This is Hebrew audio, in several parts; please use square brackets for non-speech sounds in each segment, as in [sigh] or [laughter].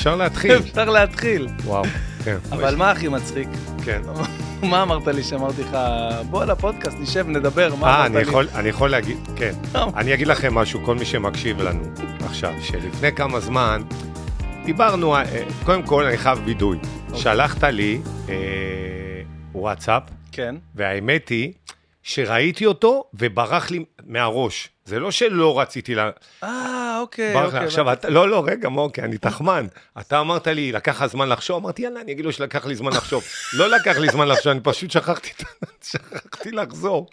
אפשר להתחיל. [laughs] אפשר להתחיל. וואו, כן. אבל מה הכי מצחיק? כן. [laughs] מה אמרת לי שאמרתי לך, בוא לפודקאסט, נשב, נדבר, מה אה, אמרת אני לי? יכול, אני יכול להגיד, כן. אני אגיד לכם משהו, כל מי שמקשיב לנו עכשיו, שלפני כמה זמן דיברנו, אה, קודם כל אני חייב וידוי. אוקיי. שלחת לי אה, וואטסאפ, כן. והאמת היא שראיתי אותו וברח לי מהראש. זה לא שלא רציתי לה... אה, אוקיי, ברח. אוקיי. עכשיו, אתה, לא, לא, רגע, מוקי, אני תחמן. אתה אמרת לי, לקח לך זמן לחשוב? אמרתי, יאללה, אני אגיד לו שלקח לי זמן לחשוב. [laughs] לא לקח לי זמן לחשוב, אני פשוט שכחתי, [laughs] שכחתי לחזור.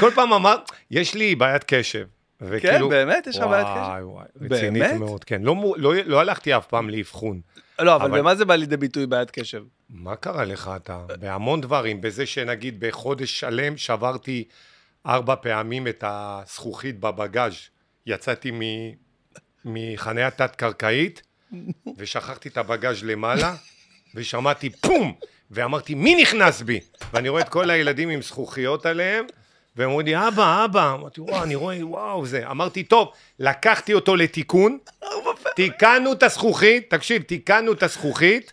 כל פעם אמר, יש לי בעיית קשב. כן, וכאילו, באמת? יש לך בעיית קשב? וואי, וואי, רצינית באמת? מאוד, כן. לא, מו- לא, לא הלכתי אף פעם לאבחון. לא, אבל אבל- במה זה בא לידי ביטוי בעיית קשב? מה קרה לך אתה? בהמון דברים, בזה שנגיד בחודש שלם שברתי ארבע פעמים את הזכוכית בבגאז'. יצאתי מ... מחניה תת-קרקעית, [laughs] ושכחתי את הבגאז' למעלה, ושמעתי פום! ואמרתי, מי נכנס בי? ואני רואה את כל הילדים עם זכוכיות עליהם, והם אומרים לי, אבא, אבא. אמרתי, וואו, אני רואה, וואו, זה. אמרתי, טוב, לקחתי אותו לתיקון, תיקנו את הזכוכית, תקשיב, תיקנו את הזכוכית,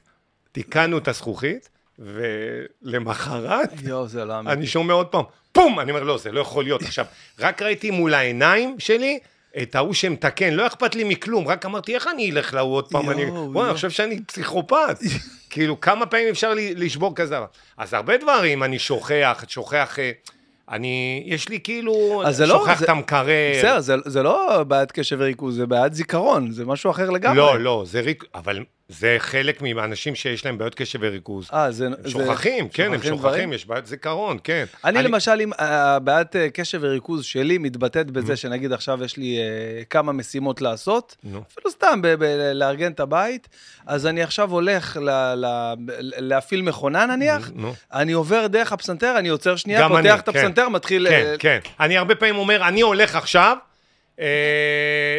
תיקנו את הזכוכית, ולמחרת זה לא. אני שומע עוד פעם, פום! אני אומר, לא, זה לא יכול להיות. עכשיו, רק ראיתי מול העיניים שלי את ההוא שמתקן, לא אכפת לי מכלום, רק אמרתי, איך אני אלך להוא עוד פעם? אני. וואי, אני חושב שאני פסיכופת. [laughs] כאילו, כמה פעמים אפשר לי- לשבור כזה? אז הרבה דברים, אני שוכח, שוכח... אה, אני, יש לי כאילו, לא- שוכח זה- את המקרר. בסדר, זה- זה לא בעיית קשב וריכוז, זה בעיית זיכרון, זה משהו אחר לגמרי. לא, לא, זה ריק... אבל זה חלק מהאנשים שיש להם בעיות קשב וריכוז. אה, זה... הם זה- שוכחים, כן, הם שוכחים דברים? יש בעיות זיכרון, כן. אני למשל, אם הבעיית אה, קשב וריכוז שלי מתבטאת בזה שנגיד עכשיו יש לי אה, כמה משימות לעשות, נו. אפילו סתם ב- ב- לארגן את הבית, אז אני עכשיו הולך ל- ל- להפעיל מכונה נניח, נו. אני עובר דרך הפסנתר, אני עוצר שנייה, גם אני, פותח את כן. הפסנתר, מתחיל... כן, אה, כן. אני הרבה פעמים אומר, אני הולך עכשיו, אה,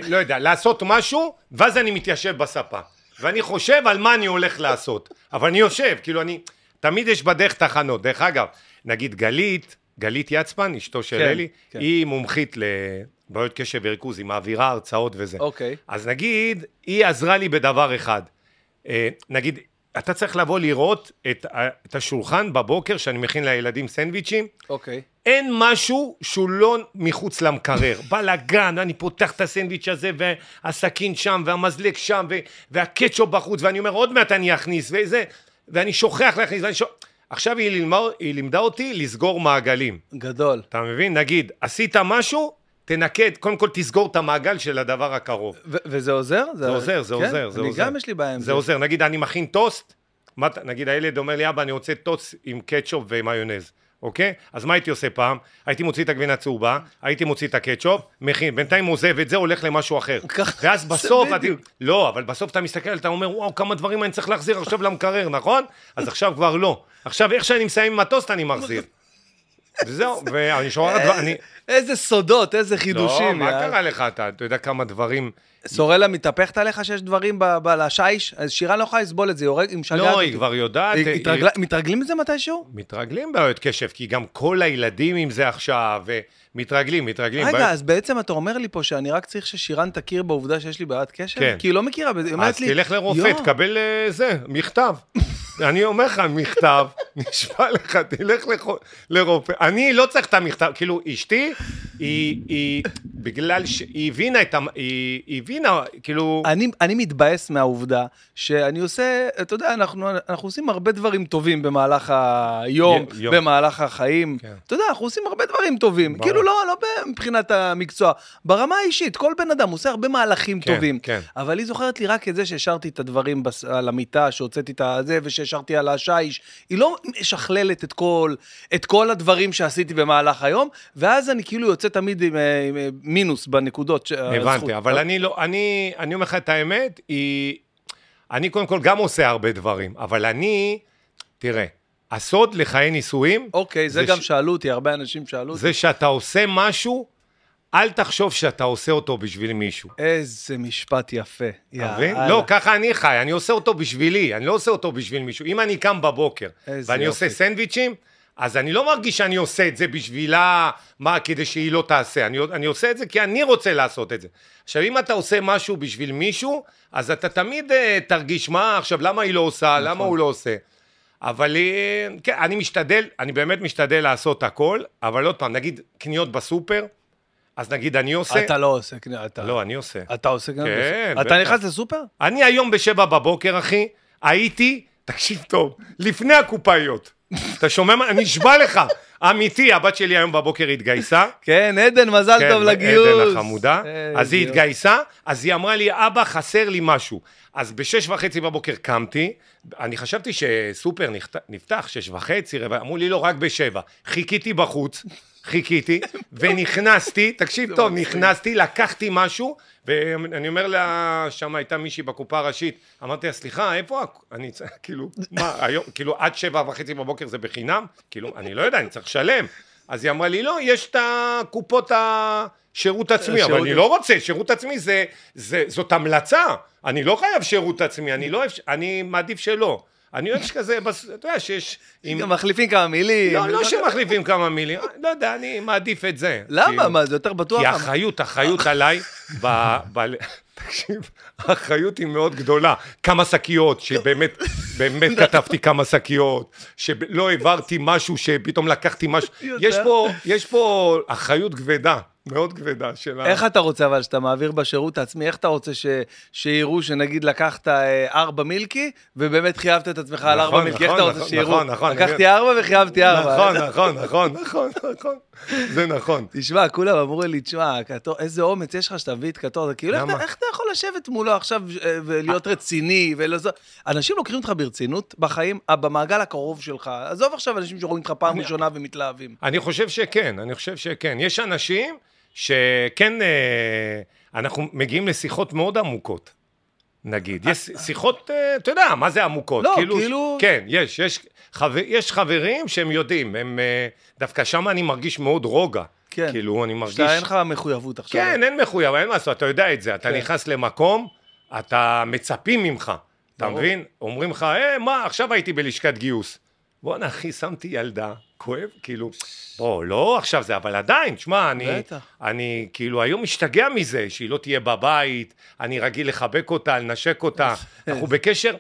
לא יודע, לעשות משהו, ואז אני מתיישב בספה. ואני חושב על מה אני הולך לעשות. אבל אני יושב, כאילו אני... תמיד יש בדרך תחנות. דרך אגב, נגיד גלית, גלית יצפן, אשתו של כן, אלי, כן. היא מומחית לבעיות קשב וריכוז, היא מעבירה הרצאות וזה. אוקיי. אז נגיד, היא עזרה לי בדבר אחד. אה, נגיד, אתה צריך לבוא לראות את, את השולחן בבוקר שאני מכין לילדים סנדוויצ'ים, אוקיי. אין משהו שהוא לא מחוץ למקרר. בלאגן, אני פותח את הסנדוויץ' הזה, והסכין שם, והמזלג שם, ו- והקטשופ בחוץ, ואני אומר, עוד מעט אני אכניס, וזה, ואני שוכח להכניס, ואני שוכח... עכשיו היא, לימדה, היא לימדה אותי לסגור מעגלים. גדול. אתה מבין? נגיד, עשית משהו, תנקד, קודם כל תסגור את המעגל של הדבר הקרוב. ו- וזה עוזר? זה עוזר, זה כן? עוזר, זה אני עוזר. גם יש לי בעיה עם זה. זה עוזר. נגיד, אני מכין טוסט, מה נגיד הילד אומר לי, אבא, אני רוצה טוסט עם קטשופ ומיונז, אוקיי? אז מה הייתי עושה פעם? הייתי מוציא את הגבינה הצהובה, הייתי מוציא את הקטשופ, מכין, בינתיים עוזב את זה, הולך למשהו אחר. ואז זה בסוף, אתה-. לא, אבל בסוף אתה מסתכל, אתה אומר, וואו, כמה דברים אני צריך להחזיר עכשיו למקרר, נכון? אז עכשיו כבר לא. עכשיו, איך שאני מסיים עם הטוסט, אני [laughs] מחזיר. וזהו, ואני שומע, אני... איזה סודות, איזה לא, חידושים. מה יאללה. קרה לך? אתה יודע כמה דברים... סורלה מתהפכת עליך שיש דברים לשיש? אז שירה לא יכולה לסבול את זה, היא הורג, היא משגעת לא, אותי. היא כבר יודעת. מתרגלים לזה מתישהו? מתרגלים בעיות קשב, כי גם כל הילדים עם זה עכשיו, ומתרגלים, מתרגלים. רגע, אז בעצם אתה אומר לי פה שאני רק צריך ששירן תכיר בעובדה שיש לי בעיית קשב? כן. כי היא לא מכירה בזה, היא אומרת אז לי... תלך לרופא, "יואו, תקבל אה, זה, מכתב. אני אומר לך, מכתב, [laughs] נשבע לך, תלך לרופא. אני לא צריך את המכתב, כאילו, אשתי, היא, היא, בגלל שהיא הבינה את ה... היא הבינה, כאילו... אני, אני מתבאס מהעובדה שאני עושה, אתה יודע, אנחנו, אנחנו עושים הרבה דברים טובים במהלך היום, י- יום. במהלך החיים. כן. אתה יודע, אנחנו עושים הרבה דברים טובים. ברור. כאילו, לא, לא מבחינת המקצוע. ברמה האישית, כל בן אדם עושה הרבה מהלכים כן, טובים. כן. אבל היא זוכרת לי רק את זה שהשארתי את הדברים בס... על המיטה, שהוצאתי את הזה והשארתי על השיש. היא לא משכללת את כל, את כל הדברים שעשיתי במהלך היום, ואז אני כאילו יוצא תמיד עם, אה, עם אה, מינוס בנקודות. הזכות. הבנתי, אבל אני לא, אני, אני אומר לך את האמת, היא... אני קודם כל גם עושה הרבה דברים, אבל אני, תראה, הסוד לחיי נישואים, אוקיי, זה, זה גם ש- שאלו אותי, הרבה אנשים שאלו אותי. זה שאתה עושה משהו, אל תחשוב שאתה עושה אותו בשביל מישהו. איזה משפט יפה. אתה מבין? לא, ככה אני חי, אני עושה אותו בשבילי, אני לא עושה אותו בשביל מישהו. אם אני קם בבוקר, ואני יופי. עושה סנדוויצ'ים, אז אני לא מרגיש שאני עושה את זה בשבילה, מה, כדי שהיא לא תעשה. אני, אני עושה את זה כי אני רוצה לעשות את זה. עכשיו, אם אתה עושה משהו בשביל מישהו, אז אתה תמיד uh, תרגיש, מה, עכשיו, למה היא לא עושה, נכון. למה הוא לא עושה. אבל אה, כן, אני משתדל, אני באמת משתדל לעשות הכל, אבל עוד פעם, נגיד קניות בסופר, אז נגיד אני עושה... אתה לא עושה קניות, אתה... לא, אני עושה. אתה עושה קניות? כן? אתה. נכנס לסופר? אני היום בשבע בבוקר, אחי, הייתי, תקשיב טוב, לפני הקופאיות. אתה שומע מה? אני נשבע לך, אמיתי, הבת שלי היום בבוקר התגייסה. כן, עדן, מזל כן, טוב לגיוס. עדן החמודה. איזה אז היא. התגייסה, אז היא אמרה לי, אבא, חסר לי משהו. אז בשש וחצי בבוקר קמתי, אני חשבתי שסופר נפתח שש וחצי, אמרו לי, לא, רק בשבע. חיכיתי בחוץ, חיכיתי, ונכנסתי, תקשיב טוב, נכנסתי, לקחתי משהו, ואני אומר לה, שם הייתה מישהי בקופה הראשית, אמרתי לה, סליחה, איפה, הכ-" אני צריך, כאילו, מה, היום, כאילו, עד שבע וחצי בבוקר זה בחינם? כאילו, אני לא יודע, אני צריך לשלם. אז היא אמרה לי, לא, יש את הקופות השירות עצמי, אבל אני לא רוצה, שירות עצמי זה, זה, זאת המלצה, אני לא חייב שירות עצמי, אני לא אני מעדיף שלא. אני אוהב שכזה, אתה יודע שיש... עם- גם מחליפים כמה מילים. לא, לא שמחליפים כמה מילים, לא יודע, אני מעדיף את זה. למה? כאילו. מה, זה יותר בטוח? כי האחריות, האחריות עליי, ב... תקשיב, האחריות היא מאוד גדולה. כמה שקיות, שבאמת, באמת [laughs] כתבתי כמה שקיות, שלא העברתי משהו, שפתאום לקחתי משהו. יש פה, יש פה אחריות כבדה, מאוד כבדה של ה... איך אתה רוצה אבל שאתה מעביר בשירות העצמי, איך אתה רוצה ש... שיראו שנגיד לקחת אה, ארבע מילקי, ובאמת חייבת את עצמך על נכון, ארבע מילקי, איך אתה נכון, רוצה נכון, שיראו? נכון, נכון, לקחתי ארבע וחייבתי ארבע. נכון, נכון, נכון, נכון, נכון, זה נכון. תשמע, כולם אמרו לי, תשמע, קטור, איזה אומץ יש לך שאתה מביא את קטור, זה כאילו, איך למה? איך אתה יכול לשבת מולו עכשיו אה, ולהיות רציני, ולא זה... אנשים לוקחים אותך ברצינות בחיים, אה, במעגל הקרוב שלך. עזוב עכשיו אנשים שרואים אותך פעם ראשונה ומתלהבים. אני חושב שכן, אני חושב שכן. יש אנשים שכן, אה, אנחנו מגיעים לשיחות מאוד עמוקות, נגיד. יש שיחות, אה, אתה יודע, מה זה עמוקות? לא, כאילו- כן, יש, יש, חבר, יש חברים שהם יודעים, הם, אה, דווקא שם אני מרגיש מאוד רוגע. כן. כאילו, אני מרגיש... שאתה אין לך מחויבות עכשיו. כן, אין מחויב, אין מה לעשות, אתה יודע את זה. אתה כן. נכנס למקום, אתה מצפים ממך, אתה. מבין? אומרים לך, אה, מה, עכשיו הייתי בלשכת גיוס. בואנה, אחי, שמתי ילדה, כואב, כאילו, בוא, לא עכשיו זה, אבל עדיין, שמע, אני, בטח. אני כאילו היום משתגע מזה, שהיא לא תהיה בבית, אני רגיל לחבק אותה, לנשק אותה, [laughs] אנחנו בקשר,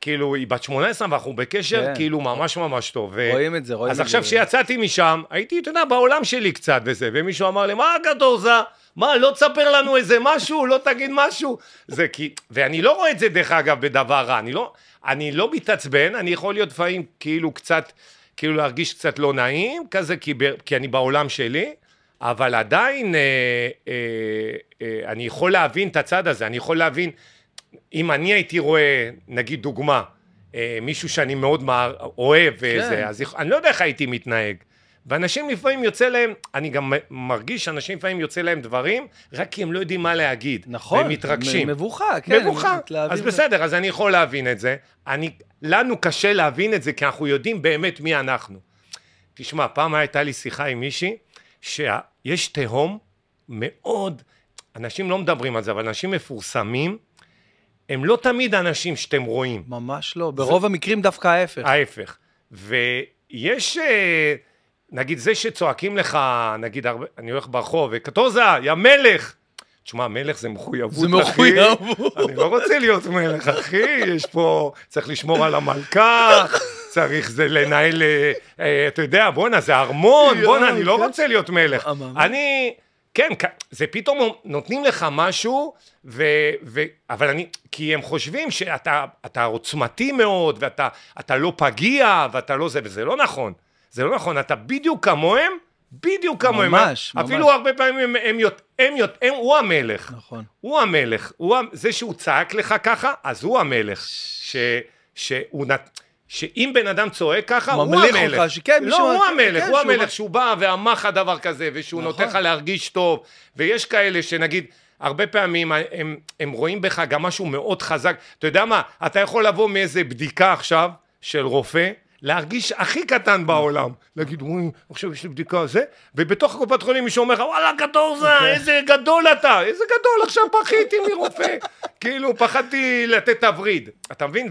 כאילו, היא בת 18 ואנחנו בקשר, כן. כאילו, ממש ממש טוב. ו- רואים את זה, רואים אז את עכשיו זה. שיצאתי משם, הייתי, אתה יודע, בעולם שלי קצת וזה, ומישהו אמר לי, מה הקטורזה? מה, לא תספר לנו איזה משהו? לא תגיד משהו? זה כי, ואני לא רואה את זה, דרך אגב, בדבר רע. אני לא, אני לא מתעצבן, אני יכול להיות לפעמים כאילו קצת, כאילו להרגיש קצת לא נעים, כזה, כי, ב, כי אני בעולם שלי, אבל עדיין אה, אה, אה, אני יכול להבין את הצד הזה, אני יכול להבין, אם אני הייתי רואה, נגיד דוגמה, אה, מישהו שאני מאוד מע- אוהב וזה, אז אני לא יודע איך הייתי מתנהג. ואנשים לפעמים יוצא להם, אני גם מרגיש שאנשים לפעמים יוצא להם דברים, רק כי הם לא יודעים מה להגיד. נכון. והם מתרגשים. מבוכה, כן. מבוכה. אז בסדר, אז אני יכול להבין את זה. אני, לנו קשה להבין את זה, כי אנחנו יודעים באמת מי אנחנו. תשמע, פעם הייתה לי שיחה עם מישהי, שיש תהום מאוד, אנשים לא מדברים על זה, אבל אנשים מפורסמים, הם לא תמיד אנשים שאתם רואים. ממש לא. ברוב המקרים דווקא ההפך. ההפך. ויש, אה, נגיד זה שצועקים לך, נגיד, אני הולך ברחוב, וקטוזה, יא מלך! תשמע, מלך זה מחויבות, זה אחי. מחויבות. אני לא רוצה להיות מלך, אחי, יש פה, צריך לשמור על המלכה, צריך זה לנהל, אה, אה, אתה יודע, בואנה, זה ארמון, בואנה, אני לא כן. רוצה להיות מלך. אני, כן, זה פתאום נותנים לך משהו, ו, ו, אבל אני, כי הם חושבים שאתה אתה עוצמתי מאוד, ואתה אתה לא פגיע, ואתה לא זה, וזה לא נכון. זה לא נכון, אתה בדיוק כמוהם, בדיוק כמוהם. ממש, ממש. אפילו הרבה פעמים הם, הם, יות- הם, יות- הם, הוא המלך. נכון. הוא המלך, הוא, זה שהוא צעק לך ככה, אז הוא המלך. ש, שהוא נת... שאם בן אדם צועק ככה, הוא ממליך המלך. אותך, שכן, לא, הוא המלך, כן, הוא שהוא- המלך, שהוא בא ואמר לך דבר כזה, ושהוא נכון. נותן לך להרגיש טוב, ויש כאלה שנגיד, הרבה פעמים הם, הם רואים בך גם משהו מאוד חזק. אתה יודע מה, אתה יכול לבוא מאיזה בדיקה עכשיו של רופא, להרגיש הכי קטן בעולם. להגיד, וואי, עכשיו יש לי בדיקה זה, ובתוך הקופת חולים מישהו אומר לך, וואלה, קטורזה, אוקיי. איזה גדול אתה, איזה גדול, עכשיו פחיתי מרופא. [laughs] כאילו, פחדתי לתת תווריד. אתה מבין?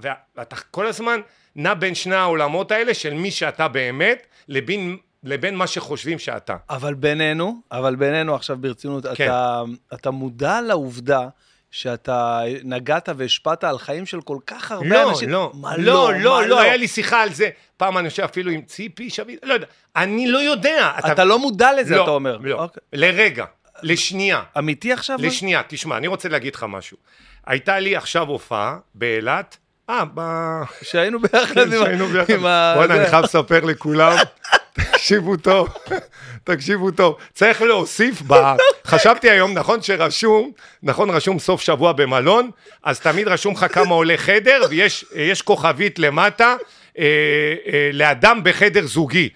ואתה כל הזמן נע בין שני העולמות האלה של מי שאתה באמת, לבין, לבין מה שחושבים שאתה. אבל בינינו, אבל בינינו עכשיו ברצינות, כן. אתה, אתה מודע לעובדה שאתה נגעת והשפעת על חיים של כל כך הרבה לא, אנשים? לא, מה לא, מה לא, לא, היה לי שיחה על זה. פעם אני חושב אפילו עם ציפי שביט, לא יודע. אני לא יודע. אתה לא מודע לזה, לא, אתה אומר. לא, אוקיי. לרגע, לשנייה. אמיתי עכשיו? לשנייה, תשמע, אני רוצה להגיד לך משהו. הייתה לי עכשיו הופעה באילת, אה, ב... שהיינו ביחד עם ה... בוא'נה. אני חייב לספר לכולם, תקשיבו טוב, תקשיבו טוב. צריך להוסיף ב... חשבתי היום, נכון שרשום, נכון רשום סוף שבוע במלון, אז תמיד רשום לך כמה עולה חדר, ויש יש כוכבית למטה, אה, אה, לאדם בחדר זוגי.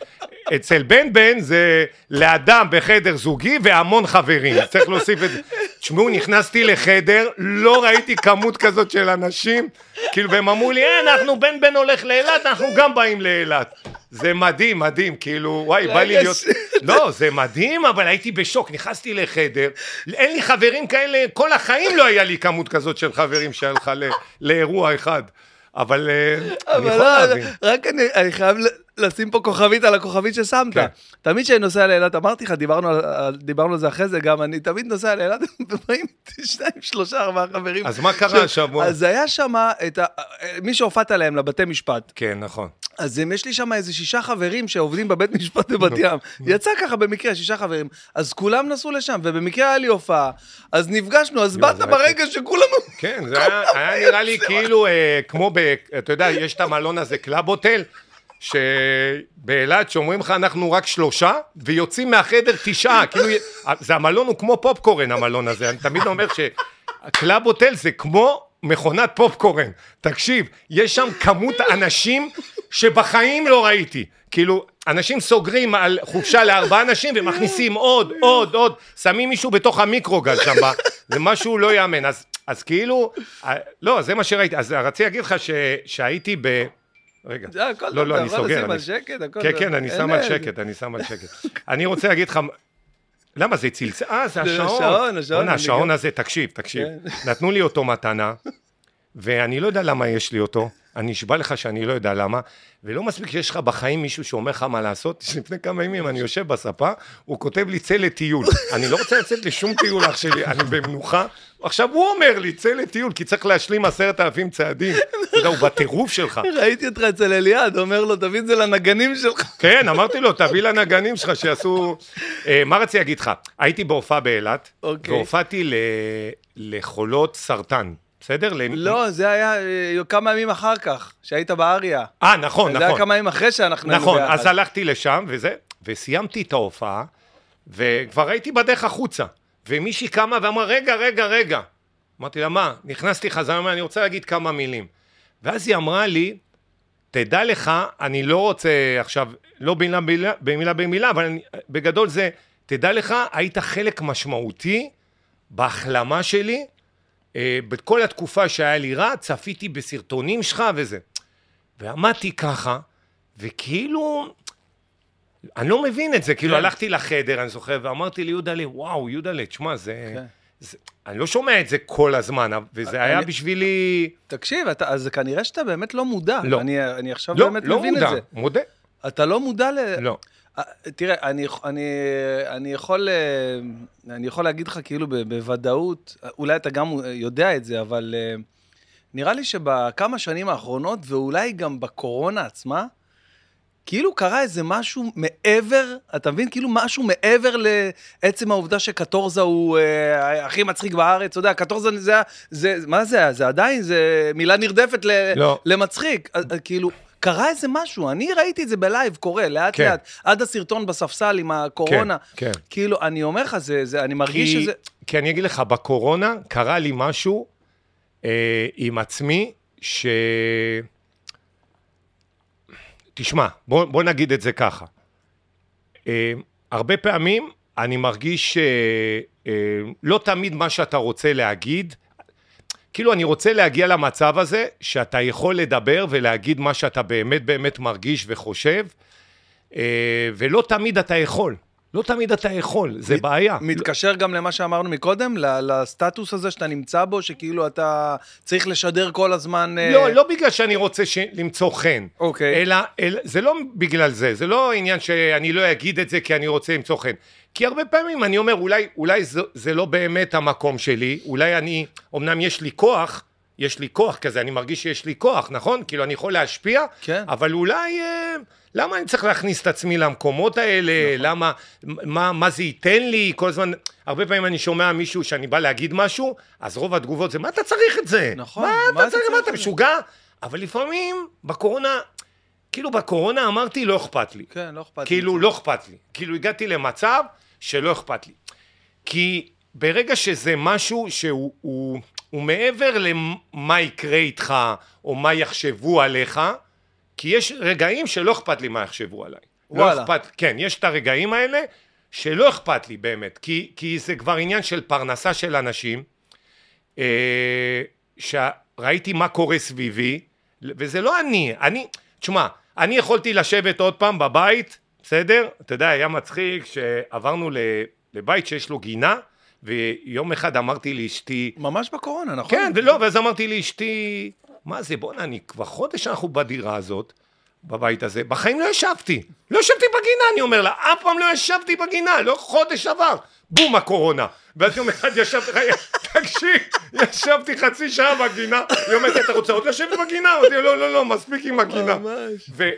אצל בן בן זה לאדם בחדר זוגי והמון חברים, צריך להוסיף את זה. תשמעו, נכנסתי לחדר, לא ראיתי כמות כזאת של אנשים, כאילו, והם אמרו לי, אה, אנחנו בן בן הולך לאילת, אנחנו גם באים לאילת. זה מדהים, מדהים, כאילו, וואי, בא לי להיות... לא, זה מדהים, אבל הייתי בשוק, נכנסתי לחדר, אין לי חברים כאלה, כל החיים לא היה לי כמות כזאת של חברים שהיה לך ל- לאירוע אחד. אבל אה, אני אבל יכול לא, להבין. רק אני, אני חייב לשים פה כוכבית על הכוכבית ששמת. כן. תמיד כשאני נוסע לאילת, אמרתי לך, דיברנו דיברנו על זה אחרי זה גם, אני תמיד נוסע לאילת, [laughs] ובאים שניים, שלושה, ארבעה חברים. אז מה קרה השבוע? אז היה שם את ה... מי שהופעת להם לבתי משפט. כן, נכון. אז יש לי שם איזה שישה חברים שעובדים בבית משפט בבת ים. יצא ככה במקרה, שישה חברים. אז כולם נסעו לשם, ובמקרה היה לי הופעה. אז נפגשנו, אז באת זה היה ברגע שכולם... כן, זה היה, היה נראה לי [laughs] כאילו, אה, כמו ב... אתה יודע, יש את המלון הזה, קלאב הוטל, שבאילת שאומרים לך אנחנו רק שלושה, ויוצאים מהחדר תשעה, [laughs] כאילו, זה המלון הוא כמו פופקורן המלון הזה, אני תמיד אומר שקלאב הוטל זה כמו מכונת פופקורן. תקשיב, יש שם כמות אנשים שבחיים לא ראיתי. כאילו, אנשים סוגרים על חופשה לארבעה אנשים ומכניסים עוד, עוד, עוד, שמים מישהו בתוך המיקרוגל שם, זה משהו לא יאמן. אז, אז כאילו, אה, לא, זה מה שראיתי. אז רציתי להגיד לך ש, שהייתי ב... רגע. הכל לא, טוב, לא, אתה אני יכול סוגר. לשים אני- על שקט, הכל כן. כן, אני שם על שקט, אני שם על שקט. אני רוצה להגיד לך... למה זה צלצל? אה, זה השעון. השעון, השעון, אני השעון הזה, תקשיב, תקשיב. כן. נתנו לי אותו מתנה, ואני לא יודע למה יש לי אותו. אני נשבע לך שאני לא יודע למה, ולא מספיק שיש לך בחיים מישהו שאומר לך מה לעשות. [laughs] לפני כמה ימים אני יושב בספה, הוא כותב לי צא לטיול. [laughs] אני לא רוצה לצאת לשום טיול אח שלי, אני במנוחה. עכשיו הוא אומר לי, צא לטיול, כי צריך להשלים עשרת אלפים צעדים. [laughs] אתה יודע, הוא בטירוף שלך. ראיתי אותך אצל אליעד, אומר לו, תביא את זה לנגנים שלך. כן, אמרתי לו, תביא לנגנים שלך שיעשו... אה, מה רציתי להגיד לך? הייתי בהופעה באילת, אוקיי. והופעתי. לחולות סרטן, בסדר? לא, זה היה אה, כמה ימים אחר כך, שהיית באריה. אה, נכון, זה היה נכון. כמה ימים אחרי שאנחנו היינו נכון. אז הלכתי לשם, וזה, וסיימתי את ההופעה, וכבר הייתי בדרך החוצה, ומישהי קמה ואמרה, רגע, רגע, רגע. אמרתי לה, מה? נכנסתי חזרה, אני רוצה להגיד כמה מילים. ואז היא אמרה לי, תדע לך, אני לא רוצה עכשיו, לא במילה במילה, במילה, במילה אבל אני, בגדול זה, תדע לך, היית חלק משמעותי בהחלמה שלי, בכל התקופה שהיה לי רע, צפיתי בסרטונים שלך וזה. ועמדתי ככה, וכאילו, אני לא מבין את זה, כאילו כן. הלכתי לחדר, אני זוכר, ואמרתי ליהודלה, וואו, יהודלה, תשמע, זה... כן. זה... אני לא שומע את זה כל הזמן, וזה היה אני- בשבילי... תקשיב, אתה, אז כנראה שאתה באמת לא מודע. לא. אני, אני עכשיו לא, באמת לא מבין מודע, את זה. מודה. אתה לא מודע ל... לא. אה, תראה, אני, אני, אני, יכול, אה, אני יכול להגיד לך כאילו בוודאות, אולי אתה גם יודע את זה, אבל אה, נראה לי שבכמה שנים האחרונות, ואולי גם בקורונה עצמה, כאילו קרה איזה משהו מעבר, אתה מבין? כאילו משהו מעבר לעצם העובדה שקטורזה הוא אה, הכי מצחיק בארץ, אתה יודע, קטורזה זה, זה, מה זה, זה עדיין, זה מילה נרדפת ל, לא. למצחיק. אז, כאילו, קרה איזה משהו, אני ראיתי את זה בלייב קורה, לאט כן. לאט, עד הסרטון בספסל עם הקורונה. כן, כן. כאילו, אני אומר לך, זה, זה, אני מרגיש כי, שזה... כי אני אגיד לך, בקורונה קרה לי משהו אה, עם עצמי, ש... תשמע, בוא, בוא נגיד את זה ככה. אה, הרבה פעמים אני מרגיש אה, אה, לא תמיד מה שאתה רוצה להגיד, כאילו, אני רוצה להגיע למצב הזה, שאתה יכול לדבר ולהגיד מה שאתה באמת באמת מרגיש וחושב, אה, ולא תמיד אתה יכול. לא תמיד אתה יכול, זה מת- בעיה. מתקשר גם למה שאמרנו מקודם, לסטטוס הזה שאתה נמצא בו, שכאילו אתה צריך לשדר כל הזמן... אה, לא, לא בגלל שאני רוצה ש... למצוא חן. אוקיי. אלא, אלא, זה לא בגלל זה, זה לא עניין שאני לא אגיד את זה כי אני רוצה למצוא חן. כי הרבה פעמים אני אומר, אולי, אולי זה, זה לא באמת המקום שלי, אולי אני, אמנם יש לי כוח, יש לי כוח כזה, אני מרגיש שיש לי כוח, נכון? כאילו, אני יכול להשפיע, כן. אבל אולי, אה, למה אני צריך להכניס את עצמי למקומות האלה? נכון. למה, מה, מה זה ייתן לי? כל הזמן, הרבה פעמים אני שומע מישהו שאני בא להגיד משהו, אז רוב התגובות זה, מה אתה צריך את זה? נכון, מה, מה אתה צריך, מה אתה? משוגע? אבל לפעמים, בקורונה, כאילו בקורונה אמרתי, לא אכפת לי. כן, לא אכפת לי. כאילו, לא אכפת לי. כאילו, הגעתי למצב שלא אכפת לי. כי ברגע שזה משהו שהוא הוא, הוא מעבר למה יקרה איתך, או מה יחשבו עליך, כי יש רגעים שלא אכפת לי מה יחשבו עליי. וואלה. לא אכפת, כן, יש את הרגעים האלה שלא אכפת לי באמת, כי, כי זה כבר עניין של פרנסה של אנשים, אה, שראיתי מה קורה סביבי, וזה לא אני, אני, תשמע, אני יכולתי לשבת עוד פעם בבית, בסדר? אתה יודע, היה מצחיק שעברנו לבית שיש לו גינה, ויום אחד אמרתי לאשתי, ממש בקורונה, נכון? כן, ולא, ואז אמרתי לאשתי, מה זה, בואנה, אני כבר חודש אנחנו בדירה הזאת, בבית הזה, בחיים לא ישבתי. לא ישבתי בגינה, אני אומר לה, אף פעם לא ישבתי בגינה, לא חודש עבר. בום, הקורונה. ואז יום אחד ישבתי, תקשיב, ישבתי חצי שעה בגינה, היא אומרת, אתה רוצה עוד לשבת בגינה? אמרתי, לא, לא, לא, מספיק עם הגינה.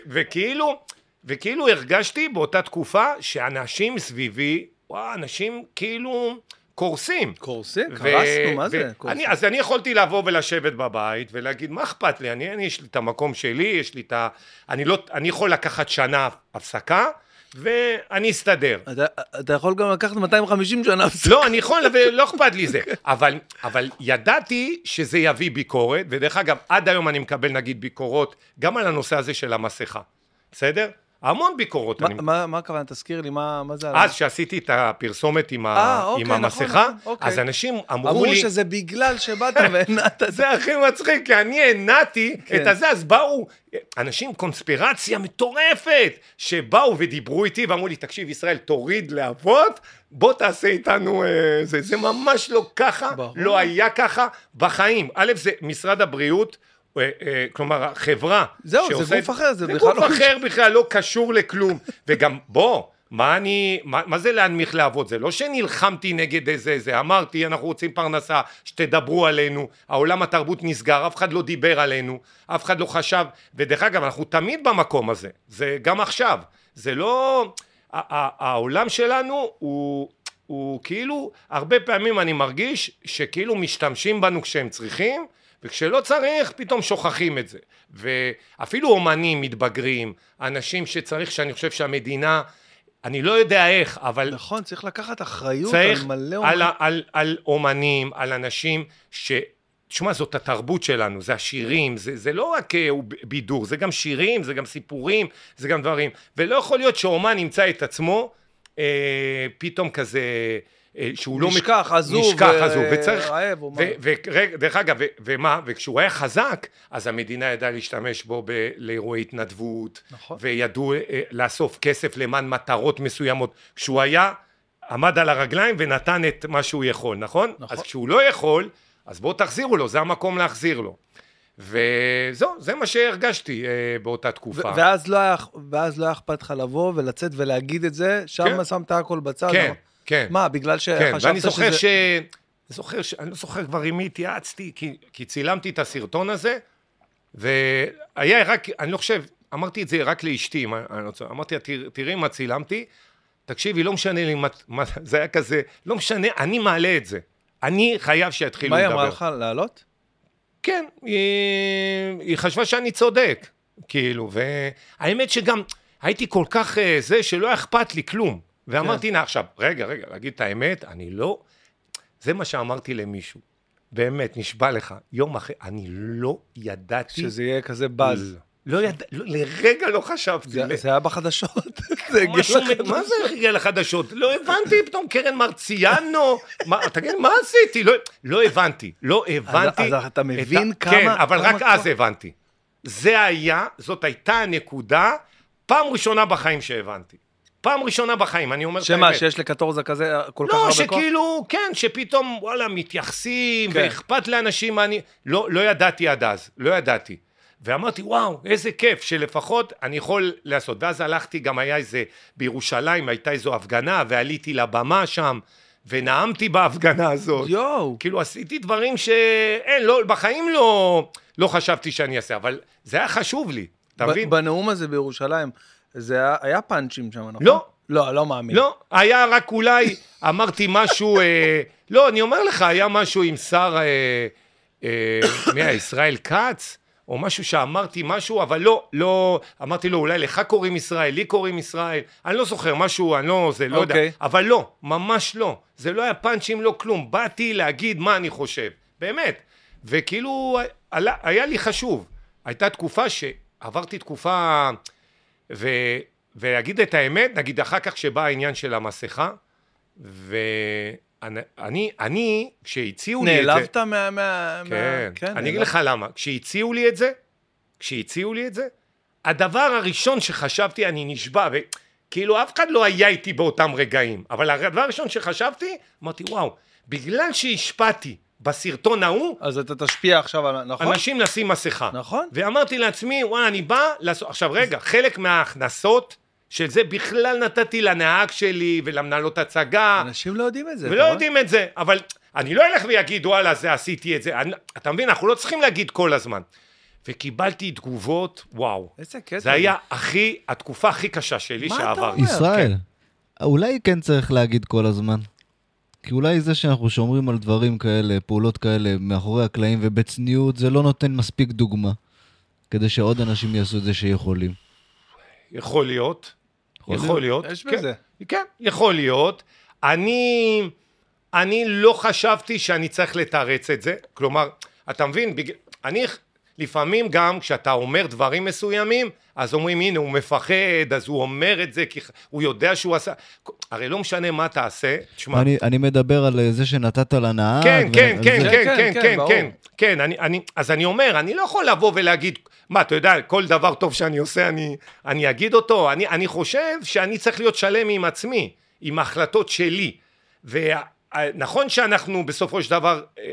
וכאילו, וכאילו הרגשתי באותה תקופה שאנשים סביבי, וואו, אנשים כאילו קורסים. קורסים? קרסנו, מה זה? קורסים. אני, אז אני יכולתי לבוא ולשבת בבית ולהגיד, מה אכפת לי? אני, אני, יש לי את המקום שלי, יש לי את ה... אני, לא, אני יכול לקחת שנה הפסקה, ואני אסתדר. אתה, אתה יכול גם לקחת 250 שנה הפסקה. לא, אני יכול, ולא אכפת לי זה. אבל, אבל ידעתי שזה יביא ביקורת, ודרך אגב, עד היום אני מקבל נגיד ביקורות, גם על הנושא הזה של המסכה, בסדר? המון ביקורות. מה- אני... מה מה הכוונה? תזכיר לי, מה מה זה? אז שעשיתי את הפרסומת עם, ה... אה, אוקיי, עם נכון, המסכה, נכון, אוקיי. אז אנשים אמרו, אמרו לי... שזה בגלל שבאת [laughs] והנעת את זה. זה הכי מצחיק, כי אני הנעתי כן. את הזה, אז באו אנשים, קונספירציה מטורפת, שבאו ודיברו איתי ואמרו לי, תקשיב, ישראל, תוריד להבות, בוא תעשה איתנו אה, זה. זה ממש לא ככה, ברור. לא היה ככה בחיים. א', זה משרד הבריאות, כלומר, החברה זהו, זה שעושה- גוף אחר, זה זה בכלל גוף לא אחר בכלל, לא קשור לכלום. [laughs] וגם, בוא, מה אני, מה, מה זה להנמיך להבות? זה לא שנלחמתי נגד איזה זה, אמרתי, אנחנו רוצים פרנסה, שתדברו עלינו, העולם התרבות נסגר, אף אחד לא דיבר עלינו, אף אחד לא חשב, ודרך אגב, אנחנו תמיד במקום הזה, זה גם עכשיו, זה לא, העולם שלנו הוא... הוא כאילו, הרבה פעמים אני מרגיש שכאילו משתמשים בנו כשהם צריכים, וכשלא צריך, פתאום שוכחים את זה. ואפילו אומנים מתבגרים, אנשים שצריך, שאני חושב שהמדינה, אני לא יודע איך, אבל נכון, צריך לקחת אחריות צריך על מלא על, אומנים. על, על, על אומנים, על אנשים ש... תשמע, זאת התרבות שלנו, זה השירים, זה, זה לא רק אה, בידור, זה גם שירים, זה גם סיפורים, זה גם דברים. ולא יכול להיות שאומן ימצא את עצמו אה, פתאום כזה, אה, שהוא לא... נשכח, עזוב, נשכח, ו- עזוב, וצריך... רעב או מה. ודרך אגב, ו- ומה, וכשהוא היה חזק, אז המדינה ידעה להשתמש בו ב- לאירועי התנדבות, נכון. וידעו אה, לאסוף כסף למען מטרות מסוימות. כשהוא היה, עמד על הרגליים ונתן את מה שהוא יכול, נכון? נכון. אז כשהוא לא יכול, אז בואו תחזירו לו, זה המקום להחזיר לו. וזהו, זה מה שהרגשתי אה, באותה ו- תקופה. ואז לא היה- ואז לא היה אכפת לך לבוא ולצאת ולהגיד את זה, שם כן. שמת הכל בצד. כן, אמר- כן. מה, בגלל כן, שחשבת ואני זוכר שזה... ש... אני זוכר ש... אני לא זוכר כבר עם מי התייעצתי, כי, כי צילמתי את הסרטון הזה, והיה רק, אני לא חושב, אמרתי את זה רק לאשתי, מה, אני צוחק, אמרתי לה, "תרא- תראי מה צילמתי, תקשיבי, לא משנה לי מה, מה, זה היה כזה, לא משנה, אני מעלה את זה. אני חייב שיתחילו מה היא לדבר. אמרה לך, לעלות? כן, היא, היא חשבה שאני צודק, כאילו, והאמת שגם הייתי כל כך אה, זה, שלא אכפת לי כלום. ואמרתי, נה, עכשיו, רגע, רגע, להגיד את האמת, אני לא... זה מה שאמרתי למישהו. באמת, נשבע לך, יום אחרי, אני לא ידעתי... שזה יהיה כזה באז. לא ידע, לא, לרגע לא חשבתי. זה ל- זה היה בחדשות. [laughs] זה משהו, לחדשות. מה זה הגיע לחדשות? לא הבנתי, פתאום קרן מרציאנו, מה, תגיד, מה עשיתי? לא, לא הבנתי, לא הבנתי. אז אתה את מבין ה- כמה- כן, אבל כמה רק אז הבנתי. זה היה, זאת הייתה הנקודה, פעם ראשונה בחיים שהבנתי. פעם ראשונה בחיים, אני אומר את שמה, האמת. שיש לקטורזה כזה כל כך לא, הרבה כוח? שכאילו, כן, שפתאום, וואלה, מתייחסים, כן. ואכפת לאנשים מה אני... לא, לא ידעתי עד אז, לא ידעתי. ואמרתי, וואו, איזה כיף, שלפחות אני יכול לעשות. ואז הלכתי, גם היה איזה, בירושלים הייתה איזו הפגנה, ועליתי לבמה שם, ונאמתי בהפגנה הזאת. יואו. כאילו, עשיתי דברים שאין, לא, בחיים לא, לא חשבתי שאני אעשה, אבל זה היה חשוב לי, אתה מבין? בנאום הזה בירושלים, זה היה- היה פאנצ'ים שם, נכון? לא. לא, לא מאמין. לא, היה רק אולי, אמרתי משהו, אה, לא, אני אומר לך, היה משהו עם שר, אה, אה, מי היה, ישראל כץ? או משהו שאמרתי משהו, אבל לא, לא, אמרתי לו, אולי לך קוראים ישראל, לי קוראים ישראל, אני לא זוכר, משהו, אני לא, זה, לא יודע, אוקיי. אבל לא, ממש לא, זה לא היה פאנצ'ים, לא כלום, באתי להגיד מה אני חושב, באמת, וכאילו, עלה, היה לי חשוב, הייתה תקופה שעברתי תקופה, ו... ולהגיד את האמת, נגיד אחר כך שבא העניין של המסכה, ואני, אני, כשהציעו לי את זה... נעלבת מה... מה- כן, מה- אני אגיד. לך למה. כשהציעו לי את זה, כשהציעו לי את זה, הדבר הראשון שחשבתי, אני נשבע, וכאילו אף אחד לא היה איתי באותם רגעים, אבל הדבר הראשון שחשבתי, אמרתי, וואו, בגלל שהשפעתי בסרטון ההוא, אז אתה תשפיע עכשיו על... נכון? אנשים לשים מסכה. נכון. ואמרתי לעצמי, וואלה, אני בא לעשות... עכשיו רגע, חלק מההכנסות של זה בכלל נתתי לנהג שלי ולמנהלות הצגה, אנשים לא יודעים את זה. ולא רואה? יודעים את זה, אבל אני לא אלך ויגיד, וואלה, זה עשיתי את זה. אני, אתה מבין, אנחנו לא צריכים להגיד כל הזמן. וקיבלתי תגובות, וואו. איזה קטע. זה היה הכי, התקופה הכי קשה שלי מה אתה שעברתי. אומר? ישראל, אולי כן צריך להגיד כל הזמן. כי אולי זה שאנחנו שומרים על דברים כאלה, פעולות כאלה, מאחורי הקלעים ובצניעות, זה לא נותן מספיק דוגמה. כדי שעוד אנשים יעשו את זה שיכולים. יכול להיות, יכול להיות. יש כן, בזה. כן, יכול להיות. אני, אני לא חשבתי שאני צריך לתרץ את זה. כלומר, אתה מבין, בג... אני לפעמים גם כשאתה אומר דברים מסוימים, אז אומרים, הנה, הוא מפחד, אז הוא אומר את זה, כי הוא יודע שהוא עשה... הרי לא משנה מה תעשה, תשמע, אני, אני מדבר על אה, זה שנתת לנהג. כן, כן, ועל כן, זה. כן, כן, כן, כן, כן, ברור. כן, כן, אני, אני, אז אני אומר, אני לא יכול לבוא ולהגיד, מה, אתה יודע, כל דבר טוב שאני עושה, אני, אני אגיד אותו, אני, אני חושב שאני צריך להיות שלם עם עצמי, עם ההחלטות שלי, ונכון שאנחנו בסופו של דבר, אה,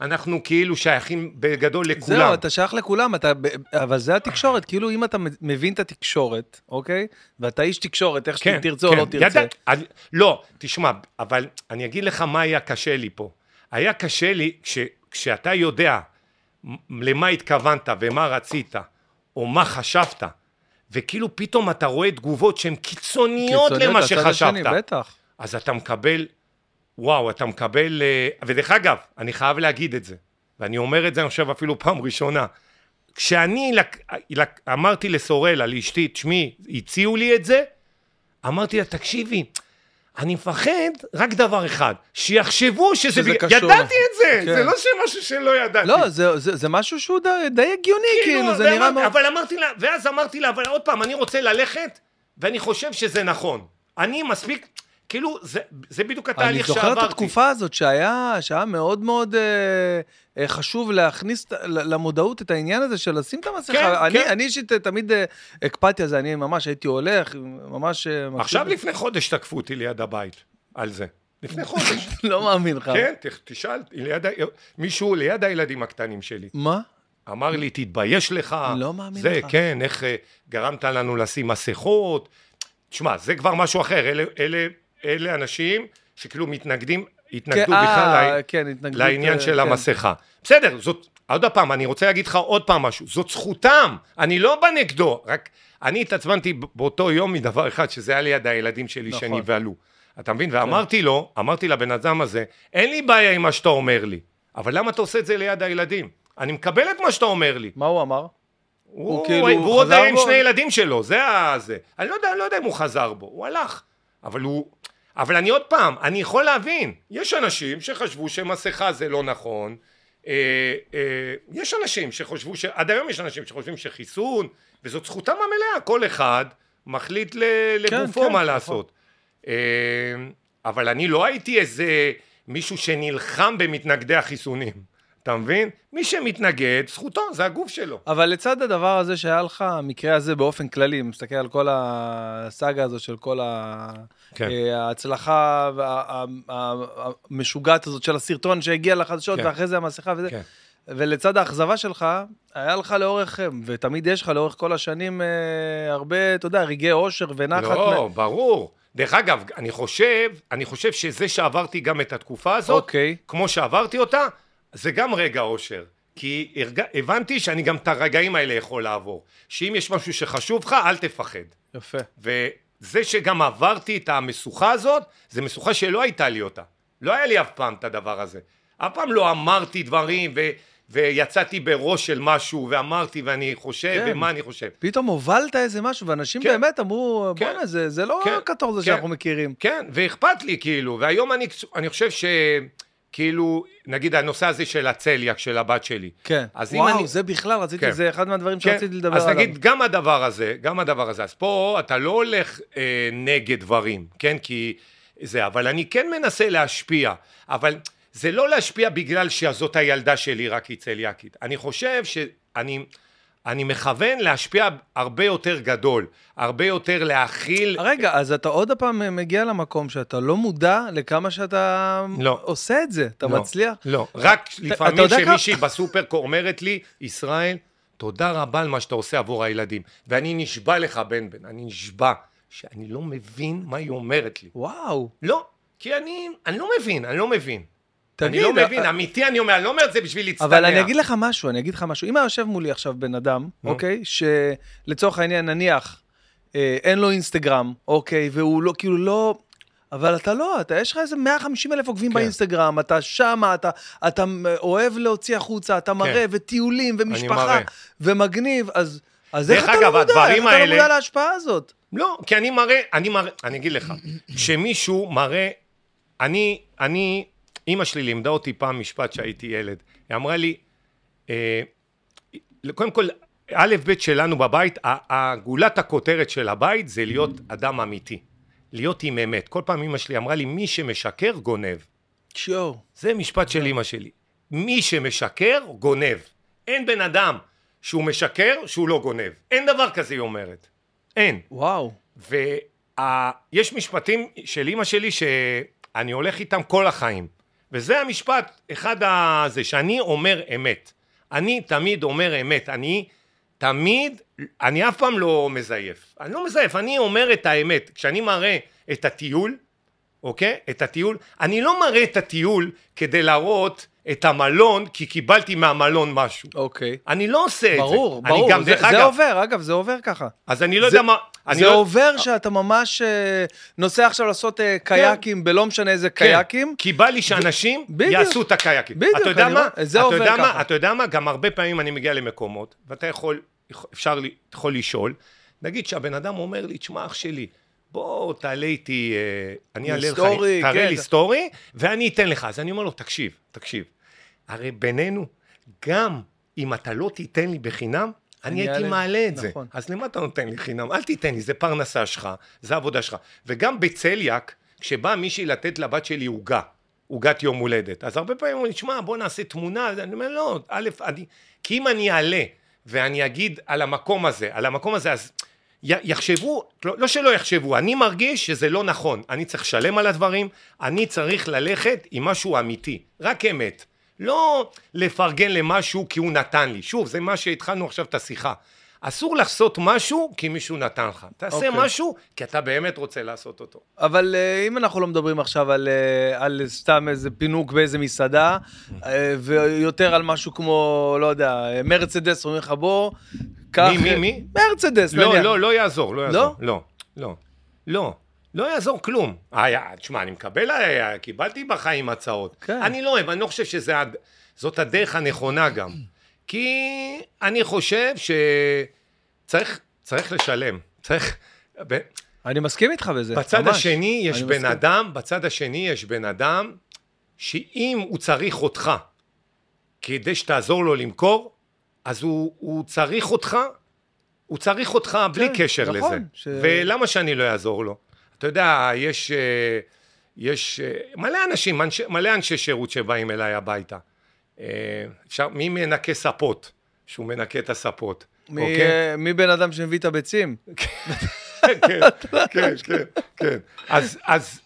אנחנו כאילו שייכים בגדול לכולם. זהו, אתה שייך לכולם, אתה, אבל זה התקשורת, כאילו אם אתה מבין את התקשורת, אוקיי? ואתה איש תקשורת, איך כן, שתרצה או לא כן, תרצה. ידע, אני, לא, תשמע, אבל אני אגיד לך מה היה קשה לי פה. היה קשה לי כש, כשאתה יודע למה התכוונת ומה רצית, או מה חשבת, וכאילו פתאום אתה רואה תגובות שהן קיצוניות קיצוניות, למה הצד השני, שחשבת. בטח. אז אתה מקבל, וואו, אתה מקבל, אה, ודרך אגב, אני חייב להגיד את זה, ואני אומר את זה, אני חושב, אפילו פעם ראשונה. כשאני לק... לק... אמרתי לסורלה, לאשתי, תשמעי, הציעו לי את זה, אמרתי לה, תקשיבי, אני מפחד רק דבר אחד, שיחשבו שזה... שזה בגלל- קשור. ידעתי את זה, כן. זה לא שמשהו שלא ידעתי. לא, זה, זה, זה משהו שהוא די, די הגיוני, כאילו, זה ואמר- נראה מאוד... אבל אמרתי לה, ואז אמרתי לה, אבל עוד פעם, אני רוצה ללכת, ואני חושב שזה נכון. אני מספיק, כאילו, זה, זה בדיוק אני התהליך זוכר שעברתי. את התקופה הזאת שהיה, שהיה מאוד מאוד אה, אה, חשוב להכניס למודעות את העניין הזה של לשים את המסכה. כן, אני, כן. אני אישית תמיד אה, הקפדתי על זה, אני ממש הייתי הולך, ממש... אה. עכשיו לפני חודש תקפו אותי ליד הבית, על זה. לפני [laughs] חודש. לא מאמין לך. כן, תשאל, ליד, מישהו ליד הילדים הקטנים שלי. מה? אמר לי, תתבייש לך. לא מאמין זה, לך. כן, איך אה, גרמת לנו לשים מסכות. תשמע, זה כבר משהו אחר. אלה, אלה, אלה אנשים שכאילו מתנגדים, התנגדו כן, בכלל אה, לעי- כן, התנגדות, לעניין אה, של כן. המסכה. בסדר, זאת, עוד פעם, אני רוצה להגיד לך עוד פעם משהו. זאת זכותם, אני לא בא נגדו. רק אני התעצבנתי באותו יום מדבר אחד, שזה היה ליד הילדים שלי נכון. שנבהלו. אתה מבין? ואמרתי לו, אמרתי לבן אדם הזה, אין לי בעיה עם מה שאתה אומר לי, אבל למה אתה עושה את זה ליד הילדים? אני מקבל את מה שאתה אומר לי. מה הוא אמר? הוא, כאילו והוא עוד היה עם? שני ילדים שלו, זה ה... זה. אני לא יודע, לא יודע אם הוא חזר בו, הוא הלך. אבל הוא... אבל אני עוד פעם, אני יכול להבין, יש אנשים שחשבו שמסכה זה לא נכון, אה, אה, יש אנשים שחושבו, ש... עד היום יש אנשים שחושבים שחיסון, וזאת זכותם המלאה, כל אחד מחליט ל... לגופו כן, מה נכון. לעשות. אה, אבל אני לא הייתי איזה מישהו שנלחם במתנגדי החיסונים, אתה מבין? מי שמתנגד, זכותו, זה הגוף שלו. אבל לצד הדבר הזה שהיה לך, המקרה הזה באופן כללי, מסתכל על כל הסאגה הזאת של כל ה... כן. אה, ההצלחה המשוגעת הזאת של הסרטון שהגיע לחדשות, כן. ואחרי זה המסכה וזה. כן. ולצד האכזבה שלך, היה לך לאורך, ותמיד יש לך לאורך כל השנים אה, הרבה, אתה יודע, רגעי אושר ונחת. לא, ברור. דרך אגב, אני חושב, אני חושב שזה שעברתי גם את התקופה הזאת, אוקיי. כמו שעברתי אותה, זה גם רגע אושר. כי הרג... הבנתי שאני גם את הרגעים האלה יכול לעבור. שאם יש משהו שחשוב לך, אל תפחד. יפה. וזה שגם עברתי את המשוכה הזאת, זה משוכה שלא הייתה לי אותה. לא היה לי אף פעם את הדבר הזה. אף פעם לא אמרתי דברים ו... ויצאתי בראש של משהו ואמרתי ואני חושב כן. ומה אני חושב. פתאום הובלת איזה משהו, ואנשים כן. באמת אמרו, כן. בואנה, זה, זה לא כן. הקטור הזה כן. שאנחנו מכירים. כן, ואכפת לי כאילו, והיום אני, אני חושב שכאילו, נגיד הנושא הזה של הצליאק של הבת שלי. כן. אז וואו, אני- זה בכלל, רציתי, כן. זה אחד מהדברים כן, שרציתי לדבר אז עליו. נגיד, גם הדבר הזה, גם הדבר הזה, אז פה אתה לא הולך אה, נגד דברים, כן? כי זה, אבל אני כן מנסה להשפיע, אבל זה לא להשפיע בגלל שזאת הילדה שלי רק היא צליאקית. אני חושב שאני... אני מכוון להשפיע הרבה יותר גדול, הרבה יותר להכיל רגע, אז אתה עוד פעם מגיע למקום שאתה לא מודע לכמה שאתה לא. עושה את זה, אתה לא, מצליח? לא, רק אתה לפעמים כמה- שמישהי [laughs] בסופר אומרת לי, ישראל, תודה רבה על מה שאתה עושה עבור הילדים. ואני נשבע לך, בן בן, אני נשבע שאני לא מבין מה היא אומרת לי. וואו. לא, כי אני, אני לא מבין, אני לא מבין. תגיד, אני לא אה, מבין, אמיתי אני אומר, אני לא אומר את זה בשביל להצטנע. אבל אני אגיד לך משהו, אני אגיד לך משהו. אם היה יושב מולי עכשיו בן אדם. אוקיי, שלצורך העניין, נניח, אה, אין לו אינסטגרם, אוקיי, והוא לא, כאילו לא... אבל אתה לא, אתה, יש לך איזה 150 אלף עוקבים כן. באינסטגרם, אתה שמה, אתה, אתה אוהב להוציא החוצה, אתה מראה, וטיולים, ומשפחה, כן. ומגניב, אז, אז איך אתה לא מודע? איך הדברים אתה לא האלה- מודע להשפעה הזאת? לא, כי אני מראה, אני מראה, אני אגיד לך, כשמישהו מראה, אני, אני, אימא שלי לימדה אותי פעם משפט שהייתי ילד, היא אמרה לי, אה, קודם כל, א' ב' שלנו בבית, הגולת הכותרת של הבית זה להיות אדם אמיתי, להיות עם אמת. כל פעם אימא שלי אמרה לי, מי שמשקר גונב. שואו. זה משפט של אימא שלי. מי שמשקר, גונב. אין בן אדם שהוא משקר, שהוא לא גונב. אין דבר כזה, היא אומרת. אין. וואו. ויש משפטים של אימא שלי שאני הולך איתם כל החיים. וזה המשפט, אחד הזה, שאני אומר אמת. אני תמיד אומר אמת. אני תמיד, אני אף פעם לא מזייף. אני לא מזייף, אני אומר את האמת. כשאני מראה את הטיול, אוקיי? את הטיול, אני לא מראה את הטיול כדי להראות את המלון, כי קיבלתי מהמלון משהו. אוקיי. אני לא עושה את ברור, זה. אני ברור, גם, זה, זה אגב, עובר, אגב, זה עובר ככה. אז אני לא זה- יודע מה... זה לא- עובר שאתה ממש אה, נוסע עכשיו לעשות אה, קייקים, בלא משנה איזה קייקים. כן, כי בא לי שאנשים. יעשו את הקייקים. בדיוק, אתה יודע אני מה? רואה, זה אתה עובר יודע מה? ככה. אתה יודע מה? גם הרבה פעמים אני מגיע למקומות, ואתה יכול, אפשר, יכול לשאול, נגיד שהבן אדם אומר לי, תשמע אח שלי, בוא תעלה איתי, אה, אני אעלה לך, תראה כן. לי סטורי, ואני אתן לך. אז אני אומר לו, תקשיב, תקשיב, הרי בינינו, גם אם אתה לא תיתן לי בחינם, אני הייתי אעלה. מעלה את זה. נכון. אז למה אתה נותן לי חינם? אל תיתן לי, זה פרנסה שלך, זה עבודה שלך. וגם בצליאק, כשבאה מישהי לתת לבת שלי עוגה, עוגת יום הולדת, אז הרבה פעמים אומרים, שמע, בוא נעשה תמונה, אני אומר, לא, א', אני... כי אם אני אעלה ואני אגיד על המקום הזה, על המקום הזה, אז יחשבו, לא, לא שלא יחשבו, אני מרגיש שזה לא נכון, אני צריך לשלם על הדברים, אני צריך ללכת עם משהו אמיתי, רק אמת. לא לפרגן למשהו כי הוא נתן לי. שוב, זה מה שהתחלנו עכשיו את השיחה. אסור לעשות משהו כי מישהו נתן לך. תעשה אוקיי. משהו כי אתה באמת רוצה לעשות אותו. אבל אה, אם אנחנו לא מדברים עכשיו על, אה, על סתם איזה פינוק באיזה מסעדה, אה, ויותר על משהו כמו, לא יודע, מרצדס, אומרים לך בוא, קח... מי, מי, מי? מרצדס, לא, נניח. לא, לא יעזור, לא יעזור. לא? לא, לא. לא יעזור כלום. אה, תשמע, אני מקבל, אה, קיבלתי בחיים הצעות. כן. אני לא אוהב, אני לא חושב שזאת הדרך הנכונה גם. [clears throat] כי אני חושב שצריך צריך לשלם. צריך... ב- אני מסכים איתך בזה, בצד ממש. השני יש בן מסכים. אדם, בצד השני יש בן אדם שאם הוא צריך אותך, כדי שתעזור לו למכור, אז הוא, הוא צריך אותך, הוא צריך אותך בלי כן, קשר נכון, לזה. ש- ולמה שאני לא אעזור לו? אתה יודע, יש, אה, יש אה, מלא אנשים, אנשי, מלא אנשי שירות שבאים אליי הביתה. אה, אפשר, מי מנקה ספות? שהוא מנקה את הספות. מי, אוקיי? מי בן אדם שמביא את הביצים? [laughs] כן, כן, כן, כן. אז, אז,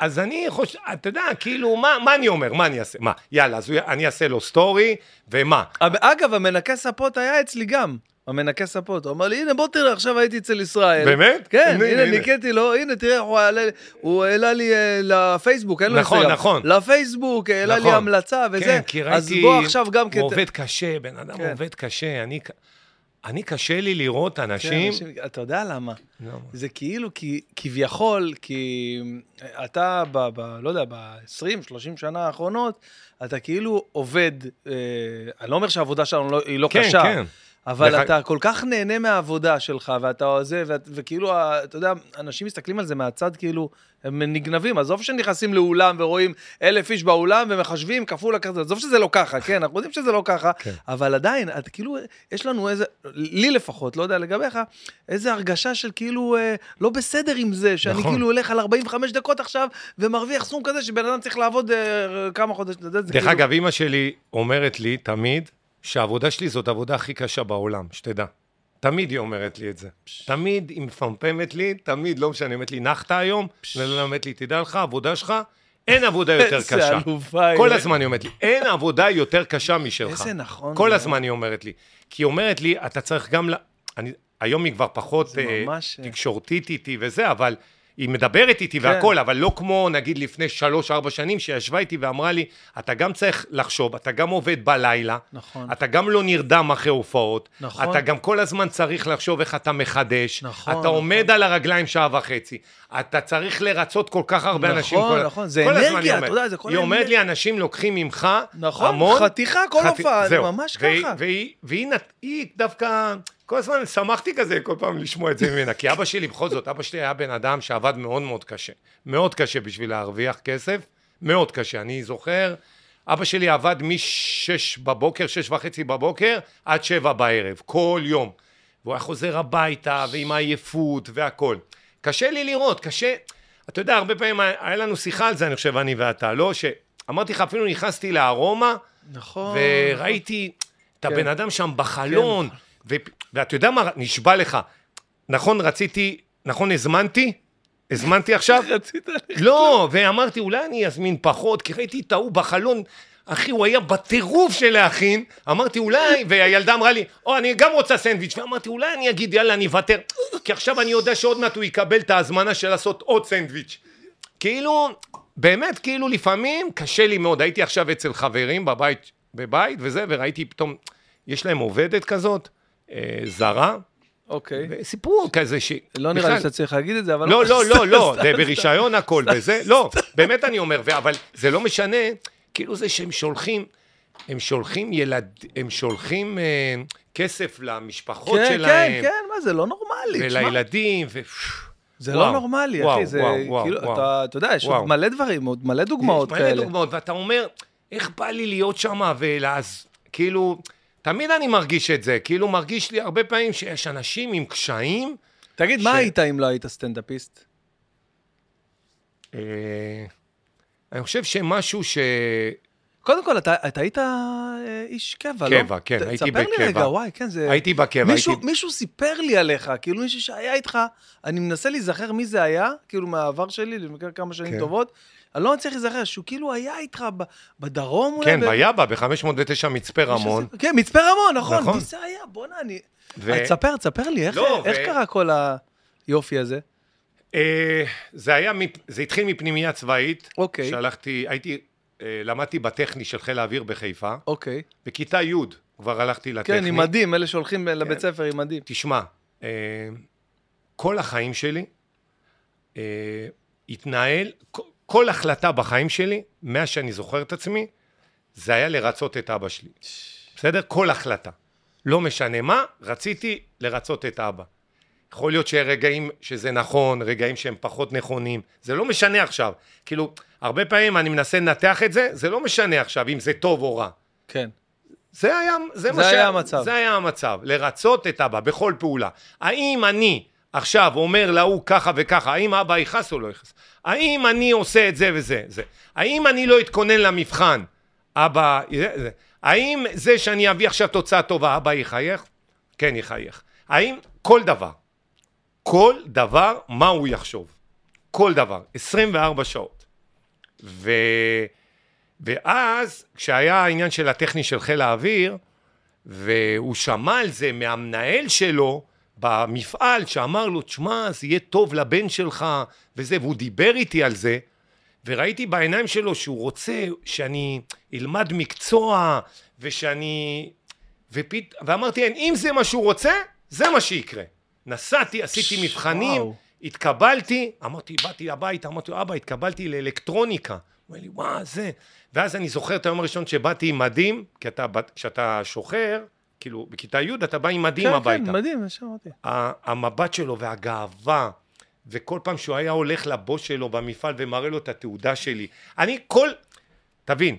אז אני חושב, אתה יודע, כאילו, מה, מה אני אומר? מה אני אעשה? מה, יאללה, אז אני אעשה לו סטורי, ומה? אגב, המנקה ספות היה אצלי גם. המנקה ספות, הוא אמר לי, הנה בוא תראה, עכשיו הייתי אצל ישראל. באמת? כן, הנה, הנה, הנה. ניקיתי לו, הנה, תראה, הוא העלה- הוא העלה לי אה, לפייסבוק, אין לו נכון, אינסטגרם. נכון. לפייסבוק, העלה לי נכון. המלצה וזה. כן, כי אז ראיתי, בוא עכשיו גם הוא כת- עובד קשה, בן אדם כן. עובד קשה. אני, אני קשה לי לראות כן, אנשים... אנשים- אתה יודע למה? למה? זה כאילו, כי, כביכול, כי אתה, ב, ב, לא יודע, ב-20-30 שנה האחרונות, אתה כאילו עובד, אה, אני לא אומר שהעבודה שלנו לא, היא לא כן, קשה, כן. אבל אתה כל כך נהנה מהעבודה שלך, ואתה זה, ואת- וכאילו, אתה יודע, אנשים מסתכלים על זה מהצד כאילו, הם נגנבים, עזוב שנכנסים לאולם ורואים אלף איש באולם ומחשבים כפול הכרטיס, עזוב שזה לא ככה, כן, אנחנו יודעים שזה לא ככה, כן. אבל עדיין, את כאילו, יש לנו איזה, לי לפחות, לא יודע לגביך, איזה הרגשה של כאילו אה, לא בסדר עם זה, שאני נכון. כאילו הולך על 45 דקות עכשיו ומרוויח סכום כזה שבן אדם צריך לעבוד אה, כמה חודשים, דרך כאילו... אגב, אימא שלי אומרת לי תמיד שהעבודה שלי זאת העבודה הכי קשה בעולם, שתדע. תמיד היא אומרת לי את זה. תמיד היא מפמפמת לי, תמיד, לא משנה, אומרת לי, נחת היום? היא אומרת לי, תדע לך, העבודה שלך, אין עבודה יותר איזה קשה. אלופה היא. כל הזמן היא אומרת לי, אין עבודה יותר קשה משלך. איזה נכון כל. הזמן היא אומרת לי. כי היא אומרת לי, אתה צריך גם ל... אני, היום היא כבר פחות אה, ממש- תקשורתית איתי וזה, אבל היא מדברת איתי כן. והכל, אבל לא כמו נגיד לפני שלוש-ארבע שנים, שישבה איתי ואמרה לי, אתה גם צריך לחשוב, אתה גם עובד בלילה, נכון. אתה גם לא נרדם אחרי הופעות, נכון. אתה גם כל הזמן צריך לחשוב איך אתה מחדש, נכון, אתה עומד נכון. על הרגליים שעה וחצי, אתה צריך לרצות כל כך הרבה נכון, אנשים. כל- נכון, זה אנרגיה, אתה. יודע, זה כל היא אומרת. לי, אנשים לוקחים ממך נכון, המון. חתיכה כל חתי- הופעה, זה. ממש והיא- ככה. והיא, והיא, נת- היא דווקא, כל הזמן שמחתי כזה כל פעם לשמוע את זה ממנה, כי אבא שלי, בכל זאת, אבא שלי היה בן אדם שעבד מאוד מאוד קשה. מאוד קשה בשביל להרוויח כסף, מאוד קשה. אני זוכר, אבא שלי עבד משש בבוקר, שש וחצי בבוקר, עד שבע בערב, כל יום. והוא היה חוזר הביתה, ועם העייפות והכל. קשה לי לראות, קשה... אתה יודע, הרבה פעמים היה לנו שיחה על זה, אני חושב, אני ואתה, לא? שאמרתי לך, אפילו נכנסתי לארומה, נכון. וראיתי את כן. הבן אדם שם בחלון, ו... ואתה יודע מה, נשבע לך, נכון רציתי, נכון הזמנתי? הזמנתי עכשיו? [laughs] רצית... לא, ואמרתי, אולי אני אזמין פחות, כי ראיתי את ההוא בחלון, אחי, הוא היה בטירוף של להכין, אמרתי, אולי, והילדה אמרה לי, או, אני גם רוצה סנדוויץ', ואמרתי, אולי אני אגיד, יאללה, אני אוותר, כי עכשיו אני יודע שעוד מעט הוא יקבל את ההזמנה של לעשות עוד סנדוויץ'. כאילו, באמת, כאילו, לפעמים קשה לי מאוד. הייתי עכשיו אצל חברים בבית, בבית וזה, וראיתי פתאום, יש להם עובדת כזאת, אה, זרה, אוקיי. סיפור כזה ש... לא נראה לי שאתה צריך להגיד את זה, אבל... לא, לא, לא, לא, סתם, זה. ברישיון הכל וזה, לא, באמת אני אומר, ו- אבל זה לא משנה, כאילו זה שהם שולחים, הם שולחים ילד, הם שולחים אה, כסף למשפחות כן, כן, שלהם, כן, מה, זה לא נורמלי. ולילדים, ו... זה וואו, לא נורמלי, וואו, אחי, זה וואו, וואו, כאילו, וואו. אתה, אתה יודע, יש וואו. עוד מלא דברים, עוד מלא דוגמאות יש מלא כאלה. דוגמאות, ואתה אומר, איך בא לי להיות שם ולאז, כאילו, תמיד אני מרגיש את זה, כאילו מרגיש לי הרבה פעמים שיש אנשים עם קשיים, תגיד, מה ש- היית אם לא היית סטנדאפיסט? אה, אני חושב שמשהו ש... קודם כל, אתה, אתה היית אה, איש קבע, לא? קבע, כן, ת- הייתי ספר לי בקבע. רגע, וואי, כן, זה... הייתי בקבע, מישהו, הייתי... מישהו סיפר לי עליך, כאילו מישהו שהיה איתך, אני מנסה להיזכר מי זה היה, כאילו מהעבר שלי, לפני כמה שנים כן. טובות, אני לא מצליח להיזכר, שהוא כאילו היה איתך ב, בדרום אולי? כן, ב- ביאבה, ב-509 מצפה רמון. סיפר- כן, מצפה רמון, נכון, נכון. זה היה? בואנה, אני... ו- אז תספר, תספר לי, איך, לא, איך ו- קרה כל היופי הזה? אה, זה היה, זה התחיל מפנימייה צבאית. אוקיי. שהלכתי, הייתי, אה, למדתי בטכני של חיל האוויר בחיפה. אוקיי. בכיתה י' כבר הלכתי לטכני. כן, עם מדים, אלה שהולכים לבית ספר עם מדים. תשמע, אה, כל החיים שלי התנהל, כל החלטה בחיים שלי, מאז שאני זוכר את עצמי, זה היה לרצות את אבא שלי. בסדר? כל החלטה. לא משנה מה, רציתי לרצות את אבא. יכול להיות שרגעים שזה נכון, רגעים שהם פחות נכונים, זה לא משנה עכשיו. כאילו, הרבה פעמים אני מנסה לנתח את זה, זה לא משנה עכשיו אם זה טוב או רע. כן. זה היה, זה זה מה היה המצב. זה היה המצב, לרצות את אבא בכל פעולה. האם אני עכשיו אומר להוא ככה וככה, האם אבא יכעס או לא יכעס? האם אני עושה את זה וזה, זה? האם אני לא אתכונן למבחן, אבא... זה, זה. האם זה שאני אביא עכשיו תוצאה טובה, אבא יחייך? כן, יחייך. האם כל דבר, כל דבר, מה הוא יחשוב? כל דבר, 24 שעות. ו... ואז, כשהיה העניין של הטכני של חיל האוויר, והוא שמע על זה מהמנהל שלו במפעל, שאמר לו, תשמע, זה יהיה טוב לבן שלך, וזה, והוא דיבר איתי על זה, וראיתי בעיניים שלו שהוא רוצה שאני אלמד מקצוע, ושאני... ופית... ואמרתי, "אין, אם זה מה שהוא רוצה, זה מה שיקרה. נסעתי, עשיתי מבחנים, וואו. התקבלתי, אמרתי, באתי הביתה, אמרתי לו, אבא, התקבלתי לאלקטרוניקה. הוא אומר לי, וואו, זה. ואז אני זוכר את היום הראשון שבאתי עם מדים, כי אתה, כשאתה שוחר, כאילו, בכיתה י' אתה בא עם מדים כן, הביתה. כן, מדהים, שמעתי. ה- המבט שלו והגאווה, וכל פעם שהוא היה הולך לבוס שלו במפעל ומראה לו את התעודה שלי. אני כל, תבין,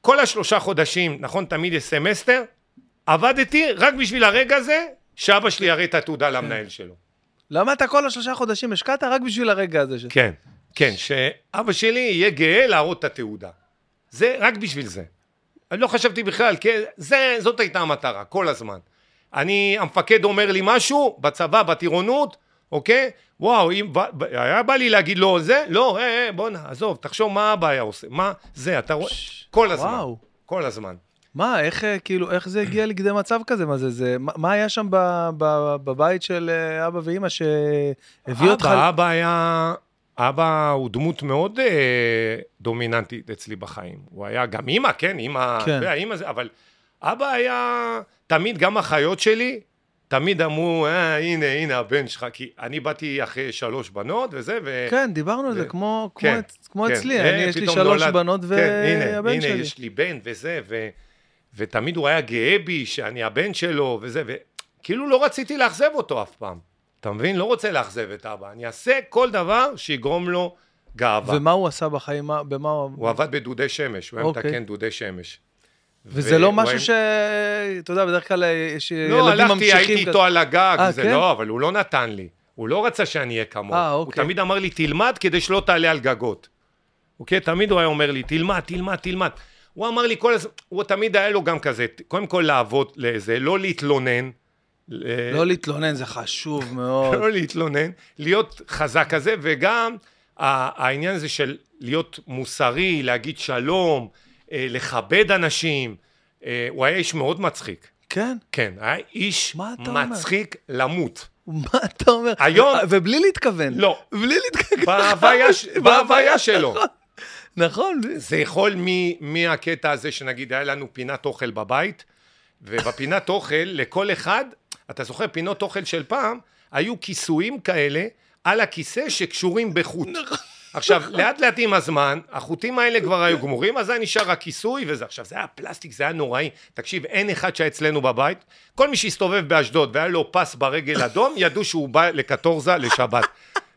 כל השלושה חודשים, נכון, תמיד יש סמסטר, עבדתי רק בשביל הרגע הזה, שאבא שלי יראה את התעודה למנהל שלו. למה אתה כל השלושה חודשים השקעת רק בשביל הרגע הזה? ש- כן, כן, שאבא שלי יהיה גאה להראות את התעודה. זה רק בשביל זה. אני לא חשבתי בכלל, כי זה, זאת הייתה המטרה, כל הזמן. אני, המפקד אומר לי משהו, בצבא, בטירונות, אוקיי? וואו, אם, היה בא לי להגיד לו זה, לא, אה, אה, בואנה, עזוב, תחשוב מה אבא היה עושה, מה זה, אתה רואה, כל הזמן, וואו. כל הזמן. מה, איך, אה, כאילו, איך זה הגיע לכדי מצב כזה? מה זה, זה, מה, מה היה שם ב, ב, בבית של אה, אבא ואימא שהביא אותך? אבא, אבא היה, אבא הוא דמות מאוד אה, דומיננטית אצלי בחיים. הוא היה גם אימא, כן, אימא, כן. כן. אימא זה, אבל אבא היה, תמיד גם אחיות שלי, תמיד אמרו, אה, הנה, הנה הבן שלך, כי אני באתי אחרי שלוש בנות וזה, ו... כן, דיברנו על זה, ו- כמו, כמו, כן, כמו כן. אצלי, אה, אני, יש לי שלוש נולד- בנות כן, הנה, והבן הנה, שלי. יש לי בן וזה, ו... ותמיד הוא היה גאה בי שאני הבן שלו וזה, וכאילו לא רציתי לאכזב אותו אף פעם. אתה מבין? לא רוצה לאכזב את אבא. אני אעשה כל דבר שיגרום לו גאווה. ומה הוא עשה בחיים? מה, במה הוא... הוא עבד בדודי שמש, הוא היה אוקיי. מתקן דודי שמש. וזה לא והוא משהו היה- ש... אתה יודע, בדרך כלל אה, יש לא, ילדים הלכתי, ממשיכים... הייתי כזה. איתו על הגג, אה, זה כן? לא, אבל הוא לא נתן לי. הוא לא רצה שאני אהיה כמוהו. אה, הוא אוקיי. תמיד אמר לי, תלמד כדי שלא תעלה על גגות. אוקיי? תמיד הוא היה אומר לי, תלמד, תלמד, תלמד. הוא אמר לי כל הזמן, הוא תמיד היה לו גם כזה, קודם כל לעבוד לזה, לא להתלונן. ל- לא להתלונן, זה חשוב מאוד. [laughs] לא להתלונן, להיות חזק כזה, וגם העניין הזה של להיות מוסרי, להגיד שלום, אה, לכבד אנשים. אה, הוא היה איש מאוד מצחיק. כן? כן, היה איש אתה אומר? מצחיק למות. מה אתה אומר? היום- אה, ובלי להתכוון. לא. בלי להתכוון. בהוויה שלו. נכון. זה יכול מ- מהקטע הזה שנגיד היה לנו פינת אוכל בבית, ובפינת אוכל לכל אחד, אתה זוכר פינות אוכל של פעם, היו כיסויים כאלה על הכיסא שקשורים בחוט. עכשיו, לאט לאט עם הזמן, החוטים האלה כבר היו גמורים, אז היה נשאר הכיסוי וזה. עכשיו, זה היה פלסטיק, זה היה נוראי. תקשיב, אין אחד שהיה אצלנו בבית, כל מי שהסתובב באשדוד והיה לו פס ברגל אדום, ידעו שהוא בא לקטורזה לשבת.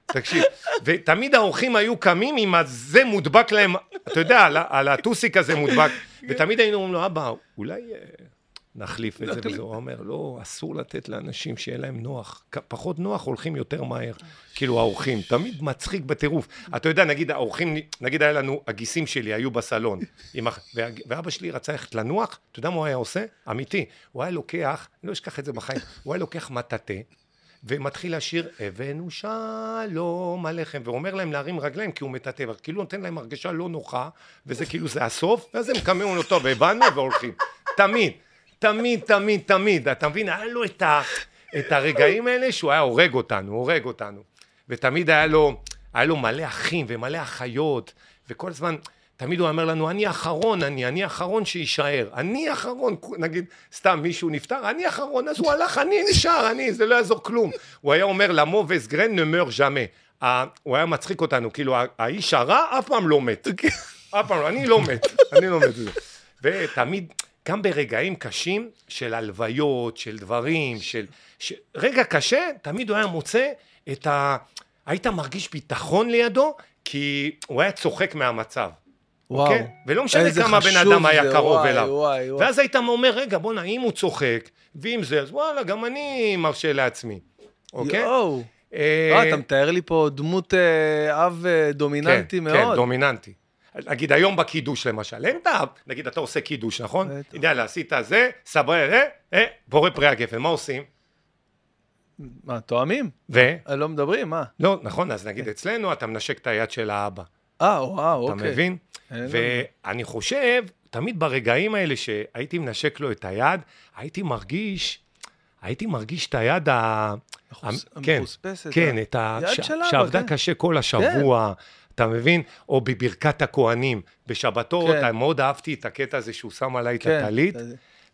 תקשיב, ותמיד האורחים היו קמים עם הזה מודבק להם, אתה יודע, על, על הטוסיק הזה מודבק, [laughs] ותמיד היינו אומרים לו, אבא, אולי אה, נחליף את זה, וזה, הוא אומר, לא, אסור לתת לאנשים שיהיה להם נוח, פחות נוח הולכים יותר מהר, כאילו האורחים, תמיד מצחיק בטירוף, אתה יודע, נגיד האורחים, נגיד היה לנו, הגיסים שלי היו בסלון, ואבא שלי רצה ללכת לנוח, אתה יודע מה הוא היה עושה? אמיתי, הוא היה לוקח, אני לא אשכח את זה בחיים, הוא היה לוקח מטאטא, ומתחיל לשיר הבאנו שלום עליכם ואומר להם להרים רגליים כי הוא מטאטא כאילו נותן להם הרגשה לא נוחה וזה כאילו זה הסוף ואז הם קמים לו טוב הבנו והולכים. תמיד תמיד תמיד תמיד אתה מבין היה לו את, ה, את הרגעים האלה שהוא היה הורג אותנו הורג אותנו. ותמיד היה לו היה לו מלא אחים ומלא אחיות וכל הזמן תמיד הוא אומר לנו, אני אחרון, אני, אני אחרון שיישאר. אני אחרון, נגיד, סתם מישהו נפטר, אני אחרון, אז הוא הלך, אני נשאר, אני, זה לא יעזור כלום. הוא היה אומר, למובס גרן נמר ז'מה. הוא היה מצחיק אותנו, כאילו, האיש הרע אף פעם לא מת. אף פעם לא, אני לא מת, אני לא מת. ותמיד, גם ברגעים קשים של הלוויות, של דברים, של... ש... רגע קשה, תמיד הוא היה מוצא את ה... היית מרגיש ביטחון לידו, כי הוא היה צוחק מהמצב. וואו. אוקיי? ולא משנה כמה בן אדם היה זה, קרוב וואי, אליו. וואי, וואי. ואז היית אומר, רגע, בואנה, אם הוא צוחק, ואם זה, אז וואלה, גם אני מרשה לעצמי. אוקיי? יואו. אה, לא, אתה מתאר לי פה דמות אה, אב אה, דומיננטי כן, מאוד. כן, דומיננטי. נגיד היום בקידוש למשל, אין את ה... נגיד אתה עושה קידוש, נכון? בטח. יאללה, עשית זה, סבבה, אה, אה, בורא פרי הגפן, מה עושים? מה, תואמים? ו? אה, לא מדברים, מה? לא, נכון, אז נגיד אצלנו אתה מנשק את היד של האבא. אה, וואו, אתה אוקיי. מבין? ואני חושב, תמיד ברגעים האלה שהייתי מנשק לו את היד, הייתי מרגיש, הייתי מרגיש את היד ה... מחוס- המ- כן, המחוספסת, כן, אה? את ה... יד ש- שעבדה כן. קשה כל השבוע, אתה מבין? או בברכת הכוהנים, בשבתות, כן. מאוד אהבתי את הקטע הזה שהוא שם עליי את כן, הטלית.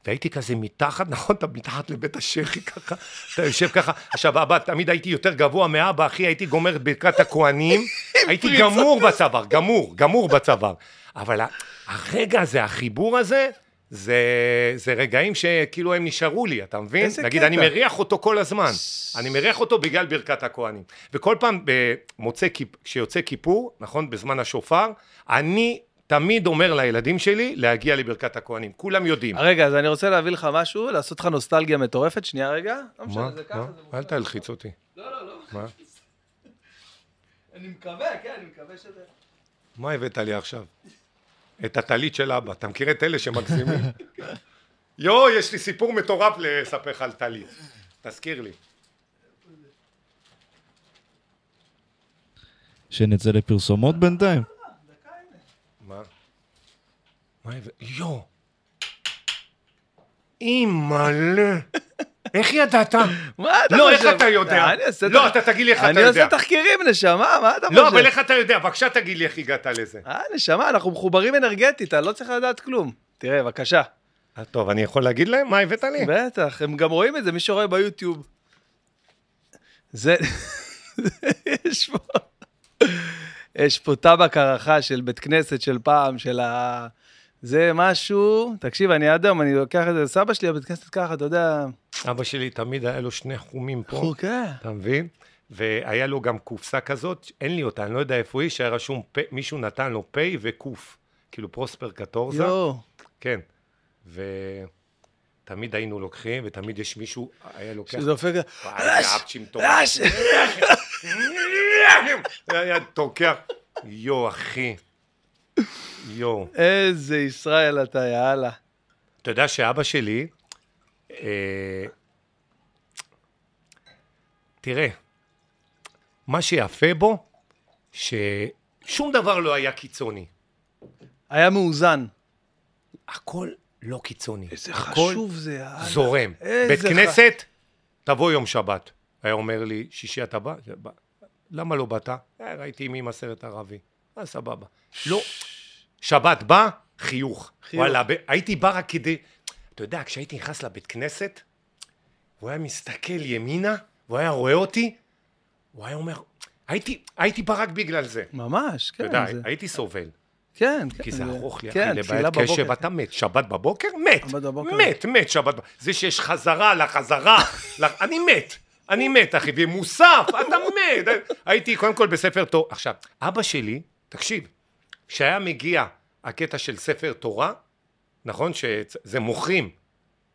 והייתי כזה מתחת, [laughs] נכון, אתה מתחת לבית השחי ככה, אתה יושב ככה, עכשיו אבא, תמיד הייתי יותר גבוה מאבא, אחי, הייתי גומר את ברכת הכוהנים, [laughs] הייתי גמור בצוואר, גמור, גמור בצוואר. אבל הרגע הזה, החיבור הזה, זה, זה רגעים שכאילו הם נשארו לי, אתה מבין? איזה נגיד, קטע. אני מריח אותו כל הזמן, אני מריח אותו בגלל ברכת הכוהנים. וכל פעם במוצא, כיפ- כשיוצא כיפור, נכון, בזמן השופר, אני תמיד אומר לילדים שלי להגיע לברכת הכוהנים, כולם יודעים. רגע, אז אני רוצה להביא לך משהו, לעשות לך נוסטלגיה מטורפת. שנייה רגע. לא משנה, מה? אל. תלחיץ אותי. לא, לא, לא. מה? [laughs] אני מקווה, כן, אני מקווה שזה... מה הבאת לי עכשיו? את הטלית של אבא. אתה מכיר את אלה שמגזימים? [laughs] יואו, יש לי סיפור מטורף לספר לך על טלית. תזכיר לי. שנצא לפרסומות בינתיים. מה? הבאת? יואו. אימא'לה. איך ידעת? מה אתה לא, חושב? איך אתה יודע? אני לא, אתה תגיד לי איך אתה אני יודע. עושה תחקירים, נשמה, מה אתה חושב? לא, אבל איך אתה יודע? בבקשה תגיד לי איך הגעת לזה. אה, נשמה, אנחנו מחוברים אנרגטית, אני לא צריך לדעת כלום. תראה, בבקשה. אה, טוב, אני יכול להגיד להם מה הבאת לי? בטח, הם גם רואים את זה, מי שרואה ביוטיוב. זה... [laughs] יש פה... יש פה טבק הערכה של בית כנסת של פעם, של ה... זה משהו, תקשיב, אני היום, אני לוקח את זה לסבא שלי, הבית כנסת ככה, אתה יודע, אבא שלי תמיד היה לו שני חומים פה. חוקה. אתה מבין? והיה לו גם קופסה כזאת, אין לי אותה, אני לא יודע איפה היא, שהיה רשום, פ, מישהו נתן לו פ' וקוף, כאילו פרוספר קטורזה, יואו, כן. ותמיד היינו לוקחים, ותמיד יש מישהו, היה לוקח, שזה דופק... וואי, איזה אפצ'י מטורף. רש! זה היה תוקע. יואו, אחי. יואו. איזה ישראל אתה, יאללה. אתה יודע שאבא שלי, אה, תראה, מה שיפה בו, ששום דבר לא היה קיצוני. היה מאוזן. הכל לא קיצוני. איזה הכל חשוב זה, יאללה. זורם. איזה בית ח- כנסת, תבוא יום שבת. היה אומר לי, שישי אתה בא? למה לא באת? "אה, ראיתי אמי מסרת ערבי. אה, סבבה. לא. שבת בא, חיוך. חיוך. וואלה, ב- הייתי בא רק כדי... אתה יודע, כשהייתי נכנס לבית כנסת, הוא היה מסתכל ימינה, והוא היה רואה אותי, הוא היה אומר, הייתי, הייתי בא רק בגלל זה. ממש, אתה כן. יודע, זה- הייתי סובל. כן, כן. כי זה ארוך לי, כן, אחי, לבעיית קשב. אתה מת. שבת בבוקר, מת. מת, מת שבת בבוקר. זה שיש חזרה לחזרה, לח- אני מת. אני מת, אחי, ומוסף, אתה מת. הייתי קודם כל בספר תורה. עכשיו, אבא שלי, תקשיב, כשהיה מגיע הקטע של ספר תורה, נכון? שזה מוכרים,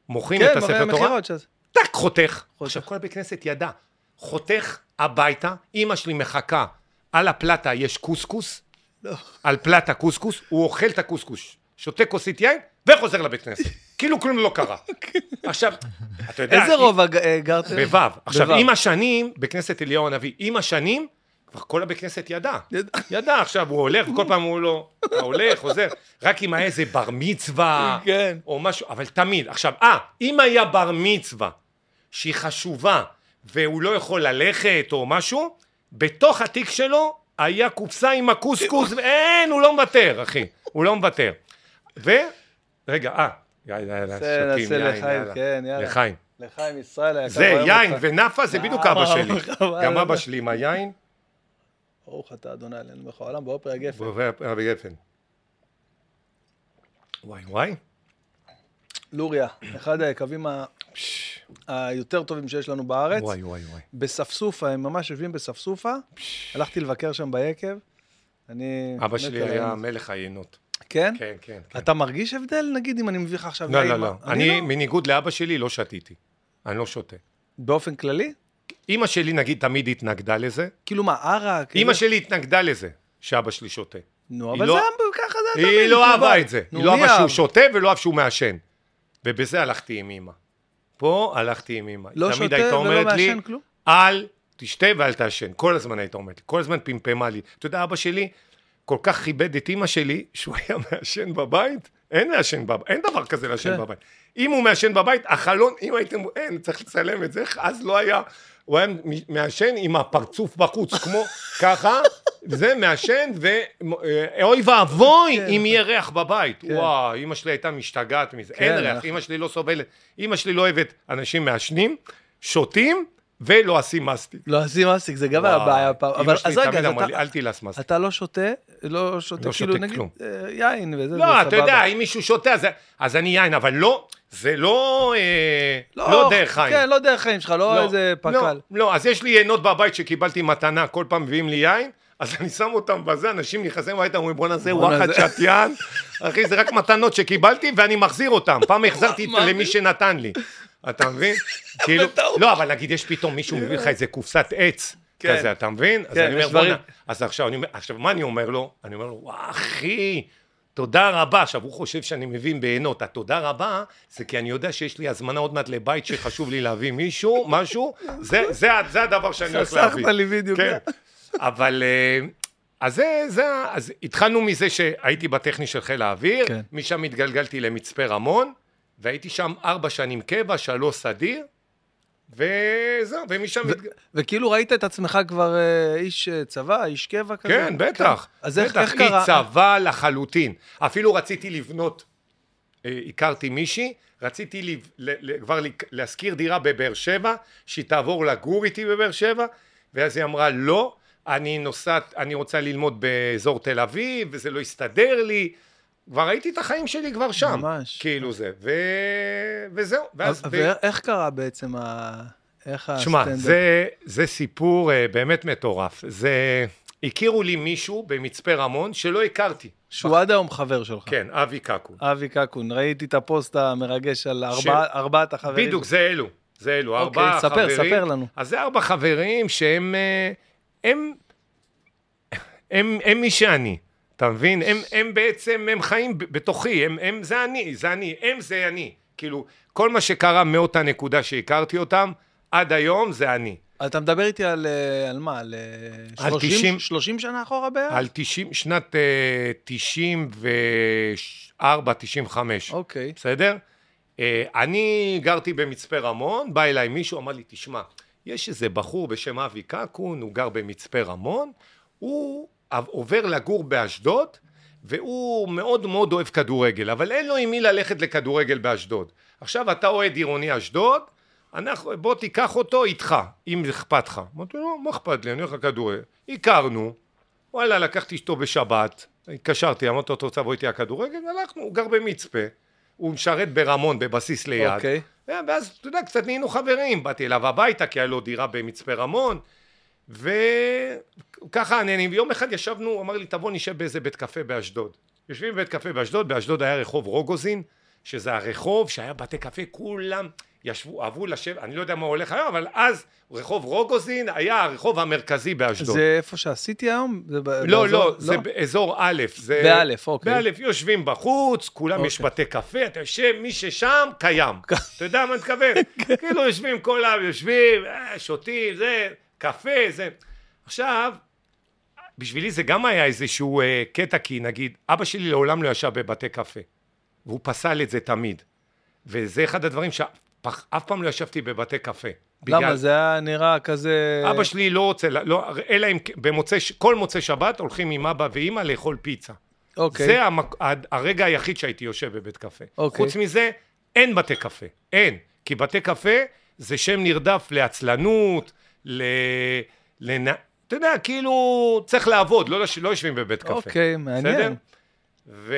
מוכרים את כן, הספר תורה, מכירות שזה. טק, חותך. עכשיו, כל הבית כנסת ידע. חותך הביתה, אימא שלי מחכה, על הפלטה יש קוסקוס, לא. על פלטה קוסקוס, הוא אוכל את הקוסקוס, שותה כוסית יין, וחוזר לבית כנסת. [laughs] כאילו כלום לא קרה. עכשיו, אתה יודע... איזה רובע אה, גרתם? בו'. עכשיו. עם השנים, בכנסת אליהו הנביא, עם השנים, כל הבית כנסת ידע. ידע. עכשיו הוא הולך, וכל פעם הוא לא... הולך, חוזר. רק אם היה איזה בר מצווה, כן. או משהו, אבל תמיד. עכשיו, אה, אם היה בר מצווה, שהיא חשובה, והוא לא יכול ללכת או משהו, בתוך התיק שלו היה קופסה עם הקוסקוס, ואין, הוא לא מוותר, אחי. הוא לא מוותר. ו... רגע, אה, יאללה, יאללה, שותים יאללה. כן, יאללה. לחיים. לחיים ישראל היקר. זה יין. ונאפה זה בדיוק אבא שלי. גם אבא שלי עם היין, ברוך אתה אדוני עלינו בכל העולם, באופר הגפן. רבי גפן. וואי וואי. לוריה, אחד היקבים ה- היותר טובים שיש לנו בארץ. וואי וואי וואי. בספסופה, הם ממש יושבים בספסופה. הלכתי לבקר שם ביקב. אני... אבא שלי. היה מלך היינות. כן? כן, כן. כן. אתה מרגיש הבדל, נגיד, אם אני מביא לך עכשיו... לא, לא, לא. אני אני, לא. בניגוד לאבא שלי, לא שתיתי. אני לא שותה. באופן כללי? אימא שלי, נגיד, תמיד התנגדה לזה. כאילו מה, ערק? אימא איזה- שלי התנגדה לזה, שאבא שלי שותה. נו, אבל לא- זה היה ככה, זה היה היא לא. אהבה את זה. היא לא אהבה שהוא? שותה ולא אהב שהוא מעשן. ובזה הלכתי עם אימא. פה הלכתי עם אימא. לא תמיד שותה ולא מעשן כלום? אל תשתה ואל תעשן. כל הזמן הייתה אומרת לי, כל הזמן פמפמה לי. אתה יודע, אבא שלי כל כך כיבד את אימא שלי, שהוא היה [laughs] מעשן בבית, אין מעשן בבית, אין דבר כזה לעשן כן. בבית. אם הוא מעשן בבית, החלון, אם הייתם, אין, צריך לצלם את זה, אז לא היה, הוא היה מעשן עם הפרצוף בחוץ, כמו [laughs] ככה, זה מעשן, ואוי ואבוי כן. אם יהיה ריח בבית. כן. וואו, אימא שלי הייתה משתגעת מזה, אין כן, ריח, אנחנו- אימא שלי לא סובלת, אימא שלי לא אוהבת אנשים מעשנים, שותים ולועסים מסטיק. לא, עושים מסטיק, זה גם היה בעיה פעם. אבל אז רגע, אז אתה- אל תילס מסטיק. אתה לא שותה, לא שותה, לא כאילו, שותה נגיד, כלום. אה, יין וזה, זה לא, אתה סבבה. יודע, אם מישהו שותה, אז- אז אני יין, אבל לא, זה לא, אה, לא דרך חיים. כן, לא דרך חיים שלך, לא איזה פק"ל. לא, לא, אז יש לי יינות בבית שקיבלתי מתנה, כל פעם מביאים לי יין, אז אני שם אותם בזה, אנשים נכנסים הביתה, אומרים בואנה זה וואחד שתיין, אחי זה רק מתנות שקיבלתי ואני מחזיר אותם, פעם [laughs] החזרתי? למי שנתן לי, אתה מבין? [laughs] כאילו, לא, אבל נגיד יש פתאום מישהו [laughs] מביא לך איזה קופסת עץ, כן. כזה, אתה מבין? אז כן, אני אומר. בואנה, אז עכשיו אני עכשיו מה אני אומר לו? אני אומר לו, וואו אחי, תודה רבה. עכשיו, הוא חושב שאני מבין בעינות. התודה רבה, זה כי אני יודע שיש לי הזמנה עוד מעט לבית שחשוב לי להביא מישהו, משהו, זה, זה, זה הדבר שאני הולך להביא. חסכת לי בדיוק. כן. אבל... אה, אז זה, זה, אז התחלנו מזה שהייתי בטכני של חיל האוויר, כן. משם התגלגלתי למצפה רמון, והייתי שם ארבע שנים קבע, שלוש סדיר, וזהו, ומשם... ו- וכאילו ראית את עצמך כבר אה, איש אה, צבא, איש קבע כזה? כן, בטח. אז איך בטח, איך קרה? היא צבא לחלוטין. אפילו רציתי לבנות, אה, הכרתי מישהי, רציתי לב- ל- ל- כבר להשכיר דירה בבאר שבע, שהיא תעבור לגור איתי בבאר שבע, ואז היא אמרה, לא, אני נוסעת, אני רוצה ללמוד באזור תל אביב, וזה לא יסתדר לי. כבר ראיתי את החיים שלי כבר שם. ממש. כאילו זה, ו... וזהו. ואז... ו- ואיך קרה בעצם ה... איך שמע, הסטנדאפ? זה, זה סיפור uh, באמת מטורף. זה... הכירו לי מישהו במצפה רמון שלא הכרתי. שהוא עד היום חבר שלך. כן, אבי קקון. אבי קקון, ראיתי את הפוסט המרגש על ש- ארבע- ארבעת החברים. בדיוק, זה אלו. זה אלו, אוקיי, ארבעה ספר, חברים. ספר לנו. אז זה ארבע חברים שהם... אה, הם... הם, הם מי שאני. אתה מבין? הם, הם בעצם, הם חיים בתוכי, הם, הם, זה אני, זה אני, הם זה אני. כאילו, כל מה שקרה מאותה נקודה שהכרתי אותם, עד היום זה אני. אתה מדבר איתי על, אה, על מה? על אה, על 30, 90 30 שנה אחורה בערך? על 90, שנת אה, 94, 95. אוקיי. בסדר? אה, אני גרתי במצפה רמון, בא אליי מישהו, אמר לי, תשמע, יש איזה בחור בשם אבי קקון, הוא גר במצפה רמון, הוא עובר לגור באשדוד, והוא מאוד מאוד אוהב כדורגל, אבל אין לו עם מי ללכת לכדורגל באשדוד. עכשיו אתה אוהד עירוני אשדוד, אנחנו, בוא תיקח אותו איתך, אם אכפת לך. אמרתי לו, מה אכפת לי, אני הולך לכדורגל. הכרנו, וואלה, לקחתי איתו בשבת, התקשרתי, אמרתי לו, אתה רוצה לבוא איתי לכדורגל? והלכנו, הוא גר במצפה, הוא משרת ברמון, בבסיס ליד. אוקיי. ואז, אתה יודע, קצת נהיינו חברים, באתי אליו הביתה, כי היה לו דירה במצפה רמון, וככה אני, ויום אחד ישבנו, הוא אמר לי, תבוא נשב באיזה בית קפה באשדוד. יושבים בבית קפה באשדוד, באשדוד היה רחוב רוגוזין, שזה הרחוב שהיה בתי קפה, כולם ישבו, אהבו לשבת, אני לא יודע מה הולך היום, אבל אז רחוב רוגוזין היה הרחוב המרכזי באשדוד. זה איפה שעשיתי היום? זה ב- לא, באזור- לא, זה באזור א', זה... באלף, אוקיי. באלף, יושבים בחוץ, כולם יש אוקיי. בתי קפה, אתה יושב, מי ששם, קיים. [laughs] אתה יודע מה אני מתכוון? כן. כאילו יושבים כל היום, יושבים, אה, שותים, זה, קפה, זה. עכשיו, בשבילי זה גם היה איזשהו אה, קטע, כי נגיד, אבא שלי לעולם לא ישב בבתי קפה, והוא פסל את זה תמיד. וזה אחד הדברים שאף פעם לא ישבתי בבתי קפה. למה? בגלל- זה היה נראה כזה... אבא שלי לא רוצה, לא, אלא אם במוצאי, ש- כל מוצאי שבת הולכים עם אבא ואימא לאכול פיצה. אוקיי. זה המק... הרגע היחיד שהייתי יושב בבית קפה. אוקיי. חוץ מזה, אין בתי קפה. אין. כי בתי קפה זה שם נרדף לעצלנות, ל... לנ... אתה יודע, כאילו, צריך לעבוד, לא. לא יושבים בבית קפה. אוקיי, מעניין. בסדר? ו...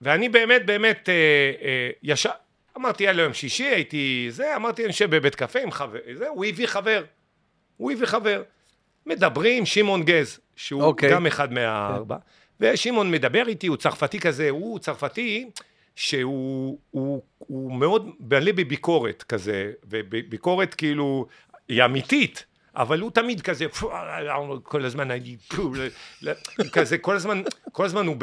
ואני באמת, באמת, אה, אה, ישר... אמרתי, היה לו יום שישי, הייתי זה, אמרתי, אני יושב בבית קפה עם חבר, זה, הוא הביא חבר. הוא הביא חבר. מדברים, שמעון גז, שהוא אוקיי. גם אחד מהארבע, ושמעון מדבר איתי, הוא צרפתי כזה, הוא צרפתי שהוא הוא, הוא מאוד מלא בביקורת כזה, וביקורת כאילו, היא אמיתית. אבל הוא תמיד כזה, כל הזמן אני, כזה, כל הזמן, כל הזמן הוא,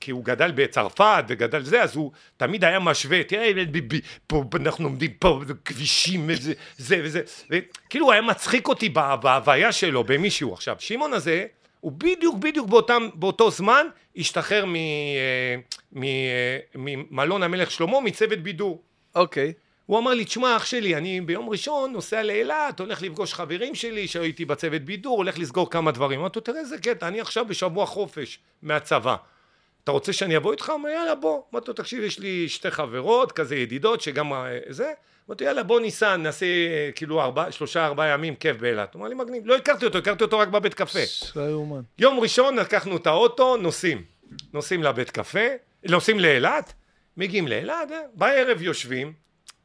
כי הוא גדל בצרפת וגדל זה, אז הוא תמיד היה משווה, תראה, פה אנחנו עומדים פה, כבישים, זה, זה וזה, וכאילו הוא היה מצחיק אותי בהוויה שלו, במישהו. עכשיו, שמעון הזה, הוא בדיוק בדיוק באותם, באותו זמן השתחרר ממלון המלך שלמה מצוות בידור. אוקיי. Okay. הוא אמר לי, תשמע אח שלי, אני ביום ראשון נוסע לאילת, הולך לפגוש חברים שלי שהיו איתי בצוות בידור, הולך לסגור כמה דברים. אמרתי לו, תראה איזה קטע, אני עכשיו בשבוע חופש מהצבא. אתה רוצה שאני אבוא איתך? אמר, יאללה, בוא. אמרתי לו, תקשיב, יש לי שתי חברות, כזה ידידות, שגם אה, זה. אמרתי, יאללה, בוא ניסע, נעשה אה, כאילו ארבע, שלושה, ארבעה ימים כיף באילת. הוא אמר לי, מגניב. לא הכרתי אותו, הכרתי אותו רק בבית קפה. יום ראשון לקחנו את האוטו, נוסעים. נוסעים לבית קפה, נוסעים לאילת, מגיעים לאילת, אה, בערב יושבים,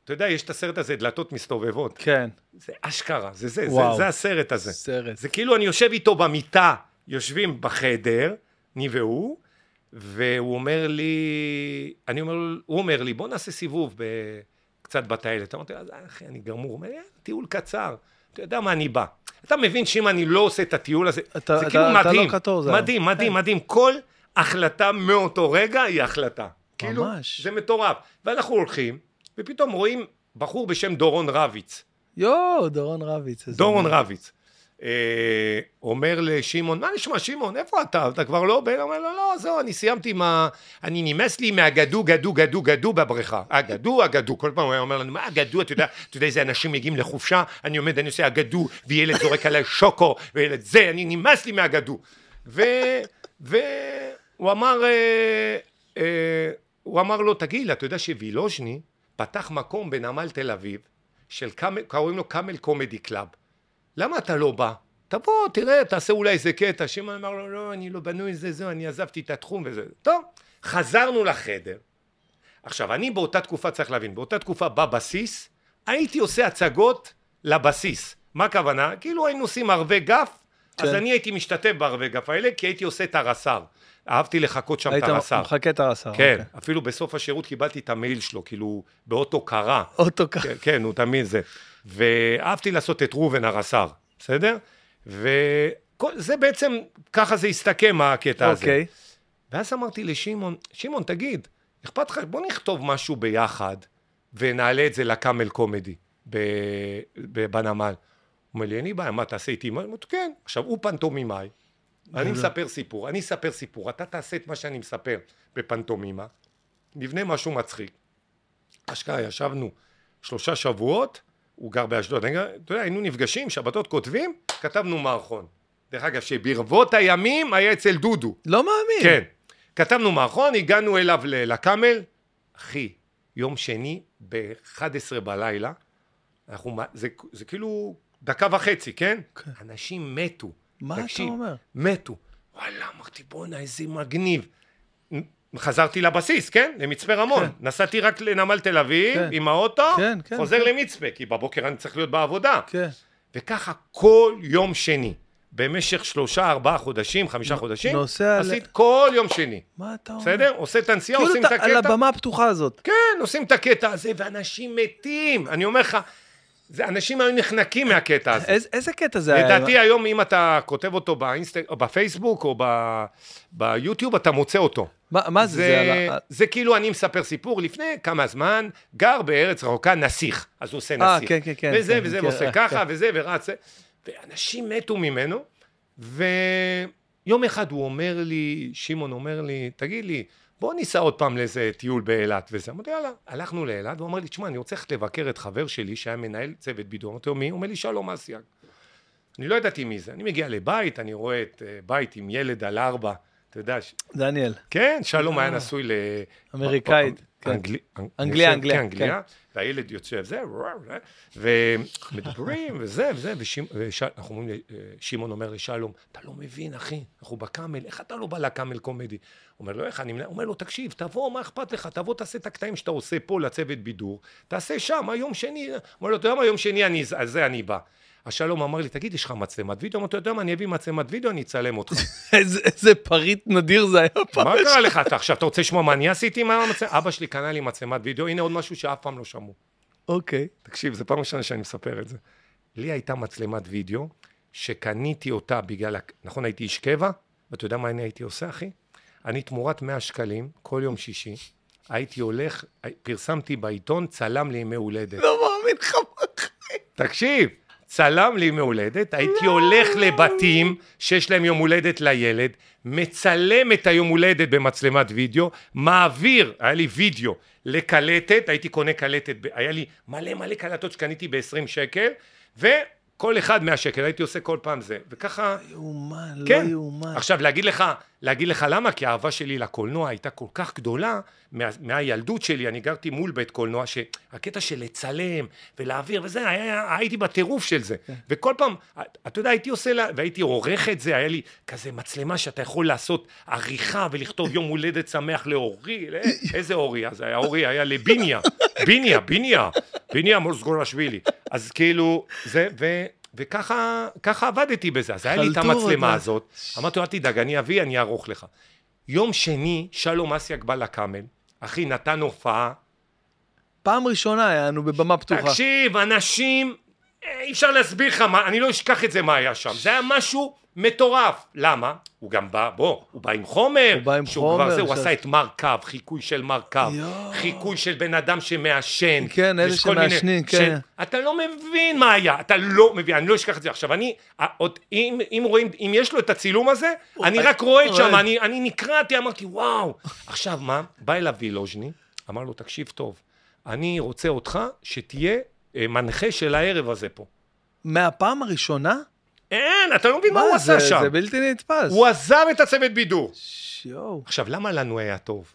אתה יודע, יש את הסרט הזה, דלתות מסתובבות. כן. זה אשכרה, זה זה, זה, זה הסרט הזה. סרט. זה כאילו אני יושב איתו במיטה, יושבים בחדר, אני והוא, והוא אומר לי, אני אומר, הוא אומר לי, בוא נעשה סיבוב ב, קצת בטיילת. אמרתי לו, אחי, אני גמור. הוא אומר, לי, טיול קצר, אתה יודע מה אני בא. אתה מבין שאם אני לא עושה את הטיול הזה, אתה, זה אתה, כאילו אתה מדהים, לא קטור, זה... מדהים, מדהים, כן. מדהים. כל החלטה מאותו רגע היא החלטה. כאילו, ממש. זה מטורף. ואנחנו הולכים, ופתאום רואים בחור בשם דורון רביץ. יואו, דורון רביץ. דורון. רביץ. אה, אומר לשמעון, מה נשמע שמעון, איפה אתה? אתה כבר לא בן? אומר לו, לא, זהו, אני סיימתי עם ה... אני נמאס לי מהגדו, גדו, גדו, גדו בבריכה. הגדו, הגדו. כל פעם הוא היה אומר לנו, מה הגדו? אתה יודע, אתה יודע איזה אנשים מגיעים לחופשה, אני עומד, אני עושה הגדו, וילד זורק עליי שוקו, וילד זה, אני נמאס לי מהגדו. ו... והוא אמר, אה, אה, הוא אמר לו, תגיד, אתה יודע שווילוז'ני פתח מקום בנמל תל אביב, של קאמל, קוראים לו קאמל קומדי קלאב. למה אתה לא בא? תבוא, תראה, תעשה אולי איזה קטע. שמעון אמר לו, לא, אני לא בנוי לזה, זהו, אני עזבתי את התחום וזה. טוב, חזרנו לחדר. עכשיו, אני באותה תקופה, צריך להבין, באותה תקופה בבסיס, הייתי עושה הצגות לבסיס. מה הכוונה? כאילו היינו עושים ערבי גף, אז כן. אני הייתי משתתף בערבי גף האלה, כי הייתי עושה את הרס"ר. אהבתי לחכות שם את היית הרס"ר. מחכה את הרס"ר. כן, אוקיי. אפילו בסוף השירות קיבלתי את המייל שלו, כאילו, באוטו קרה. אוטו ככה. כן, כן, הוא תמיד זה. ואהבתי לעשות את ראובן הרס"ר, בסדר? וזה בעצם, ככה זה הסתכם הקטע הזה. אוקיי. ואז אמרתי לשמעון, שמעון, תגיד, אכפת לך, בוא נכתוב משהו ביחד, ונעלה את זה לקאמל קומדי בנמל. הוא אומר לי, אין לי בעיה, מה תעשה איתי? אמרתי, כן. עכשיו, הוא פנטומימאי, אני מספר סיפור, אני אספר סיפור, אתה תעשה את מה שאני מספר בפנטומימה, נבנה משהו מצחיק. אשכרה, ישבנו שלושה שבועות, הוא גר באשדוד, אתה יודע, היינו נפגשים, שבתות כותבים, כתבנו מערכון. דרך אגב, שברבות הימים היה אצל דודו. לא מאמין. כן. כתבנו מערכון, הגענו אליו לקאמל, אחי, יום שני ב-11 בלילה, אנחנו, זה, זה כאילו דקה וחצי, כן? כן. אנשים מתו. מה אתה תקשיב, אומר? מתו. וואלה, אמרתי, בואנה, איזה מגניב. חזרתי לבסיס, כן? למצפה רמון. כן. נסעתי רק לנמל תל אביב כן. עם האוטו, כן, כן, חוזר כן. למצפה, כי בבוקר אני צריך להיות בעבודה. כן. וככה כל יום שני, במשך שלושה, ארבעה חודשים, חמישה חודשים, נוסע עשית כל יום שני. מה אתה אומר? בסדר? עושה את הנסיעה, כאילו עושים את אתה על הקטע. הבמה הפתוחה הזאת. כן, עושים את הקטע הזה, ואנשים מתים. אני אומר לך, זה, אנשים היו נחנקים מהקטע הזה. איזה- איזה קטע זה היה? לדעתי היום, אם אתה כותב אותו באינסט... או בפייסבוק או ב... ביוטיוב, אתה מוצא אותו. מה מה זה? זה על זה, ה- זה כאילו אני מספר סיפור, לפני כמה זמן, גר בארץ רחוקה נסיך, אז הוא עושה אה, נסיך. כן, כן, כן, וזה כן, וזה, כן, ועושה אה, ככה כן. וזה, ורץ, ואנשים מתו ממנו, ויום אחד הוא אומר לי, שמעון אומר לי, תגיד לי, בוא ניסע עוד פעם לאיזה טיול באילת וזה. אמרתי, יאללה, הלכנו לאילת, והוא אמר לי, תשמע, אני רוצה ללכת לבקר את חבר שלי שהיה מנהל צוות בידור. אמרתי לו, מי? הוא אומר לי, שלום אסיאג. אני לא ידעתי מי זה. אני מגיע לבית, אני רואה את אה, בית עם ילד על ארבע, אתה יודע, ש- דניאל. כן, שלום היה אה. נשוי ל... אמריקאית, כן. אנגלי- אנג- אנגליה, כן, אנגליה, אנגליה, והילד יוצא וזה, ומדברים [laughs] וזה וזה, ואנחנו אומרים, שמעון אומר לשלום, אתה לא מבין אחי, אנחנו בקאמל, איך אתה לא בא לקאמל קומדי? אומר לו, איך אני, מנהל?" אומר לו, תקשיב, תבוא, מה אכפת לך, תבוא תעשה את הקטעים שאתה עושה פה לצוות בידור, תעשה שם, היום שני, אומר לו, אתה יודע מה, יום שני אני, על זה אני בא. אז שלום אמר לי, תגיד, יש לך מצלמת וידאו? אמרתי אתה יודע מה, אני אביא מצלמת וידאו, אני אצלם אותך. [laughs] איזה- פריט נדיר זה היה פעם. מה קרה לך? אתה עכשיו, אתה רוצה לשמוע מה אני עשיתי עם המצלמת? אבא שלי קנה לי מצלמת וידאו, הנה עוד משהו שאף פעם לא שמעו. אוקיי. תקשיב, זו פעם ראשונה שאני מספר את זה. לי הייתה מצלמת וידאו, שקניתי אותה בגלל, נכון, הייתי איש קבע, ואתה יודע מה אני הייתי עושה, אחי? אני תמורת 100 שקלים, כל יום שישי, הייתי הולך, פרסמתי בעיתון צלם לימי הולדת. לא מאמין לך. תקשיב, צלם לימי הולדת, הייתי הולך לבתים שיש להם יום הולדת לילד, מצלם את היום הולדת במצלמת וידאו, מעביר, היה לי וידאו, לקלטת, הייתי קונה קלטת, היה לי מלא מלא קלטות שקניתי ב-20 שקל, וכל אחד 100 שקל, הייתי עושה כל פעם זה, וככה... יאומן, לא כן. יאומן. עכשיו, להגיד לך, להגיד לך למה? כי האהבה שלי לקולנוע הייתה כל כך גדולה, מה, מהילדות שלי, אני גרתי מול בית קולנוע, שהקטע של לצלם ולהעביר וזה, היה, הייתי בטירוף של זה. וכל פעם, אתה יודע, הייתי עושה, לה, והייתי עורך את זה, היה לי כזה מצלמה שאתה יכול לעשות עריכה ולכתוב יום הולדת שמח לאורי, לא, איזה אורי? אז היה אורי, היה לביניה, ביניה, ביניה, ביניה מוסגורשווילי. אז כאילו, זה, ו... וככה ככה עבדתי בזה, אז היה לי את המצלמה. הזאת, אמרתי לו, אל תדאג, אני אביא, אני אערוך לך. יום שני, שלום אסיאק בא לקאמל, אחי, נתן הופעה, פעם ראשונה היה לנו בבמה פתוחה. תקשיב, אנשים, אי אפשר להסביר לך, מה, אני לא אשכח את זה מה היה שם, זה היה משהו מטורף. למה? הוא גם בא, בוא, הוא בא עם חומר, הוא בא עם שהוא חומר, כבר זה, הוא ש- עשה את מרכב, חיקוי של יואו. חיקוי של בן אדם שמעשן. כן, אלה מיני- שמעשנים, ש- כן. אתה לא מבין מה היה, אתה לא מבין, אני לא אשכח את זה. עכשיו, אני, אה, עוד, אם, אם רואים, אם יש לו את הצילום הזה, אני רק רואה את. שם, אני, אני נקרעתי, אמרתי, וואו. עכשיו, מה? בא אליו וילוז'ני, אמר לו, תקשיב טוב, אני רוצה אותך שתהיה אה, מנחה של הערב הזה פה. מהפעם הראשונה? אין, אתה לא מבין מה, הוא זה- עשה שם. זה בלתי נתפס. הוא עזב את הצוות בידור. יואו. עכשיו, למה לנו היה טוב?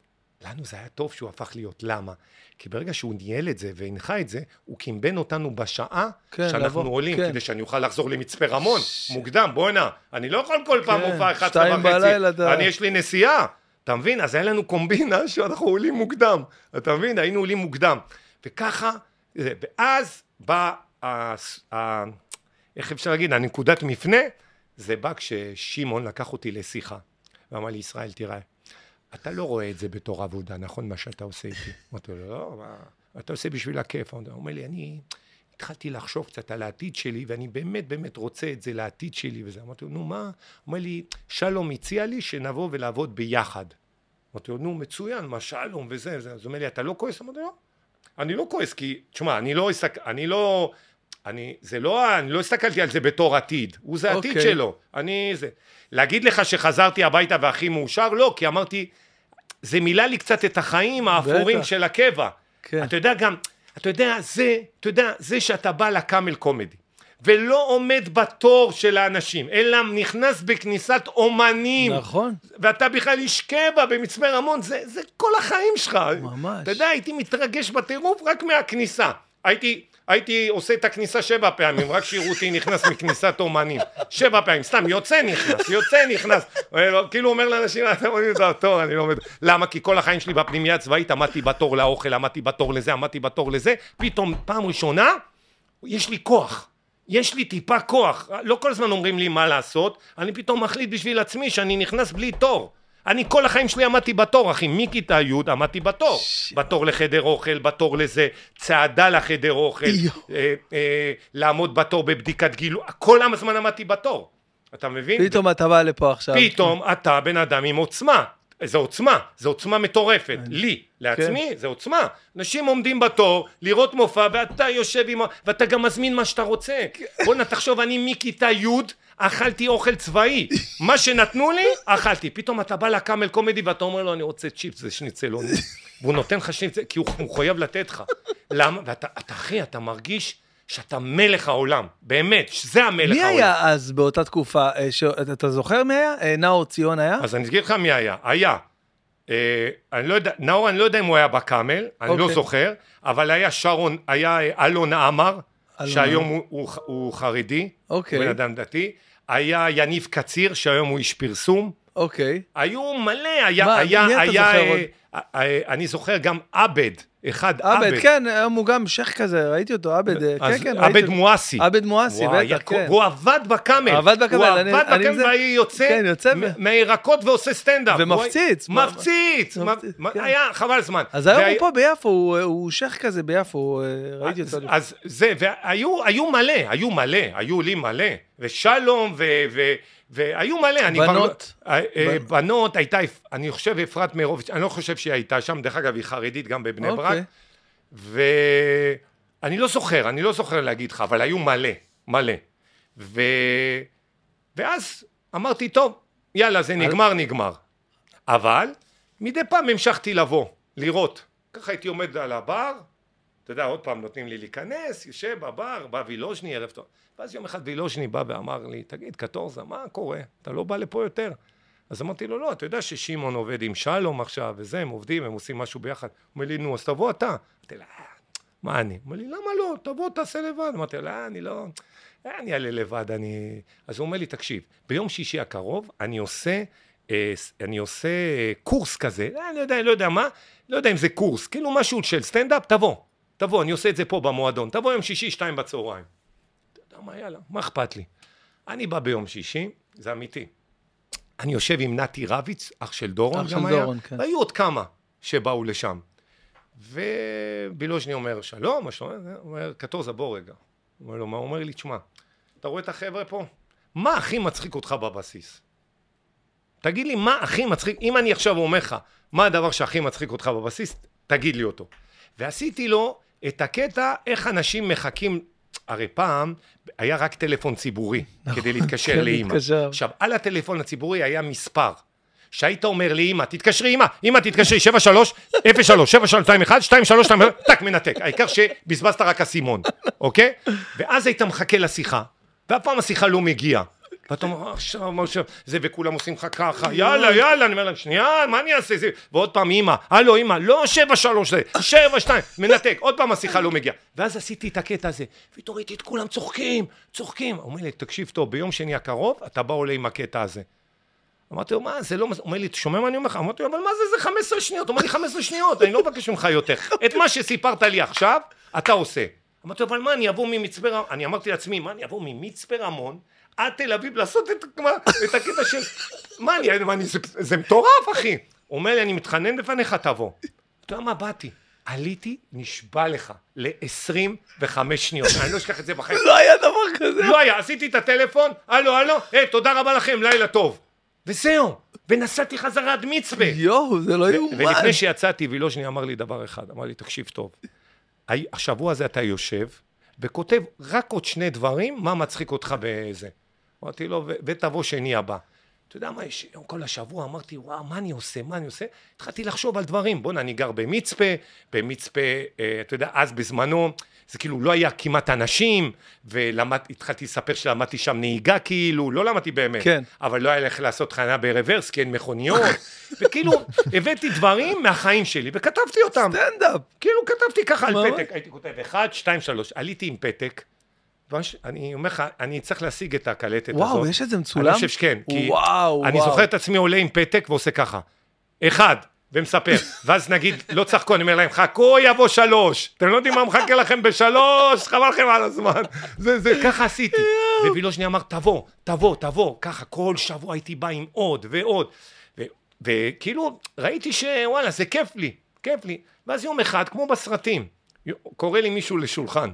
לנו זה היה טוב שהוא הפך להיות. למה? כי ברגע שהוא ניהל את זה והנחה את זה, הוא קימבן אותנו בשעה כן, שאנחנו לבוא, עולים, כן. כדי שאני אוכל לחזור למצפה רמון, מוקדם, בוא'נה, אני לא יכול כל פעם כן, הופעה 11 שתיים וחצי, אני יש לי נסיעה, אתה מבין? אז היה לנו קומבינה שאנחנו עולים מוקדם, אתה מבין? היינו עולים מוקדם. וככה, ואז בא, איך אפשר להגיד, הנקודת מפנה, זה בא כששמעון לקח אותי לשיחה, ואמר לי, ישראל, תראה, אתה לא רואה את זה בתור עבודה, נכון, מה שאתה עושה איתי? אמרתי לו, לא, מה, אתה עושה בשביל הכיף. הוא אומר לי, אני התחלתי לחשוב קצת על העתיד שלי, ואני באמת באמת רוצה את זה לעתיד שלי וזה. אמרתי לו, נו, מה? הוא אומר לי, שלום הציע לי שנבוא ולעבוד ביחד. אמרתי לו, נו, מצוין, מה שלום וזה וזה. אז הוא אומר לי, אתה לא כועס? אמרתי לו, לא. אני לא כועס, כי, תשמע, אני לא. אני לא, אני, זה לא, אני לא הסתכלתי על זה בתור עתיד, הוא זה העתיד אוקיי. שלו, אני זה. להגיד לך שחזרתי הביתה והכי מאושר? לא, כי אמרתי, זה מילא לי קצת את החיים האפורים. של הקבע. כן. אתה יודע גם, אתה יודע, זה, אתה יודע, זה שאתה בא לקאמל קומדי, ולא עומד בתור של האנשים, אלא נכנס בכניסת אומנים. נכון. ואתה בכלל איש קבע במצפה רמון, זה, זה כל החיים שלך. ממש. אתה יודע, הייתי מתרגש בטירוף רק מהכניסה. הייתי, הייתי עושה את הכניסה שבע פעמים, רק שיראו אותי נכנס מכניסת אומנים. שבע פעמים, סתם, יוצא נכנס, יוצא נכנס. כאילו אומר לאנשים, אתם עומדים בתור, אני לא עומד. למה? כי כל החיים שלי בפנימייה הצבאית עמדתי בתור לאוכל, עמדתי בתור לזה, עמדתי בתור לזה. פתאום, פעם ראשונה, יש לי כוח. יש לי טיפה כוח. לא כל הזמן אומרים לי מה לעשות, אני פתאום מחליט בשביל עצמי שאני נכנס בלי תור. אני כל החיים שלי עמדתי בתור, אחי, מכיתה י' עמדתי בתור. בתור לחדר אוכל, בתור לזה, צעדה לחדר אוכל. אה, אה, לעמוד בתור בבדיקת גילו, כל הזמן עמדתי בתור. אתה מבין? פתאום אתה בא לפה עכשיו. פתאום אתה בן אדם עם עוצמה. זה עוצמה, זה עוצמה מטורפת. לי, לעצמי, זה עוצמה. אנשים עומדים בתור, לראות מופע, ואתה יושב עם... ואתה גם מזמין מה שאתה רוצה. בואנה, תחשוב, אני מכיתה י' אכלתי אוכל צבאי. מה שנתנו לי, אכלתי. פתאום אתה בא לקאמל קומדי ואתה אומר לו, אני רוצה צ'יפס ושניצלון. והוא נותן לך שניצל, כי הוא הוא חייב לתת לך. למה? ואתה, אתה, אחי, אתה מרגיש שאתה מלך העולם. באמת, שזה המלך מי העולם. היה אז באותה תקופה? אה, ש- אתה- זוכר מי היה? אה, נאור ציון היה? אז אני אגיד לך מי היה. היה. אה, אני לא יודע, נאור, אני לא יודע אם הוא היה בקאמל, אני לא אוקיי. זוכר, אבל היה שרון, היה אה, אלון עמר, שהיום. הוא, הוא, הוא חרדי, אוקיי. הוא בן אדם דתי. היה יניב קציר, שהיום הוא איש פרסום. אוקיי. היו מלא, היה, מה, היה, מי אתה היה, אה? אה, אני זוכר גם עבד, אחד עבד, עבד. כן, היום הוא גם שייח כזה, ראיתי אותו, עבד, אה, כן, כן, עבד. מואסי. עבד מואסי, בטח, כן. הוא עבד בקאמל. עבד בקאמל, הוא אני- עבד אני בקאמל זה- והיה יוצא כן, יוצא מהירקות ועושה סטנדאפ. ומפציץ, הוא- מפציץ. כן. היה חבל זמן. אז היום הוא פה ביפו, הוא- הוא שייח כזה ביפו, ראיתי אותו. אז זה, והיו היו מלא, היו מלא, היו לי מלא, ושלום, ו, והיו מלא, אני כבר... בנות? לא- אה, אה, בנות, הייתה, אני חושב אפרת מירוביץ', אני לא חושב שהיא הייתה שם, דרך אגב, היא חרדית גם בבני ברק, אוקיי. ואני לא זוכר, אני לא זוכר להגיד לך, אבל היו מלא, מלא. ו... ואז אמרתי, טוב, יאללה, זה נגמר, נגמר. אבל מדי פעם המשכתי לבוא, לראות. ככה הייתי עומד על הבר, אתה יודע, עוד פעם נותנים לי להיכנס, יושב בבר, בא וילוז'ני, ערב טוב. ואז יום אחד וילוז'ני בא ואמר לי, תגיד, קטורזה, מה קורה? אתה לא בא לפה יותר? אז אמרתי לו, לא, אתה יודע ששמעון עובד עם שלום עכשיו, וזה, הם עובדים, הם עושים משהו ביחד. הוא אומר לי, נו, אז תבוא אתה. אמרתי לו, "אה, מה אני? הוא אומר לי, למה לא? תבוא, תעשה לבד. אמרתי לו, לא, אני לא... אה, אני אעלה לבד, אני... אז הוא אומר לי, תקשיב, ביום שישי הקרוב אני עושה, אני עושה קורס כזה, אני לא יודע, לא יודע מה, לא יודע אם זה קורס, כאילו משהו של סטנדאפ, תבוא, תבוא, אני עושה את זה פה במועדון, תבוא יום שישי, שתיים בצהריים. מה, יאללה, מה אכפת לי? אני בא ביום שישי, זה אמיתי. אני יושב עם נתי רביץ, אח של דורון אח גם של היה, דורון, כן. והיו עוד כמה שבאו לשם. ובילוז'ני אומר, שלום, מה שלום? הוא אומר, קטורזה, בוא רגע. הוא אומר לו, מה? הוא אומר לי, תשמע, אתה רואה את החבר'ה פה? מה הכי מצחיק אותך בבסיס? תגיד לי, מה הכי מצחיק? אם אני עכשיו אומר לך, מה הדבר שהכי מצחיק אותך בבסיס? תגיד לי אותו. ועשיתי לו את הקטע, איך אנשים מחכים, הרי פעם היה רק טלפון ציבורי, כדי להתקשר כן, לאימא. עכשיו, על הטלפון הציבורי היה מספר. שהיית אומר לאמא, תתקשרי אמא, אמא תתקשרי 73 03 7321 2321 טק מנתק, העיקר שבזבזת רק אסימון, אוקיי? ואז היית מחכה לשיחה, ואף פעם השיחה לא מגיעה. ואתה אומר, "אה, עכשיו, עכשיו, זה, וכולם עושים לך ככה, יאללה, יאללה, אני אומר להם, שנייה, מה אני אעשה? זה, ועוד פעם, אמא, הלו, אמא, לא שבע שלוש זה, [laughs] שבע שתיים, מנתק, עוד פעם השיחה לא מגיעה. ואז עשיתי את הקטע הזה, פתאום ראיתי את כולם צוחקים, צוחקים. הוא אומר לי, תקשיב טוב, ביום שני הקרוב, אתה בא עולה עם הקטע הזה. אמרתי לו, מה, זה לא... מס-" הוא אומר לי, אתה שומע מה אני אומר לך? אמרתי לו, אבל מה זה, זה 15 שניות? הוא אומר לי, 15 שניות, אני לא מבקש ממך יותר. את מה שסיפרת לי עכשיו, אתה עושה. אמרתי לו, אבל מה, אני אבוא ממצפה רמון? אני אמרתי לעצמי, מה, אני אבוא ממצפה רמון עד תל אביב לעשות את, מה, את הקטע של... מה, אני, מה, אני זה, זה מטורף, אחי. הוא אומר לי, אני מתחנן בפניך, תבוא. אתה יודע מה, באתי. עליתי, נשבע לך, ל-25 שניות. אני לא אשכח את זה בחיים. לא היה דבר כזה. לא היה, עשיתי את הטלפון, הלו, הלו, היי, תודה רבה לכם, לילה טוב. וזהו, ונסעתי חזרה עד מצפה. יואו, זה לא יאומן. ולפני שיצאתי, וילוז'ני אמר לי דבר אחד, אמר לי, תקשיב טוב, השבוע הזה אתה יושב וכותב רק עוד שני דברים, מה מצחיק אותך בזה. אמרתי לו, "ו- ותבוא שני הבא. אתה יודע מה, יש, כל השבוע אמרתי, וואו, מה אני עושה, מה אני עושה? התחלתי לחשוב על דברים. בוא'נה, אני גר במצפה, במצפה, אה, אתה יודע, אז בזמנו, זה כאילו לא היה כמעט אנשים, והתחלתי לספר שלמדתי שם נהיגה כאילו, לא למדתי באמת. כן. אבל לא היה לך לעשות חניה ברוורס, כי אין מכוניות. [laughs] וכאילו, הבאתי דברים מהחיים שלי, וכתבתי אותם. סטנדאפ. כאילו כתבתי ככה על. פתק, הייתי כותב אחד, שתיים, שלוש, עליתי עם פתק, אני אומר לך, אני צריך להשיג את הקלטת הזאת. וואו, יש את זה מצולם? אני חושב שכן, כי וואו, אני וואו. זוכר את עצמי עולה עם פתק ועושה ככה, אחד, ומספר, [laughs] ואז נגיד, לא צחקו, אני אומר להם, חכו יבוא שלוש, אתם לא יודעים מה מחכה לכם בשלוש, חבל לכם על הזמן, זה, זה, ככה עשיתי, ווילוז'ני אמר, תבוא, תבוא, תבוא, ככה, כל שבוע הייתי בא עם עוד ועוד, וכאילו, ראיתי שוואלה, זה כיף לי, כיף לי, ואז יום אחד, כמו בסרטים, קורא לי מישהו לשולחן,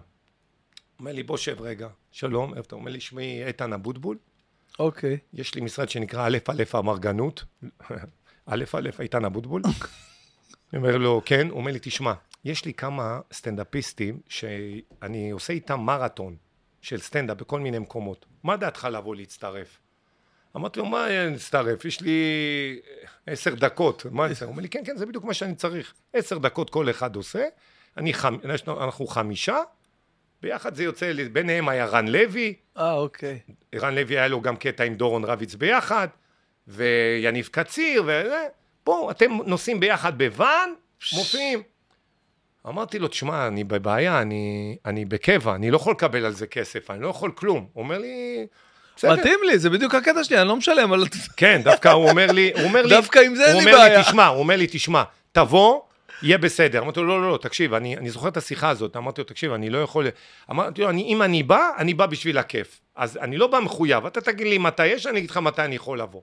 אומר לי, בוא שב רגע, שלום, איפה אתה אומר לי, שמי איתן אבוטבול, אוקיי. יש לי משרד שנקרא א' א' אמרגנות, [laughs] א' א' איתן אבוטבול. [laughs] אני אומר לו, כן, הוא אומר לי, תשמע, יש לי כמה סטנדאפיסטים שאני עושה איתם מרתון של סטנדאפ בכל מיני מקומות. מה דעתך לבוא להצטרף? אמרתי לו, מה להצטרף? יש לי עשר דקות. מה צריך? הוא אומר לי, כן, כן, זה בדיוק מה שאני צריך. עשר דקות כל אחד עושה. אני חמ... אנחנו חמישה, ביחד זה יוצא, ביניהם היה רן לוי, אה, אוקיי. ערן לוי היה לו גם קטע עם דורון רביץ ביחד, ויניב קציר, וזה, בואו, אתם נוסעים ביחד בוואן, מופיעים. אמרתי לו, תשמע, אני בבעיה, אני, אני בקבע, אני לא יכול לקבל על זה כסף, אני לא יכול כלום. הוא אומר לי, בסדר. מתאים לי, זה בדיוק הקטע שלי, אני לא משלם על... כן, דווקא הוא אומר לי, הוא אומר לי, דווקא עם זה אין הוא לי אומר בעיה. לי, תשמע, הוא אומר לי, תשמע, תבוא, יהיה בסדר. אמרתי לו, לא, לא, לא, תקשיב, אני, אני זוכר את השיחה הזאת, אמרתי לו, תקשיב, אני לא יכול... אמרתי לו, אני, אם אני בא, אני בא בשביל הכיף. אז אני לא בא מחויב, אתה תגיד לי מתי יש, אני אגיד לך מתי אני יכול לבוא.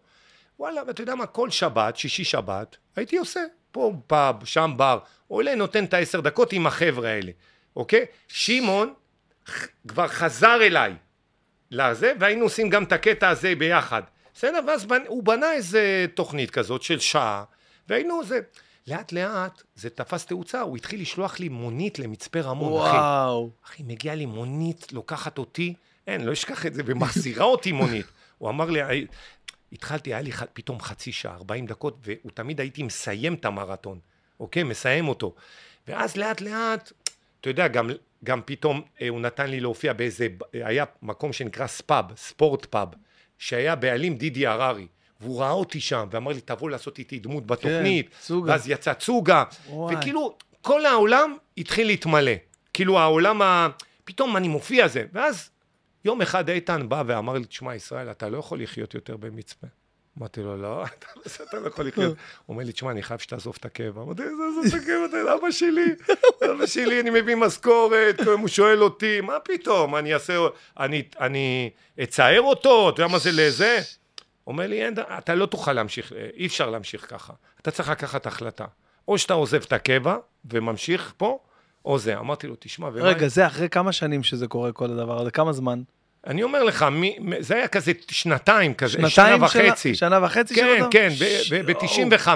וואלה, ואתה יודע מה, כל שבת, שישי שבת, הייתי עושה, פה פאב, שם בר, עולה, נותן את העשר דקות עם החבר'ה האלה, אוקיי? שמעון כבר חזר אליי לזה, והיינו עושים גם את הקטע הזה ביחד. בסדר? ואז. הוא בנה איזה תוכנית כזאת של שעה, והיינו זה... לאט לאט זה תפס תאוצה, הוא התחיל לשלוח לי מונית למצפה רמון, אחי. וואו. אחי, מגיעה לי מונית, לוקחת אותי, אין, לא אשכח את זה, ומחזירה אותי מונית. [laughs] הוא אמר לי, "הי- התחלתי, היה לי ח- פתאום חצי שעה, 40 דקות, והוא תמיד הייתי מסיים את המרתון, אוקיי? מסיים אותו. ואז לאט לאט, אתה יודע, גם, גם פתאום אה, הוא נתן לי להופיע באיזה, היה מקום שנקרא ספאב, ספורט פאב, שהיה בעלים דידי הררי. והוא ראה אותי שם, ואמר לי, תבוא לעשות איתי דמות בתוכנית. צוגה. ואז יצא צוגה. וואי. וכאילו, כל העולם התחיל להתמלא. כאילו, העולם ה... פתאום אני מופיע זה. ואז יום אחד איתן בא ואמר לי, תשמע, ישראל, אתה לא יכול לחיות יותר במצפה. אמרתי לו, לא, [laughs] אתה לא- אתה לא יכול לחיות. הוא אומר לי, תשמע, אני חייב שתעזוב את הקבע. אמרתי, איזה עזוב את הקבע, אתה אבא שלי, [laughs] אבא שלי, אני מביא משכורת, הוא שואל אותי, מה פתאום, אני אעשה, אני, אני אצער אותו, אתה יודע מה זה לזה? אומר לי, אין, אתה לא תוכל להמשיך, אי אפשר להמשיך ככה. אתה צריך לקחת החלטה. או שאתה עוזב את הקבע וממשיך פה, או זה. אמרתי לו, תשמע, ומה... רגע, זה אחרי כמה שנים שזה קורה, כל הדבר הזה? כמה זמן? אני אומר לך, מי, זה היה כזה שנתיים כזה, שנתיים שנה וחצי. שנה וחצי של כן? כן, יואו. ב-95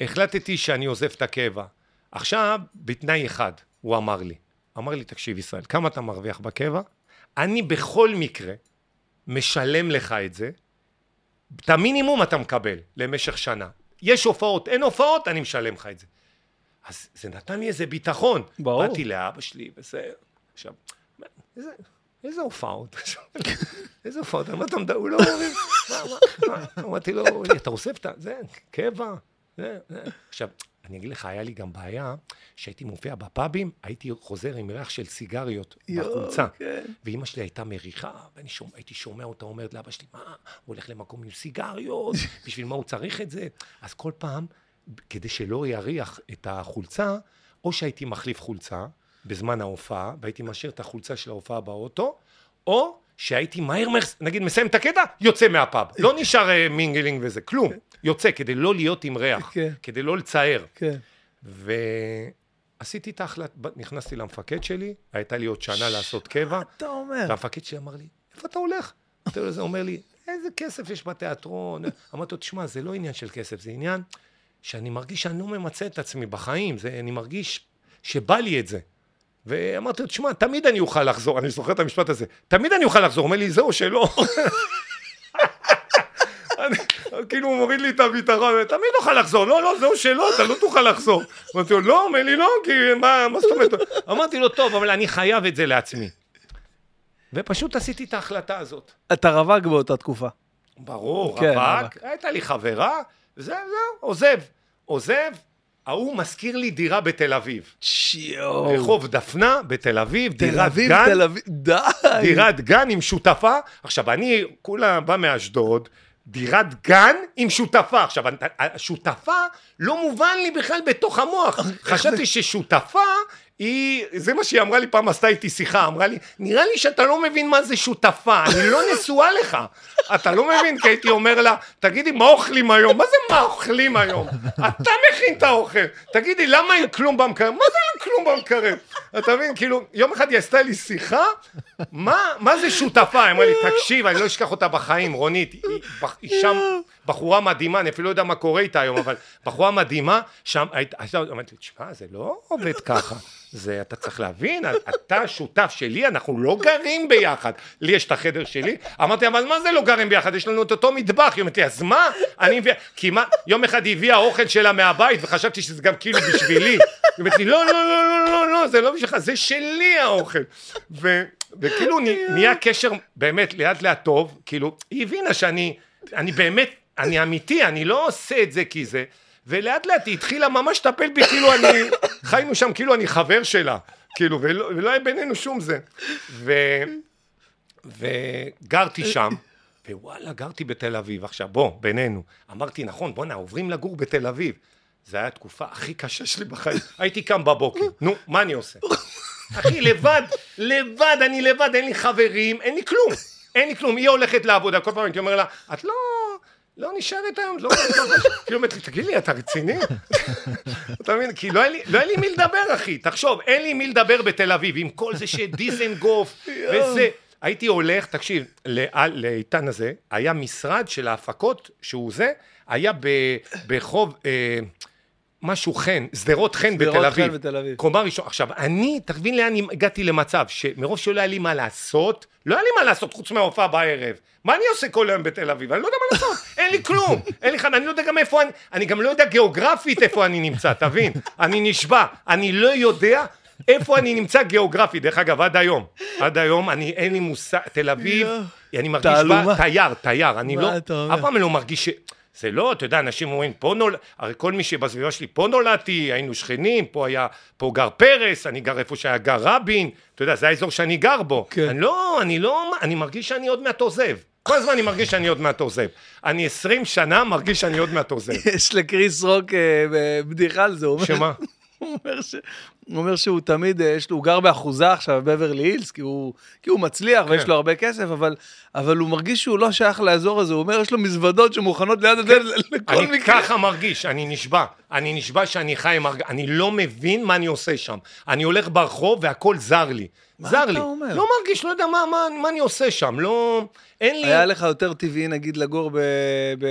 החלטתי שאני עוזב את הקבע. עכשיו, בתנאי אחד, הוא אמר לי. אמר לי, תקשיב, ישראל, כמה אתה מרוויח בקבע? אני בכל מקרה משלם לך את זה, את המינימום אתה מקבל למשך שנה. יש הופעות, אין הופעות, אני משלם לך את זה. אז זה נתן לי איזה ביטחון. ברור. באתי לאבא שלי, וזה... עכשיו, איזה, איזה הופעות? [laughs] איזה הופעות? על מה אתה מדבר? הוא לא מה? אמרתי לו, "אלי, אתה אוסף את. זה, קבע. עכשיו, אני אגיד לך, היה לי גם בעיה, שהייתי מופיע בפאבים, הייתי חוזר עם ריח של סיגריות יואו, בחולצה. כן. ואימא שלי הייתה מריחה, ואני שומע, הייתי שומע אותה אומרת לאבא שלי, מה, הוא הולך למקום עם סיגריות, [laughs] בשביל מה הוא צריך את זה? אז כל פעם, כדי שלא יריח את החולצה, או שהייתי מחליף חולצה בזמן ההופעה, והייתי משאיר את החולצה של ההופעה באוטו, או שהייתי מהר מהר, נגיד מסיים את הקטע, יוצא מהפאב. לא נשאר אה, mingling וזה, כלום. יוצא, כדי לא להיות עם ריח, כן. כדי לא לצער. כן. ועשיתי את ההחלטה, נכנסתי למפקד שלי, הייתה לי עוד שנה לעשות קבע, אתה אומר. והמפקד שלי אמר לי, איפה אתה הולך? אתה אומר לי, איזה כסף יש בתיאטרון? אמרתי לו, תשמע, זה לא עניין של כסף, זה עניין שאני מרגיש שאני לא ממצה את עצמי בחיים, זה, אני מרגיש שבא לי את זה. ואמרתי לו, תשמע, תמיד אני אוכל לחזור, אני זוכר את המשפט הזה, תמיד אני אוכל לחזור, הוא אומר לי, זהו שלא. [laughs] כאילו הוא מוריד לי את הביטחון, תמיד אוכל לחזור, לא, לא, זהו שלא, אתה לא תוכל לחזור. אמרתי לו, לא, אומר לי, לא, כי מה, מה זאת אומרת? אמרתי לו, טוב, אבל אני חייב את זה לעצמי. ופשוט עשיתי את ההחלטה הזאת. אתה רווק באותה תקופה. ברור, כן, רווק, הייתה לי חברה, זהו, זהו, עוזב. עוזב, ההוא מזכיר לי דירה בתל אביב. שיואו. רחוב דפנה בתל אביב, תל דירת אביב, גן, תל אביב, די. דירת גן עם שותפה. עכשיו, אני כולה בא מאשדוד, דירת גן עם שותפה. עכשיו, השותפה לא מובן לי בכלל בתוך המוח. [laughs] חשבתי ששותפה היא, זה מה שהיא אמרה לי פעם, עשתה איתי שיחה, אמרה לי, נראה לי שאתה לא מבין מה זה שותפה, אני לא נשואה לך. אתה לא מבין, כי הייתי אומר לה, תגידי, מה אוכלים היום? מה זה מה אוכלים היום? אתה מכין את האוכל. תגידי, למה אין כלום במקרר? מה זה אין כלום במקרר? אתה מבין, כאילו, יום אחד היא עשתה לי שיחה, מה, מה זה שותפה? היא אמרה לי, תקשיב, אני לא אשכח אותה בחיים, רונית, היא, היא, שם בחורה מדהימה, אני אפילו לא יודע מה קורה איתה היום, אבל בחורה מדהימה, שם, היית, הייתה- אמרתי לי, תשמע, זה לא עובד ככה. זה, אתה צריך להבין, אתה שותף שלי, אנחנו לא גרים ביחד. לי יש את החדר שלי. אמרתי, אבל מה זה לא גרים ביחד? יש לנו את אותו מטבח. היא אומרת לי, אז מה? אני מביאה, כי מה, יום אחד היא הביאה אוכל שלה מהבית, וחשבתי שזה גם כאילו בשבילי. היא אומרת לי, לא, לא, לא, לא, לא, לא, זה לא בשבילך, זה שלי האוכל. ו, וכאילו נה- נהיה קשר באמת לאט לאט טוב, כאילו, היא הבינה שאני, אני באמת, אני אמיתי, אני לא עושה את זה כי זה. ולאט לאט היא התחילה ממש לטפל בי כאילו אני, חיינו שם כאילו אני חבר שלה, כאילו, ולא, ולא היה בינינו שום זה. ו, וגרתי שם, ווואלה, גרתי בתל אביב. עכשיו, בוא, בינינו. אמרתי, נכון, בואנה, עוברים לגור בתל אביב. זו הייתה התקופה הכי קשה שלי בחיים. [laughs] הייתי קם בבוקר, נו, מה אני עושה? [laughs] אחי, לבד, לבד, אני לבד, אין לי חברים, אין לי כלום. אין לי כלום. היא הולכת לעבודה, כל פעם הייתי אומר לה, את לא... לא נשארת היום, לא... [laughs] כאילו אומרת לי, תגיד לי, אתה רציני? אתה מבין? כי לא היה לי- לא היה מי לדבר, אחי. תחשוב, אין לי מי לדבר בתל אביב, עם כל זה שדיזנגוף וזה. הייתי הולך, תקשיב, לאיתן הזה, היה משרד של ההפקות, שהוא זה, היה ברחוב... אה, משהו חן, שדרות חן שדרות בתל חן אביב. בתל אביב. קומה ראשון. עכשיו, אני, תבין לאן הגעתי למצב, שמרוב שלא היה לי מה לעשות, לא היה לי מה לעשות חוץ מההופעה בערב. מה אני עושה כל היום בתל אביב? אני לא יודע מה לעשות, [laughs] אין לי כלום. אין לי חן, אני לא יודע גם איפה אני, אני גם לא יודע גיאוגרפית איפה אני נמצא, תבין? [laughs] אני נשבע, אני לא יודע איפה אני נמצא גיאוגרפית. דרך אגב, עד היום, עד היום, אני, אין לי מושג, תל אביב. אני מרגיש בה. תייר, תייר, אני לא? אף פעם לא מרגיש ש... זה לא, אתה יודע, אנשים אומרים, פה נולד... הרי כל מי שבסביבה שלי, פה נולדתי, היינו שכנים, פה היה, פה גר פרס, אני גר איפה שהיה גר רבין, אתה יודע, זה האזור שאני גר בו. כן. אני לא, אני לא, אני מרגיש שאני עוד מעט עוזב. כל הזמן אני מרגיש שאני עוד מעט עוזב. אני עשרים שנה מרגיש שאני עוד מעט עוזב. [laughs] יש לקריס רוק אה, בדיחה על זה, הוא אומר- שמה? הוא אומר, ש... הוא אומר שהוא תמיד, אה, יש לו, הוא גר באחוזה עכשיו בבברלי הילס, כי הוא, כי הוא מצליח כן. ויש לו הרבה כסף, אבל, אבל הוא מרגיש שהוא לא שייך לאזור הזה, הוא אומר, יש לו מזוודות שמוכנות ליד הדלת לכל אני מקרה. ככה מרגיש, אני נשבע. אני נשבע שאני חי עם הרג... אני לא מבין מה אני עושה שם. אני הולך ברחוב והכל זר לי. מה זר אתה לי. אומר? לא מרגיש, לא יודע מה, מה, מה אני עושה שם. לא... אין לי... היה לך יותר טבעי, נגיד, לגור ב... ב...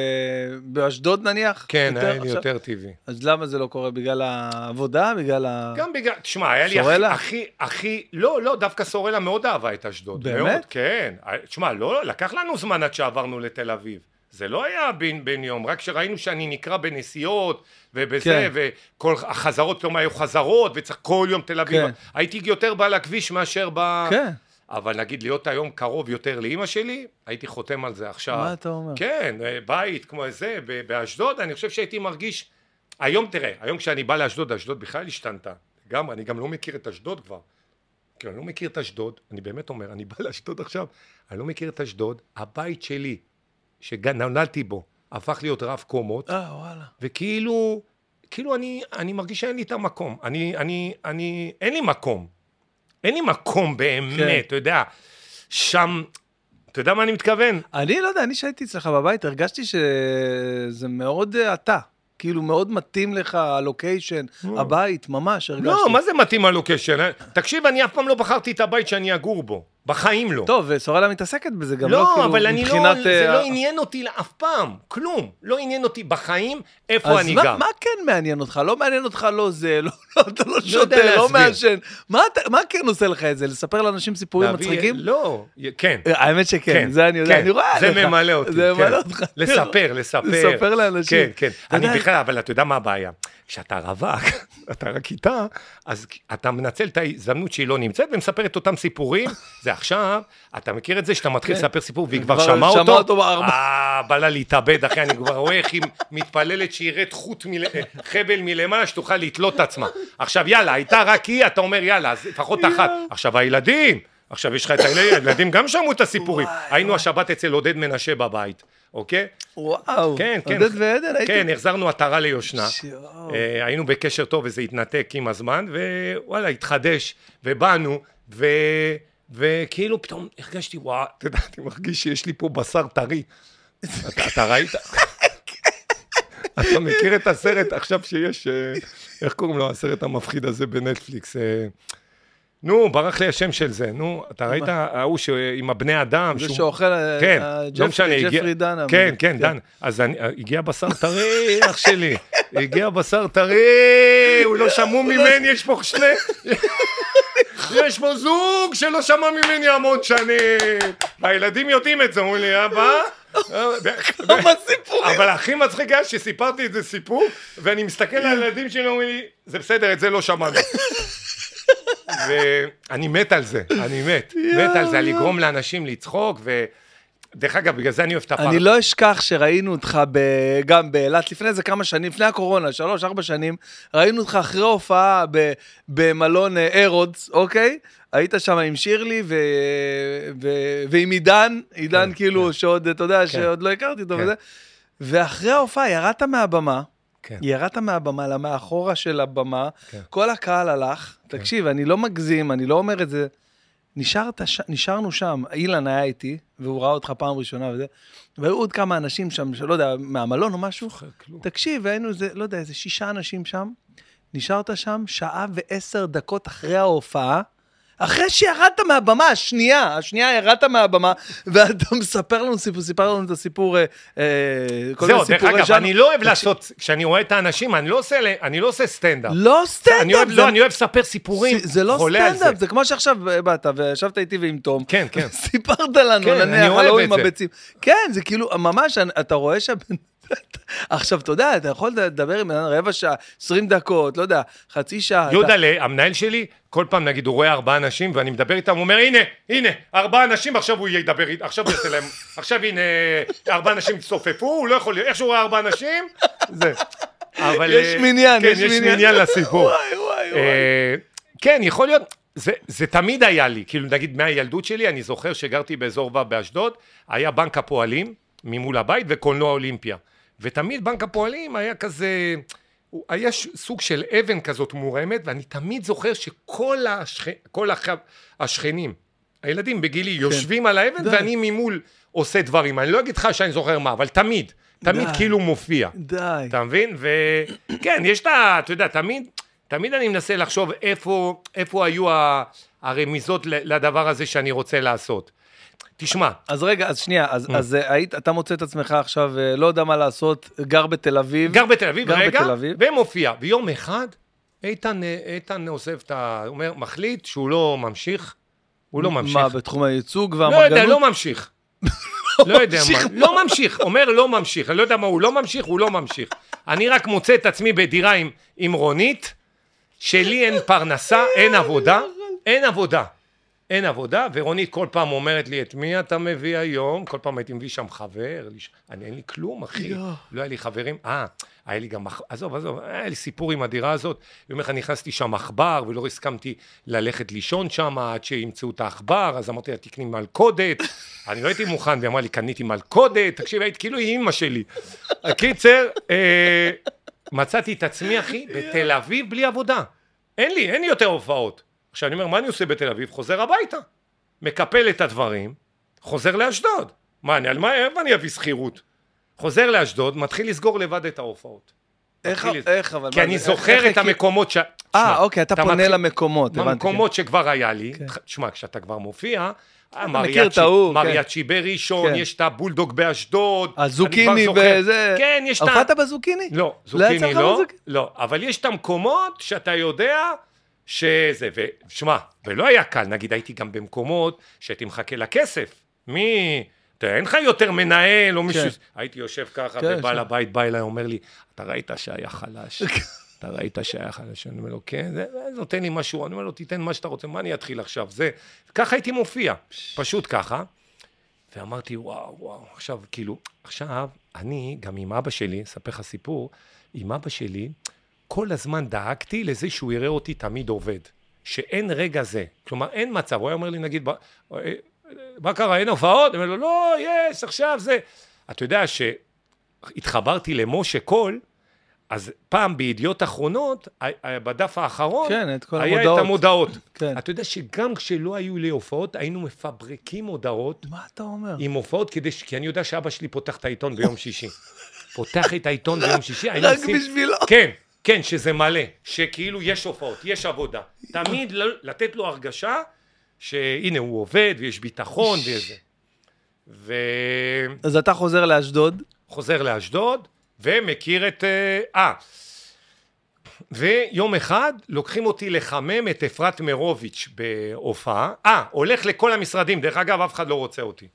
באשדוד נניח? כן, היה לי עכשיו? יותר טבעי. אז למה זה לא קורה? בגלל העבודה? בגלל ה... גם בגלל, תשמע, היה לי סורלה? הכי, הכי, הכי, לא, לא, דווקא סורלה מאוד אהבה את אשדוד. באמת? מאוד, כן. תשמע, לא, לקח לנו זמן עד שעברנו לתל אביב. זה לא היה בן, בן יום, רק כשראינו שאני נקרא בנסיעות ובזה, כן. וכל החזרות פתאום היו חזרות, וצריך כל יום תל אביב. כן. הייתי יותר בא לכביש מאשר ב... כן. אבל נגיד להיות היום קרוב יותר לאימא שלי, הייתי חותם על זה עכשיו. מה אתה אומר? כן, אה, בית כמו זה, באשדוד, אני חושב שהייתי מרגיש... היום תראה, היום כשאני בא לאשדוד, אשדוד בכלל השתנתה. לגמרי, אני גם לא מכיר את אשדוד כבר. כי אני לא מכיר את אשדוד, אני באמת אומר, אני בא לאשדוד עכשיו, אני לא מכיר את אשדוד, הבית שלי, שנולדתי בו, הפך להיות רב קומות, אה, וואלה. וכאילו, כאילו אני, אני מרגיש שאין לי את המקום. אני, אני, אני, אין לי מקום. אין לי מקום באמת, כן. אתה יודע, שם, אתה יודע מה אני מתכוון? אני לא יודע, אני שהייתי אצלך בבית, הרגשתי שזה מאוד אה, אתה. כאילו, מאוד מתאים לך הלוקיישן, הבית, ממש, הרגשתי. לא, מה זה מתאים הלוקיישן? אה? תקשיב, אני אף פעם לא בחרתי את הבית שאני אגור בו. בחיים לא. טוב, וסורלה מתעסקת בזה גם, לא, לא, כאילו, אבל אני לא, מבחינת... זה אה, לא עניין אותי אף פעם, כלום. לא עניין אותי בחיים איפה אז אני מה, גר. מה כן מעניין אותך? לא מעניין אותך לא זה, לא, [laughs] לא, אתה לא יודע שותה, לא. מעשן. מה, מה כן עושה לך את זה? לספר לאנשים סיפורים להביא- מצחיקים? לא, כן. אה, האמת שכן, זה אני יודע, כן. אני רואה זה עליך. ממלא אותי, זה כן. ממלא אותך. לספר, לספר. לספר לאנשים. כן, כן. אני בכלל, אבל אתה יודע מה הבעיה? כשאתה רווק, [laughs] אתה רק איתה, אז אתה מנצל את ההזדמנות שהיא לא נמצאת ומספר את אותם סיפורים. [laughs] זה עכשיו, אתה מכיר את זה שאתה מתחיל כן. לספר סיפור והיא כבר שמעה שמעה אותו? אותו בארבע. אה, בא לה להתאבד, אחי, אני כבר רואה איך היא מתפללת שירד חוט, מל... חבל מלמעלה, שתוכל לתלות את עצמה. עכשיו, יאללה, הייתה רק היא, אתה אומר, יאללה, אז לפחות אחת. עכשיו, הילדים, עכשיו יש לך את הילדים, הילדים גם שמעו את הסיפורים. היינו השבת אצל עודד מנשה בבית, אוקיי? וואו, כן, כן. עודד ועדן, הייתם... כן, החזרנו עטרה ליושנה. אה, היינו בקשר טוב וזה התנתק עם הזמן, ווואלה, התחדש, ובאנו, ו... וכאילו פתאום הרגשתי, וואו, אתה יודע, אני מרגיש שיש לי פה בשר טרי. אתה, אתה ראית? [laughs] אתה מכיר את הסרט עכשיו שיש, אה, איך קוראים לו הסרט המפחיד הזה בנטפליקס? אה, נו, ברח לי השם של זה, נו, אתה ראית ההוא עם הבני אדם? זה שאוכל, אה, כן, אה, לא משנה, ג'פרי דאהמר. כן, כן, דאהמר. אז אני- הגיע בשר טרי, אח שלי. הגיע בשר טרי, הוא לא שמעו ממני, יש פה שני... יש פה זוג שלא שמע ממני המון שנים. והילדים יודעים את זה, אומרים לי, אבא... כמה [laughs] סיפורים. אבל הכי מצחיק היה שסיפרתי את זה סיפור, ואני מסתכל על הילדים שלי, אומרים לי, זה בסדר, את זה לא שמענו. ואני מת על זה, אני מת, מת על זה, על לגרום לאנשים לצחוק, דרך אגב, בגלל זה אני אוהב את הפעם. אני לא אשכח שראינו אותך ב- גם באילת לפני איזה כמה שנים, לפני הקורונה, שלוש, ארבע שנים, ראינו אותך אחרי הופעה ב- במלון אה, ארודס, אוקיי? היית שם עם שירלי ו... ו... ועם עידן, עידן כן, כאילו, כן. שעוד, אתה יודע, שעוד לא הכרתי אותו כן. וזה. ואחרי ההופעה ירדת מהבמה, כן. ירדת מהבמה למאחורה של הבמה, כן. כל הקהל הלך, תקשיב, אני לא מגזים, אני לא אומר את זה, נשארת. נשארנו שם, אילן היה איתי, והוא ראה אותך פעם ראשונה וזה, והיו עוד כמה אנשים שם, שלא יודע, מהמלון או משהו. תקשיב, היינו איזה, לא יודע, איזה שישה אנשים שם, נשארת שם שעה ועשר דקות אחרי ההופעה, אחרי שירדת מהבמה, השנייה, השנייה ירדת מהבמה, ואתה מספר לנו סיפור, סיפר לנו את הסיפור, אה, אה, כל מיני זהו, דרך סיפורי אגב, ז'אנר. אני לא אוהב לעשות, כשאני רואה את האנשים, אני לא עושה, אני לא עושה סטנדאפ. לא סטנדאפ, אני אוהב, זה- לא, אני אוהב לספר סיפורים, זה לא סטנדאפ, זה כמו שעכשיו באת וישבת איתי ועם תום. כן, כן. [laughs] סיפרת לנו, כן, אני נניח, את עם זה. הביצים. כן, זה כאילו, ממש, אתה רואה ש... עכשיו, אתה יודע, אתה יכול לדבר עם רבע שעה, 20 דקות, לא יודע, חצי שעה. אתה- יהודה, המנהל שלי, כל פעם נגיד הוא רואה ארבעה אנשים ואני מדבר איתם, הוא אומר הנה, הנה, ארבעה אנשים, עכשיו הוא ידבר, עכשיו הוא יעשה להם, [laughs] עכשיו הנה, ארבעה אנשים הצטופפו, הוא לא יכול, איך שהוא רואה ארבעה אנשים, זה. אבל... יש אה, מניין, כן, יש יש מניין. מניין לסיפור. וואי, [laughs] וואי, וואי. אה, כן, יכול להיות, זה, זה תמיד היה לי, כאילו נגיד מהילדות שלי, אני זוכר שגרתי באזור ו' באשדוד, היה בנק הפועלים ממול הבית וקולנוע אולימפיה. ותמיד בנק הפועלים היה כזה, היה סוג של אבן כזאת מורמת, ואני תמיד זוכר שכל השכ... כל הח... השכנים, הילדים בגילי, יושבים על האבן די. ואני ממול עושה דברים. אני לא אגיד לך שאני זוכר מה, אבל תמיד, תמיד די. כאילו מופיע. די. אתה מבין? וכן, יש את ה... אתה יודע, תמיד, תמיד אני מנסה לחשוב איפה, איפה היו ה- הרמיזות לדבר הזה שאני רוצה לעשות. תשמע, אז רגע, אז שנייה, Mm. אז, אז אה, היית, אתה מוצא את עצמך עכשיו, אה, לא יודע מה לעשות, גר בתל אביב. גר בתל אביב, גר רגע, בתל אביב. ומופיע. ויום אחד, איתן, איתן עוזב את ה... אומר, מחליט שהוא לא ממשיך, הוא לא ממשיך. מה, בתחום הייצוג לא והמרגנות? יודע, לא ממשיך. [laughs] לא יודע מה, לא ממשיך, אומר לא ממשיך, אני לא יודע מה הוא לא ממשיך, הוא לא ממשיך. אני רק מוצא את עצמי בדירה עם, עם רונית, שלי אין פרנסה, אין עבודה, אין עבודה. אין עבודה, ורונית כל פעם אומרת לי, את מי אתה מביא היום? כל פעם הייתי מביא שם חבר, לש- אני אין לי כלום, אחי. יואו. לא היה לי חברים. אה, היה לי גם, עזוב, עזוב, היה לי סיפור עם הדירה הזאת. יום אחד נכנסתי שם עכבר, ולא הסכמתי ללכת לישון שם עד שימצאו את העכבר, אז אמרתי לה, תקני מלכודת. [laughs] אני לא הייתי מוכן, והיא אמרה לי, קניתי מלכודת. תקשיב, היית כאילו היא אימא שלי. הקיצר, אה, מצאתי את עצמי, אחי, בתל אביב בלי עבודה. אין לי, אין לי יותר הופעות. עכשיו אני אומר, מה אני עושה בתל אביב? חוזר הביתה. מקפל את הדברים, חוזר לאשדוד. מה, אני, על מה, איפה אני אביא שכירות? חוזר לאשדוד, מתחיל לסגור לבד את ההופעות. איך, מתחיל- איך, אבל... כי מה אני איך- זוכר איך את הכיר- המקומות ש... אה, אוקיי, אתה פונה מתחיל- למקומות, הבנתי. במקומות שכבר היה לי, כן. תשמע, כשאתה כבר מופיע, ההוא, כן. מריאצ'י בראשון, כן. יש את הבולדוג באשדוד. הזוקיני. וזה... כן, יש את ה... הופעת בזוקיני? לא, לא זוקיני לא? לא, אבל יש את המקומות שאתה יודע שזה, ושמע, ולא היה קל, נגיד הייתי גם במקומות שהייתי מחכה לכסף, מי, אתה יודע, אין לך יותר מנהל או מישהו, כן. הייתי יושב ככה, כן, ובעל. הבית בא אליי, אומר לי, אתה ראית שהיה חלש, [laughs] אתה ראית שהיה חלש, אני אומר לו, כן, זה זה נותן לי משהו, אני אומר לו, תיתן מה שאתה רוצה, מה אני אתחיל עכשיו, זה, ככה הייתי מופיע, פשוט ככה, ואמרתי, וואו, וואו, עכשיו, כאילו, עכשיו, אני, גם עם אבא שלי, אספר לך סיפור, עם אבא שלי, כל הזמן דאגתי לזה שהוא יראה אותי תמיד עובד. שאין רגע זה. כלומר, אין מצב. הוא היה אומר לי, נגיד, "ב- אה, מה קרה, אין הופעות? אני אומר לו, לא, יש, עכשיו זה. אתה יודע שהתחברתי למשה קול, אז פעם בידיעות אחרונות, בדף האחרון, כן, את כל היה המודעות. את המודעות. [laughs] כן. אתה יודע שגם כשלא היו לי הופעות, היינו מפברקים הודעות מה אתה אומר? עם הופעות, כדי ש... כי אני יודע שאבא שלי פותח את העיתון ביום שישי. [laughs] פותח את העיתון ביום שישי, היינו רק עושים- בשבילו. כן, כן, שזה מלא, שכאילו יש הופעות, יש עבודה. תמיד לתת לו הרגשה שהנה הוא עובד ויש ביטחון ויש זה. אז אתה חוזר לאשדוד, וחוזר לאשדוד, ומכיר את... אה, אה, ויום אחד לוקחים אותי לחמם את אפרת מרוביץ' בהופעה. אה, הולך לכל המשרדים, דרך אגב, אף אחד לא רוצה אותי.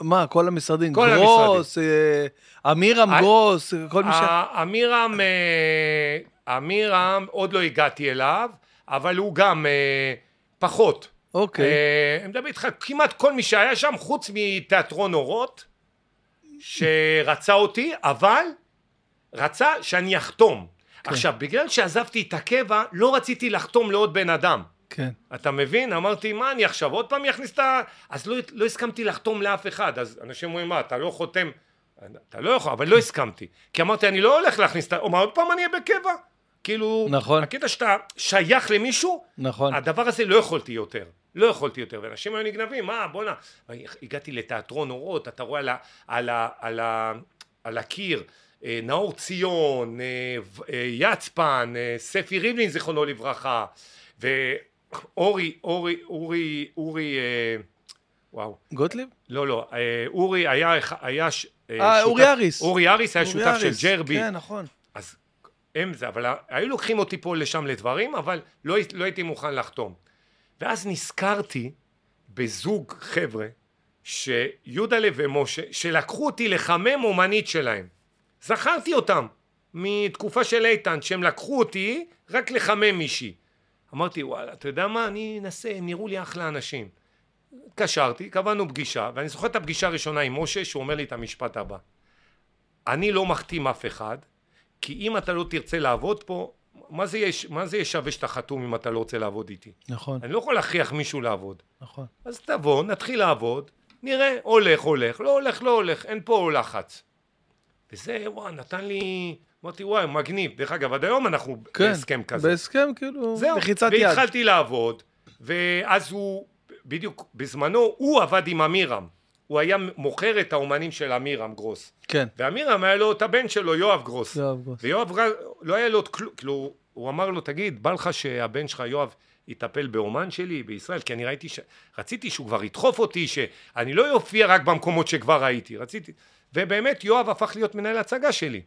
מה, כל המשרדים? כל גרוס, אה, אמירם אה, גרוס, כל מי ש... עמירם, אה, עמירם, עוד לא הגעתי אליו, אבל הוא גם אה, פחות. אוקיי. אה, אני מדבר איתך, כמעט כל מי שהיה שם, חוץ מתיאטרון אורות, שרצה אותי, אבל רצה שאני אחתום. עכשיו, בגלל שעזבתי את הקבע, לא רציתי לחתום לעוד בן אדם. כן. אתה מבין? אמרתי, מה אני עכשיו, עוד פעם אכניס את ה... אז לא, לא הסכמתי לחתום לאף אחד. אז אנשים אומרים, מה, אתה לא חותם? אתה לא יכול, אבל לא הסכמתי. כי אמרתי, אני לא הולך להכניס את ה... מה, עוד פעם אני אהיה בקבע? כאילו, נכון. הקטע שאתה שייך למישהו, נכון. הדבר הזה לא יכולתי יותר. לא יכולתי יותר, ואנשים היו נגנבים, מה, בואנה. הגעתי לתיאטרון אורות, אתה רואה על, ה, על, ה, על, ה, על הקיר, אה, נאור ציון, אה, ו- אה, יצפן, ספי ריבלין, זיכרונו לברכה, ואורי, אורי, אורי, אורי, אה, וואו, גוטליב? לא, לא, אה, אורי היה, היה ש- אה, שותף- אורי אריס. אורי אריס היה אורי שותף של אריס. ג'רבי. כן, נכון. אז הם זה, אבל היו לוקחים אותי פה לשם לדברים, אבל לא, לא הייתי מוכן לחתום. ואז נזכרתי בזוג חבר'ה, שיודלה ומשה, שלקחו אותי לחמם אומנית שלהם. זכרתי אותם מתקופה של איתן, שהם לקחו אותי רק לחמם מישהי. אמרתי, וואלה, אתה יודע מה, אני אנסה, הם נראו לי אחלה אנשים. התקשרתי, קבענו פגישה, ואני זוכר את הפגישה הראשונה עם משה, שהוא אומר לי את המשפט הבא: אני לא מחתים אף אחד, כי אם אתה לא תרצה לעבוד פה, מה זה, יש, מה זה יש שווה שאתה חתום אם אתה לא רוצה לעבוד איתי? נכון, אני לא יכול להכריח מישהו לעבוד. נכון. אז תבוא, נתחיל לעבוד, נראה, הולך, הולך, לא הולך, לא הולך, אין פה לחץ. וזה, וואי, נתן לי... אמרתי, וואי, מגניב. דרך אגב, עד היום אנחנו כן. בהסכם כזה. בהסכם, כאילו, זהו, לחיצת יד. והתחלתי לעבוד, ואז הוא, בדיוק בזמנו, הוא עבד עם אמירם. הוא היה מוכר את האומנים של אמירם גרוס. כן. ואמירם היה לו את הבן שלו, יואב גרוס. יואב גרוס. ויואב גרוס, לא היה לו את כלום, כאילו, הוא אמר לו, תגיד, בא לך שהבן שלך, יואב, יטפל באומן שלי בישראל? כי אני ראיתי ש... רציתי שהוא כבר ידחוף אותי, שאני לא אופיע רק במקומות שכבר הייתי. רציתי... ובאמת, יואב הפך להיות מנהל הצגה שלי.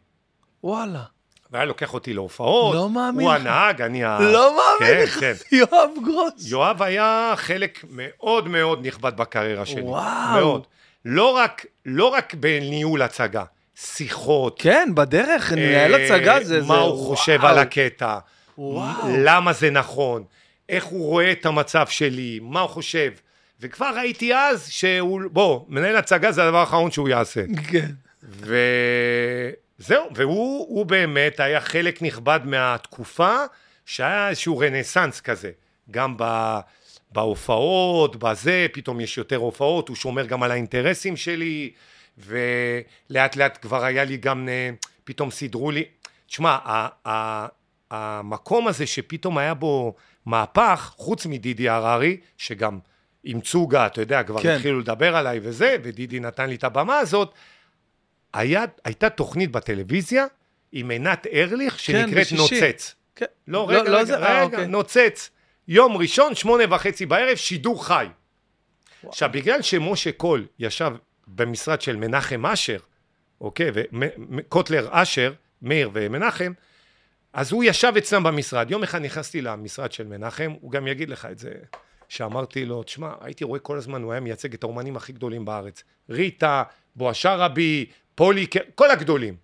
וואלה. והיה לוקח אותי להופעות. לא מאמין הוא לך. הנהג, אני ה... לא מאמין כן, לך. כן. יואב גרוס. יואב היה חלק מאוד מאוד נכבד בקריירה שלי. וואו. מאוד. לא רק, לא רק בניהול הצגה, שיחות. כן, בדרך, ננהל אה, הצגה זה... מה זה- הוא חושב וואו. על הקטע. וואו. למה זה נכון. איך הוא רואה את המצב שלי. מה הוא חושב. וכבר ראיתי אז שהוא... בוא, מנהל הצגה זה הדבר האחרון שהוא יעשה. כן. וזהו, והוא הוא באמת היה חלק נכבד מהתקופה שהיה איזשהו רנסאנס כזה, גם ב, בהופעות, בזה, פתאום יש יותר הופעות, הוא שומר גם על האינטרסים שלי, ולאט לאט כבר היה לי גם, אה, פתאום סידרו לי, תשמע, ה- ה- המקום הזה שפתאום היה בו מהפך, חוץ מדידי הררי, שגם עם צוגה, אתה יודע, כבר כן. התחילו לדבר עליי וזה, ודידי נתן לי את הבמה הזאת, היה, הייתה תוכנית בטלוויזיה עם עינת ארליך שנקראת בשישי. נוצץ. כן. לא, רגע, רגע, זה- רגע, אה, אוקיי. נוצץ. יום ראשון, שמונה וחצי בערב, שידור חי. עכשיו, בגלל שמשה קול ישב במשרד של מנחם אשר, אוקיי, וקוטלר אשר, מאיר ומנחם, אז הוא ישב אצלם במשרד. יום אחד נכנסתי למשרד של מנחם, הוא גם יגיד לך את זה, שאמרתי לו, תשמע, הייתי רואה כל הזמן, הוא היה מייצג את האומנים הכי גדולים בארץ. ריטה, בואשה רבי, פולי, כל הגדולים.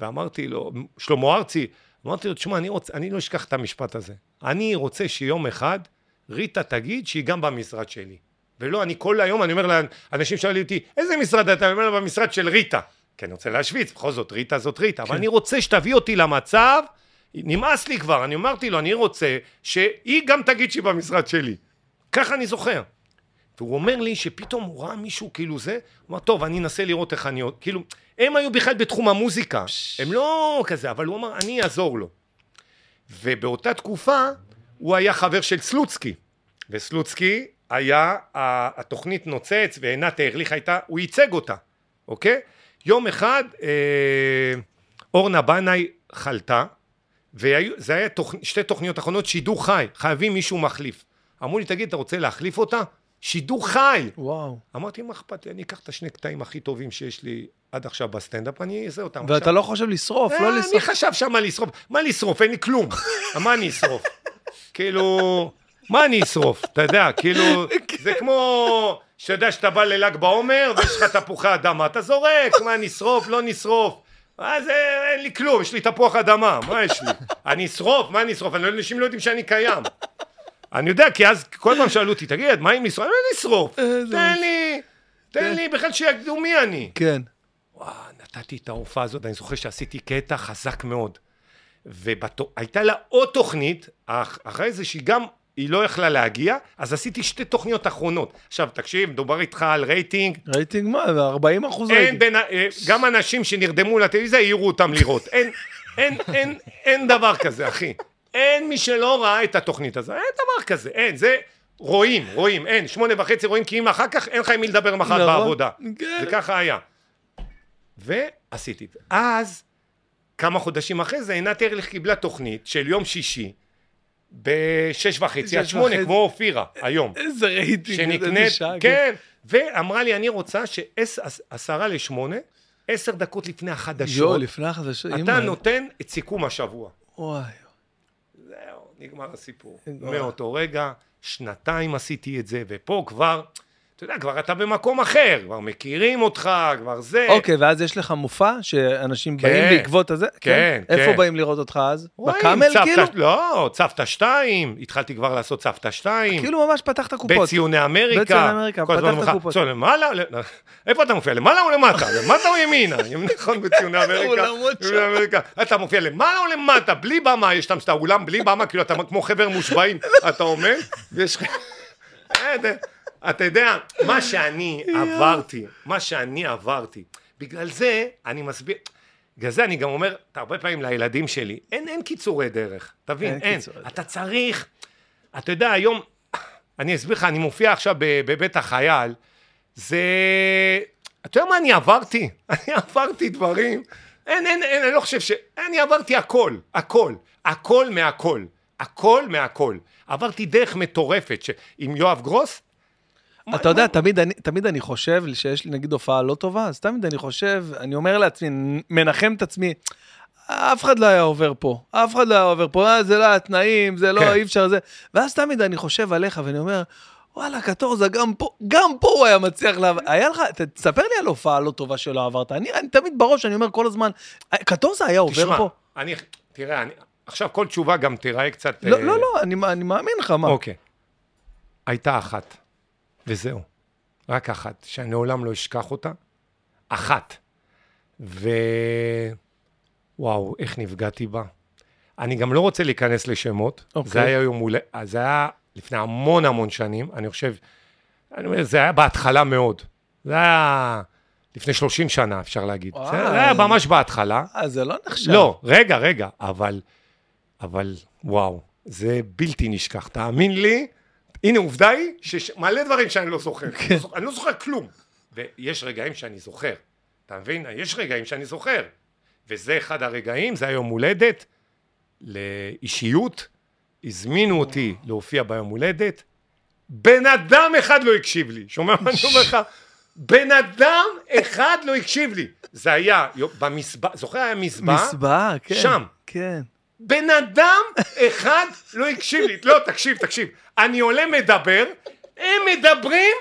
ואמרתי לו, שלמה ארצי, אמרתי לו, תשמע, אני, רוצ, אני לא אשכח את המשפט הזה. אני רוצה שיום אחד ריטה תגיד שהיא גם במשרד שלי. ולא, אני כל היום, אני אומר לאנשים שואלים אותי, איזה משרד אתה? אני אומר לה, במשרד של ריטה. כי אני רוצה להשוויץ, בכל זאת, ריטה זאת ריטה. אבל אני רוצה שתביא אותי למצב, נמאס לי כבר, אני אמרתי לו, אני רוצה שהיא גם תגיד שהיא במשרד שלי. ככה אני זוכר. והוא אומר לי שפתאום הוא ראה מישהו כאילו זה, הוא אמר, טוב, אני אנסה לראות איך אני עוד, כאילו, הם היו בכלל בתחום המוזיקה, הם לא כזה, אבל הוא אמר, אני אעזור לו. ובאותה תקופה, הוא היה חבר של סלוצקי, וסלוצקי היה, התוכנית נוצץ, ועינת ארליך הייתה, הוא ייצג אותה, אוקיי? יום אחד, אה, אורנה בנאי חלתה, וזה היה תוכ... שתי תוכניות אחרונות, שידור חי, חייבים מישהו מחליף. אמרו לי, תגיד, אתה רוצה להחליף אותה? שידור חי! וואו. אמרתי, מה אכפת לי? אני אקח את השני קטעים הכי טובים שיש לי עד עכשיו בסטנדאפ, אני אעשה אותם ואתה לא חושב לשרוף, אה, לא מי לשרוף. חשב שם מה לשרוף? מה לשרוף? אין לי כלום. [laughs] מה אני אשרוף? כאילו, מה אני אשרוף? אתה יודע, כאילו, זה כמו שאתה יודע שאתה בא לל"ג בעומר ויש לך תפוחי אדמה, אתה זורק, מה נשרוף? לא נשרוף. זה, אין לי כלום, יש לי תפוח אדמה, מה יש לי? אני אשרוף? מה אני אשרוף? אני לא- אנשים לא יודעים שאני קיים. אני יודע, כי אז כל פעם שאלו אותי, תגיד, מה אם לשרוף? אני לשרוף. איזה תן לי, תן לי, בכלל שידעו מי אני. כן. וואו, נתתי את ההופעה הזאת, אני זוכר שעשיתי קטע חזק מאוד. והייתה לה עוד תוכנית, אח- אחרי זה שהיא גם, היא לא יכלה להגיע, אז עשיתי שתי תוכניות אחרונות. עכשיו, תקשיב, מדובר איתך על רייטינג, רייטינג מה? 40 אחוז רייטינג. בין, אה, גם אנשים שנרדמו לטלוויזיה העירו אותם לראות. אין, אין, אין, אין דבר כזה, אחי. אין מי שלא ראה את התוכנית הזאת. אין דבר כזה, אין, זה... רואים, רואים, אין, שמונה וחצי רואים, כי אם אחר כך אין לך עם מי לדבר מחר נכון, בעבודה. כן. זה ככה היה. ועשיתי את זה. אז, כמה חודשים אחרי זה, עינת ארליך קיבלה תוכנית של יום שישי, בשש וחצי עד שמונה. כמו אופירה, היום. איזה רייטינג. איזה שנקנית, שעה, כן, ואמרה לי, אני רוצה שעשרה לשמונה, עשר דקות לפני החדשות, לפני החדשות. אתה. נותן את סיכום השבוע. וואי. נגמר הסיפור. מאותו רגע, שנתיים עשיתי את זה, ופה כבר, אתה יודע, כבר אתה במקום אחר, כבר מכירים אותך, כבר זה. אוקיי, ואז יש לך מופע שאנשים כן. באים בעקבות הזה? כן, איפה כן. באים לראות אותך אז? רואים, בקאמל צוותא- כאילו? לא, צוותא שתיים, התחלתי כבר לעשות צוותא שתיים. כאילו ממש פתחת קופות. בציוני אמריקה. בציוני אמריקה, פתחת קופות. "ציוני, למעלה, [laughs] איפה אתה מופיע? למעלה או למטה? למטה או ימינה? [laughs] נכון, בציוני אמריקה. בציוני. אתה מופיע למעלה או למטה? בלי במה, יש שם את האולם בלי במה, כאילו אתה כמו חבר מושבעים, [laughs] אתה עומד, ויש לך... אתה- יודע, מה שאני [laughs] עברתי, מה שאני עברתי, בגלל זה אני מסביר... בגלל זה אני גם אומר, אתה הרבה פעמים לילדים שלי, אין, אין קיצורי דרך, תבין, אין אין. קיצורי דרך. אתה צריך, אתה יודע, היום, אני אסביר לך, אני מופיע עכשיו ב- בבית החייל, זה... אתה יודע מה אני עברתי? [laughs] אני עברתי דברים, אין, אין, אין, אני לא חושב ש... אני עברתי הכל, הכל, הכל מהכל, הכל מהכל. עברתי דרך מטורפת, ש... עם יואב גרוס, אתה יודע, תמיד אני, תמיד אני חושב שיש לי נגיד הופעה לא טובה, אז תמיד אני חושב, אני אומר לעצמי, מנחם את עצמי, אף אחד לא היה עובר פה, אף אחד לא היה עובר פה, אה, זה לא היה תנאים, זה לא, כן. אי אפשר זה. ואז תמיד אני חושב עליך ואני אומר, וואלה, קטורזה, גם פה, גם פה הוא היה מצליח לעבור. היה לך, תספר לי על הופעה לא טובה שלא עברת. אני, אני תמיד בראש, אני אומר כל הזמן, קטורזה היה עובר תשמע, פה? אני, תראה, אני, עכשיו כל תשובה גם תיראה קצת... לא, אה, לא, לא, אני, אני מאמין לך, מה? אוקיי. הייתה אחת, וזהו. רק אחת, שאני לעולם לא אשכח אותה. אחת. ו... וואו, איך נפגעתי בה. אני גם לא רוצה להיכנס לשמות. אוקיי. זה היה יום הולדת, זה היה לפני המון המון שנים, אני חושב, אני אומר, זה היה בהתחלה מאוד. זה היה לפני 30 שנה, אפשר להגיד. וואו. זה היה ממש בהתחלה. אה, זה לא נחשב. לא, רגע, רגע, אבל, אבל, וואו, זה בלתי נשכח, תאמין לי. הנה, עובדה היא שמלא דברים שאני לא זוכר. כן. לא זוכר- אני לא זוכר כלום. ויש רגעים שאני זוכר. אתה מבין? יש רגעים שאני זוכר. וזה אחד הרגעים, זה היום הולדת לאישיות. הזמינו אותי להופיע ביום הולדת. בן אדם אחד לא הקשיב לי. שומע מה אני אומר לך? [laughs] בן אדם אחד לא הקשיב לי. זה היה במסבע, זוכר היה מסבע? מסבעה, כן. שם. כן. בן אדם אחד לא הקשיב לי. לא, תקשיב, תקשיב. אני עולה מדבר, הם מדברים,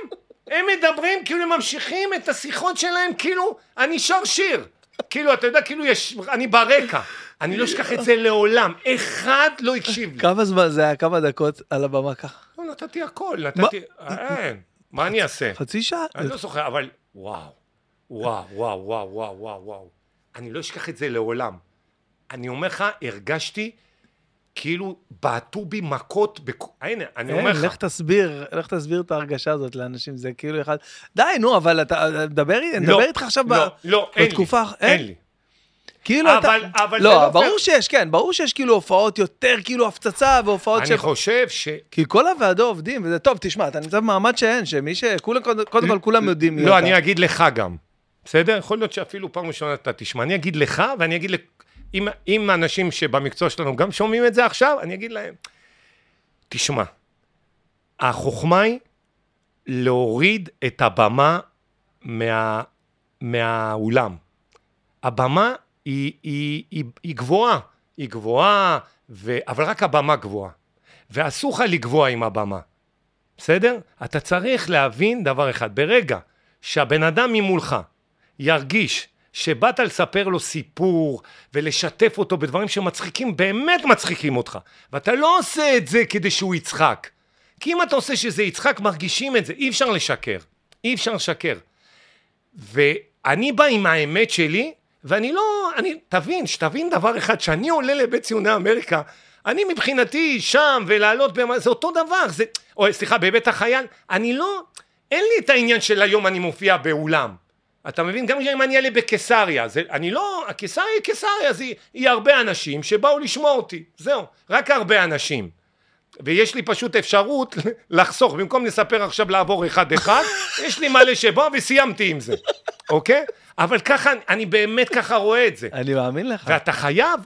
הם מדברים, כאילו הם ממשיכים את השיחות שלהם, כאילו אני שר שיר. כאילו, אתה יודע, כאילו יש, אני ברקע. אני לא אשכח את זה לעולם. אחד לא הקשיב לי. כמה זמן זה היה? כמה דקות על הבמה ככה? לא, נתתי הכל, נתתי... אין, מה אני אעשה? חצי שעה? אני לא זוכר, אבל וואו, וואו, וואו, וואו, וואו, וואו. אני לא אשכח את זה לעולם. אני אומר לך, הרגשתי כאילו בעטו בי מכות, בכ... הנה, אני אומר אין, לך. לך תסביר, לך תסביר את ההרגשה הזאת לאנשים, זה כאילו אחד... די, נו, אבל אתה, דבר, לא, נדבר איתך עכשיו ב- לא, לא, אין לי, בתקופה... אין לי. כאילו אתה... אבל- אבל זה לא, לא ברור פייר. שיש, כן, ברור שיש כאילו הופעות יותר כאילו הפצצה והופעות אני חושב ש... כי כל הוועדו עובדים, וזה טוב, תשמע, אתה נמצא במעמד שאין, שמי ש... כולם, קודם כל כולם יודעים מי לא, אתה. אני אגיד לך גם, בסדר? יכול להיות שאפילו פעם ראשונה אתה תשמע. אני אגיד לך, ואני אגיד, אם, אם אנשים שבמקצוע שלנו גם שומעים את זה עכשיו, אני אגיד להם, תשמע, החוכמה היא להוריד את הבמה מה, מהאולם. הבמה היא, היא, היא, היא גבוהה, היא גבוהה, ו... אבל רק הבמה גבוהה. ואסור לך לגבוה עם הבמה. בסדר? אתה צריך להבין דבר אחד, ברגע שהבן אדם ממולך ירגיש שבאת לספר לו סיפור ולשתף אותו בדברים שמצחיקים, באמת מצחיקים אותך, ואתה לא עושה את זה כדי שהוא יצחק, כי אם אתה עושה שזה יצחק, מרגישים את זה, אי אפשר לשקר. אי אפשר לשקר. ואני בא עם האמת שלי, ואני לא, אני, תבין, שתבין דבר אחד, שאני עולה לבית ציוני אמריקה, אני מבחינתי שם ולעלות, במה, זה אותו דבר, זה, או סליחה, בבית החייל, אני לא, אין לי את העניין של היום אני מופיע באולם. אתה מבין? גם אם אני אעלה בקיסריה, זה, אני לא, הקיסריה היא קיסריה, זה, היא הרבה אנשים שבאו לשמוע אותי, זהו, רק הרבה אנשים. ויש לי פשוט אפשרות [laughs] לחסוך, במקום לספר עכשיו לעבור אחד-אחד, [laughs] יש לי מלא שבאו וסיימתי עם זה, [laughs] אוקיי? אבל ככה, אני באמת ככה רואה את זה. אני מאמין לך. ואתה חייב,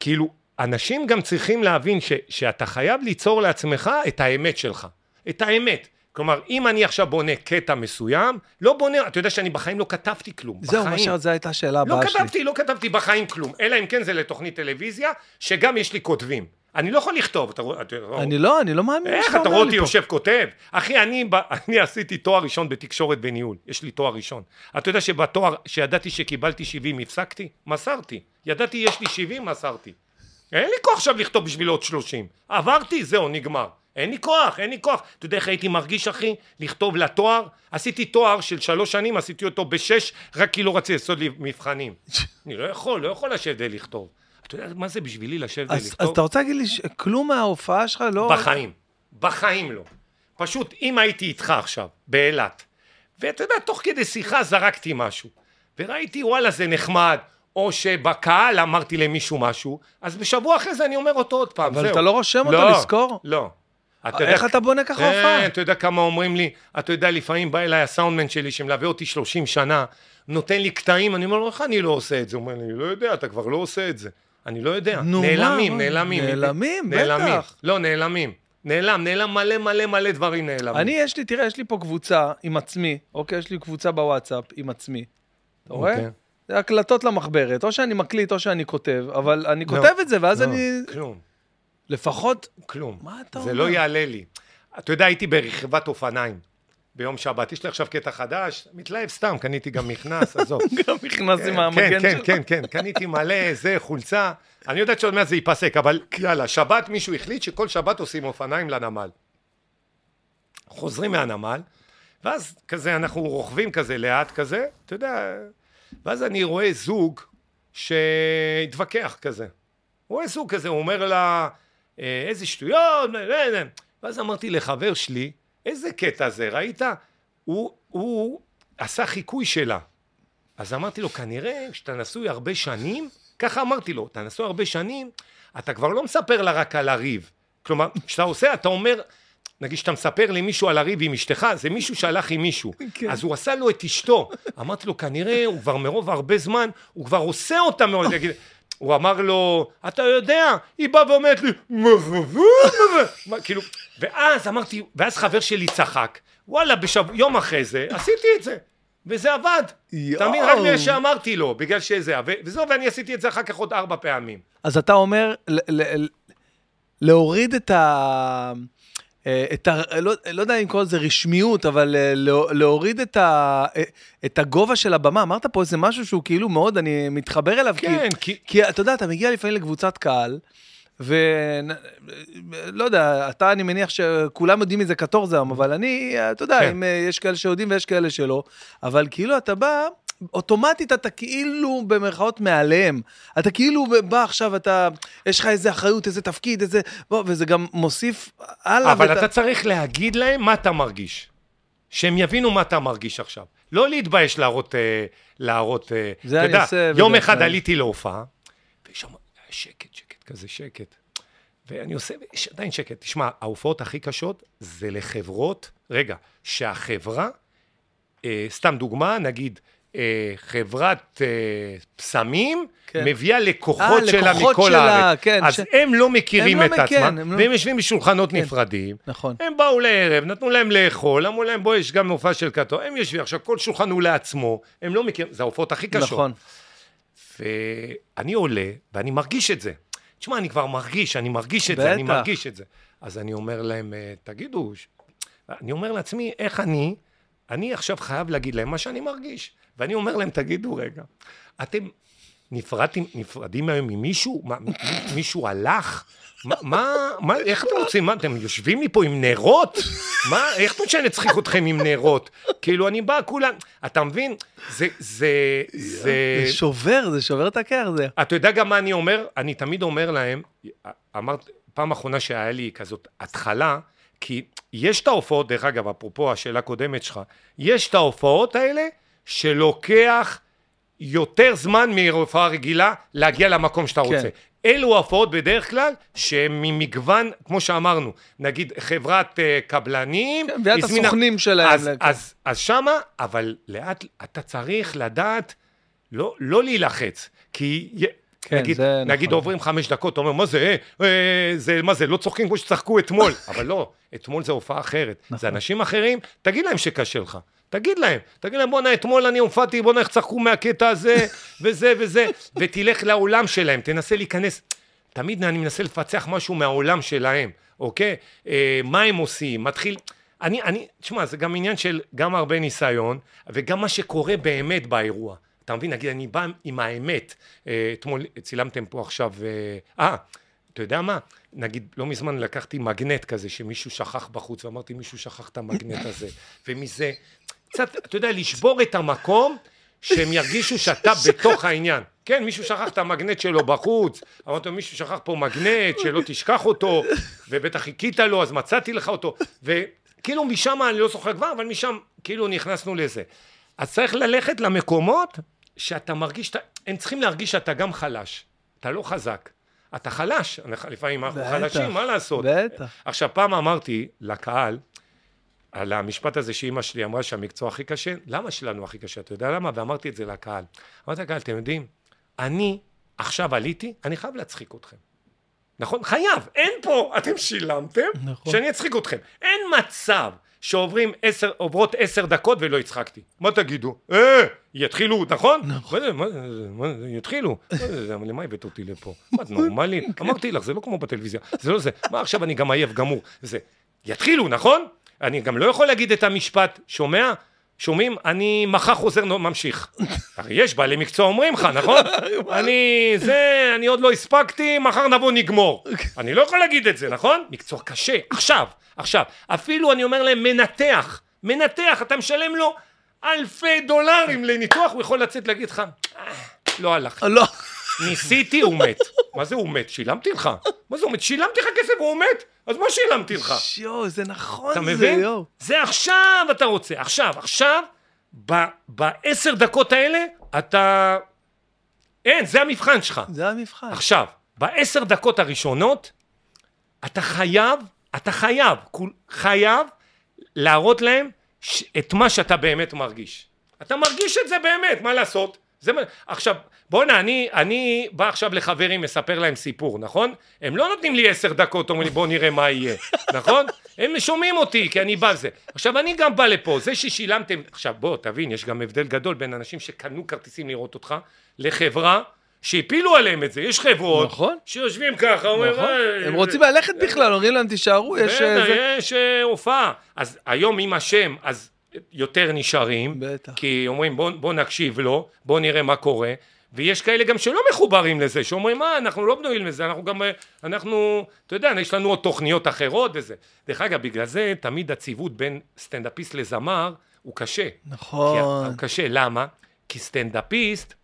כאילו, אנשים גם צריכים להבין ש, שאתה חייב ליצור לעצמך את האמת שלך. את האמת. כלומר, אם אני עכשיו בונה קטע מסוים, לא בונה, אתה יודע שאני בחיים לא כתבתי כלום. זהו. מה שזו הייתה השאלה לא הבאה שלי. כתבתי, לא כתבתי בחיים כלום. אלא אם כן זה לתוכנית טלוויזיה, שגם יש לי כותבים. אני לא יכול לכתוב, אתה רואה... אני לא, אני לא מאמין איך אתה רואה אותי. יושב כותב? אחי, אני, [laughs] אני עשיתי תואר ראשון בתקשורת וניהול, יש לי תואר ראשון. אתה יודע שבתואר, שידעתי שקיבלתי 70, הפסקתי? מסרתי. ידעתי יש לי 70, מסרתי. אין לי כוח עכשיו לכתוב בשביל עוד 30. עברתי, זהו, נגמר. אין לי כוח, אין לי כוח. אתה יודע איך הייתי מרגיש, אחי? לכתוב לתואר? עשיתי תואר של שלוש שנים, עשיתי אותו בשש, רק כי לא רציתי לעשות לי מבחנים. [laughs] אני לא יכול, לא יכול לשבת ולכתוב. אתה יודע מה זה בשבילי לשבת אז ולכתוב? אז אתה רוצה להגיד לי שכלום מההופעה שלך לא... בחיים. בחיים לא. פשוט, אם הייתי איתך עכשיו, באילת, ואתה יודע, תוך כדי שיחה זרקתי משהו, וראיתי, וואלה, זה נחמד, או שבקהל אמרתי למישהו משהו, אז בשבוע אחרי זה אני אומר אותו עוד פעם, אבל זהו. אתה לא רושם אותו לא, לזכור? לא. אתה איך אתה בונה ככה הופעה? כן, אתה יודע כמה אומרים לי, אתה יודע, לפעמים בא אליי הסאונדמן שלי, שמלווה אותי 30 שנה, נותן לי קטעים, אני אומר לו, איך אני לא עושה את זה? הוא אומר לי, לא יודע, אתה כבר לא עושה את זה. אני לא יודע. נו, נעלמים, מה? נעלמים. נעלמים, נעלמים. בטח. לא, נעלמים. נעלם, נעלם מלא מלא מלא דברים נעלמים. אני, יש לי, תראה, יש לי פה קבוצה עם עצמי, אוקיי? יש לי קבוצה בוואטסאפ עם עצמי. אתה רואה? אוקיי. זה הקלטות למחברת, או שאני מקליט או שאני כותב, אבל אני לא, כותב את זה, ואז לא, אני... כלום, לפחות... כלום. מה אתה זה אומר? לא יעלה לי. אתה יודע, הייתי ברכיבת אופניים ביום שבת. יש לי עכשיו קטע חדש, מתלהב סתם, קניתי גם מכנס, [laughs] עזוב. גם נכנס עם כן, המגן כן, שלך. כן, כן, קניתי מלא, זה, חולצה. אני יודעת שעוד מעט זה ייפסק, אבל יאללה, שבת מישהו החליט שכל שבת עושים אופניים לנמל. חוזרים מהנמל, ואז כזה אנחנו רוכבים כזה לאט כזה, אתה יודע, ואז אני רואה זוג שהתווכח כזה. רואה זוג כזה, הוא אומר לה, "אה, איזה שטויות, אה, אה, אה." ואז אמרתי לחבר שלי, איזה קטע זה, ראית? הוא, הוא עשה חיקוי שלה. אז אמרתי לו, כנראה כשאתה נשוי הרבה שנים, ככה אמרתי לו, אתה נשוי הרבה שנים, אתה כבר לא מספר לה רק על הריב. כלומר, כשאתה עושה, אתה אומר, נגיד שאתה מספר למישהו על הריב עם אשתך, זה מישהו שהלך עם מישהו. כן. אז הוא עשה לו את אשתו. אמרתי לו, כנראה הוא כבר מרוב הרבה זמן, הוא כבר עושה אותה מאוד. [laughs] הוא אמר לו, אתה יודע, היא באה ואומרת לי, "מה, מה?" כאילו, ואז אמרתי, ואז חבר שלי צחק, וואלה, בשב... יום אחרי זה, עשיתי את זה. וזה עבד. אתה מבין? רק בגלל שאמרתי לו, בגלל שזה, וזהו, ואני עשיתי את זה אחר כך עוד ארבע פעמים. אז אתה אומר, ל- ל- להוריד את ה... אה, את ה... לא, לא יודע אם לקרוא לזה רשמיות, אבל אה, לא- להוריד את, ה, אה, את הגובה של הבמה. אמרת פה איזה משהו שהוא כאילו מאוד, אני מתחבר אליו. כן, כי, כי... כי אתה יודע, אתה מגיע לפעמים לקבוצת קהל, ולא יודע, אתה, אני מניח שכולם יודעים מי זה קטורזם, אבל אני, אתה יודע, כן. אם יש כאלה שיודעים ויש כאלה שלא, אבל כאילו אתה בא... אוטומטית אתה כאילו במרכאות מעליהם. אתה כאילו בא עכשיו, אתה, יש לך איזה אחריות, איזה תפקיד, איזה... בוא, וזה גם מוסיף הלאה. אבל ואתה- אתה צריך להגיד להם מה אתה מרגיש. שהם יבינו מה אתה מרגיש עכשיו. לא להתבייש להראות, אה, להראות, אה, זה אתה אני יודע, עושה יום בדרך אחד כלל. עליתי להופעה, ושם היה שקט, שקט, כזה שקט. ואני עושה, יש עדיין שקט. תשמע, ההופעות הכי קשות זה לחברות, רגע, שהחברה, אה, סתם דוגמה, נגיד, חברת אה, פסמים, כן. מביאה לקוחות אה, שלה לקוחות מכל שלה, הארץ. כן, אז ש- הם לא מכירים הם לא את כן, עצמם, הם לא- והם יושבים בשולחנות כן. נפרדים. נכון. הם באו לערב, נתנו להם לאכול, אמרו להם בוא יש גם מופע של קאטו, הם יושבים, עכשיו כל שולחן הוא לעצמו, הם לא מכירים, זה ההופעות הכי קשות. נכון. ואני עולה, ואני מרגיש את זה. תשמע, אני כבר מרגיש, אני מרגיש את זה, אני בטח. מרגיש את זה. אז אני אומר להם, "אה, תגידו, ש-" אני אומר לעצמי, איך אני, אני עכשיו חייב להגיד להם מה שאני מרגיש. ואני אומר להם, תגידו רגע, אתם, נפרדתם, נפרדים היום ממישהו? מה, מישהו הלך? מה, מה, איך אתם רוצים, מה, אתם יושבים לי פה עם נרות? מה, איך אתה רוצה שנצחיק אתכם עם נרות? כאילו, אני בא כולם, אתה מבין? זה, זה, זה... זה שובר, זה שובר את הקר, זה. אתה יודע גם מה אני אומר? אני תמיד אומר להם, אמרת, פעם אחרונה שהיה לי כזאת התחלה, כי יש את ההופעות, דרך אגב, אפרופו השאלה הקודמת שלך, יש את ההופעות האלה שלוקח יותר זמן מהופעה רגילה להגיע למקום שאתה כן. רוצה. אלו ההופעות בדרך כלל שהן ממגוון, כמו שאמרנו, נגיד חברת אה, קבלנים, כן, מביאה את הזמינה- הסוכנים שלהם. אז, לכ- אז, אז שמה, אבל לאט, אתה צריך לדעת לא, לא להילחץ, כי כן, נגיד, זה נגיד נכון. עוברים חמש דקות, אתה אומר, מה זה, אה, אה, זה, מה זה, לא צוחקים כמו שצחקו אתמול, [laughs] אבל לא, אתמול זה הופעה אחרת, נכון. זה אנשים אחרים, תגיד להם שקשה לך. תגיד להם, תגיד להם, בואנה, אתמול אני הופעתי, בואנה, איך צחקו מהקטע הזה, וזה וזה, [laughs] ותלך לעולם שלהם, תנסה להיכנס. תמיד אני מנסה לפצח משהו מהעולם שלהם, אוקיי? אה, מה הם עושים, מתחיל... אני, אני, תשמע, זה גם עניין של גם הרבה ניסיון, וגם מה שקורה באמת באירוע. אתה מבין? נגיד, אני בא עם האמת. אה, אתמול צילמתם פה עכשיו... אה, אה, אתה יודע מה? נגיד, לא מזמן לקחתי מגנט כזה שמישהו שכח בחוץ, ואמרתי, מישהו שכח את המגנט הזה. ומזה, קצת, אתה יודע, לשבור את המקום, שהם ירגישו שאתה [laughs] בתוך העניין. כן, מישהו שכח את המגנט שלו בחוץ, אמרתי לו, מישהו שכח פה מגנט, שלא תשכח אותו, ובטח חיכית לו, אז מצאתי לך אותו. וכאילו משם, אני לא זוכר כבר, אבל משם כאילו נכנסנו לזה. אז צריך ללכת למקומות שאתה מרגיש, שאתה- הם צריכים להרגיש שאתה גם חלש, אתה לא חזק. אתה חלש, לפעמים אנחנו חלשים, מה לעשות? בטח. עכשיו, פעם אמרתי לקהל, על המשפט הזה שאימא שלי אמרה שהמקצוע הכי קשה, למה שלנו הכי קשה? אתה יודע למה? ואמרתי את זה לקהל. אמרתי לקהל, אתם יודעים, אני עכשיו עליתי, אני חייב להצחיק אתכם. נכון? חייב, אין פה, אתם שילמתם, נכון. שאני אצחיק אתכם. אין מצב שעוברים עשר, עוברות עשר דקות ולא הצחקתי. מה תגידו? אה, יתחילו, נכון? נכון. מה זה, מה זה, מה זה, יתחילו. למה הבאת אותי לפה? מה, את נורמלית? [laughs] אמרתי לך, זה לא כמו בטלוויזיה, זה לא זה. מה עכשיו אני גם עייף גמור? זה, יתחילו, נכון? אני גם לא יכול להגיד את המשפט, שומע? שומעים? אני מחר חוזר, ממשיך. [laughs] הרי יש בעלי מקצוע אומרים לך, נכון? [laughs] אני, זה, אני עוד לא הספקתי, מחר נבוא נגמור. [laughs] אני לא יכול להגיד את זה, נכון? מקצוע קשה, עכשיו, עכשיו. אפילו אני אומר להם, מנתח, מנתח, אתה משלם לו אלפי דולרים לניתוח, הוא יכול לצאת להגיד לך, "אה, לא הלך. ניסיתי, הוא מת. מה זה הוא מת? שילמתי לך. מה זה הוא מת? שילמתי לך כסף והוא מת? אז מה שילמתי לך? יואו, זה נכון אתה זה, מבין? יואו. זה עכשיו אתה רוצה, עכשיו, עכשיו, ב- בעשר דקות האלה, אתה... אין, זה המבחן שלך. זה המבחן. עכשיו, בעשר דקות הראשונות, אתה חייב, אתה חייב, כול- חייב להראות להם ש- את מה שאתה באמת מרגיש. אתה מרגיש את זה באמת, מה לעשות? זה. עכשיו, בואנה, אני, אני בא עכשיו לחברים, מספר להם סיפור, נכון? הם לא נותנים לי עשר דקות, אומרים לי בוא נראה מה יהיה, [laughs] נכון? הם שומעים אותי, כי אני בא לזה. עכשיו, אני גם בא לפה, זה ששילמתם... עכשיו, בוא, תבין, יש גם הבדל גדול בין אנשים שקנו כרטיסים לראות אותך, לחברה שהפילו עליהם את זה. יש חברות נכון. שיושבים ככה, אומרים... נכון. "אה, הם רוצים ללכת בכלל, אומרים להם תישארו, יש... אה, בטח, זה- יש אה, הופעה. אז היום עם השם, אז יותר נשארים. בטח. כי אומרים בוא, בוא נקשיב לו, בוא נראה מה קורה. ויש כאלה גם שלא מחוברים לזה, שאומרים מה, אנחנו לא בנויים לזה, אנחנו גם, אה, אנחנו, אתה יודע, יש לנו עוד תוכניות אחרות וזה. דרך אגב, בגלל זה תמיד הציוות בין סטנדאפיסט לזמר הוא קשה. כי נכון. הוא קשה, למה? כי סטנדאפיסט,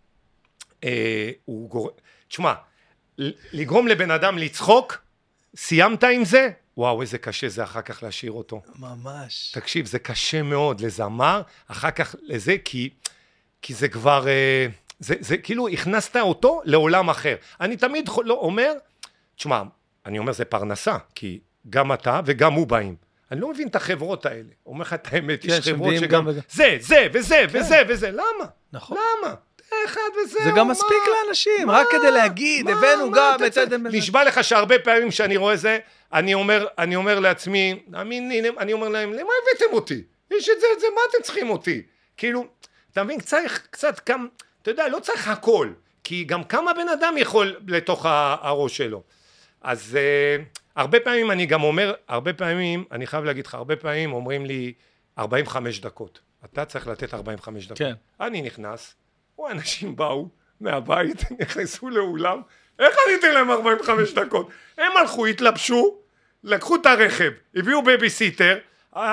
אה, הוא גור... תשמע, לגרום לבן אדם לצחוק, סיימת עם זה? וואו, איזה קשה זה אחר כך להשאיר אותו. ממש. תקשיב, זה קשה מאוד לזמר, אחר כך לזה, כי, כי זה כבר, אה, זה, זה כאילו הכנסת אותו לעולם אחר. אני תמיד לא אומר, תשמע, אני אומר זה פרנסה, כי גם אתה וגם הוא באים. אני לא מבין את החברות האלה. אומר לך את האמת, כן, יש חברות שגם... גם וגם. זה, זה, וזה, וזה, וזה, למה? נכון. למה? אחד וזהו, זה גם מספיק מה? לאנשים, מה? רק כדי להגיד, מה? הבאנו מה גם את? עדן בן... נשבע לך שהרבה פעמים שאני רואה זה, אני אומר, אני אומר לעצמי, אני, אני אומר להם, למה הבאתם אותי? יש את זה, את זה, מה אתם צריכים אותי? כאילו, אתה מבין, צריך קצת כמה, אתה יודע, לא צריך הכל, כי גם כמה בן אדם יכול לתוך הראש שלו. אז uh, הרבה פעמים אני גם אומר, הרבה פעמים, אני חייב להגיד לך, הרבה פעמים אומרים לי 45 דקות. אתה צריך לתת 45 דקות. כן. אני נכנס, או אנשים באו, מהבית, [laughs] נכנסו לאולם, איך אני אתן להם 45 דקות? הם הלכו, התלבשו, לקחו את הרכב, הביאו בייביסיטר,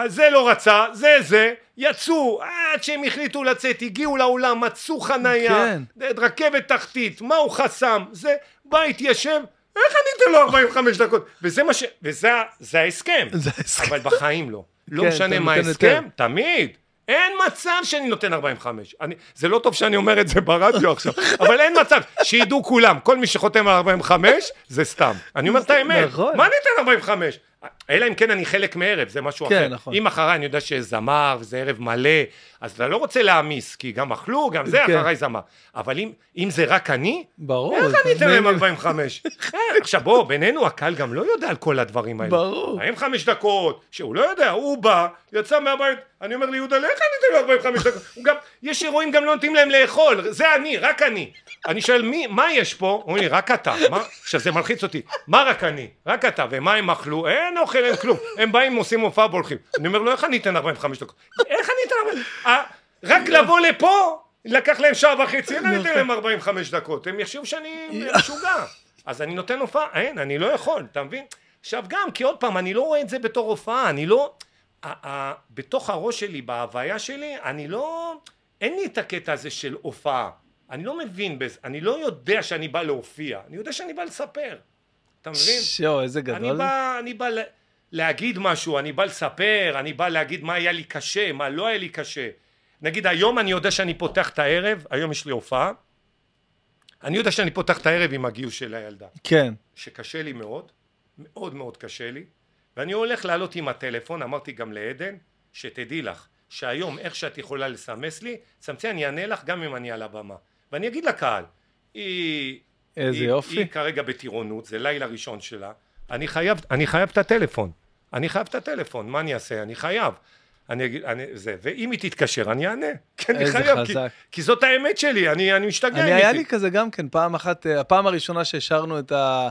זה לא רצה, זה זה, יצאו, עד שהם החליטו לצאת, הגיעו לאולם, מצאו חנייה, כן. רכבת תחתית, מה הוא חסם, זה, בא, התיישב, איך אני אתן לו 45 דקות? וזה מה ש... וזה ההסכם. זה ההסכם. אבל בחיים לא. לא כן, משנה מה ההסכם. תמיד. אין מצב שאני נותן 45. אני, זה לא טוב שאני אומר את זה ברדיו עכשיו, אבל אין מצב. שידעו כולם, כל מי שחותם על 45 זה סתם. אני אומר את האמת. נכון. מה אני אתן 45? אלא אם כן אני חלק מערב, זה משהו כן, אחר. נכון. אם אחריי אני יודע שיש זמר וזה ערב מלא, אז אתה לא רוצה להעמיס, כי גם אכלו, גם זה, כן. אחריי זמר. אבל אם, אם זה רק אני, ברור. איך אני אתן להם זה- 45? אה, עכשיו בוא, בינינו הקהל גם לא יודע על כל הדברים האלה. ברור. האם חמש דקות, שהוא לא יודע, הוא בא, יצא מהבית, אני אומר ליהודה, איך אני אתן לו 45 דקות? גם, יש אירועים גם לא נותנים להם לאכול, זה אני, רק אני. אני שואל, מי, מה יש פה? אומרים לי, רק אתה. עכשיו זה מלחיץ אותי, מה רק אני? רק אתה, ומה הם אכלו? אין אוכל, אין כלום. הם באים, עושים הופעה והולכים. אני אומר לו, איך אני אתן 45 דקות? איך אני אתן 45? אה, רק לבוא לפה, לקח להם שעה וחצי, אני אתן להם 45 דקות? הם יחשבו שאני משוגע. אז אני נותן הופעה, אין, אני לא יכול, אתה מבין? עכשיו גם, כי עוד פעם, אני לא רואה את זה בתור הופעה, אני לא... בתוך הראש שלי, בהוויה שלי, אני לא... אין לי את הקטע הזה של הופעה. אני לא מבין בזה, אני לא יודע שאני בא להופיע, אני יודע שאני בא לספר. אתה מבין? שואו, איזה אני גדול. בא, אני בא להגיד משהו, אני בא לספר, אני בא להגיד מה היה לי קשה, מה לא היה לי קשה. נגיד היום אני יודע שאני פותח את הערב, היום יש לי הופעה, אני יודע שאני פותח את הערב עם הגיוס של הילדה, כן. שקשה לי מאוד, מאוד מאוד קשה לי, ואני הולך לעלות עם הטלפון, אמרתי גם לעדן, שתדעי לך, שהיום איך שאת יכולה לסמס לי, סמצי אני אענה לך גם אם אני על הבמה. ואני אגיד לקהל, היא... איזה היא, יופי. היא כרגע בטירונות, זה לילה ראשון שלה, אני חייב, אני חייב את הטלפון, אני חייב את הטלפון, מה אני אעשה? אני חייב. אני אגיד, אני, זה, ואם היא תתקשר אני אענה, [laughs] כי אני חייב, כי. כי זאת האמת שלי, אני, אני משתגע אני, היה. לי כזה גם כן, פעם אחת, אה, הפעם הראשונה שהשארנו את ה...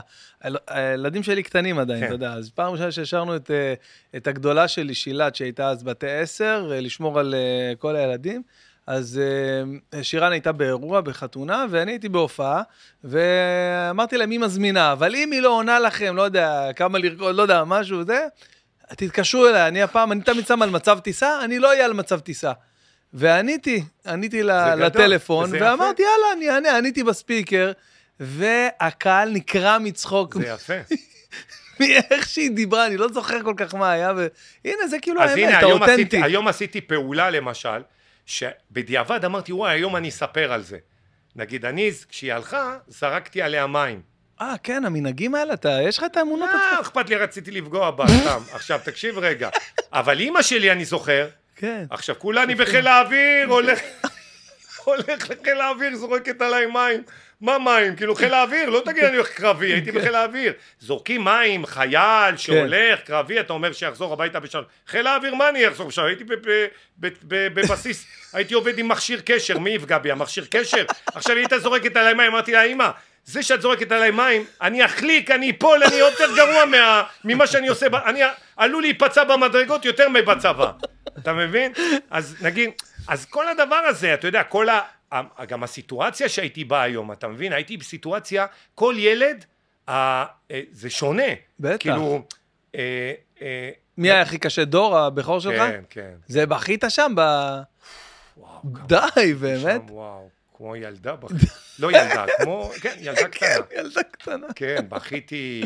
הילדים שלי קטנים עדיין, כן. אתה יודע, אז פעם ראשונה שהשארנו את, אה, את הגדולה שלי, שילת, שהייתה אז בתי עשר, אה, לשמור על כל הילדים. אז אה, שירן הייתה באירוע, בחתונה, ואני הייתי בהופעה, ואמרתי להם, היא מזמינה, אבל אם היא לא עונה לכם, לא יודע, כמה לרקוד, לא יודע, משהו, זה, תתקשרו אליי, אני הפעם, אני תמיד שם על מצב טיסה, אני לא אהיה על מצב טיסה. ועניתי, עניתי לטלפון. ואמרתי, יאללה, אני אענה, עניתי בספיקר, והקהל נקרע מצחוק זה יפה. [laughs] מאיך שהיא דיברה, אני לא זוכר כל כך מה היה, והנה, זה כאילו אז האמת, הנה, האותנטי. עשיתי, היום עשיתי פעולה למשל, שבדיעבד אמרתי, וואי, היום אני אספר על זה. נגיד, אני, כשהיא הלכה, זרקתי עליה מים. אה, כן, המנהגים האלה, אתה, יש לך את האמונות אה, שלך? אכפת לי, רציתי לפגוע בה, סתם. [laughs] עכשיו, תקשיב רגע. אבל אימא שלי, אני זוכר, כן. עכשיו, כולה אני בחיל האוויר, הולך... [laughs] הולך לחיל האוויר, זורקת עליי מים. מה מים? כאילו חיל האוויר, לא תגיד אני הולך קרבי, הייתי בחיל האוויר. זורקים מים, חייל שהולך, קרבי, אתה אומר שיחזור הביתה בשלום. חיל האוויר, מה אני אחזור בשלום? הייתי בבסיס, הייתי עובד עם מכשיר קשר, מי יפגע בי? המכשיר קשר? עכשיו היא הייתה זורקת עליי מים, אמרתי לה, אמא, זה שאת זורקת עליי מים, אני אחליק, אני אפול, אני יותר גרוע מה, ממה שאני עושה, אני עלול להיפצע במדרגות יותר מבצבא. אתה מבין? אז נגיד, אז כל הדבר הזה, אתה יודע, כל ה... גם הסיטואציה שהייתי בה היום, אתה מבין? הייתי בסיטואציה, כל ילד, אה, אה, זה שונה. בטח. כאילו, אה, אה, מי היה הכי קשה? דור, הבכור שלך? כן, כן. זה בכית שם, ב... וואו, די, באמת? שם, וואו, כמו ילדה בכיתי. לא ילדה, כמו, כן, ילדה [laughs] קטנה. ילדה קטנה. כן, בכיתי,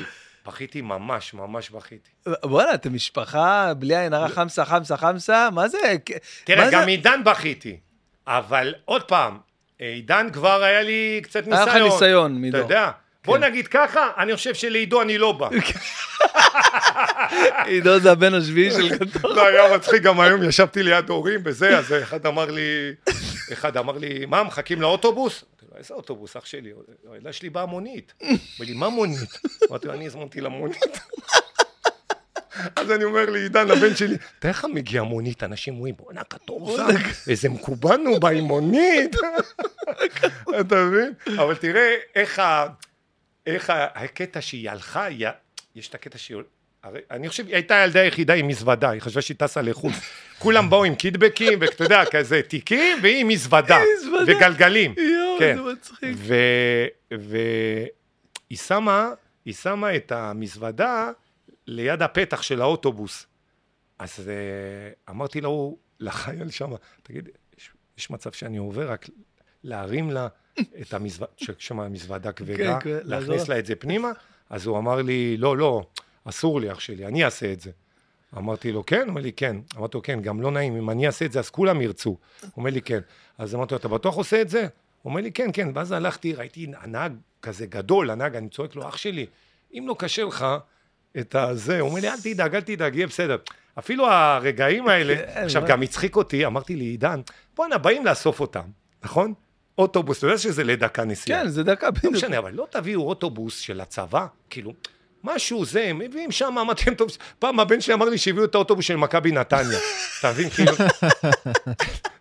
בכיתי ממש, ממש בכיתי. בואנה, אתם משפחה בלי עין הרע חמסה, חמסה, חמסה? מה זה? תראה, מה גם זה? עידן בכיתי, אבל עוד פעם, עידן כבר היה לי קצת היה ניסיון. לך ניסיון אתה מדור. יודע, בוא כן. נגיד ככה, אני חושב שלעידו אני לא בא. [laughs] עידו זה הבן השביעי של [laughs] גדול. לא, היה מצחיק, גם היום ישבתי ליד הורים וזה, אז אחד אמר לי, אחד אמר לי, מה, מחכים לאוטובוס? איזה אוטובוס, אח שלי? הילדה שלי באה מונית. אמר לי, מה מונית? אמרתי לו, אני הזמנתי למונית. אז אני אומר לעידן, לבן שלי, תראה איך מגיע מונית, אנשים אומרים, בואנה, קטורזה, איזה מקובן הוא בא עם מונית. אתה מבין? אבל תראה איך. איך הקטע שהיא הלכה. יש את הקטע שהיא... הרי אני חושב, היא הייתה הילדה היחידה עם מזוודה, היא חשבה שהיא טסה לחו"ל. כולם באו עם קידבקים, ואתה יודע, כזה תיקים, והיא עם מזוודה, מזוודה. וגלגלים. יואו. כן. זה מצחיק. והיא שמה, היא שמה את המזוודה ליד הפתח של האוטובוס. אז uh, אמרתי לו, לחייל שם, תגיד, יש, יש מצב שאני עובר רק להרים לה את המזוודה, שם המזוודה כבדה, כן, להכניס לה את זה פנימה? אז הוא אמר לי, לא, לא, אסור לי, אח שלי, אני אעשה את זה. אמרתי לו, כן? הוא אומר לי, כן. אמרתי לו, כן, גם לא נעים, אם אני אעשה את זה, אז כולם ירצו. הוא אומר לי, כן. אז אמרתי לו, אתה בטוח עושה את זה? הוא אומר לי, כן, כן. ואז הלכתי, ראיתי הנהג כזה גדול, הנהג, אני צועק לו, אח שלי, אם לא קשה לך את הזה, הוא אומר לי, אל תדאג, אל תדאג, יהיה בסדר. אפילו הרגעים האלה, כן, עכשיו? גם הצחיק אותי, אמרתי לי, עידן, בואנה, באים לאסוף אותם, נכון? אוטובוס, אתה יודע שזה לדקה נסיעה. כן, זה דקה לא בדיוק. משנה, אבל לא תביאו אוטובוס של הצבא, כאילו, משהו זה, הם מביאים שם, אמרתי להם, פעם הבן שלי אמר לי שהביאו את האוטובוס של מכבי נתניה, אתה מבין, כאילו, [laughs]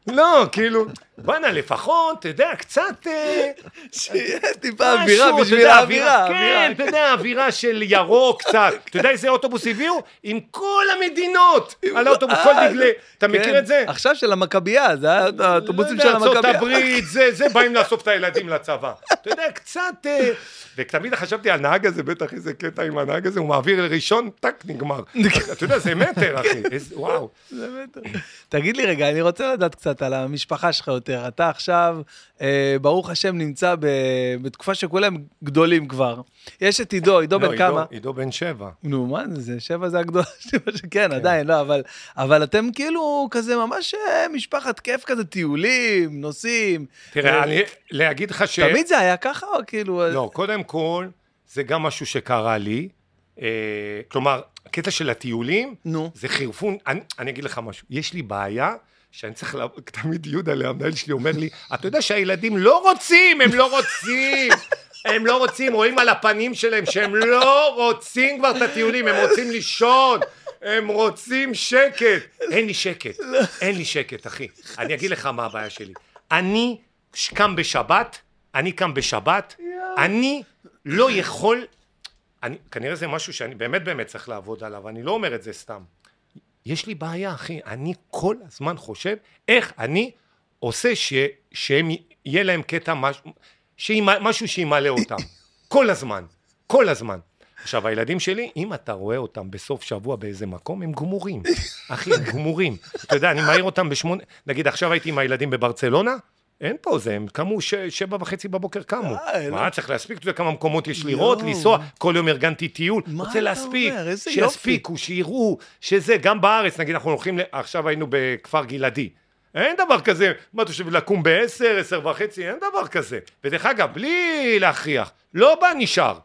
לא, כאילו, בואנה, לפחות, אתה יודע, קצת, אה, שיהיה טיפה משהו, אווירה בשביל האווירה. כן. אתה יודע, אווירה של ירוק קצת, אתה יודע איזה אוטובוס הביאו? עם כל המדינות, על האוטובוס, כל אה, דגלי, אתה מכיר כן. את זה? עכשיו של המכבייה, זה היה האוטובוסים לא של יודע, ארצות המכבייה. הברית, זה, זה, באים לאסוף את הילדים לצבא. אתה יודע, קצת... אה, ותמיד חשבתי על נהג הזה, בטח איזה קטע עם הנהג הזה, הוא מעביר לראשון, טאק, נגמר. [laughs] אתה יודע, זה מטר, אחי. וואו. זה בטח. תגיד לי רגע, אני רוצה לדעת קצת על המשפחה שלך יותר. אתה עכשיו, אה, ברוך השם, נמצא ב- בתקופה שכולם גדולים כבר. יש את עידו, עידו לא, בן כמה? עידו בן שבע. נו, מה זה, שבע זה הגדולה, [laughs] שבע ש... כן, עדיין, לא, אבל, אבל אתם כאילו כזה ממש אה, משפחת כיף כזה, טיולים, נוסעים. תראה, אה, אני, להגיד לך ש... תמיד זה היה ככה, או כאילו... לא, קודם כל, זה גם משהו שקרה לי. אה, כלומר, הקטע של הטיולים, נו. זה חירפון, אני, אני אגיד לך משהו, יש לי בעיה שאני צריך, לה... [laughs] תמיד יהודה, המנהל שלי אומר לי, אתה יודע שהילדים לא רוצים, הם לא רוצים, הם לא רוצים, רואים על הפנים שלהם שהם לא רוצים כבר את הטיולים, הם רוצים לישון, הם רוצים שקט. אין לי שקט, אין לי שקט, אחי. אני אגיד לך מה הבעיה שלי. אני קם בשבת, אני קם בשבת, אני לא יכול אני, כנראה זה משהו שאני באמת באמת צריך לעבוד עליו, אני לא אומר את זה סתם. יש לי בעיה, אחי, אני כל הזמן חושב איך אני עושה ש, שהם, יהיה להם קטע, מש, שימה, משהו שימלא אותם. [coughs] כל הזמן, כל הזמן. עכשיו, הילדים שלי, אם אתה רואה אותם בסוף שבוע באיזה מקום, הם גמורים. אחי, הם גמורים. אתה יודע, אני מעיר אותם בשמונה... נגיד, עכשיו הייתי עם הילדים בברצלונה, אין פה זה, הם קמו ש... שבע וחצי בבוקר קמו. די, מה, לא. צריך להספיק, אתה יודע כמה מקומות יש לראות, יואו. לנסוע, כל יום ארגנתי טיול, מה רוצה אתה להספיק, אומר? איזה שיספיקו, שיראו, שזה, גם בארץ, נגיד, אנחנו הולכים, ל- עכשיו היינו בכפר גלעדי. אין דבר כזה, מה אתה חושב, לקום בעשר, עשר וחצי, אין דבר כזה. ודרך אגב, בלי להכריח, לא בא נשאר.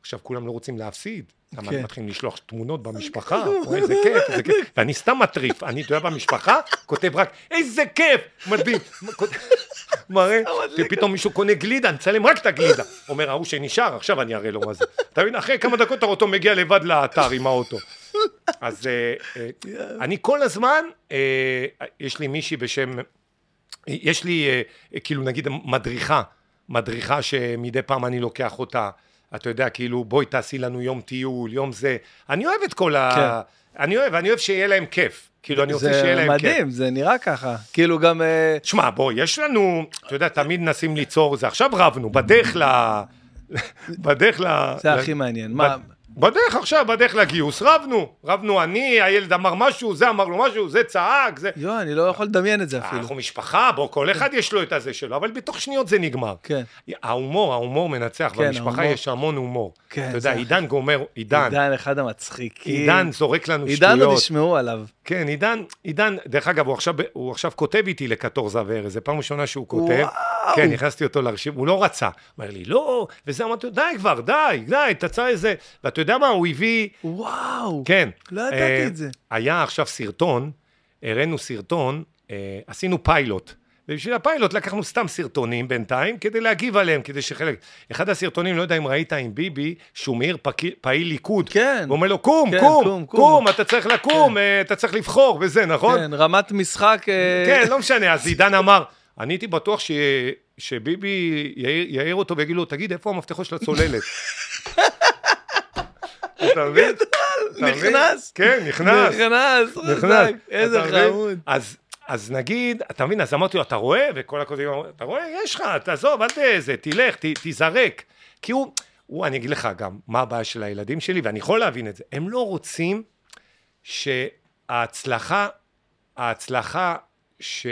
עכשיו כולם לא רוצים להפסיד. למה כן. הם מתחילים לשלוח תמונות במשפחה, או איזה כיף, איזה כיף, [laughs] ואני סתם מטריף, אני, אתה יודע, במשפחה, כותב רק, איזה כיף, מדהים, [laughs] מראה, ופתאום מישהו קונה גלידה, אני מצלם רק את הגלידה, אומר ההוא שנשאר, עכשיו אני אראה לו מה זה, אתה מבין, אחרי כמה דקות האוטו מגיע לבד לאתר עם האוטו, אז אה, אה, אני כל הזמן, אה, יש לי מישהי בשם, יש לי כאילו נגיד מדריכה, מדריכה שמדי פעם אני לוקח אותה, אתה יודע, כאילו בואי תעשי לנו יום טיול, יום זה, אני אוהב את כל ה... אני אוהב, אני אוהב שיהיה להם כיף, כאילו אני רוצה שיהיה זה להם כיף. מדהים, זה נראה ככה. כאילו גם... אה, שמע, בוא, יש לנו, אתה יודע, תמיד מנסים ליצור זה. עכשיו רבנו, בדרך ל... [laughs] בדרך ל... זה הכי מעניין. מה... בדרך עכשיו, בדרך לגיוס, רבנו. רבנו אני, הילד אמר משהו, זה אמר לו משהו, זה צעק, זה... יואו, אני לא יכול לדמיין את זה אפילו. אנחנו משפחה, בוא, כל אחד יש לו את הזה שלו, אבל בתוך שניות זה נגמר. כן. ההומור, ההומור מנצח, כן, במשפחה ההומור. יש המון הומור. כן, אתה יודע, זה- עידן גומר, עידן, עידן אחד המצחיקים. עידן זורק לנו עידן עוד שטויות. ישמעו עליו. כן, עידן, עידן, דרך אגב, הוא עכשיו, הוא עכשיו כותב איתי לקטורזה וארז, זו פעם ראשונה שהוא כותב. וואו. כן, נכנסתי אותו לרשימה, הוא לא רצה. אומר לי, לא, וזה אמרתי לו, די כבר, די, די, תצא איזה... ואתה יודע מה, הוא הביא... וואו. כן. לא ידעתי אה, את זה. היה עכשיו סרטון, הראינו סרטון, אה, עשינו פיילוט. ובשביל הפיילוט לקחנו סתם סרטונים בינתיים, כדי להגיב עליהם, כדי שחלק... אחד הסרטונים, לא יודע אם ראית עם ביבי, שהוא מעיר פק- פעיל ליכוד. כן. הוא אומר לו, קום, כן, קום, קום, קום, קום." אתה צריך לקום, אה, אתה צריך לבחור, וזה, נכון? כן, רמת משחק... כן, לא משנה, אז עידן אמר, אני הייתי בטוח ש... שביבי יעיר, יעיר אותו ויגיד לו, תגיד, איפה המפתחות של הצוללת? אתה מבין? נכנס. כן, נכנס. נכנס. נכנס. איזה? חמוד. אז אז נגיד, אתה מבין, אז אמרתי לו, אתה רואה? וכל הכותבים אמרו, אתה רואה? יש לך, תעזוב, אל תזה, תלך, ת, תיזרק. כי הוא, הוא, אני אגיד לך גם, מה הבעיה של הילדים שלי, ואני יכול להבין את זה. הם לא רוצים שההצלחה, ההצלחה ש,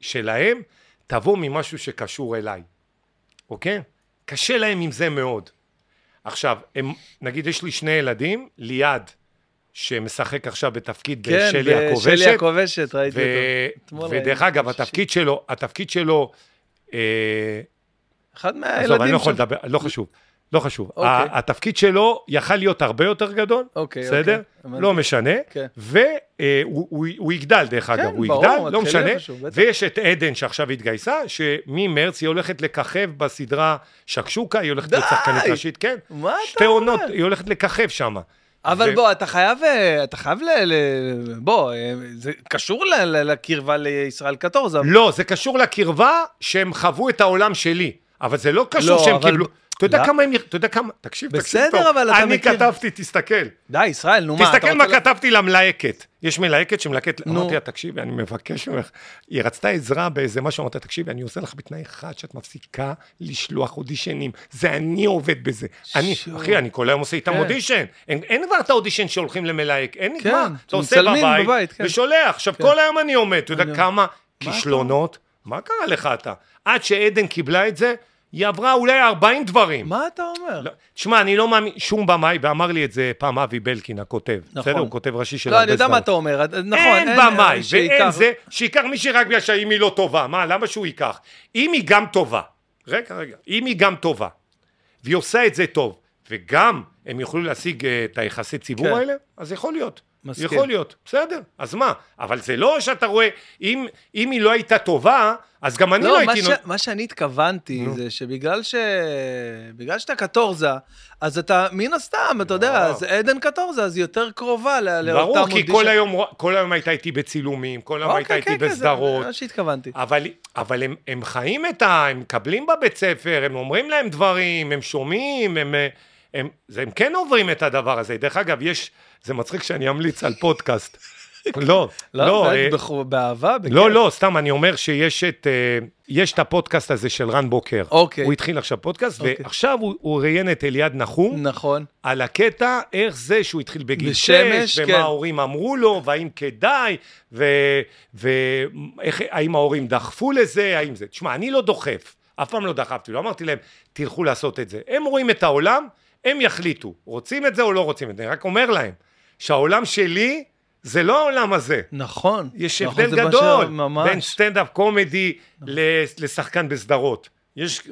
שלהם תבוא ממשהו שקשור אליי, אוקיי? קשה להם עם זה מאוד. עכשיו, הם, נגיד יש לי שני ילדים, ליעד, שמשחק עכשיו בתפקיד כן, בשלי הכובשת, בשלי הכובשת, ראיתי ו... אותו. ודרך. אגב, התפקיד שלו, התפקיד שלו, אה, אחד עזוב, מהילדים אני לא יכול. לדבר, לא חשוב, לא חשוב. אוקיי. ה- התפקיד שלו יכל להיות הרבה יותר גדול, אוקיי, בסדר? אוקיי, הבנתי. לא משנה, כן. והוא יגדל דרך אגב, הוא ברור, יגדל, לא משנה, בטח. ויש את עדן שעכשיו התגייסה, שממרץ היא הולכת לככב בסדרה שקשוקה, היא הולכת להיות! שחקנית ראשית, כן, מה אתה שתי עונות, אומר? היא הולכת לככב שם. אבל ו- בוא, אתה חייב, אה, אתה חייב ל... ל- בוא, אה, זה קשור ל- ל- לקרבה לישראל קטורזה. לא, זה קשור לקרבה שהם חוו את העולם שלי, אבל זה לא קשור לא, שהם אבל- קיבלו... אתה יודע לא. כמה הם... אתה יודע כמה... תקשיב, תקשיב בסדר, טוב. אבל אתה אני מכיר- כתבתי, תסתכל. די, ישראל, נו מה, תסתכל מה כתבתי למלהקת. יש מלהקת שמלהקת... נו. אמרתי לה, תקשיבי, אני מבקש ממך. היא רצתה עזרה באיזה משהו, אמרתי לה, תקשיבי, אני עושה לך בתנאי אחד, שאת מפסיקה לשלוח אודישנים. זה אני עובד בזה. אני. אחי, אני כל היום עושה איתם כן. אודישן. אין כבר את האודישן שהולכים למלהק, אין כן, נגמר. אתה עושה בבית, כן. ושולח. עכשיו, כן. כל היום אני עומד, אתה יודע אני- כמה כישלונות? מה קרה לך אתה? עד שעדן קיבלה את זה, היא עברה אולי 40 דברים. מה אתה אומר? לא, תשמע, אני לא מאמין, שום במאי, ואמר לי את זה פעם אבי בלקין, הכותב. נכון. בסדר? הוא כותב ראשי של לא, אני יודע. מה אתה אומר, נכון. אין במאי, ואין שייקח- זה, שייקח מישהי רק בגלל שאם היא לא טובה. מה, למה שהוא ייקח? אם היא גם טובה, רגע, רגע, אם היא גם טובה, והיא עושה את זה טוב, וגם הם יוכלו להשיג אה, את היחסי ציבור כן. האלה, אז יכול להיות. מסכים. יכול להיות, בסדר, אז מה? אבל זה לא שאתה רואה, אם, אם היא לא הייתה טובה, אז גם אני לא, לא, מה, הייתי... ש... נו- מה שאני התכוונתי נו. זה שבגלל ש... בגלל שאתה קטורזה, אז אתה, מן הסתם, אתה יודע, לא. אז עדן קטורזה, אז היא יותר קרובה ל- לאותם ברור, כי. כל היום, כל היום הייתה איתי בצילומים, כל היום הייתה אוקיי, איתי כן, כן, זה בסדרות. מה שהתכוונתי. אבל, אבל הם, הם חיים את ה... הם מקבלים בבית ספר, הם אומרים להם דברים, הם שומעים, הם, הם, הם, כן עוברים את הדבר הזה. דרך אגב, יש... זה מצחיק שאני אמליץ על פודקאסט. [laughs] לא, לא, לא, אה, בחו- באהבה, בכיף. לא, לא, סתם, אני אומר שיש את, אה, יש את הפודקאסט הזה של רן בוקר. אוקיי. הוא התחיל עכשיו פודקאסט, אוקיי. ועכשיו הוא, הוא ראיין את אליעד נחום. נכון. על הקטע, איך זה שהוא התחיל בגיל בשמש, שש, ומה כן. ההורים אמרו לו, והאם כדאי, והאם ההורים דחפו לזה, האם זה... תשמע, אני לא דוחף, אף פעם לא דחפתי, לא אמרתי להם, תלכו לעשות את זה. הם רואים את העולם, הם יחליטו, רוצים את זה או לא רוצים את זה. אני רק אומר להם, שהעולם שלי זה לא העולם הזה. נכון. יש נכון, הבדל גדול ממש. בין סטנדאפ קומדי לשחקן בסדרות. יש,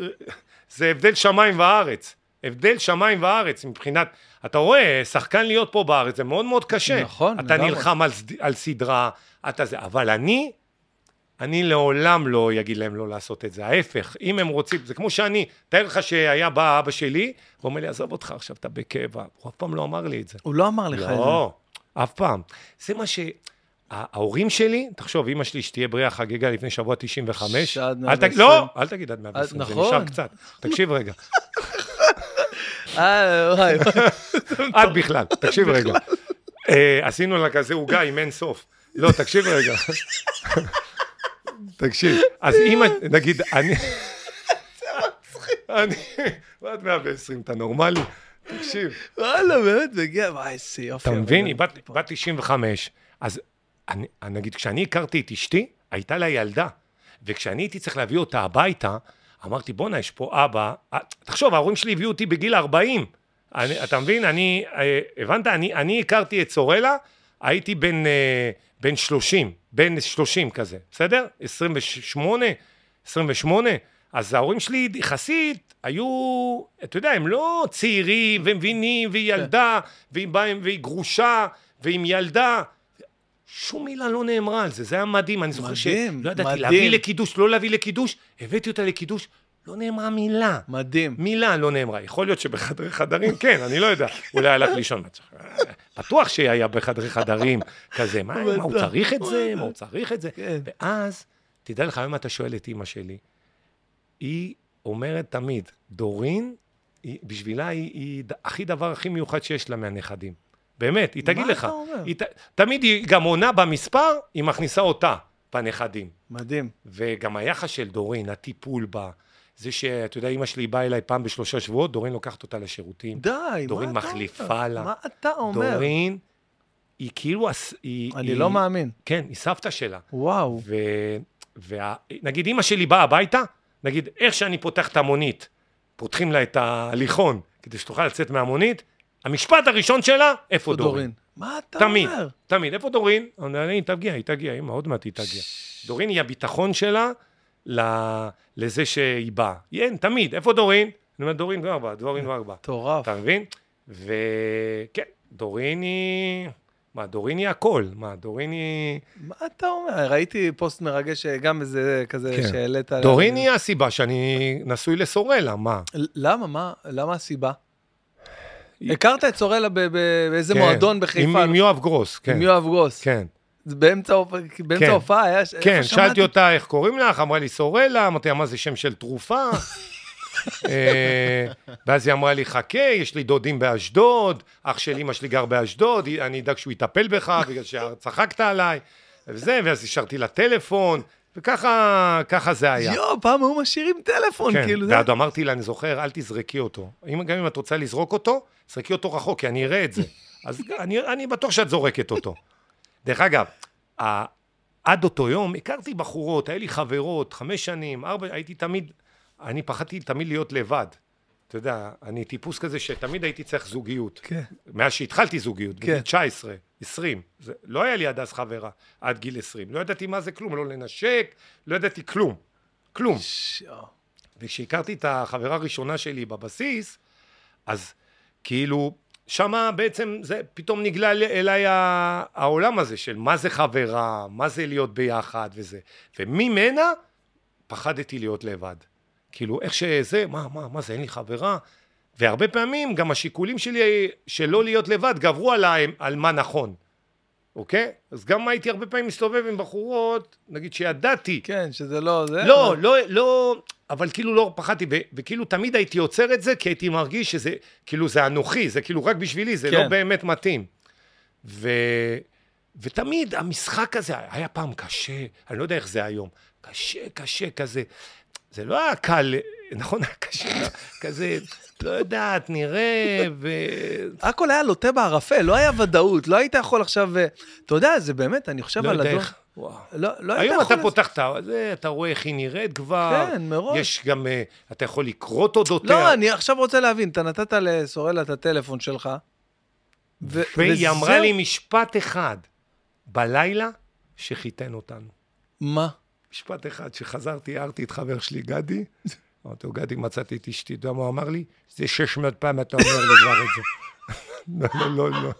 זה הבדל שמיים וארץ. הבדל שמיים וארץ מבחינת, אתה רואה, שחקן להיות פה בארץ זה מאוד מאוד קשה. נכון, אתה לגמרי. נלחם על, על סדרה, אתה זה, אבל אני, אני לעולם לא אגיד להם לא לעשות את זה, ההפך, אם הם רוצים, זה כמו שאני, תאר לך שהיה בא אבא שלי, ואומר לי, עזוב אותך, עכשיו אתה בקבע, הוא אף פעם לא אמר לי את זה. הוא לא אמר לך את זה. לא, אף פעם. זה מה ש... ההורים שלי, תחשוב, אמא שלי שתהיה בריאה חגגה לפני שבוע 95. שעד אל תג- 120. לא, אל תגיד עד 120, זה נכון. נשאר קצת. תקשיב רגע, אה. [laughs] עד בכלל, תקשיב רגע. אה, עשינו לה כזה עוגה עם אין סוף. לא, תקשיב רגע. [laughs] תקשיב, אז אמא, נגיד, אני... אני... עד 120, אתה נורמלי? תקשיב. וואלה, באמת, מגיע, וואי, איזה יופי. אתה מבין? היא בת, בת 95, אז נגיד, כשאני הכרתי את אשתי, הייתה לה ילדה, וכשאני הייתי צריך להביא אותה הביתה, אמרתי, בואנה, יש פה אבא, תחשוב, ההורים שלי הביאו אותי בגיל 40, אני, אתה מבין? אני, אה, הבנת? אני, אני הכרתי את סורלה, הייתי בן, אה, בן 30, בן 30 כזה, בסדר? 28, 28, אז ההורים שלי יחסית היו, אתה יודע, הם לא צעירים ומבינים, והיא ילדה, והיא באה, והיא גרושה, ועם ילדה. שום מילה לא נאמרה על זה, זה היה מדהים, אני זוכר מדהים, שלא ידעתי מדהים. להביא לקידוש, לא להביא לקידוש, הבאתי אותה לקידוש, לא נאמרה מילה. מדהים. מילה לא נאמרה. יכול להיות שבחדרי חדרים, כן, אני לא יודע. אולי הלך לישון. בטוח שהיה בחדרי חדרים כזה, מה, מה הוא. צריך את זה? מה הוא צריך את זה? כן. ואז, תדע לך, היום אתה שואל את אימא שלי, היא אומרת תמיד, דורין, היא, בשבילה היא, היא הכי דבר הכי מיוחד שיש לה מהנכדים. באמת, היא תגיד מה לך. אתה אומר? היא, ת- תמיד היא גם עונה במספר, היא מכניסה אותה. בנכדים. מדהים. וגם היחס של דורין, הטיפול בה, זה שאתה יודע, אמא שלי באה אליי פעם בשלושה שבועות, דורין לוקחת אותה לשירותים. די, דורין מה אתה מחליפה אומר? לה. מה אתה אומר? דורין, היא כאילו... היא, אני היא, לא מאמין. כן, היא סבתא שלה. וואו. ו... וה... נגיד אמא שלי באה הביתה, נגיד איך שאני פותח את המונית, פותחים לה את ההליכון כדי שתוכל לצאת מהמונית, המשפט הראשון שלה, איפה דורין? מה אתה תמיד, אומר? תמיד, איפה דורין? אני היא תגיע, היא תגיע, אמא, עוד מעט היא תגיע. דורין היא הביטחון שלה. לזה שהיא באה. אין, תמיד, איפה דורין? אני אומר, דורין כבר באה, דורין כבר באה. מטורף. אתה מבין? וכן, דורין היא... מה, דורין היא הכל. מה, דורין היא... מה אתה אומר? ראיתי פוסט מרגש, גם איזה כזה כן. שהעלית. דורין היא הסיבה שאני נשוי לסורלה, מה? למה? מה? למה הסיבה? הכרת את סורלה באיזה כן. מועדון בחיפה? עם יואב גרוס, כן. עם יואב גרוס. כן, באמצע ההופעה- כן. ההופעה היה... כן, שאלתי? אותה איך קוראים לך, אמרה לי סורלה, אמרתי לה מה זה שם של תרופה. [laughs] אה, ואז היא אמרה לי, חכה, יש לי דודים באשדוד, אח של אמא שלי גר באשדוד, אני אדאג שהוא יטפל בך, [laughs] בגלל שצחקת עליי, וזה, ואז השארתי לה טלפון, וככה ככה זה היה. יואו, פעם היו משאירים טלפון, כן, כאילו. ועוד אמרתי לה, אני זוכר, אל תזרקי אותו. אם, גם אם את רוצה לזרוק אותו, זרקי אותו רחוק, כי אני אראה את זה. [laughs] אז אני, אני בטוח שאת זורקת אותו. דרך אגב, עד אותו יום הכרתי בחורות, היה לי חברות, חמש שנים, ארבע, הייתי תמיד, אני פחדתי תמיד להיות לבד. אתה יודע, אני טיפוס כזה שתמיד הייתי צריך זוגיות. כן. מאז שהתחלתי זוגיות, כן. בגיל 19, 20. זה, לא היה לי עד אז חברה, עד גיל 20. לא ידעתי מה זה כלום, לא לנשק, לא ידעתי כלום. כלום. ש- יואו. וכשהכרתי את החברה הראשונה שלי בבסיס, אז כאילו, שמה בעצם זה פתאום נגלה אל- אליי העולם הזה של מה זה חברה, מה זה להיות ביחד וזה. וממנה פחדתי להיות לבד. כאילו, איך שזה, מה, מה, מה זה, אין לי חברה? והרבה פעמים גם השיקולים שלי שלא להיות לבד גברו עליי על מה נכון, אוקיי? אז גם הייתי הרבה פעמים מסתובב עם בחורות, נגיד שידעתי כן, שזה לא... זה, לא, אבל- לא, לא, אבל כאילו לא פחדתי, וכאילו תמיד הייתי עוצר את זה, כי הייתי מרגיש שזה, כאילו זה אנוכי, זה כאילו רק בשבילי, זה כן. לא באמת מתאים. ו... ותמיד המשחק הזה היה פעם קשה, אני לא יודע איך זה היום, קשה, קשה כזה. זה לא היה קל, נכון, היה קשה, כזה, לא יודעת, נראה, ו... הכל היה לוטה בערפל, לא היה ודאות, לא היית יכול עכשיו... אה, אתה יודע, זה באמת, אני חושב לא על. איך, וואו. לא, לא היית היום. אתה פותח את. זה, אתה רואה איך היא נראית כבר. כן, מראש. יש גם, אה, אתה יכול לקרוא תודותיה. לא, אני עכשיו רוצה להבין, אתה נתת לסורלה את הטלפון שלך, ו- והיא וזהו. אמרה לי משפט אחד, בלילה שחיתן אותנו. מה? משפט אחד, שחזרתי, הערתי את חבר שלי, גדי, אמרתי לו, גדי, מצאתי את אשתי, אתה יודע מה הוא אמר לי? זה 600 פעם אתה אומר לי כבר את זה. [laughs] לא, לא, לא,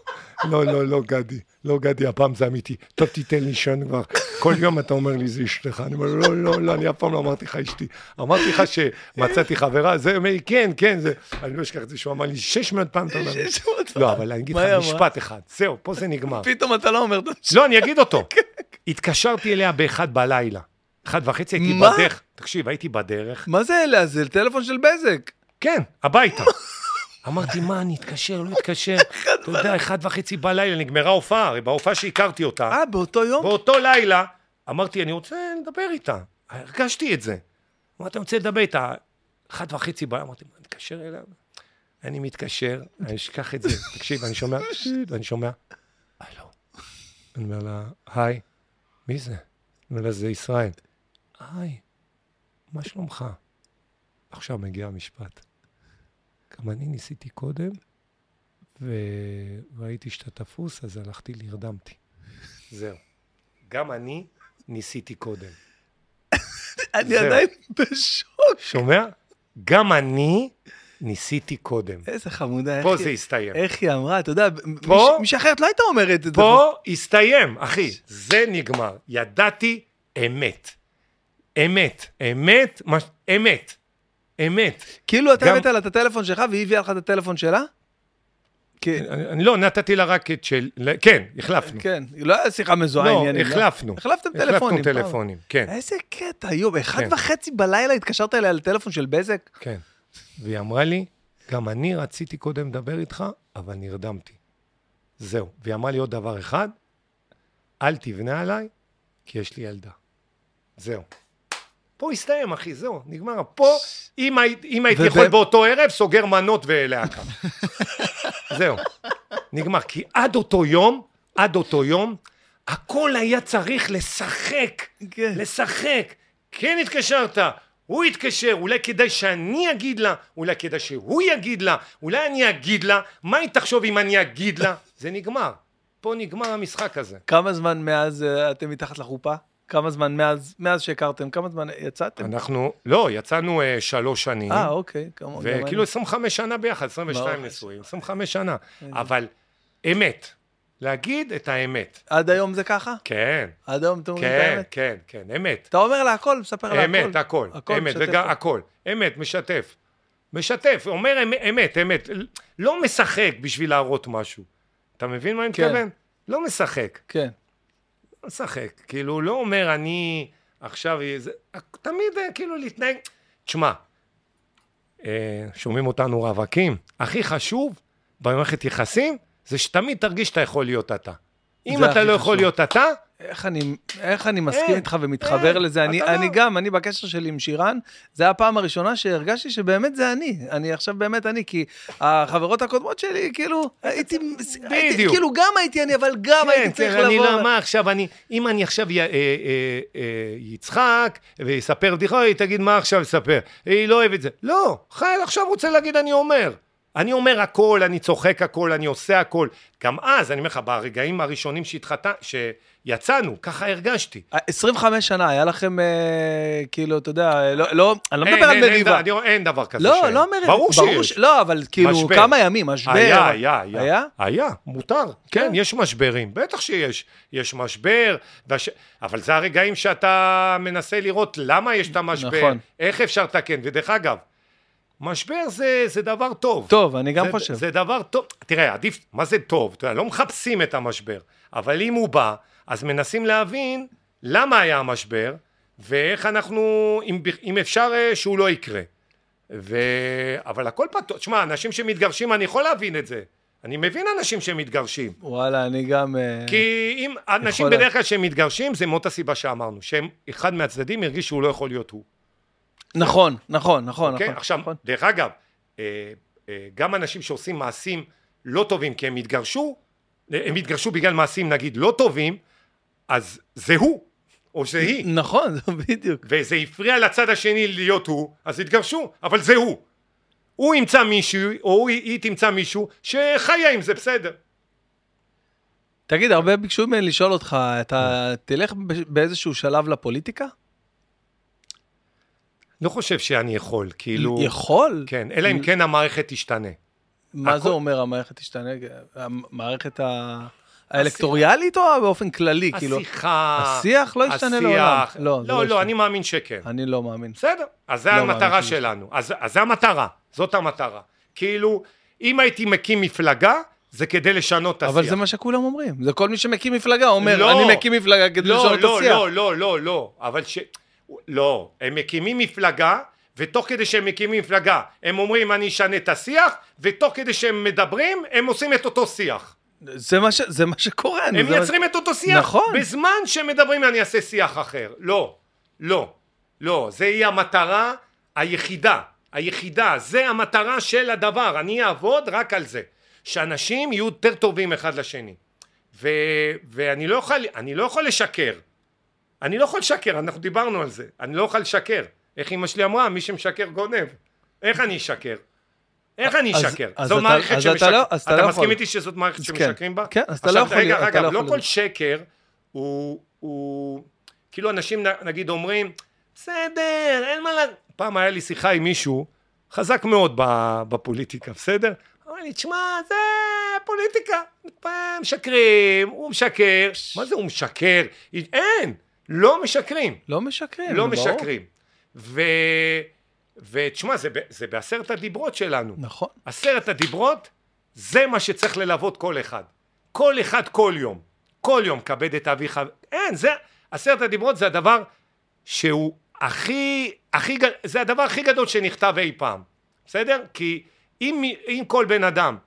לא, לא, לא, גדי, לא, גדי, הפעם זה אמיתי. טוב, תיתן לישון כבר. כל יום אתה אומר לי, זה אשתך. אני אומר, לא, לא, לא, אני אף פעם לא אמרתי לך אשתי. אמרתי לך שמצאתי חברה, זה, אומר לי, כן, כן, זה, אני לא אשכח את זה שהוא אמר לי, 600 פעם אתה אומר לי. 600 לא, אבל אני אגיד לך? משפט אחד, זהו, פה זה נגמר. פתאום אתה לא אומר. לא, אני אגיד אותו. התקשרתי אליה באחד בלילה. אחד וחצי הייתי מה? בדרך. תקשיב, הייתי בדרך. מה זה אלה? זה טלפון של בזק. כן, הביתה. אמרתי, מה, אני אתקשר, לא אתקשר. [laughs] אתה יודע, אחד וחצי בלילה, נגמרה ההופעה, הרי בהופעה שהכרתי אותה, אה, באותו יום? באותו לילה, אמרתי, אני רוצה לדבר איתה. הרגשתי את זה. אמרתי, אני רוצה לדבר איתה. אחד וחצי בלילה, אמרתי, מה, אני אתקשר אליה? אני מתקשר, אני אשכח את זה. [laughs] תקשיב, אני שומע, ואני שומע, הלו. אני אומר לה, היי, מי זה? אני אומר לה, זה ישראל. היי, מה שלומך? עכשיו מגיע המשפט. גם אני ניסיתי קודם, וראיתי שאתה תפוס, אז הלכתי, נרדמתי. זהו. גם אני ניסיתי קודם. אני זהו. עדיין בשוק. שומע? גם אני ניסיתי קודם. איזה חמודה. פה זה הסתיים. איך היא אמרה, אתה יודע, מישהי אחרת לא הייתה אומרת את זה. פה הסתיים, אחי. זה נגמר. ידעתי אמת. אמת. אמת. מש- אמת. אמת. כאילו אתה גם- הבאת לה את הטלפון שלך והיא הביאה לך את הטלפון שלה? כן. אני, אני לא, נתתי לה רק את של... כן, החלפנו. כן, לא היה שיחה מזוהה לא, עניינים. החלפנו. החלפתם טלפונים. החלפנו טלפונים, כן. איזה קטע, יואו, באחד כן. וחצי בלילה התקשרת אליה לטלפון של בזק? כן. והיא אמרה לי, גם אני רציתי קודם לדבר איתך, אבל נרדמתי. זהו. והיא אמרה לי עוד דבר אחד, אל תבנה עליי, כי יש לי ילדה. זהו. פה הסתיים, אחי, זהו, נגמר. פה, אם, היית, אם הייתי יכול באותו ערב, סוגר מנות ולהקה. [laughs] זהו, נגמר. כי עד אותו יום, עד אותו יום, הכל היה צריך לשחק, כן. לשחק. כן התקשרת, הוא התקשר, אולי כדאי שאני אגיד לה, אולי כדאי שהוא יגיד לה, אולי אני אגיד לה, מה היא תחשוב אם אני אגיד לה? זה נגמר. פה נגמר המשחק הזה. כמה זמן מאז אה, אתם מתחת לחופה? כמה זמן מאז, מאז שהכרתם? כמה זמן יצאתם? אנחנו, לא, יצאנו אה, שלוש שנים. אה, אוקיי. כמה- וכאילו אני. 25 שנה ביחד, 22 ברוך נשואים, 25 שנה. אבל אמת, להגיד את האמת. עד היום זה ככה? כן, עד היום אתם אומרים את כן, האמת? כן, כן, אמת. אתה אומר לה הכל, מספר לה הכל. אמת, הכל. הכל אמת, משתף וגם. הכל. אמת, משתף. משתף, אומר אמ- אמת, אמת. לא משחק בשביל להראות משהו. אתה מבין מה אני כן. מתכוון? לא משחק. כן. משחק. כאילו, לא אומר אני עכשיו... זה, תמיד אה, כאילו להתנהג... תשמע, אה, שומעים אותנו רווקים. הכי חשוב במערכת יחסים זה שתמיד תרגיש שאתה יכול להיות אתה. אם אתה לא יכול. להיות אתה, איך אני, איך אני מסכים אין, איתך ומתחבר אין, לזה. אני, אתה אני לא. גם, אני בקשר שלי עם שירן, זה היה הפעם הראשונה שהרגשתי שבאמת זה אני. אני עכשיו באמת אני, כי החברות הקודמות שלי, כאילו, הייתי, הייתי. כאילו גם הייתי אני, אבל גם כן, הייתי צריך כן, אני לבוא. לא, מה עכשיו, אני, אם אני עכשיו י, אה, אה, אה, יצחק ויספר בדיחה, היא תגיד מה עכשיו לספר, היא לא אוהבת זה. לא, חייל עכשיו רוצה להגיד אני אומר. אני אומר הכל, אני צוחק הכל, אני עושה הכל. גם אז, אני אומר לך, ברגעים הראשונים שהתחתן, שיצאנו, ככה הרגשתי. 25 שנה, היה לכם, אה, כאילו, אתה יודע, לא, לא, אני לא אין, מדבר על אין, אין, מריבה. אני- אין דבר כזה לא, שאין. לא מריבה. ברור שיש. ש... לא, אבל כאילו, משבר. כמה ימים, משבר. היה, היה, היה. היה? היה, מותר. כן, כן. יש משברים. בטח שיש. יש משבר, והש... אבל זה הרגעים שאתה מנסה לראות למה יש את המשבר, נכון. איך אפשר לתקן. ודרך אגב, משבר זה, זה דבר טוב. טוב, אני גם זה, חושב. זה דבר טוב. תראה, עדיף, מה זה טוב? יודע, לא מחפשים את המשבר. אבל אם הוא בא, אז מנסים להבין למה היה המשבר, ואיך אנחנו, אם, אם אפשר אה, שהוא לא יקרה. ו... אבל הכל פתוח. תשמע, אנשים שמתגרשים, אני יכול להבין את זה. אני מבין אנשים שמתגרשים. וואלה, אני גם... אה, כי אם אנשים יכול בדרך כלל שהם מתגרשים, זה מאותה סיבה שאמרנו, שהם, אחד מהצדדים הרגיש שהוא לא יכול להיות הוא. נכון, נכון, נכון, אוקיי? נכון. עכשיו, נכון. דרך אגב, אה, גם אנשים שעושים מעשים לא טובים כי הם התגרשו, הם התגרשו בגלל מעשים נגיד לא טובים, אז זה הוא, או זה היא, נכון, זה [laughs] בדיוק. וזה הפריע לצד השני להיות הוא, אז התגרשו, אבל זה הוא. הוא ימצא מישהו, או היא תמצא מישהו שחיה עם זה בסדר. תגיד, הרבה ביקשו ממני לשאול אותך, אתה תלך באיזשהו שלב לפוליטיקה? לא חושב שאני יכול, כאילו... יכול? כן, אלא אם כן המערכת תשתנה. מה זה הכל- אומר המערכת תשתנה? המערכת ה- האלקטוריאלית או באופן כללי? כאילו, השיחה, השיח לא ישתנה לעולם. השיח, לא, לא לא. לא, אני מאמין שכן. אני לא מאמין. בסדר, אז זה לא המטרה שלנו. אז, זה המטרה, זאת המטרה. כאילו, אם הייתי מקים מפלגה, זה כדי לשנות את השיח. אבל זה מה שכולם אומרים. זה כל מי שמקים מפלגה אומר, לא. אני מקים מפלגה כדי לא, לשנות את השיח. לא, לא, לא, לא, אבל ש... לא, הם מקימים מפלגה, ותוך כדי שהם מקימים מפלגה, הם אומרים אני אשנה את השיח, ותוך כדי שהם מדברים, הם עושים את אותו שיח. זה מה ש- זה מה שקורה. הם מה- מייצרים את אותו שיח. נכון. בזמן שהם מדברים אני אעשה שיח אחר. לא, לא, לא. זה היא המטרה היחידה. היחידה, זה המטרה של הדבר. אני אעבוד רק על זה. שאנשים יהיו יותר טובים אחד לשני. ו, ואני לא יכול, אני לא יכול לשקר. אני לא יכול לשקר, אנחנו דיברנו על זה. אני לא יכול לשקר. איך אמא שלי אמרה, מי שמשקר גונב. איך אני אשקר? איך אני אשקר? זו מערכת אז אתה. לא- לא מסכים. איתי שזאת מערכת אז שמשקרים בה? כן, אז אתה לא עכשיו, יכול- אתה רגע, לא לא יכול כל. שקר הוא. כאילו אנשים נגיד אומרים, בסדר, אין מה ל... פעם היה לי שיחה עם מישהו, חזק מאוד בפוליטיקה, בסדר? אמר לי, תשמע, זה פוליטיקה. משקרים, הוא משקר. מה זה הוא משקר? אין, לא משקרים. לא משקרים. לא. משקרים. ו... ותשמע, זה, זה בעשרת הדיברות שלנו. נכון. עשרת הדיברות, זה מה שצריך ללוות כל אחד. כל אחד כל יום. כל יום כבד את אביך. אין, זה, עשרת הדיברות זה הדבר שהוא הכי, הכי, זה הדבר הכי גדול שנכתב אי פעם. בסדר? כי אם, אם כל בן אדם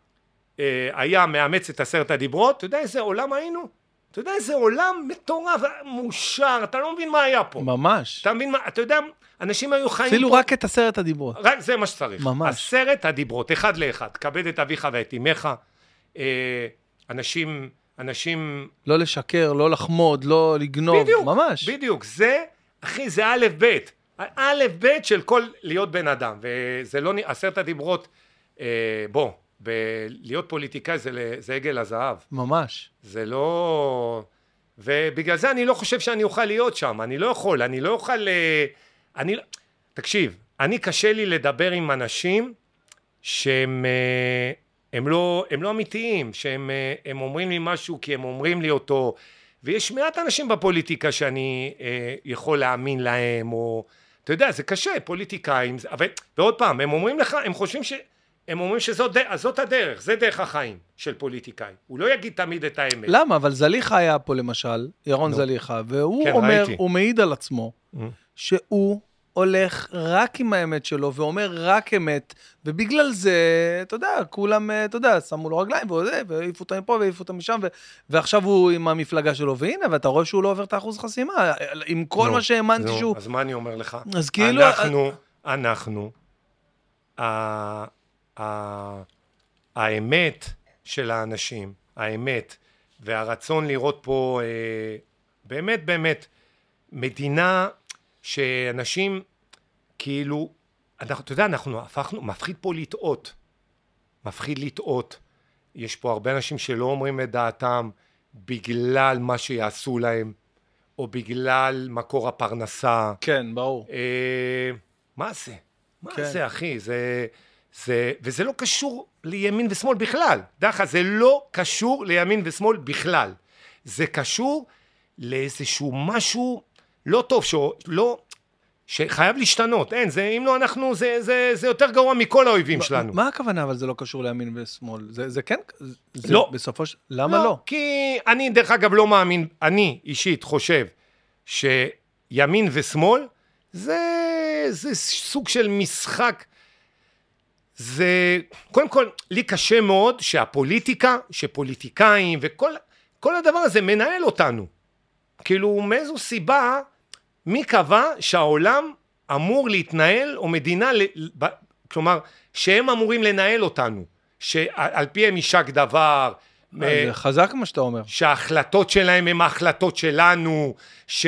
אה, היה מאמץ את עשרת הדיברות, אתה יודע איזה עולם היינו? אתה יודע איזה עולם מטורף, מאושר, אתה לא מבין מה היה פה. ממש. אתה מבין מה, אתה יודע, אנשים היו חיים אפילו פה... רק את עשרת הדיברות. רק זה מה שצריך. ממש. עשרת הדיברות, אחד לאחד. כבד את אביך ואת אמך. אה, אנשים, אנשים... לא לשקר, לא לחמוד, לא לגנוב. בדיוק. ממש. בדיוק. זה, אחי, זה א' ב'. א' ב' של כל להיות בן אדם. וזה לא... עשרת הדיברות, אה, בוא, להיות פוליטיקאי זה, זה עגל הזהב. ממש. זה לא... ובגלל זה אני לא חושב שאני אוכל להיות שם, אני לא יכול, אני לא אוכל... אה, אני... לא- תקשיב, אני קשה לי לדבר עם אנשים שהם אה, הם לא, הם לא אמיתיים, שהם אה, הם אומרים לי משהו כי הם אומרים לי אותו, ויש מעט אנשים בפוליטיקה שאני אה, יכול להאמין להם, או... אתה יודע, זה קשה, פוליטיקאים, אבל... ועוד פעם, הם אומרים לך, הם חושבים ש... הם אומרים שזאת זאת הדרך, זה דרך החיים של פוליטיקאי. הוא לא יגיד תמיד את האמת. למה? אבל זליכה היה פה למשל, ירון נו. זליכה, והוא כן, אומר, ראיתי. הוא מעיד על עצמו, Mm. שהוא הולך רק עם האמת שלו, ואומר רק אמת, ובגלל זה, אתה יודע, כולם, אה, אתה יודע, שמו לו רגליים, והעיפו אותם מפה והעיפו אותם משם, ו- ועכשיו הוא עם המפלגה שלו, והנה, ואתה רואה שהוא לא עובר את האחוז חסימה, עם כל נו, מה שהאמנתי נו, שהוא... אז מה אני אומר לך? אז כאילו... אנחנו, אנחנו, ה- ה- האמת של האנשים, האמת, והרצון לראות פה אה, באמת באמת מדינה שאנשים כאילו, אנחנו, אתה יודע, אנחנו הפכנו, מפחיד פה לטעות, מפחיד לטעות. יש פה הרבה אנשים שלא אומרים את דעתם בגלל מה שיעשו להם, או בגלל מקור הפרנסה. כן, ברור. אה, מה זה? מה כן. זה, אחי? זה, זה... וזה לא קשור לימין ושמאל בכלל. לך, זה לא קשור לימין ושמאל בכלל. זה קשור לאיזשהו משהו לא טוב, שהוא לא... שחייב להשתנות. אין, זה, אם לא אנחנו, זה, זה, זה יותר גרוע מכל האויבים שלנו. מה הכוונה, אבל זה לא קשור לימין ושמאל? זה, זה כן? זה לא. בסופו של... למה לא? כי אני, דרך אגב, לא מאמין, אני אישית חושב שימין ושמאל זה, זה סוג של משחק. זה, קודם כל, לי קשה מאוד שהפוליטיקה, שפוליטיקאים וכל כל הדבר הזה מנהל אותנו. כאילו, מאיזו סיבה, מי קבע שהעולם אמור להתנהל, או מדינה, כלומר, שהם אמורים לנהל אותנו, שעל פיהם יישק דבר, אה, זה חזק מה שאתה אומר. שההחלטות שלהם הם ההחלטות שלנו, ש...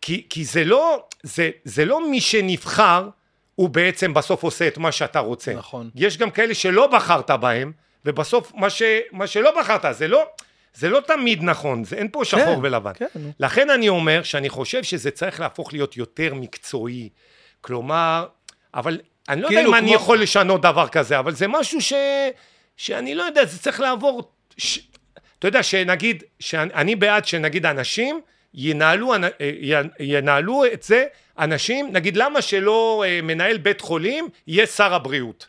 כי, כי זה לא, זה, זה לא מי שנבחר, הוא בעצם בסוף עושה את מה שאתה רוצה. נכון. יש גם כאלה שלא בחרת בהם, ובסוף מה, ש, מה שלא בחרת, זה לא, זה לא תמיד נכון, זה, אין פה שחור כן, ולבן. כן. לכן אני אומר שאני חושב שזה צריך להפוך להיות יותר מקצועי. כלומר, אבל אני לא יודע כאילו אם אני כמו- יכול לשנות דבר כזה, אבל זה משהו ש... שאני לא יודע, זה צריך לעבור... ש... אתה יודע, שנגיד, שאני בעד שנגיד אנשים ינהלו, אה, ינהלו את זה, אנשים, נגיד למה שלא אה, מנהל בית חולים יהיה שר הבריאות?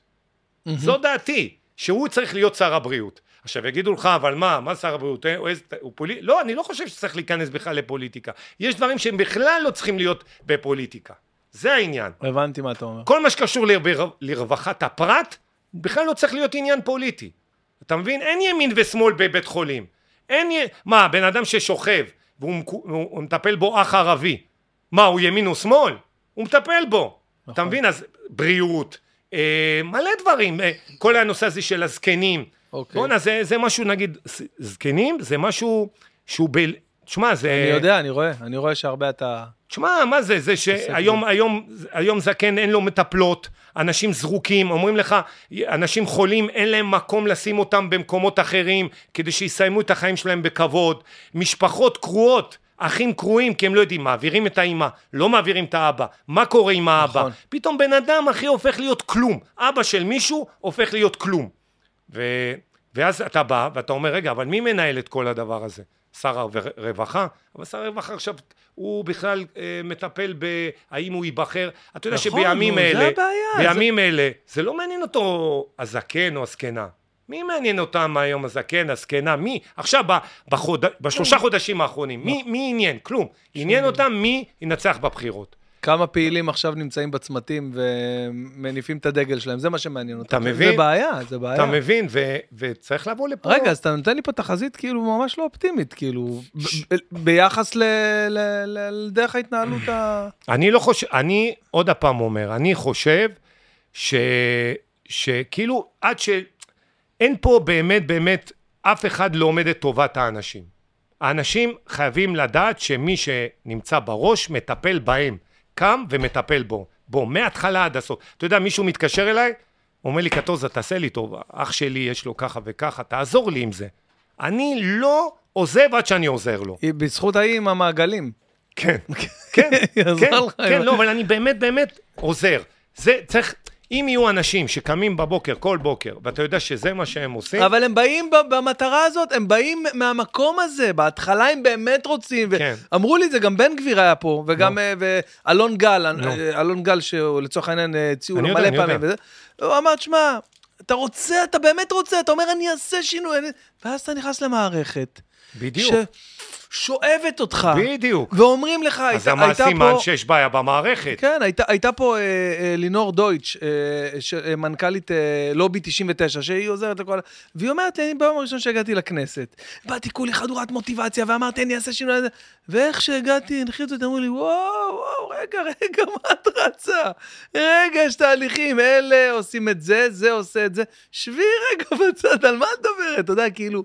זו דעתי, שהוא צריך להיות שר הבריאות. עכשיו יגידו לך, אבל מה, מה שר הבריאות? אה, הוא, הוא פוליט... לא, אני לא חושב שצריך להיכנס בכלל לפוליטיקה. יש דברים שהם בכלל לא צריכים להיות בפוליטיקה. זה העניין. הבנתי מה אתה אומר. כל מה שקשור לרו... לרווחת הפרט, בכלל לא צריך להיות עניין פוליטי. אתה מבין? אין ימין ושמאל בבית חולים. אין... י... מה, בן אדם ששוכב והוא מטפל בו אח ערבי, מה, הוא ימין או שמאל? הוא מטפל בו. אתה נכון. מבין? אז בריאות, אה, מלא דברים, אה, כל הנושא הזה של הזקנים. אוקיי. בואנה, זה, זה משהו, נגיד, זקנים, זה משהו שהוא ב... תשמע, זה... אני יודע, אני רואה, אני רואה שהרבה אתה... תשמע, מה זה, זה שהיום היום, היום זקן אין לו מטפלות, אנשים זרוקים, אומרים לך, אנשים חולים, אין להם מקום לשים אותם במקומות אחרים, כדי שיסיימו את החיים שלהם בכבוד, משפחות קרועות, אחים קרועים, כי הם לא יודעים, מעבירים את האימא, לא מעבירים את האבא, מה קורה עם האבא, נכון. פתאום בן אדם, אחי, הופך להיות כלום, אבא של מישהו הופך להיות כלום. ו... ואז אתה בא ואתה אומר, רגע, אבל מי מנהל את כל הדבר הזה? שר הרווחה? אבל שר הרווחה עכשיו, הוא בכלל אה, מטפל בהאם הוא ייבחר. אתה יודע נכון, שבימים נו, זה אלה, הבעיה, בימים אלה, זה לא מעניין אותו הזקן או הזקנה. מי מעניין אותם היום הזקן, הזקנה? מי? עכשיו, בחוד... בשלושה חודשים האחרונים, מי, מי עניין? כלום. עניין אותם מי ינצח בבחירות. כמה פעילים עכשיו נמצאים בצמתים ומניפים את הדגל שלהם, זה מה שמעניין אותם. אתה מבין? זה בעיה, זה בעיה. אתה מבין? ו- וצריך לבוא לפה. רגע, אז אתה נותן לי פה תחזית כאילו ממש לא אופטימית, כאילו, ביחס ל- ל- ל- לדרך ההתנהלות ה... אני לא חושב, אני עוד הפעם אומר, אני חושב ש... שכאילו, עד ש... אין פה באמת באמת, אף אחד לא עומד את טובת האנשים. האנשים חייבים לדעת שמי שנמצא בראש מטפל בהם. קם ומטפל בו. בו, מההתחלה עד הסוף. אתה יודע, מישהו מתקשר אליי, אומר לי, קטוזה, תעשה לי טובה, אח שלי יש לו ככה וככה, תעזור לי עם זה. אני לא עוזב עד שאני עוזר לו. בזכות ההיא עם המעגלים. כן, [laughs] כן, כן, כן, עם- לא, אבל אני באמת באמת עוזר. זה צריך, אם יהיו אנשים שקמים בבוקר, כל בוקר, ואתה יודע שזה מה שהם עושים, אבל הם באים במטרה הזאת, הם באים מהמקום הזה, בהתחלה הם באמת רוצים, כן. ואמרו לי את זה, גם בן גביר היה פה, וגם נו. אה, ואלון גל. אה, אלון גל, שלצורך העניין אה, הציעו לו מלא פעמים. וזה, הוא אמר, תשמע, אתה רוצה, אתה באמת רוצה, אתה אומר, אני אעשה שינוי, אני-" ואז אתה נכנס למערכת, בדיוק, ששואבת אותך, בדיוק. ואומרים לך, אז הייתה זה מה הייתה הסימן פה... שיש בעיה במערכת. כן, הייתה, הייתה פה אה, אה, לינור דויטש, אה, ש, אה, מנכ"לית אה, לובי 99, שהיא עוזרת לכל... והיא אומרת לי, אני ביום הראשון שהגעתי לכנסת, באתי כולי חדורת מוטיבציה, ואמרתי, אני אעשה שינוי, הזה." ואיך שהגעתי, הנחיתו אותי, אמרו לי, וואו, וואו, רגע, רגע, מה את רצה? רגע, יש תהליכים, אלה עושים את זה, זה עושה את זה. שבי רגע בצד, על מה את מדברת? אתה יודע, כאילו...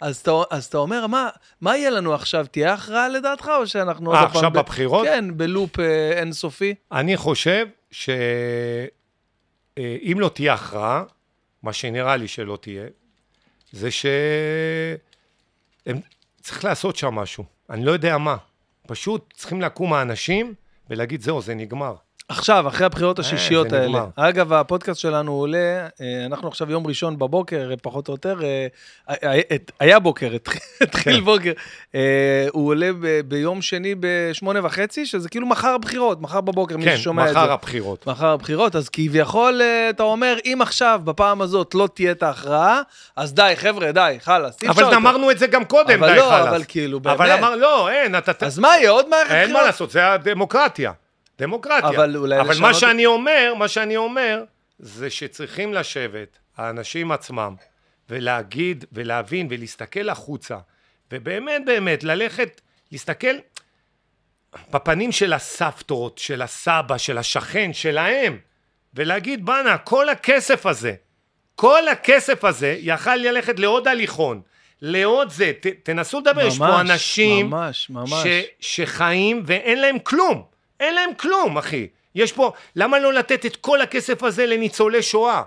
אז אתה, אז אתה אומר, מה, מה יהיה לנו עכשיו? תהיה הכרעה לדעתך, או שאנחנו... אה, עכשיו ב- בבחירות? כן, בלופ אה, אינסופי. אני חושב שאם לא תהיה הכרעה, מה שנראה לי שלא תהיה, זה ש... הם... צריך לעשות שם משהו. אני לא יודע מה. פשוט צריכים לקום האנשים ולהגיד, זהו, זה נגמר. עכשיו, אחרי הבחירות השישיות זה האלה. אגב, הפודקאסט שלנו עולה, אה, אנחנו עכשיו יום ראשון בבוקר, אה, פחות או יותר, אה, היה- בוקר, [laughs] התחיל- כן. בוקר. אה, הוא עולה ביום שני בשמונה וחצי, שזה כאילו מחר הבחירות, מחר בבוקר, מי כן, ששומע את זה. מחר הבחירות. מחר הבחירות, אז כביכול, אה, אתה אומר, אם עכשיו, בפעם הזאת, לא תהיה את ההכרעה, אז די, חבר'ה, די, חלאס. אבל. אמרנו את זה גם קודם, אבל די לא, חלאס. אבל כאילו, באמת. אבל אמר, לא, אין, אתה... אז מה יהיה, עוד מערכת אין בחירות? מה לעשות, זה הדמוקרטיה. דמוקרטיה. אבל אולי אבל לשנות מה שאני אומר, מה שאני אומר, זה שצריכים לשבת, האנשים עצמם, ולהגיד, ולהבין, ולהסתכל החוצה, ובאמת באמת, ללכת, להסתכל בפנים של הסבתות, של הסבא, של השכן, שלהם, ולהגיד, בואנה, כל הכסף הזה, כל הכסף הזה יכל ללכת לעוד הליכון, לעוד זה, ת, תנסו לדבר, יש פה ממש, אנשים ממש, ממש. ש, שחיים ואין להם כלום, אין להם כלום, אחי. יש פה, למה לא לתת את כל הכסף הזה לניצולי שואה?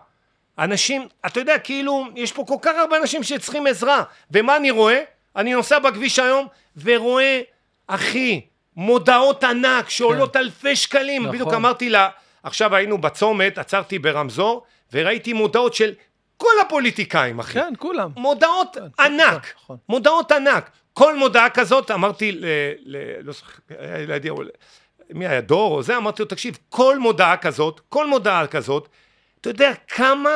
אנשים, אתה יודע, כאילו, יש פה כל כך הרבה אנשים שצריכים עזרה. ומה אני רואה? אני נוסע בכביש היום ורואה, אחי, מודעות ענק שעולות אלפי שקלים. נכון. בדיוק אמרתי לה, עכשיו היינו בצומת, עצרתי ברמזור, וראיתי מודעות של כל הפוליטיקאים, אחי. כן, כולם. מודעות ענק, נכון. מודעות ענק. כל מודעה כזאת, אמרתי ל... ל לא זוכר, מי היה, דור או זה, אמרתי לו, תקשיב, כל מודעה כזאת, כל מודעה כזאת, אתה יודע כמה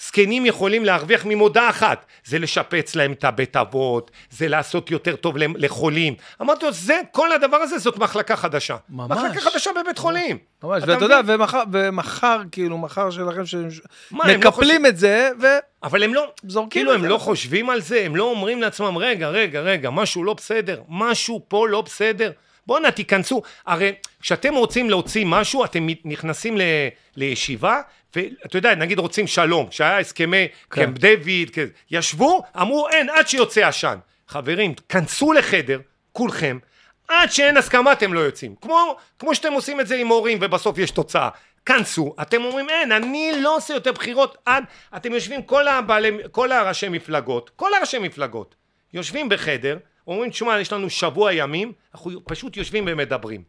זקנים יכולים להרוויח ממודעה אחת? זה לשפץ להם את הבית אבות, זה לעשות יותר טוב לחולים. אמרתי לו, זה, כל הדבר הזה זאת מחלקה חדשה. ממש. מחלקה חדשה בבית חולים. ממש, אתה ואתה יודע? ומחר, ומחר, כאילו, מחר שלכם, הם לא שמקפלים את זה, ו... אבל הם לא, זורקים כאילו הם. לא חושבים על זה, הם לא אומרים לעצמם, רגע, רגע, רגע, משהו לא בסדר, משהו פה לא בסדר. בואנה, תיכנסו. הרי כשאתם רוצים להוציא משהו, אתם נכנסים ל, לישיבה, ואתה יודע, נגיד רוצים שלום, כשהיה הסכמי כן. קמפ דיוויד, כזה, ישבו, אמרו, אין, עד שיוצא עשן. חברים, כנסו לחדר, כולכם, עד שאין הסכמה אתם לא יוצאים. כמו, כמו שאתם עושים את זה עם הורים ובסוף יש תוצאה. כנסו, אתם אומרים אין, אני לא עושה יותר בחירות עד, אתם יושבים כל, הבעלי, כל הראשי מפלגות, כל הראשי מפלגות, יושבים בחדר, אומרים תשמע יש לנו שבוע ימים, אנחנו פשוט יושבים ומדברים.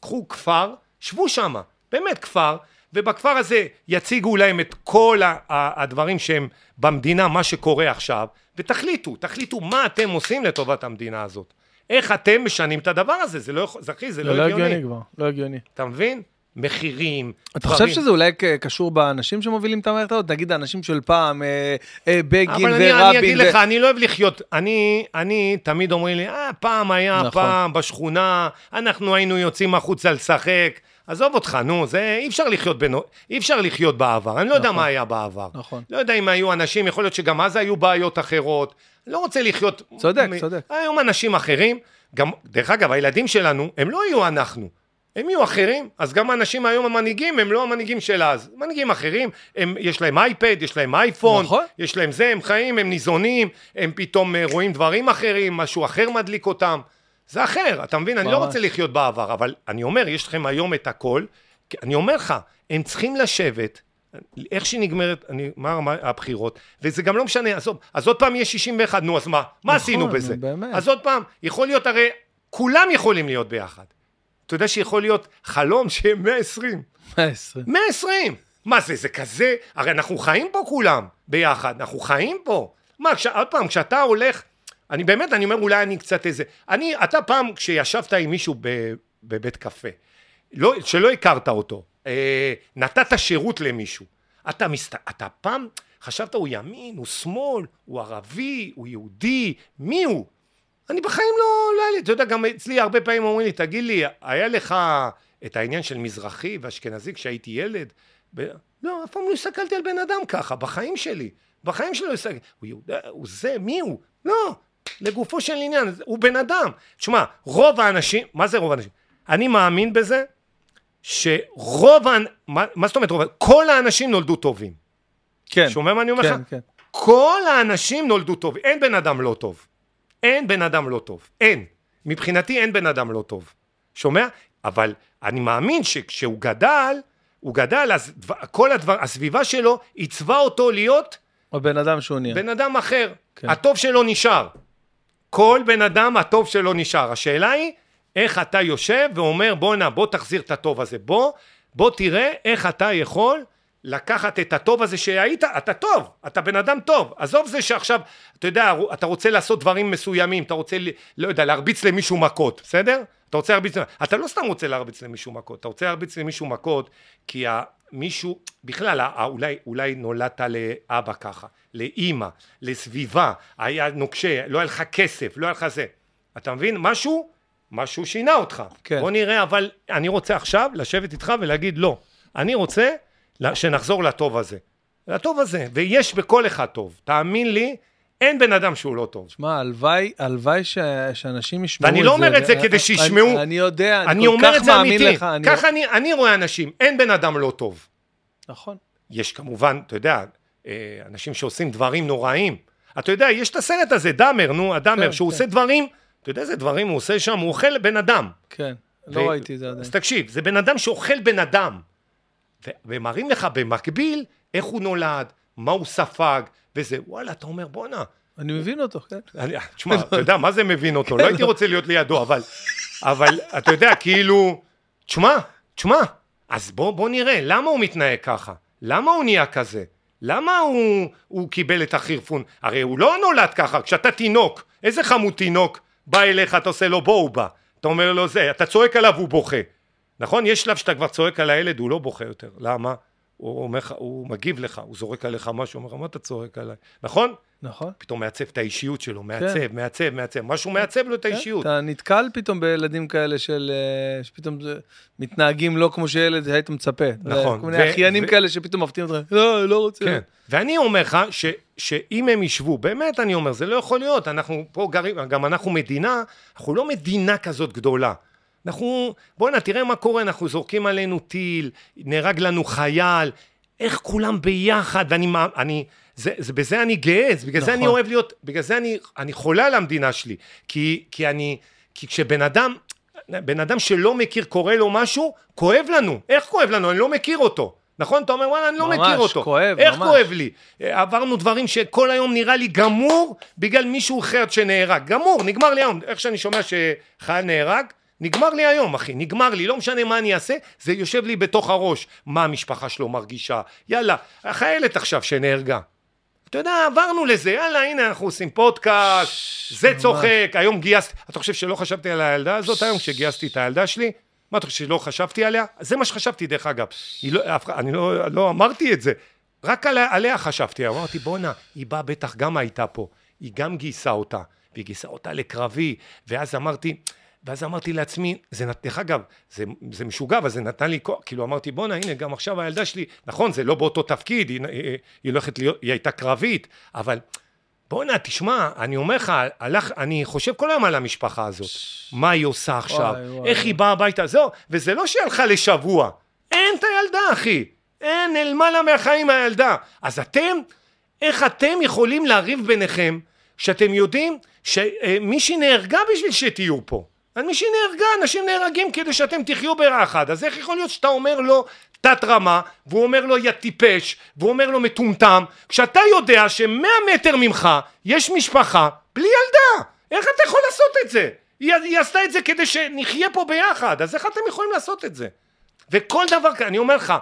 קחו כפר, שבו שמה, באמת כפר, ובכפר הזה יציגו להם את כל הדברים שהם במדינה, מה שקורה עכשיו, ותחליטו, תחליטו מה אתם עושים לטובת המדינה הזאת. איך אתם משנים את הדבר הזה, זה לא יכול, זה אחי, זה זה לא לא הגיוני. הגיוני כבר, לא הגיוני. אתה מבין? מחירים, אתה חושב שזה אולי קשור באנשים שמובילים את המערכת הזאת? נגיד האנשים של פעם, אה, אה, בגין אבל אני, ורבין. אני אגיד ו- לך, אני לא אוהב לחיות, אני, אני תמיד אומרים לי, אה, פעם היה, נכון. פעם בשכונה, אנחנו היינו יוצאים החוצה לשחק, עזוב אותך, נו, זה אי אפשר לחיות בנו, אי אפשר לחיות בעבר, אני לא יודע נכון. מה היה בעבר. נכון. לא יודע אם היו אנשים, יכול להיות שגם אז היו בעיות אחרות. לא רוצה לחיות... צודק, מ- צודק. היום אנשים אחרים, גם, דרך אגב, הילדים שלנו, הם לא יהיו אנחנו. הם יהיו אחרים, אז גם האנשים היום המנהיגים הם לא המנהיגים של אז, מנהיגים אחרים, הם, יש להם אייפד, יש להם אייפון, נכון. יש להם זה, הם חיים, הם ניזונים, הם פתאום אה, רואים דברים אחרים, משהו אחר מדליק אותם, זה אחר, אתה מבין? אני לא ממש. רוצה לחיות בעבר, אבל אני אומר, יש לכם היום את הכל, אני אומר לך, הם צריכים לשבת, איך שנגמרת, אני, מה, מה הבחירות, וזה גם לא משנה, עזוב, אז עוד פעם יש 61, נו אז מה? מה נכון, עשינו נו, בזה? באמת. אז עוד פעם, יכול להיות הרי, כולם יכולים להיות ביחד. אתה יודע שיכול להיות חלום שיהיה 120. 120. 120! מה זה, זה כזה? הרי אנחנו חיים פה כולם ביחד, אנחנו חיים פה. מה, כש, עוד פעם, כשאתה הולך, אני באמת, אני אומר, אולי אני קצת איזה... אני, אתה פעם, כשישבת עם מישהו ב, בבית קפה, לא, שלא הכרת אותו, אה, נתת שירות למישהו, אתה, מסת, אתה פעם חשבת הוא ימין, הוא שמאל, הוא ערבי, הוא יהודי, מי הוא? אני בחיים לא, לא היה לי, אתה יודע, גם אצלי הרבה פעמים אומרים לי, תגיד לי, היה לך את העניין של מזרחי ואשכנזי כשהייתי ילד? ב... לא, אף פעם לא הסתכלתי על בן אדם ככה, בחיים שלי. בחיים שלי לא הסתכלתי, הוא יהודה, הוא זה, מי הוא? לא, לגופו של עניין, הוא בן אדם. תשמע, רוב האנשים, מה זה רוב האנשים? אני מאמין בזה שרוב, מה, מה זאת אומרת רוב? כל האנשים נולדו טובים. כן. שומע מה אני אומר לך? כן, כן. כל האנשים נולדו טובים, אין בן אדם לא טוב. אין בן אדם לא טוב, אין. מבחינתי אין בן אדם לא טוב. שומע? אבל אני מאמין שכשהוא גדל, הוא גדל, אז כל הדבר, הסביבה שלו עיצבה אותו להיות או בן אדם שהוא נהיה. בן אדם אחר. כן. הטוב שלו נשאר. כל בן אדם, הטוב שלו נשאר. השאלה היא, איך אתה יושב ואומר, בואנה, בוא תחזיר את הטוב הזה. בוא, בוא תראה איך אתה יכול לקחת את הטוב הזה שהיית, אתה טוב, אתה בן אדם טוב. עזוב זה שעכשיו, אתה יודע, אתה רוצה לעשות דברים מסוימים, אתה רוצה, לא יודע, להרביץ למישהו מכות, בסדר? אתה רוצה להרביץ, אתה לא סתם רוצה להרביץ למישהו מכות, אתה רוצה להרביץ למישהו מכות, כי מישהו, בכלל, אולי, אולי נולדת לאבא ככה, לאימא, לסביבה, היה נוקשה, לא היה לך כסף, לא היה לך זה. אתה מבין? משהו, משהו שינה אותך. כן. בוא נראה, אבל אני רוצה עכשיו לשבת איתך ולהגיד לא. אני רוצה שנחזור לטוב הזה. לטוב הזה, ויש בכל אחד טוב. תאמין לי, אין בן אדם שהוא לא טוב. שמע, הלוואי, הלוואי ש- שאנשים ישמעו את זה. ואני לא אומר את זה כדי אני- שישמעו. אני יודע, אני אני כל אומר כך מאמין אמיתי. לך. אני- ככה אני, אני רואה אנשים, אין בן אדם לא טוב. נכון. יש כמובן, אתה יודע, אה, אנשים שעושים דברים נוראים. אתה יודע, יש את הסרט הזה, דאמר, נו, הדאמר, כן, שהוא כן. עושה דברים, אתה יודע איזה דברים הוא עושה שם? הוא אוכל בן אדם. כן. ו- לא ראיתי את זה עדיין. אז תקשיב, זה בן אדם שאוכל בן אדם. ומראים לך במקביל איך הוא נולד, מה הוא ספג, וזה, וואלה, אתה אומר, בואנה, אני מבין אותו, כן. תשמע, אתה יודע, מה זה מבין אותו? לא הייתי רוצה להיות לידו, אבל, אבל אתה יודע, כאילו, תשמע, תשמע, אז בוא, בוא נראה, למה הוא מתנהג ככה? למה הוא נהיה כזה? למה הוא, הוא קיבל את החירפון? הרי הוא לא נולד ככה, כשאתה תינוק, איזה חמוד תינוק בא אליך, אתה עושה לו בוא הוא בא, אתה אומר לו זה, אתה צועק עליו, הוא בוכה. נכון? יש שלב שאתה כבר צועק על הילד, הוא לא בוכה יותר. למה? הוא, אומר, הוא מגיב לך, הוא זורק עליך משהו, הוא אומר מה אתה צועק עליי? נכון? נכון. פתאום מעצב את האישיות שלו, מעצב, מעצב, מעצב, משהו מעצב לו את כן, האישיות. אתה נתקל פתאום בילדים כאלה של... אה, שפתאום מתנהגים לא כמו שילד היית מצפה. נכון, כל מיני אחיינים כאלה שפתאום מפתיעים אותך, לא, לא רוצה. כן. ואני אומר לך ש, שאם הם ישבו, באמת אני אומר, זה לא יכול להיות, אנחנו פה גרים, גם אנחנו מדינה, אנחנו לא מדינה כזאת גדולה. אנחנו, בואנה, תראה מה קורה, אנחנו זורקים עלינו טיל, נהרג לנו חייל, איך כולם ביחד, ואני, אני, זה, זה, בזה אני גאה, בגלל זה אני נכון. אוהב להיות, בגלל זה אני, אני חולה על המדינה שלי, כי, כי אני, כי כשבן אדם, בן אדם שלא מכיר קורה לו משהו, כואב לנו, איך כואב לנו? אני לא מכיר אותו. נכון? אתה אומר, וואלה, אני לא ממש, מכיר אותו. כואב, איך ממש. כואב לי? עברנו דברים שכל היום נראה לי גמור בגלל מישהו אחר שנהרג. גמור, נגמר לי היום. איך שאני שומע שחייל נהרג, נגמר לי היום, אחי. נגמר לי. לא משנה מה אני אעשה, זה יושב לי בתוך הראש. מה המשפחה שלו מרגישה? יאללה, החיילת עכשיו שנהרגה. אתה יודע, עברנו לזה, יאללה, הנה אנחנו עושים פודקאסט, זה. צוחק, היום גייסתי, אתה חושב שלא חשבתי על הילדה הזאת היום, כשגייסתי את הילדה שלי? מה אתה חושב שלא חשבתי עליה? זה מה שחשבתי דרך אגב. לא, אני לא, לא אמרתי את זה, רק על, עליה חשבתי, אמרתי בואנה, היא באה בטח גם הייתה פה, היא גם גייסה אותה, והיא גייסה אותה לקרבי, ואז אמרתי, ואז אמרתי לעצמי, זה, נת- דרך אגב, זה, זה משוגע, אבל זה נתן לי כוח, כאילו אמרתי, בואנה, הנה, גם עכשיו הילדה שלי, נכון, זה לא באותו תפקיד, היא, היא, היא הולכת להיות, היא הייתה קרבית, אבל בואנה, תשמע, אני אומר לך, הלך, אני חושב כל היום על המשפחה הזאת. מה היא עושה עכשיו? וואי, וואי, איך. היא באה הביתה? זהו, וזה לא שהיא הלכה לשבוע. אין את הילדה, אחי. אין, נעלמה לה מהחיים הילדה. אז אתם, איך אתם יכולים לריב ביניכם, שאתם יודעים שמישהי נהרגה בשביל שתהיו פה? מישהי נהרגה, אנשים נהרגים כדי שאתם תחיו ביחד. אז איך יכול להיות שאתה אומר לו תת רמה, והוא אומר לו יא טיפש, והוא אומר לו מטומטם, כשאתה יודע שמאה מטר ממך יש משפחה בלי ילדה? איך אתה יכול לעשות את זה? היא, היא עשתה את זה כדי שנחיה פה ביחד, אז איך אתם יכולים לעשות את זה? וכל דבר, אני אומר לך,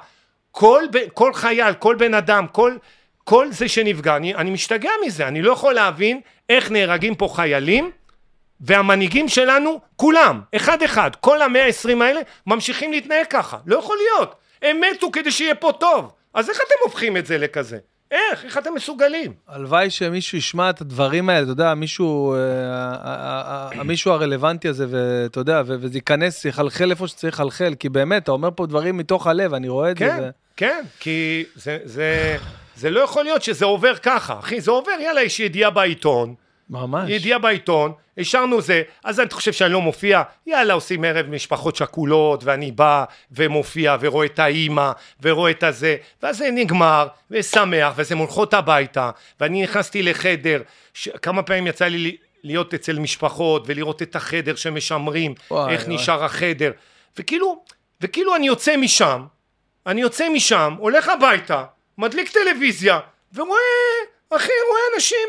כל, כל חייל, כל בן אדם, כל, כל זה שנפגע, אני, אני משתגע מזה, אני לא יכול להבין איך נהרגים פה חיילים והמנהיגים שלנו, כולם, אחד אחד, כל המאה העשרים האלה, ממשיכים להתנהג ככה, לא יכול להיות, הם מתו כדי שיהיה פה טוב, אז איך אתם הופכים את זה לכזה? איך? איך אתם מסוגלים? הלוואי שמישהו ישמע את הדברים האלה, אתה יודע, מישהו, אה, ה- ה- ה- המישהו הרלוונטי הזה, ואתה יודע, וזה ייכנס, יחלחל איפה שצריך לחלחל, כי באמת, אתה אומר פה דברים מתוך הלב, אני רואה את זה. כן, כן, כי זה, זה, זה לא יכול להיות שזה עובר ככה, אחי, זה עובר, יאללה, יש ידיעה בעיתון, ממש. ידיעה בעיתון, השארנו זה, אז אתה חושב שאני לא מופיע? יאללה, עושים ערב משפחות שכולות, ואני בא ומופיע ורואה את האימא, ורואה את הזה, ואז זה נגמר, ושמח, ואז הן הולכות הביתה, ואני נכנסתי לחדר, ש... כמה פעמים יצא לי להיות אצל משפחות, ולראות את החדר שמשמרים, וואי, איך וואי. נשאר החדר, וכאילו, וכאילו אני יוצא משם, אני יוצא משם, הולך הביתה, מדליק טלוויזיה, ורואה, אחי, רואה אנשים,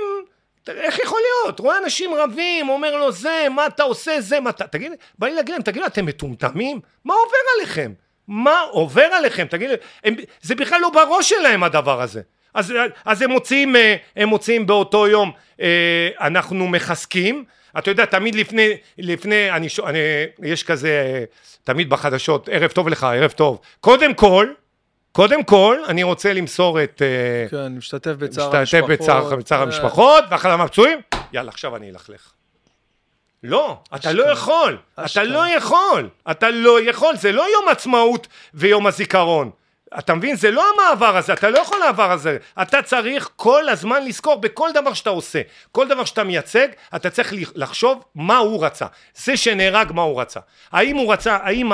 איך יכול להיות? רואה אנשים רבים, אומר לו זה, מה אתה עושה, זה, מה אתה... תגיד, בא לי להגיד להם, תגידו, אתם מטומטמים? מה עובר עליכם? מה עובר עליכם? תגידו, זה בכלל לא בראש שלהם הדבר הזה. אז, אז הם מוציאים, אה, הם מוציאים באותו יום, אה, אנחנו מחזקים, אתה יודע, תמיד לפני, לפני, אני, אני, יש כזה, אה, תמיד בחדשות, ערב טוב לך, ערב טוב. קודם כל, קודם כל, אני רוצה למסור את... אה, כן, משתתף בצער משתתף המשפחות. בצער, בצער אה, המשפחות, ואחרי הפצועים, יאללה, עכשיו אני אלכלך. לא, אתה לא. יכול, אתה. לא יכול, אתה לא יכול, זה לא יום עצמאות ויום הזיכרון. אתה מבין? זה לא המעבר הזה, אתה לא יכול לעבר הזה. אתה צריך כל הזמן לזכור בכל דבר שאתה עושה, כל דבר שאתה מייצג, אתה צריך לחשוב מה הוא רצה. זה שנהרג, מה הוא רצה. האם הוא רצה, האם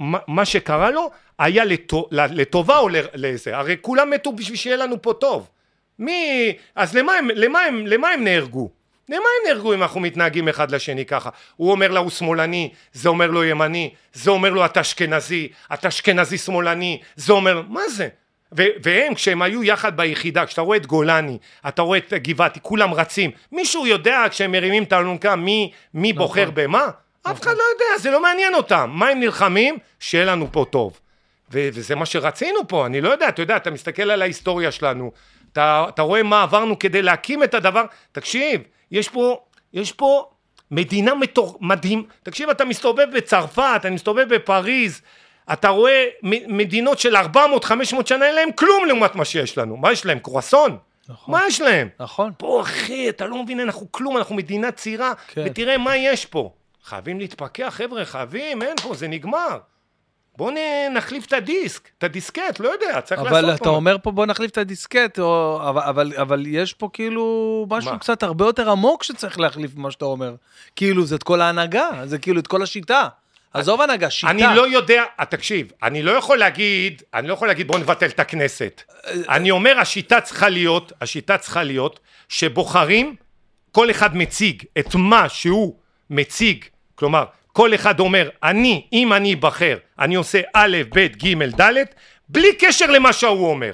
מה- מה שקרה לו היה לטו- לטובה או לזה? הרי כולם מתו בשביל שיהיה לנו פה טוב. מי... אז למה הם, למה הם, למה הם נהרגו? למה הם נהרגו אם אנחנו מתנהגים אחד לשני ככה? הוא אומר לה הוא שמאלני, זה אומר לו ימני, זה אומר לו אתה אשכנזי, אתה אשכנזי שמאלני, זה אומר, מה זה? ו- והם כשהם היו יחד ביחידה, כשאתה רואה את גולני, אתה רואה את גבעתי, כולם רצים, מישהו יודע כשהם מרימים את האלונקה מי, מי בוחר במה? אף אחד לא יודע, זה לא מעניין אותם, מה הם נלחמים? שיהיה לנו פה טוב. ו- וזה מה שרצינו פה, אני לא יודע, אתה יודע, אתה מסתכל על ההיסטוריה שלנו, אתה, אתה רואה מה עברנו כדי להקים את הדבר, תקשיב, יש פה, יש פה מדינה מתור... מדהים, תקשיב, אתה מסתובב בצרפת, אני מסתובב בפריז, אתה רואה מדינות של 400-500 שנה, אין להם כלום לעומת מה שיש לנו, מה יש להם, קרואסון? נכון. מה יש להם? נכון. פה אחי, אתה לא מבין, אנחנו כלום, אנחנו מדינה צעירה, כן. ותראה מה יש פה. חייבים להתפכח, חבר'ה, חייבים, אין פה, זה נגמר. בואו נחליף את הדיסק, את הדיסקט, לא יודע, צריך לעשות אבל אתה פה. אומר פה בוא נחליף את הדיסקט, או, אבל, אבל, אבל יש פה כאילו משהו מה? קצת הרבה יותר עמוק שצריך להחליף ממה שאתה אומר. כאילו זה את כל ההנהגה, זה כאילו את כל השיטה. עזוב הנהגה, שיטה. אני לא יודע, אה, תקשיב, אני לא יכול להגיד, אני לא יכול להגיד בואו נבטל את הכנסת. אני אומר השיטה צריכה להיות, השיטה צריכה להיות שבוחרים, כל אחד מציג את מה שהוא מציג, כלומר, כל אחד אומר, אני, אם אני אבחר, אני עושה א', ב', ג', ד', בלי קשר למה שההוא אומר.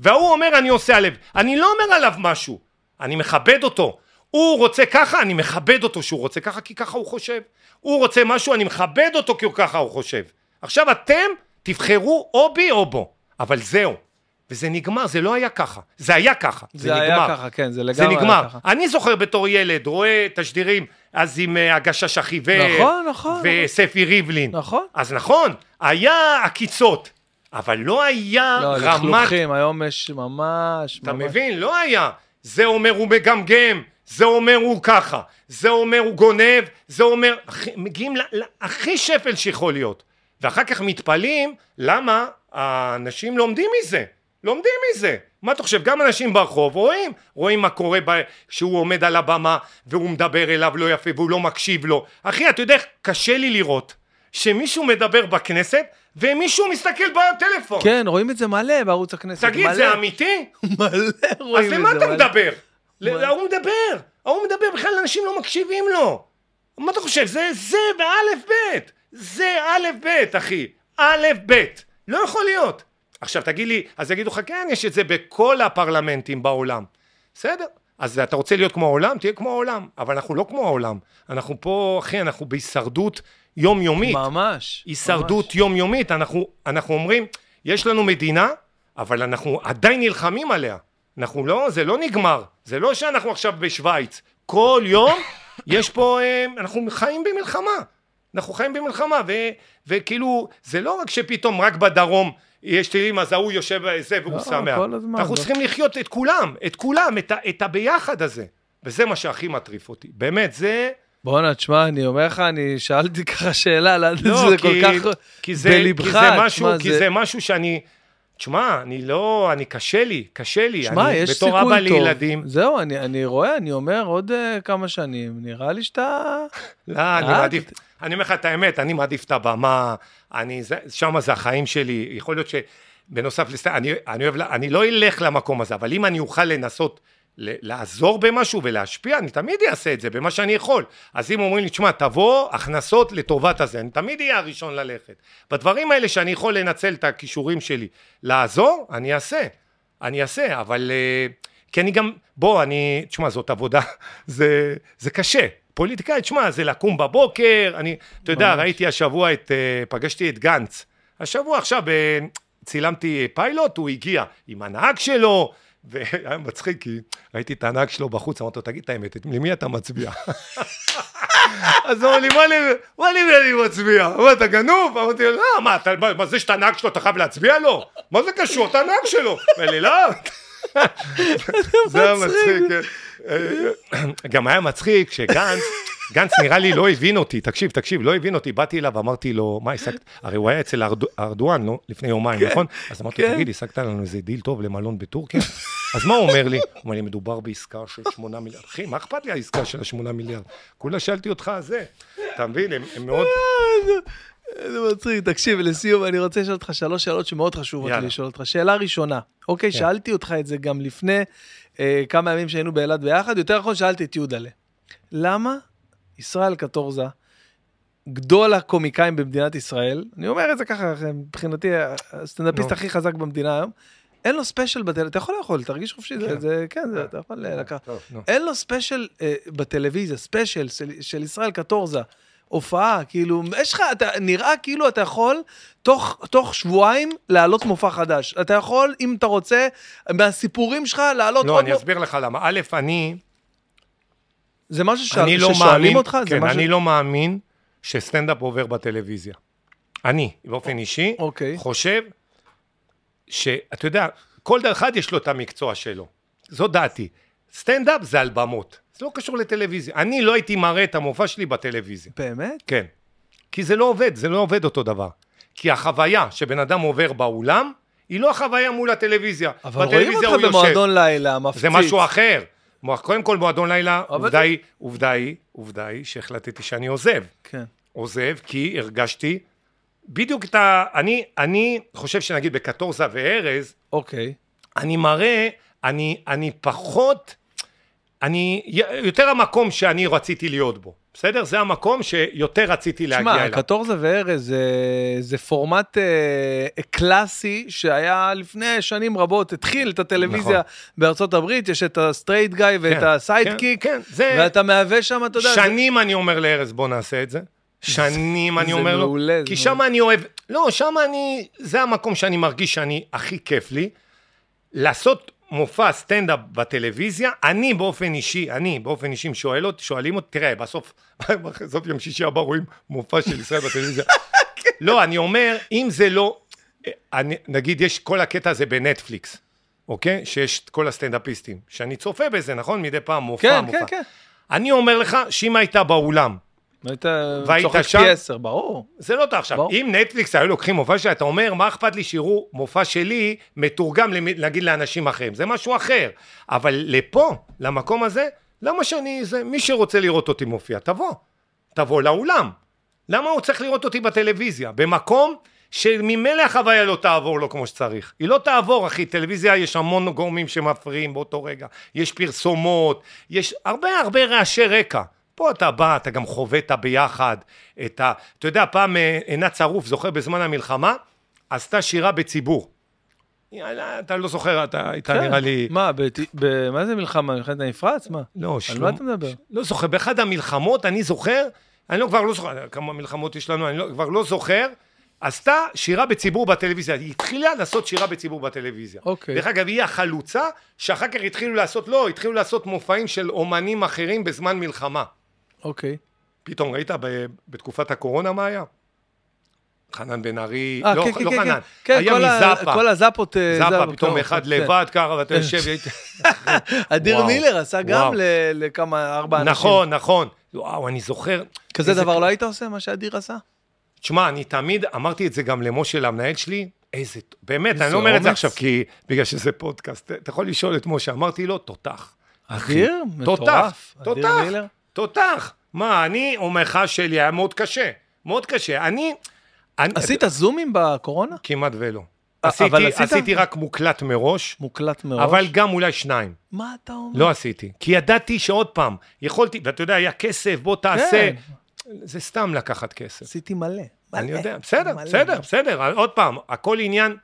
וההוא אומר, אני עושה א', אני לא אומר עליו משהו, אני מכבד אותו. הוא רוצה ככה, אני מכבד אותו שהוא רוצה ככה, כי ככה הוא חושב. הוא רוצה משהו, אני מכבד אותו כי הוא ככה הוא חושב. עכשיו אתם תבחרו או בי או בו, אבל זהו. וזה נגמר, זה לא היה ככה, זה היה ככה, זה, זה נגמר. היה ככה, כן, זה לגמרי זה היה נגמר. ככה. אני זוכר בתור ילד, רואה תשדירים, אז עם אה, הגשש החיוור, נכון, נכון, וספי ריבלין. נכון. אז נכון, היה עקיצות, אבל לא היה לא, רמת... לכלוכים, היום יש ממש... אתה ממש... מבין? לא היה. זה אומר הוא מגמגם, זה אומר הוא ככה, זה אומר הוא גונב, זה אומר, מגיעים ל- ל- הכי שפל שיכול להיות, ואחר כך מתפלאים למה האנשים לומדים מזה, לומדים מזה. מה אתה חושב, גם אנשים ברחוב רואים, רואים מה קורה כשהוא עומד על הבמה והוא מדבר אליו לא יפה והוא לא מקשיב לו. אחי, אתה יודע איך קשה לי לראות שמישהו מדבר בכנסת ומישהו מסתכל בטלפון. כן, רואים את זה מלא בערוץ הכנסת. תגיד, מלא. זה אמיתי? [laughs] מלא רואים אז את זה. למה אתה. מדבר? ההוא מדבר, ההוא מדבר, בכלל אנשים לא מקשיבים לו. מה אתה חושב? זה זה באלף בית. זה אלף בית, אחי. אלף בית. לא יכול להיות. עכשיו תגיד לי, אז יגידו לך, כן, יש את זה בכל הפרלמנטים בעולם. בסדר. אז אתה רוצה להיות כמו העולם? תהיה כמו העולם. אבל אנחנו לא כמו העולם. אנחנו פה, אחי, אנחנו בהישרדות יומיומית. ממש. הישרדות ממש. יומיומית, אנחנו, אנחנו אומרים, יש לנו מדינה, אבל אנחנו עדיין נלחמים עליה. אנחנו לא, זה לא נגמר, זה לא שאנחנו עכשיו בשוויץ. כל יום יש פה, אה, אנחנו חיים במלחמה. אנחנו חיים במלחמה, ו, וכאילו, זה לא רק שפתאום רק בדרום יש טילים, אז ההוא יושב זה והוא לא, שמח. הזמן, אנחנו לא. צריכים לחיות את כולם, את כולם, את, ה, את הביחד הזה. וזה מה שהכי מטריף אותי. באמת, זה... בואנה, תשמע, אני אומר לך, אני שאלתי ככה שאלה, לא, זה כי, כל כך כי זה, בלבך, כי זה משהו, תשמע, כי זה... משהו שאני, תשמע, אני לא, אני קשה לי, קשה לי, שמע, אני יש בתור סיכוי אבא טוב. לילדים, זהו, אני, אני רואה, אני אומר עוד uh, כמה שנים, נראה לי שאתה... [laughs] לא, אני אה, מעדיף, אני אומר לך את האמת, אני מעדיף את הבמה, אני, שמה זה החיים שלי, יכול להיות שבנוסף לסט... אני, אני אוהב, אני לא אלך למקום הזה, אבל אם אני אוכל לנסות לעזור במשהו ולהשפיע, אני תמיד אעשה את זה, במה שאני יכול. אז אם אומרים לי, תשמע, תבוא, הכנסות לטובת הזה, אני תמיד אהיה הראשון ללכת. בדברים האלה שאני יכול לנצל את הכישורים שלי לעזור, אני אעשה. אני אעשה, אבל... אה, כי אני גם, בוא, אני, תשמע, זאת עבודה, [laughs] זה, זה קשה. פוליטיקאי, תשמע, זה לקום בבוקר, אני, אתה יודע. ראיתי השבוע את, אה, פגשתי את גנץ. השבוע עכשיו אה, צילמתי פיילוט, הוא הגיע עם הנהג שלו, והיה מצחיק, כי ראיתי את הנהג שלו בחוץ, אמרתי לו, תגיד את האמת, למי אתה מצביע? [laughs] אז הוא אמר לי, מה לי, אני מצביע? מה, אתה גנוב? אמרתי לו, לא, מה, מה, זה שאתה נהג שלו, אתה חייב להצביע לו? מה זה קשור? אתה נהג שלו. [laughs] אמר לי, לא. [laughs] זה היה מצחיק, כן. גם היה מצחיק שגנץ, גנץ נראה לי לא הבין אותי, תקשיב, תקשיב, לא הבין אותי, באתי אליו, אמרתי לו, מה השגת? הרי הוא היה אצל ארדו- ארדואן, לא? לפני יומיים, נכון? אז אמרתי לו, כן. תגיד, השגת לנו איזה דיל טוב למלון בטורקיה? אז מה הוא אומר לי? הוא אומר לי, מדובר בעסקה של שמונה מיליארד. אחי, מה אכפת לי העסקה של השמונה מיליארד? כולה שאלתי אותך על זה. אתה מבין, הם מאוד... זה מצחיק, תקשיב, לסיום, אני רוצה לשאול אותך שלוש שאלות שמאוד חשובות לי. לשאול אותך. שאלה ראשונה, אוקיי, כן. שאלתי אותך את זה גם לפני אה, כמה ימים שהיינו באילת ביחד, יותר נכון שאלתי את יהודלה. למה ישראל קטורזה, גדול הקומיקאים במדינת ישראל, אני אומר את זה ככה, מבחינתי, הסטנדאפיסט. הכי חזק במדינה היום, אין לו ספיישל בטלוויזיה, אתה יכול לאכול, תרגיש חופשי, כן. זה, כן, זה, אתה יכול אה, לקחת. אין לו ספיישל אה, בטלוויזיה, ספיישל של, של ישראל קטורזה, הופעה, כאילו, יש לך, אתה נראה כאילו אתה יכול תוך, תוך שבועיים להעלות מופע חדש. אתה יכול, אם אתה רוצה, מהסיפורים שלך להעלות לא. אני מופע- אסביר לך למה. א', אני... זה משהו אני לא ששואלים מאמין, אותך? כן, משהו... אני לא מאמין שסטנדאפ עובר בטלוויזיה. אני, באופן אישי, אוקיי. חושב שאתה יודע, כל אחד יש לו את המקצוע שלו. זו דעתי. סטנדאפ זה על במות. זה לא קשור לטלוויזיה. אני לא הייתי מראה את המופע שלי בטלוויזיה. באמת? כן. כי זה לא עובד, זה לא עובד אותו דבר. כי החוויה שבן אדם עובר באולם, היא לא החוויה מול הטלוויזיה. אבל רואים אותך הוא יושב. במועדון לילה, מפציץ. זה משהו אחר. קודם כל מועדון לילה, עובדה היא, עובדה היא, עובדה היא שהחלטתי שאני עוזב. כן. עוזב כי הרגשתי בדיוק את ה... אני, אני חושב שנגיד בקטורזה וארז, אוקיי. אני מראה, אני, אני פחות, אני, יותר המקום שאני רציתי להיות בו, בסדר? זה המקום שיותר רציתי להגיע שמע, אליו. קטורזה וארז זה, זה פורמט אה, קלאסי שהיה לפני שנים רבות, התחיל את הטלוויזיה נכון. בארצות הברית, יש את ה straight guy ואת כן, ה sidekick, כן, כן, זה- ואתה מהווה שם, אתה יודע, זה- שנים אני אומר לארז בוא נעשה את זה. [laughs] שנים אני זה אומר לו, מעולה, כי זה שם אני אוהב, לא, שם אני, זה המקום שאני מרגיש שאני, הכי כיף לי, לעשות מופע סטנדאפ בטלוויזיה, אני באופן אישי, אני באופן אישי, אם שואל אותי, שואלים אותי, תראה, בסוף, [laughs] בסוף יום שישי הבא רואים מופע של ישראל בטלוויזיה. [laughs] לא, אני אומר, אם זה לא, אני, נגיד יש כל הקטע הזה בנטפליקס, אוקיי? שיש את כל הסטנדאפיסטים, שאני צופה בזה, נכון? מדי פעם מופע, כן, מופע. כן, כן. אני אומר לך שאם היית באולם, היית צוחק? פי עשר, ברור. זה לא אתה עכשיו. ברור. אם נטפליקס היו לוקחים מופע שלי, אתה אומר, מה אכפת לי שיראו מופע שלי מתורגם, נגיד, לאנשים אחרים? זה משהו אחר. אבל לפה, למקום הזה, למה שאני... זה, מי שרוצה לראות אותי מופיע, תבוא. תבוא לאולם. למה הוא צריך לראות אותי בטלוויזיה? במקום שממילא החוויה לא תעבור לו כמו שצריך. היא לא תעבור, אחי. טלוויזיה, יש המון גורמים שמפריעים באותו רגע. יש פרסומות, יש הרבה הרבה רעשי רקע. פה אתה בא, אתה גם חווית ביחד את ה... אתה יודע, פעם אה, עינת צרוף, זוכר בזמן המלחמה, עשתה שירה בציבור. אתה לא זוכר, אתה היית כן. נראה לי... מה, בת- ב- מה זה מלחמה? מלחמת המפרץ? מה? לא, על שלום. מה אתה מדבר? לא זוכר, באחד המלחמות, אני זוכר, אני לא, כבר לא זוכר, כמה מלחמות יש לנו, אני לא, כבר לא זוכר, עשתה שירה בציבור בטלוויזיה, היא התחילה לעשות שירה בציבור בטלוויזיה. אוקיי. דרך אגב, היא החלוצה, שאחר כך התחילו לעשות, לא, התחילו לעשות מופעים של אומנים אחרים בזמן מלחמה. אוקיי. פתאום ראית ב, בתקופת הקורונה מה היה? חנן בן ארי, אה, לא, כן, כן, לא כן, חנן, כן. כן, היה כל מזאפה, כל הזאפות... אה, זאפה, זאפ- פתאום טוב, אחד כן. לבד ככה, ואתה יושב, והיית... [laughs] אדיר. מילר עשה גם לכמה, ארבע אנשים. נכון, נכון. וואו, אני זוכר. כזה דבר לא היית עושה, מה שאדיר עשה? תשמע, אני תמיד אמרתי את זה גם למשה, למנהל שלי, איזה, באמת, אני לא אומר את זה. עכשיו כי, בגלל שזה פודקאסט, אתה יכול לשאול את משה, אמרתי לו, תותח. אדיר? תותח, מטורף. תותח, מילר? תותח. מה, אני אומר לך שלי היה מאוד קשה, מאוד קשה. אני, אני עשית זומים בקורונה? כמעט ולא. אה, עשיתי, עשית? עשיתי רק מוקלט מראש, מוקלט מראש? אבל גם אולי שניים. מה אתה אומר? לא עשיתי. כי ידעתי שעוד פעם, יכולתי, ואתה יודע, היה כסף, בוא תעשה. כן. זה סתם לקחת כסף. עשיתי מלא. אני מלא. יודע, בסדר, מלא. בסדר, בסדר, עוד פעם, הכל עניין,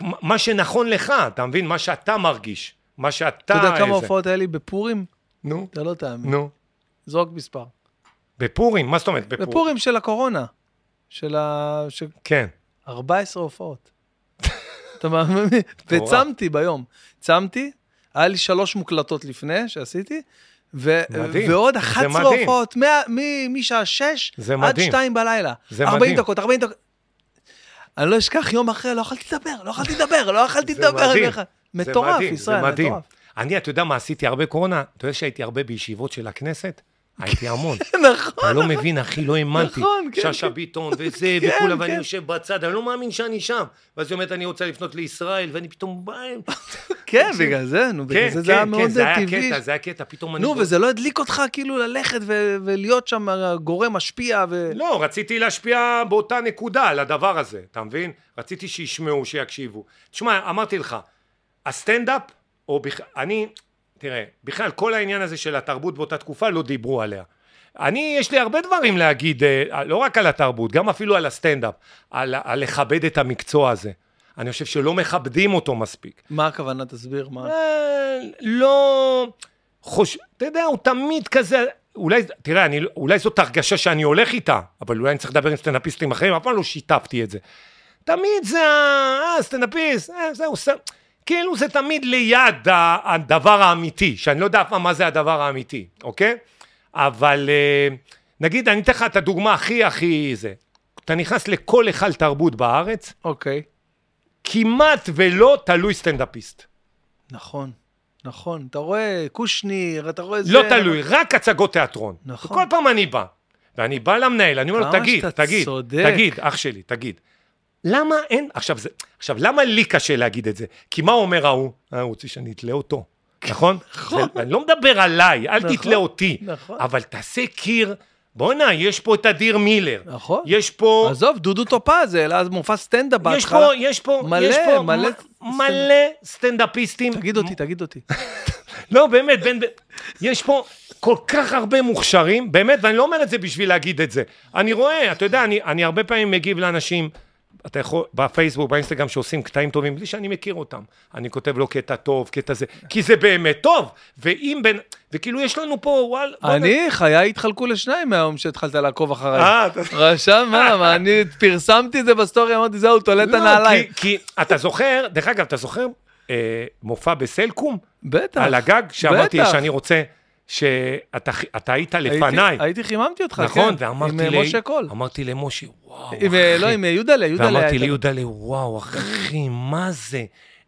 מה שנכון לך, אתה מבין? מה שאתה מרגיש, מה שאתה... אתה יודע כמה איזה- הופעות היה לי בפורים? נו, אתה לא תאמין. נו. זרוק מספר. בפורים, מה זאת אומרת בפורים? בפורים של הקורונה. של ה... של כן. 14 הופעות. [laughs] אתה מאמין? וצמתי ביום. צמתי, היה לי שלוש מוקלטות לפני שעשיתי, ו- מדהים. ועוד זה 11 מדהים. הופעות, משעה 6 זה עד מדהים. 2 בלילה. זה 40 מדהים. דקות, 40 דקות. אני לא אשכח, יום אחרי, לא יכולתי לדבר, לא יכולתי לדבר, לא יכולתי זה לדבר. מדהים. זה מטורף, מדהים, ישראל, זה מדהים. מטורף. אני, אתה יודע מה עשיתי הרבה קורונה? אתה יודע שהייתי הרבה בישיבות של הכנסת? הייתי המון. [laughs] נכון. אתה לא מבין, אחי, לא האמנתי. נכון, כן, שאשא כן. ביטון וזה, [laughs] כן, וכולם, ואני כן. יושב בצד, אני לא מאמין שאני שם. ואז היא אומרת, אני רוצה לפנות לישראל, ואני פתאום בא... [laughs] כן, בגלל זה, נו, בגלל כן, זה זה היה כן, מאוד כן, זה היה טבעי. קטע, זה היה קטע, פתאום אני... נו, וזה לא הדליק אותך כאילו ללכת ולהיות שם גורם משפיע ו... לא, רציתי להשפיע באותה נקודה על הדבר הזה, אתה מבין? רציתי שישמעו, שיקשיבו. תשמע, אמרתי לך, הסטנדאפ, או בכלל, אני, תראה, בכלל כל העניין הזה של התרבות באותה תקופה לא דיברו עליה. אני, יש לי הרבה דברים להגיד, אה, לא רק על התרבות, גם אפילו על הסטנדאפ, על, על לכבד את המקצוע הזה. אני חושב שלא מכבדים אותו מספיק. מה הכוונה? תסביר מה. אה, לא חוש... אתה יודע, הוא תמיד כזה... אולי, תראה, אני, אולי זאת הרגשה שאני הולך איתה, אבל אולי אני צריך לדבר עם סטנדאפיסטים אחרים, אף פעם לא שיתפתי את זה. תמיד זה ה... אה, סטנדאפיסט, אה, זהו, ס... כאילו זה תמיד ליד הדבר האמיתי, שאני לא יודע אף פעם מה זה הדבר האמיתי, אוקיי? אבל אה, נגיד, אני אתן לך את הדוגמה הכי הכי זה. אתה נכנס לכל היכל תרבות בארץ, אוקיי. כמעט ולא תלוי סטנדאפיסט. נכון, נכון. אתה רואה קושניר, אתה רואה זה... לא תלוי, רק הצגות תיאטרון. נכון. וכל פעם אני בא, ואני בא למנהל, אני אומר לו, תגיד, תגיד, צודק. תגיד, אח שלי, תגיד. למה אין, עכשיו, זה, עכשיו, למה לי קשה להגיד את זה? כי מה אומר ההוא? אה, הוא רוצה שאני אתלה אותו, נכון? נכון. זה- אני לא מדבר עליי, אל נכון, תתלה אותי. נכון. אבל תעשה קיר, בוא'נה, יש פה את אדיר מילר. נכון. יש פה... עזוב, דודו טופז, אז מופע סטנדאפ יש בהתחלה. פה, יש פה, מלא, יש פה מלא מ- מלא סטנדאפיסטים. תגיד אותי, תגיד אותי. [laughs] לא, באמת, בין, יש פה כל כך הרבה מוכשרים, באמת, ואני לא אומר את זה בשביל להגיד את זה. אני רואה, אתה יודע, אני, אני הרבה פעמים מגיב לאנשים, אתה יכול, בפייסבוק, באינסטגרם, שעושים קטעים טובים, בלי שאני מכיר אותם. אני כותב לו קטע טוב, קטע זה, כי זה באמת טוב. ואם בין, וכאילו יש לנו פה, וואל... אני, חיי התחלקו לשניים מהיום שהתחלת לעקוב אחריי. אה, אתה... רשם, מה, אני פרסמתי את זה בסטורי, אמרתי, זהו, תולה את לא, הנעליים. כי, כי אתה זוכר, דרך אגב, אתה זוכר אה, מופע בסלקום? בטח. על הגג, שאמרתי. שאני רוצה, שאתה אתה היית לפניי. הייתי חיממתי אותך, כן. נכון, ואמרתי עם לי, משה קול. אמרתי למשה, וואו, עם, אה, אחי. לא, עם יודלה, יודלה. ואמרתי ליודלה, וואו, אחי, מה זה?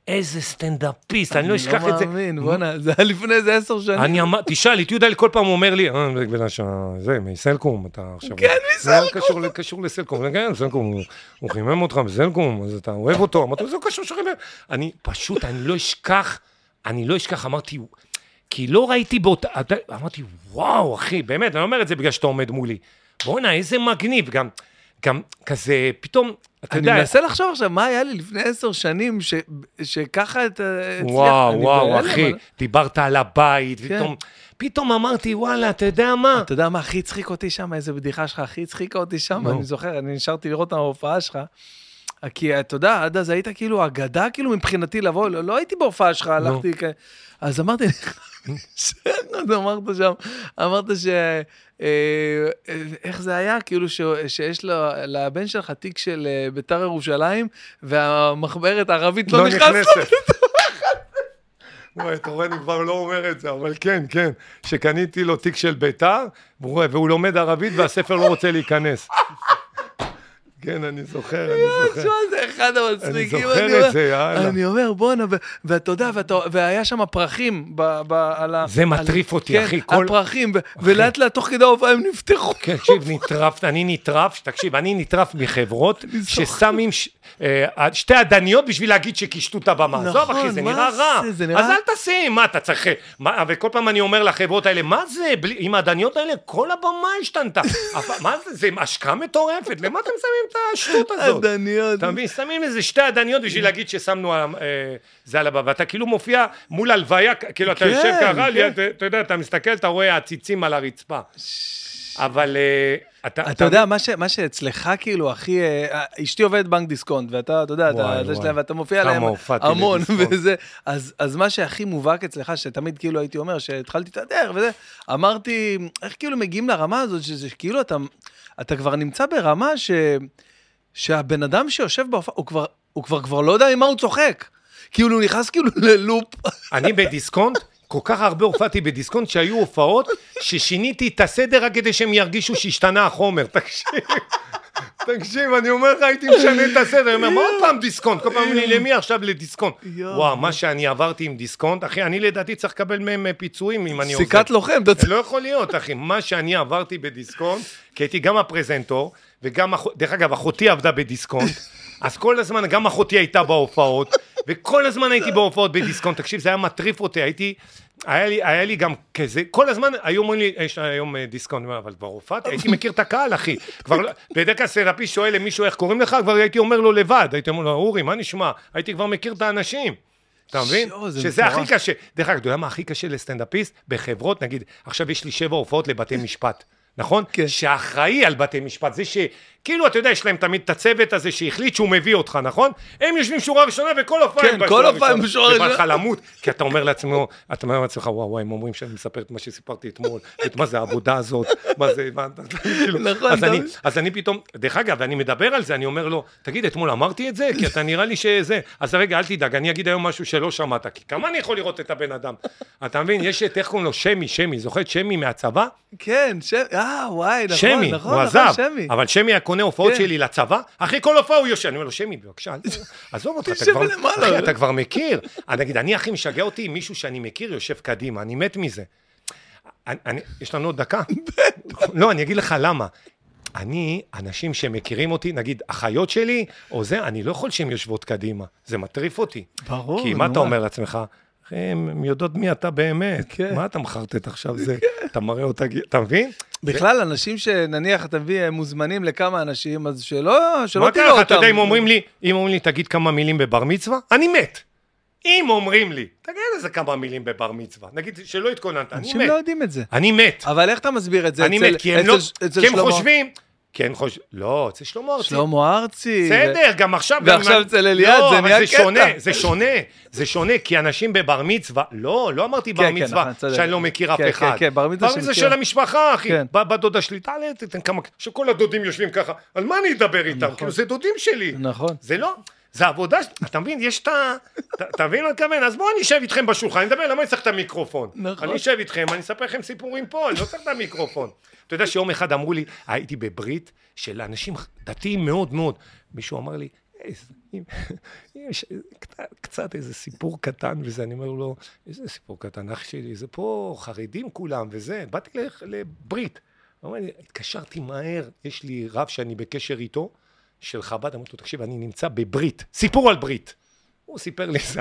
איזה סטנדאפיסט, אני לא אשכח את זה. אני לא מאמין, בואנה, זה היה לפני איזה עשר שנים. אני אמר, תשאל, את יהודה כל פעם אומר לי, אה. זה, מסלקום, אתה עכשיו... כן, זה מסלקום. קשור, קשור לסלקום, כן, סלקום, הוא- חימם אותך בסלקום, אז אתה אוהב אותו, אמרתי זה לא קשור שחימם. אני פשוט, אני לא אשכח, אני לא אשכח, אמרתי, כי לא ראיתי באותה... אמרתי, וואו, אחי, באמת, אני אומר את זה בגלל שאתה עומד מולי. בואנה, איזה מגניב, גם, גם כזה, פתאום, אתה אני יודע... מנסה לחשוב עכשיו מה היה לי לפני עשר שנים ש- שככה את... הצליח- וואו, אני וואו, בהלם, אחי, אבל- דיברת על הבית, כן. פתאום, פתאום אמרתי, וואלה, אתה יודע מה? אתה יודע מה הכי הצחיק אותי שם? איזה בדיחה שלך הכי הצחיקה אותי שם? אני זוכר, אני נשארתי לראות את ההופעה שלך. כי אתה יודע, עד אז היית כאילו אגדה כאילו מבחינתי לבוא, לא, לא הייתי בהופעה שלך, הלכתי כ... אז אמרתי לך, אז אמרת שם, אמרת ש... אה, איך זה היה? כאילו ש, שיש לו, לבן שלך תיק של אה, ביתר ירושלים, והמחברת הערבית לא, לא. נכנסת. וואי, אתה רואה, אני כבר לא אומר את זה, אבל כן, כן, שקניתי לו תיק של ביתר, והוא לומד ערבית והספר לא רוצה להיכנס. כן, אני זוכר, אני זוכר. תשמע, זה אחד המצחיקים. זוכר את זה, יאללה. אני אומר, בואנה, ואתה יודע, והיה שם פרחים ב- ב- על ה... זה מטריף אותי, כן, אחי, כל- הפרחים, ולאט לאט תוך כדי ההופעה הם נפתחו. כן, תקשיב, נטרף, אני נטרף, תקשיב, אני נטרף מחברות ששמים אה, שתי עדניות בשביל להגיד שקישטו את הבמה. עזוב, נכון, אחי, זה נראה רע. זה? זה נראה- אז אל תשים, מה אתה צריך... מה- וכל פעם אני אומר לחברות האלה, מה זה, בלי- עם העדניות האלה, כל הבמה השתנתה. [laughs] מה זה, זה השקעה מטורפת, למה אתם שמים את השטות הזאת? עדניות. אתה מבין? שמים איזה שתי עדניות בשביל להגיד ששמנו על אה, זה על הבמה, ואתה כאילו מופיע מול הלוויה, כאילו אתה כן, יושב ככה, כן. אתה יודע, אתה מסתכל, אתה רואה עציצים על הרצפה. אבל אה, אתה... אתה יודע, מה ש- מה שאצלך כאילו הכי... אה, אשתי עובדת בנק דיסקונט, ואתה, אתה יודע, אתה- וואי, זה וואי. שלהם, ואתה מופיע להם המון. וזה... אז אז מה שהכי מובהק אצלך, שתמיד כאילו הייתי אומר, שהתחלתי את הדרך וזה, אמרתי, איך כאילו מגיעים לרמה הזאת, שזה כאילו אתה... אתה כבר נמצא ברמה ש... שהבן אדם שיושב בהופעה, הוא כבר, הוא כבר, כבר לא יודע ממה הוא צוחק. כאילו, הוא נכנס כאילו ללופ. אני בדיסקונט, כל כך הרבה הופעתי בדיסקונט שהיו הופעות ששיניתי את הסדר רק כדי שהם ירגישו שהשתנה החומר, תקשיב. תקשיב, אני אומר לך, הייתי משנה את הסדר, אני אומר, מה עוד פעם דיסקונט? כל פעם למי עכשיו לדיסקונט? וואו, מה שאני עברתי עם דיסקונט, אחי, אני לדעתי צריך לקבל מהם אה, פיצויים אם אני עוזב. סיכת לוחם, לא יכול להיות, אחי. מה שאני עברתי בדיסקונט, כי הייתי גם הפרזנטור, וגם, דרך אגב, אחותי עבדה בדיסקונט, אז כל הזמן, גם אחותי הייתה בהופעות, וכל הזמן הייתי בהופעות בדיסקונט. תקשיב, זה היה מטריף אותי, הייתי... היה לי, היה לי גם כזה, כל הזמן היו אומרים לי, יש היום אה, אומר, אבל כבר הופעתי, [laughs] הייתי מכיר את הקהל, אחי. כבר, לא- בדרך כלל סטנדאפיסט שואל למישהו איך קוראים לך, כבר הייתי אומר לו לבד, הייתי אומר לו, אורי, מה נשמע? הייתי כבר מכיר את האנשים. אתה מבין? זה שזה הכי. קשה. דרך אגב, אתה יודע מה הכי קשה לסטנדאפיסט? בחברות, נגיד, עכשיו יש לי שבע הופעות לבתי משפט. נכון? כן. שאחראי על בתי משפט, זה שכאילו, אתה יודע, יש להם תמיד את הצוות הזה שהחליט שהוא מביא אותך, נכון? הם יושבים שורה ראשונה וכל הופעה כן, כל הופעה הם. בשורה זה בא לך ראשונה. למות, כי אתה אומר לעצמו, אתה אומר לעצמך, וואו, וואי, הם אומרים שאני מספר את מה שסיפרתי אתמול, את מה זה העבודה הזאת, מה זה, מה, [laughs] כאילו, נכון, אז אני? אז אני פתאום, דרך אגב, אני מדבר על זה, אני אומר לו, תגיד, אתמול אמרתי את זה? כי אתה נראה לי שזה, אז רגע, אל תדאג, אני אגיד היום משהו שלא שמעת, כי כמה אני יכול לראות את הבן אדם? אתה מבין, יש את, איך קוראים לו, שמי, שמי, זוכר שמי מהצבא? כן, שמי, אה, וואי, נכון, שמי, נכון, נכון, שמי. אבל שמי היה קונה הופעות כן. שלי לצבא, אחרי כל הופעה הוא יושב, אני אומר לו, שמי, בבקשה, [laughs] עזוב אותך, אתה כבר, מכיר. [laughs] אני נגיד, אני הכי משגע אותי אם מישהו שאני מכיר יושב קדימה, אני מת מזה. יש לנו עוד דקה? [laughs] לא, אני אגיד לך למה. אני, אנשים שמכירים אותי, נגיד אחיות שלי, או זה, אני לא יכול שהן יושבות קדימה, זה מטריף אותי. ברור, כי מה אתה? אומר לעצמך? אחי, הן יודעות מי אתה באמת. כן. מה אתה מחרטט עכשיו זה? אתה מראה אותה, אתה מבין? בכלל, אנשים שנניח, אתה מביא, הם מוזמנים לכמה אנשים, אז שלא, שלא מה תראה קרה לך? אותם. אתה יודע, אם אומרים לי, אם אומרים לי, תגיד כמה מילים בבר מצווה, אני מת. אם אומרים לי, תגיד איזה כמה מילים בבר מצווה, נגיד שלא התכוננת, אני אנשים לא מת. יודעים את זה. אני מת. אבל איך אתה מסביר את זה אני אצל מת, כי הם לא, חושבים, כי הם חושבים, לא, אצל שלמה ארצי. שלמה ארצי. בסדר, גם עכשיו... ועכשיו אצל אליעד, לא, זה אבל נהיה זה קטע. שונה, זה שונה, זה שונה, כי אנשים בבר מצווה, לא, לא אמרתי בר כן, כן, מצווה, נכון. שאני לא מכיר אף כן, אחד. כן, כן, בר מצווה בר מצווה. של המשפחה, אחי. כן. בת בת דודה שלי, תעלה, תתן כמה, שכל הדודים יושבים ככה, על מה אני אדבר איתם? כאילו, זה דודים שלי. נכון. זה לא, זה עבודה, ש- אתה מבין, יש את ה... אתה- מבין מה אני מתכוון? אז בואו אני אשב איתכם בשולחן, אני אדבר, למה אני צריך את המיקרופון? נכון. אני אשב איתכם, אני אספר לכם סיפורים פה, אני לא צריך את המיקרופון. אתה יודע שיום אחד אמרו לי, הייתי בברית של אנשים דתיים מאוד מאוד, מישהו אמר לי, יש קצת- איזה סיפור קטן וזה, אני אומר לו, איזה סיפור קטן, אח שלי, זה פה חרדים כולם וזה, באתי לברית. הוא אומר לי, התקשרתי מהר, יש לי רב שאני בקשר איתו, של חב"ד, אמרתי לו, תקשיב, אני נמצא בברית, סיפור על ברית. הוא סיפר לי זה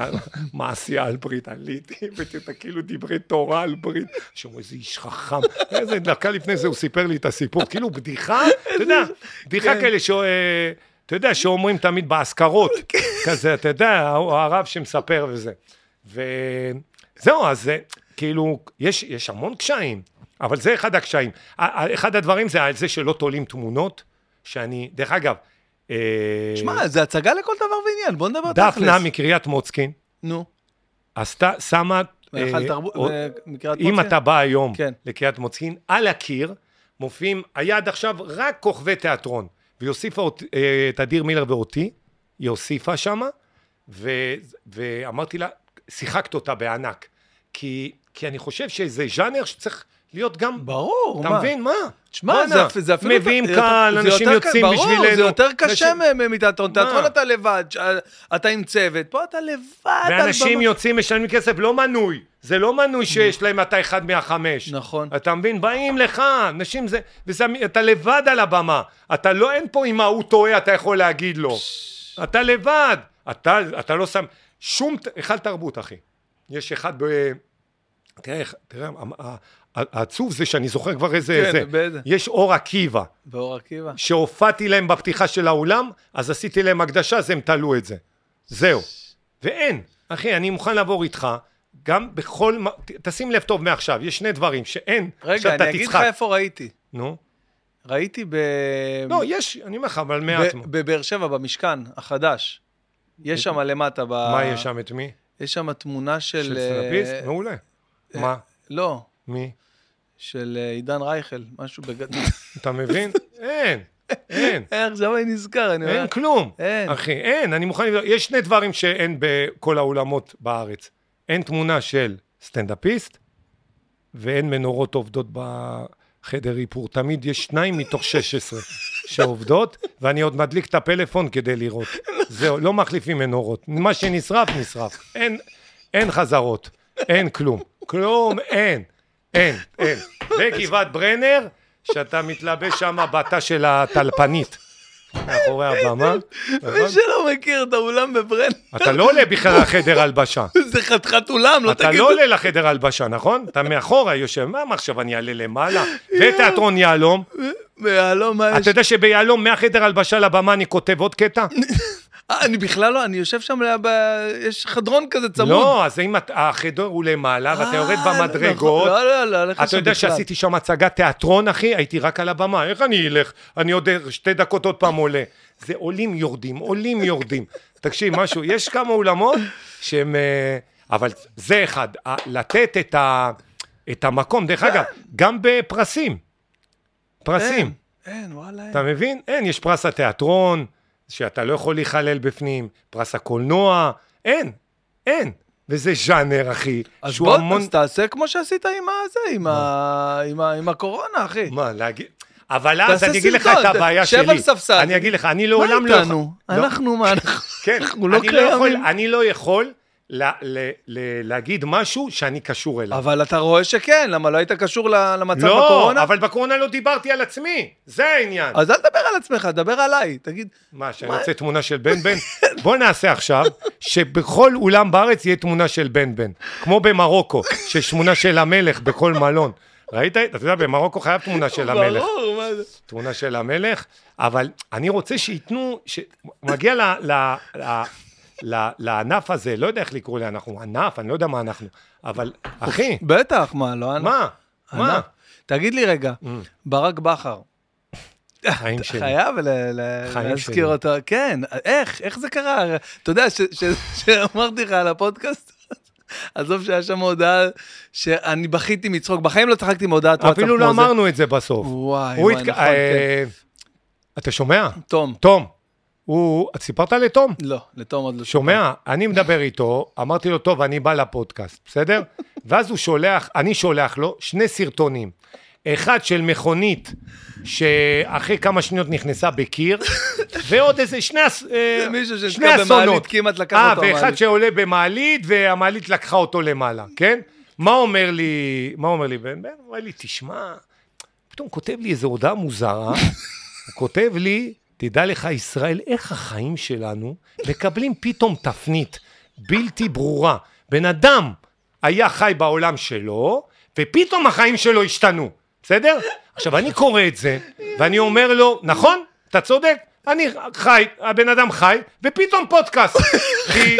מעשייה על ברית, עליתי, ואתה כאילו דברי תורה על ברית. שאומר, איזה איש חכם. איזה דקה לפני זה הוא סיפר לי את הסיפור, כאילו בדיחה, אתה יודע, בדיחה כן. כאלה ש... אתה יודע, שאומרים תמיד באזכרות, [laughs] כזה, אתה יודע, הרב שמספר וזה. וזהו, אז זה, כאילו, יש, יש המון קשיים, אבל זה אחד הקשיים. אחד הדברים זה על זה שלא תולים תמונות, שאני, דרך אגב, שמע, זה הצגה לכל דבר ועניין, בוא נדבר דפנה מקריית מוצקין, נו, עשתה, שמה... אה, אם? אתה בא היום כן. לקריית מוצקין, על הקיר מופיעים, היה עד עכשיו רק כוכבי תיאטרון, והיא הוסיפה אה, את אדיר מילר ואותי, היא הוסיפה שמה, ואמרתי לה, שיחקת אותה בענק, כי, כי אני חושב שזה ז'אנר שצריך להיות גם, ברור, אתה מה? מבין, מה? תשמע, זה, זה אפילו... מביאים קהל, אנשים יוצאים בשבילנו. ברור, זה יותר קשה מ- מתיאטרון. תיאטרון אתה לבד, אתה עם צוות, פה אתה לבד ואנשים. יוצאים, משלמים כסף, לא מנוי. זה לא מנוי שיש להם אתה אחד מהחמש. נכון. אתה מבין? באים לך, אנשים זה... וזה אתה לבד על הבמה. אתה לא, אין פה אם ההוא טועה, אתה יכול להגיד לו. אתה לבד. אתה, אתה לא שם... שום... היכל תרבות, אחי. יש אחד ב... תראה, תראה, העצוב זה שאני זוכר כבר איזה... כן, זה. באיזה? יש אור עקיבא. באור עקיבא. שהופעתי להם בפתיחה של האולם, אז עשיתי להם הקדשה, אז הם תלו את זה. זהו. ואין. אחי, אני מוכן לעבור איתך, גם בכל... תשים לב טוב מעכשיו, יש שני דברים שאין. רגע, אני אגיד לך. איפה ראיתי. נו. ראיתי ב... לא, יש, אני אומר לך, אבל מעט. בבאר שבע, במשכן החדש. יש שם למטה, ב... מה יש שם, את מי? יש שם תמונה של... של אה, סטנדאפיסט? מעולה. מה? לא, מי? של אה, עידן רייכל, משהו בגדול. [laughs] אתה מבין? [laughs] אין. אין. [laughs] עכשיו אני נזכר, אני אומר... אין כלום. אין. אחי, אין, אני מוכן לבדוק. יש שני דברים שאין בכל האולמות בארץ. אין תמונה של סטנדאפיסט, ואין מנורות עובדות בחדר איפור. תמיד יש שניים מתוך 16 שעובדות, ואני עוד מדליק את הפלאפון כדי לראות. זהו, לא מחליפים מנורות. מה שנשרף, נשרף. אין, אין חזרות, אין כלום. כלום, אין. אין, אין. וגבעת ברנר, שאתה מתלבש שם בתא של הטלפנית. מאחורי הבמה. נכון? מי שלא מכיר את האולם בברן, אתה לא עולה בכלל לחדר הלבשה. זה חתיכת אולם, לא אתה תגיד... לא עולה לחדר הלבשה, נכון? אתה מאחורה יושב, מה עכשיו אני אעלה למעלה? ותיאטרון יהלום. ביהלום, מה יש? אתה יודע שביהלום מהחדר הלבשה לבמה אני כותב עוד קטע? אה, אני בכלל לא, אני יושב שם, ב- יש חדרון כזה צמוד. לא, אז אם החדר הוא למעלה ואתה יורד אה, במדרגות, נכון. לא, לא, לא, הולך אתה יודע. שעשיתי שם הצגת תיאטרון, אחי? הייתי רק על הבמה, איך אני אלך? אני עוד שתי דקות עוד פעם עולה. זה עולים יורדים, עולים יורדים. תקשיב, משהו, יש כמה אולמות שהם... אה, אבל זה אחד, לתת את, ה, את המקום, דרך אגב, גם בפרסים. פרסים. אין, אין, וואלה, אין. אתה מבין? אין, יש פרס התיאטרון, שאתה לא יכול להיכלל בפנים, פרס הקולנוע, אין, אין. וזה ז'אנר, אחי, אז בוא, המון... אז תעשה כמו שעשית עם הזה, עם ה- עם ה- עם הקורונה, אחי. מה, להגיד... אבל אז אני אגיד לך את הבעיה שב שלי. על ספסל. אני אגיד לך, אני מה לעולם לא... איתנו? לא. אנחנו, מה אנחנו? כן, אנחנו לא לא קיימים. אני לא יכול ל- ל- ל- להגיד משהו שאני קשור אליו. אבל אתה רואה שכן, למה לא היית קשור למצב לא, בקורונה? אבל בקורונה לא דיברתי על עצמי, זה העניין. אז אל תדבר על עצמך, דבר עליי. תגיד, מה, שאני מה? רוצה תמונה של בן בן? [laughs] בוא נעשה עכשיו, שבכל אולם בארץ יהיה תמונה של בן בן. כמו במרוקו, שיש תמונה של המלך בכל מלון. ראית? אתה יודע, במרוקו חייב תמונה של המלך. ברור, מה זה? תמונה של המלך, אבל אני רוצה שייתנו, מגיע ל, ל, ל, ל, לענף הזה, לא יודע איך לקרוא לי, אנחנו ענף, אני לא יודע מה אנחנו, אבל אחי, בטח, מה, לא ענק? מה? מה? תגיד לי רגע, ברק בכר, חיים שלי. חייב להזכיר. אותו, כן, איך, איך זה קרה? אתה יודע, שאמרתי לך על הפודקאסט, [laughs] עזוב שהיה שם הודעה שאני בכיתי מצחוק, בחיים לא צחקתי מהודעת וואטסאפ אפילו לא כמו זה. אמרנו את זה בסוף. וואי, וואי, נכון, אה, אתה שומע? כן. תום, תום. הוא, את סיפרת לתום? לא, לתום עוד לא. שומע? אני מדבר איתו, אמרתי לו, טוב, אני בא לפודקאסט, בסדר? [laughs] ואז הוא שולח, אני שולח לו שני סרטונים. אחד של מכונית, שאחרי כמה שניות נכנסה בקיר, [laughs] ועוד איזה שני, אה, זה מישהו שני שנתקע אסונות. במעלית, כמעט לקח אה, אותו ואחד המעלית. שעולה במעלית, והמעלית לקחה אותו למעלה, כן? מה אומר לי, מה אומר לי בן בן? הוא אומר לי, תשמע, פתאום כותב לי איזו הודעה מוזרה, [laughs] הוא כותב לי, תדע לך, ישראל, איך החיים שלנו מקבלים פתאום תפנית בלתי ברורה. בן אדם היה חי בעולם שלו, ופתאום החיים שלו השתנו, בסדר? עכשיו, אני קורא את זה, ואני אומר לו, נכון, אתה צודק, אני חי, הבן אדם חי, ופתאום פודקאסט. [laughs] כי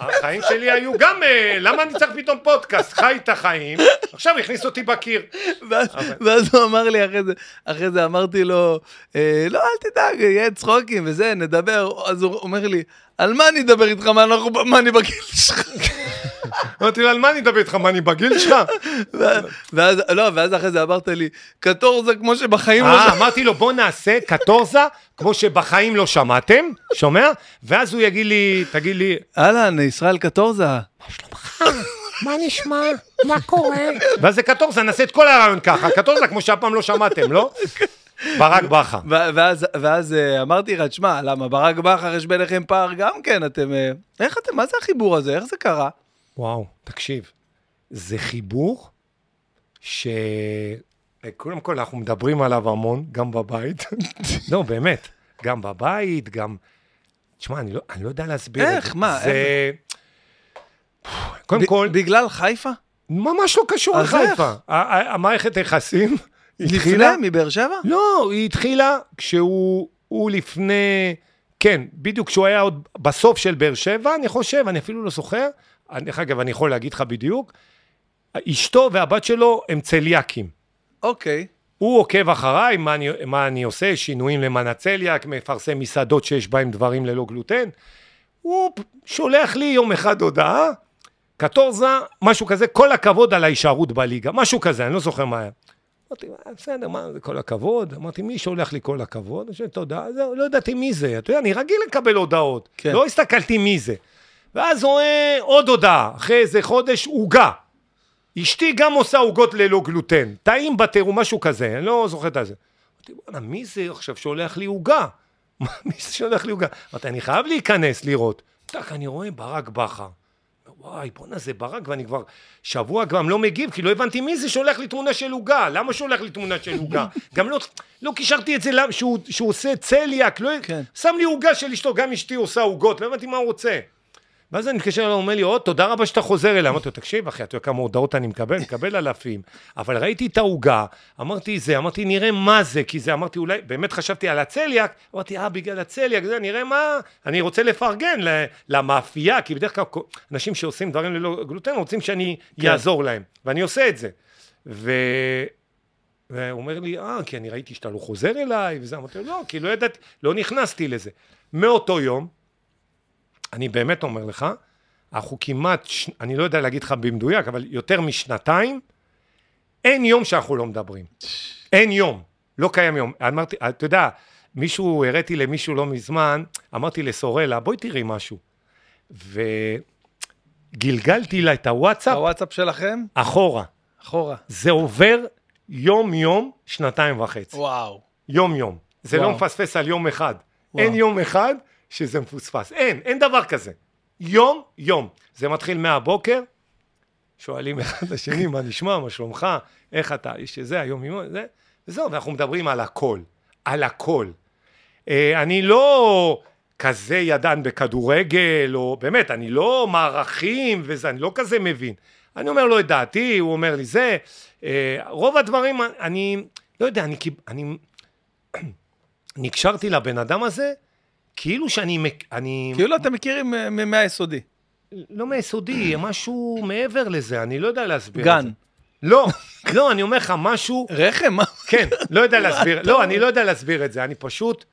החיים שלי היו גם, אה, למה אני צריך פתאום פודקאסט? חי את החיים, עכשיו הכניס אותי בקיר. ואז, ואז הוא אמר לי אחרי זה, אחרי זה אמרתי לו, אה, לא, אל תדאג, יהיה צחוקים וזה, נדבר. אז הוא אומר לי, על מה אני אדבר איתך, מה, אנחנו, מה אני בגיל שלך? [laughs] אמרתי לו, על מה אני מדבר איתך? מה, אני בגיל שלך? ואז- לא, ואז אחרי זה אמרת לי, קטורזה כמו שבחיים לא... אה, אמרתי לו, בוא נעשה קטורזה, כמו שבחיים לא שמעתם, שומע? ואז הוא יגיד לי, תגיד לי, אהלן, ישראל קטורזה. מה נשמע? מה [laughs] קורה? ואז זה קטורזה, נעשה את כל הרעיון ככה, קטורזה כמו שאף פעם לא שמעתם, לא? ברק בכר. ואז, ואז אה, אמרתי לך, תשמע, למה ברק בכר יש ביניכם פער גם כן, אתם... אה, איך אתם, מה זה החיבור הזה? איך זה קרה? וואו, תקשיב, זה חיבור ש... קודם כל, אנחנו מדברים עליו המון, גם בבית. [laughs] לא, באמת, גם בבית, גם... תשמע, אני לא, אני לא יודע להסביר את זה. איך? מה? זה... קודם ב- כל, בגלל חיפה? ממש לא קשור איך? לחיפה. המערכת היחסים לפני? התחילה... מבאר שבע? לא, היא התחילה כשהוא הוא לפני... כן, בדיוק כשהוא היה עוד בסוף של באר שבע, אני חושב, אני אפילו לא זוכר. דרך אגב, אני יכול להגיד לך בדיוק. אשתו והבת שלו הם צליאקים. אוקיי. הוא עוקב אחריי, מה אני, מה אני עושה, שינויים למען הצליאק, מפרסם מסעדות שיש בהם דברים ללא גלוטן. הוא שולח לי יום אחד הודעה, קטורזה, משהו כזה, כל הכבוד על ההישארות בליגה, משהו כזה, אני לא זוכר מה היה. אמרתי, "אה, בסדר, מה זה כל הכבוד? אמרתי, מי שולח לי כל הכבוד? אני חושב, תודה, לא ידעתי מי זה. אתה יודע, אני רגיל לקבל הודעות. כן. לא הסתכלתי מי זה. ואז רואה עוד הודעה, אחרי איזה חודש, עוגה. אשתי גם עושה עוגות ללא גלוטן. טעים בטירוף, משהו כזה, אני לא זוכר את זה. אמרתי, בואנה, מי זה עכשיו שולח לי עוגה? [laughs] מי זה שולח לי עוגה? אמרתי, אני חייב להיכנס, לראות. טק, אני רואה ברק בכר. וואי, בואנה, זה ברק, ואני כבר שבוע גם לא מגיב, כי לא הבנתי מי זה שולח לי תמונה של עוגה. למה שולח לי תמונה של עוגה? [laughs] גם לא, לא קישרתי את זה, שהוא, שהוא עושה צליאק, לא... כן. שם לי עוגה של אשתו, גם אשתי עושה עוגות, לא הבנתי מה הוא רוצה. ואז אני מתקשר אליו, הוא אומר לי, עוד, תודה רבה שאתה חוזר אליי. אמרתי לו, תקשיב, אחי, אתה יודע כמה הודעות אני מקבל? מקבל אלפים. אבל ראיתי את העוגה, אמרתי זה, אמרתי, נראה מה זה, כי זה, אמרתי, אולי, באמת חשבתי על הצליאק, אמרתי, אה, בגלל הצליאק, זה, נראה מה, אני רוצה לפרגן למאפייה, כי בדרך כלל כל- אנשים שעושים דברים ללא גלוטן רוצים שאני אעזור להם, ואני עושה את זה. ו... והוא אומר לי, אה, כי אני ראיתי שאתה לא חוזר אליי, וזה, אמרתי לו, לא, כי לא ידעתי, לא נכנסתי לזה. מאותו יום, אני באמת אומר לך, אנחנו כמעט. אני לא יודע להגיד לך במדויק, אבל יותר משנתיים, אין יום שאנחנו לא מדברים. אין יום, לא קיים יום. אמרתי, אתה יודע, מישהו, הראיתי למישהו לא מזמן, אמרתי לסורלה, בואי תראי משהו. וגלגלתי לה את הוואטסאפ הוואטסאפ שלכם? אחורה. אחורה. זה עובר יום-יום, שנתיים וחצי. וואו. יום-יום. זה לא וואו. מפספס על יום אחד. וואו. אין יום אחד שזה מפוספס. אין, אין דבר כזה. יום-יום. זה מתחיל מהבוקר, שואלים אחד את השני, מה נשמע, מה שלומך, איך אתה, יש שזה, היום יום, זה, וזהו, ואנחנו מדברים על הכל. על הכל. אה, אני לא כזה ידען בכדורגל, או באמת, אני לא מערכים וזה, אני לא כזה מבין. אני אומר לו את דעתי, הוא אומר לי זה. אה, רוב הדברים, אני לא יודע, אני, קיב- אני [clears throat] נקשרתי לבן אדם הזה, כאילו שאני, אני, כאילו אתם מכירים אה, מהיסודי. לא מיסודי, משהו מעבר לזה, אני לא יודע להסביר. את גן. זה. לא, לא, אני אומר לך משהו, רחם? מה? כן, לא יודע [laughs] להסביר, לא, אני לא יודע להסביר את זה, אני פשוט